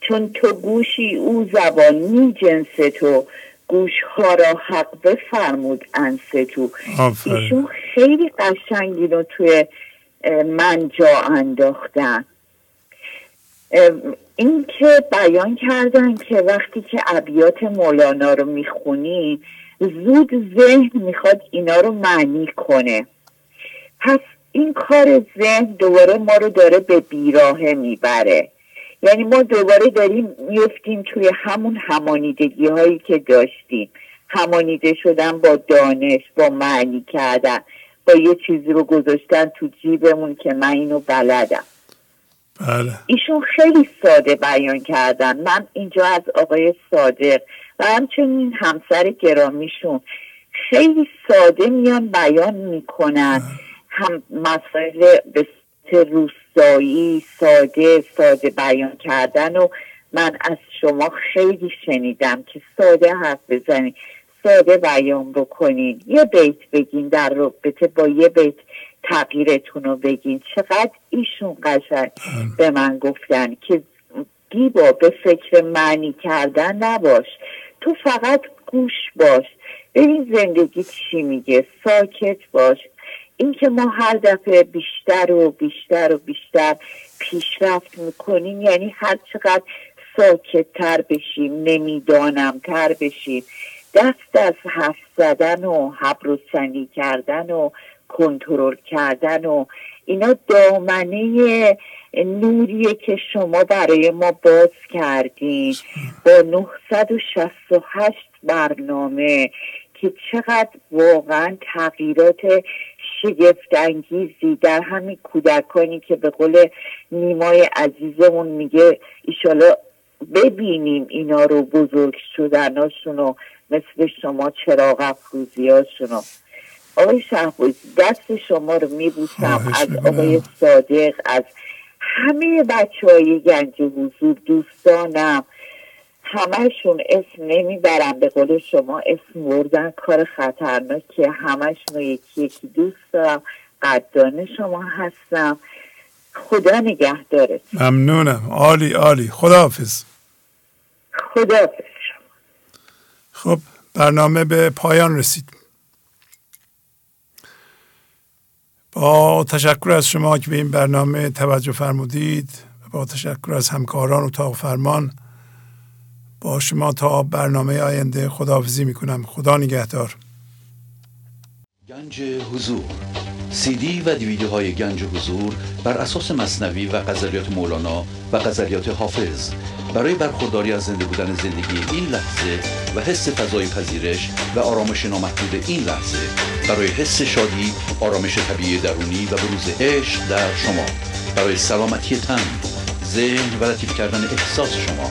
[SPEAKER 38] چون تو گوشی او زبان نی جنس تو. گوش ها را حق بفرمود انس تو ایشون خیلی قشنگی رو توی من جا انداختن. این که بیان کردن که وقتی که ابیات مولانا رو می‌خونی زود ذهن می‌خواد اینا رو معنی کنه. پس این کار ذهن دوباره ما رو داره به بیراهه می‌بره. یعنی ما دوباره داریم میفتیم توی همون همانیدگی هایی که داشتیم. همانیده شدن با دانش با معنی کردن با یه چیزی رو گذاشتن تو جیبمون که من اینو بلدم.
[SPEAKER 3] بله.
[SPEAKER 38] ایشون خیلی ساده بیان کردن. من اینجا از آقای صادق و همچنین همسر گرامیشون خیلی ساده میان بیان می‌کنن. هم مسائل به روستایی ساده ساده بیان کردن و من از شما خیلی شنیدم که ساده حرف بزنید ساده بیان بکنین یه بیت بگین در رابطه با یه بیت تغییرتون رو بگین. چقدر ایشون قشنگ به من گفتن که دیبا به فکر معنی کردن نباش. تو فقط گوش باش. ببین زندگی چی میگه؟ ساکت باش. اینکه ما هر دفعه بیشتر و بیشتر و بیشتر پیشرفت می‌کنیم یعنی هر چقدر ساکت تر بشیم نمی‌دانم تر بشیم. دست از حرف زدن و حبر و سنی کردن و کنترل کردن و اینا دامنه نوریه که شما برای ما باز کردین. با 968 برنامه که چقدر واقعا تغییرات شگفت انگیزی در همین کودکانی که به قول نیمای عزیزمون میگه ایشالا ببینیم اینا رو بزرگ شدناشونو مثل شما چراغ افروزی هاشونو آقای شهبوز دست شما رو میبوسم از آقای صادق از همه بچه های گنج حضور دوستانم. همشون اسم نمی‌برم به قول شما اسم بردن کار خطرناکه همشون یکی یکی دوست دارم قدردان شما هستم. خدا نگهدارت.
[SPEAKER 3] ممنونم. عالی عالی. خداحافظ.
[SPEAKER 38] خداحافظ.
[SPEAKER 3] خب برنامه به پایان رسید. با تشکر از شما که به این برنامه توجه فرمودید و با تشکر از همکاران اتاق فرمان با شما تا برنامه آینده خداحافظی می‌کنم. خدا نگهدار.
[SPEAKER 16] گنج حضور. سی دی و دیویدیو های گنج حضور بر اساس مصنوی و غزلیات مولانا و غزلیات حافظ. برای برخورداری از زنده بودن زندگی این لحظه و حس فضای پذیرش و آرامش نامحدود این لحظه برای حس شادی آرامش طبیعی درونی و بروز عشق در شما. برای سلامتی تن ذهن و لطیف کردن احساس شما.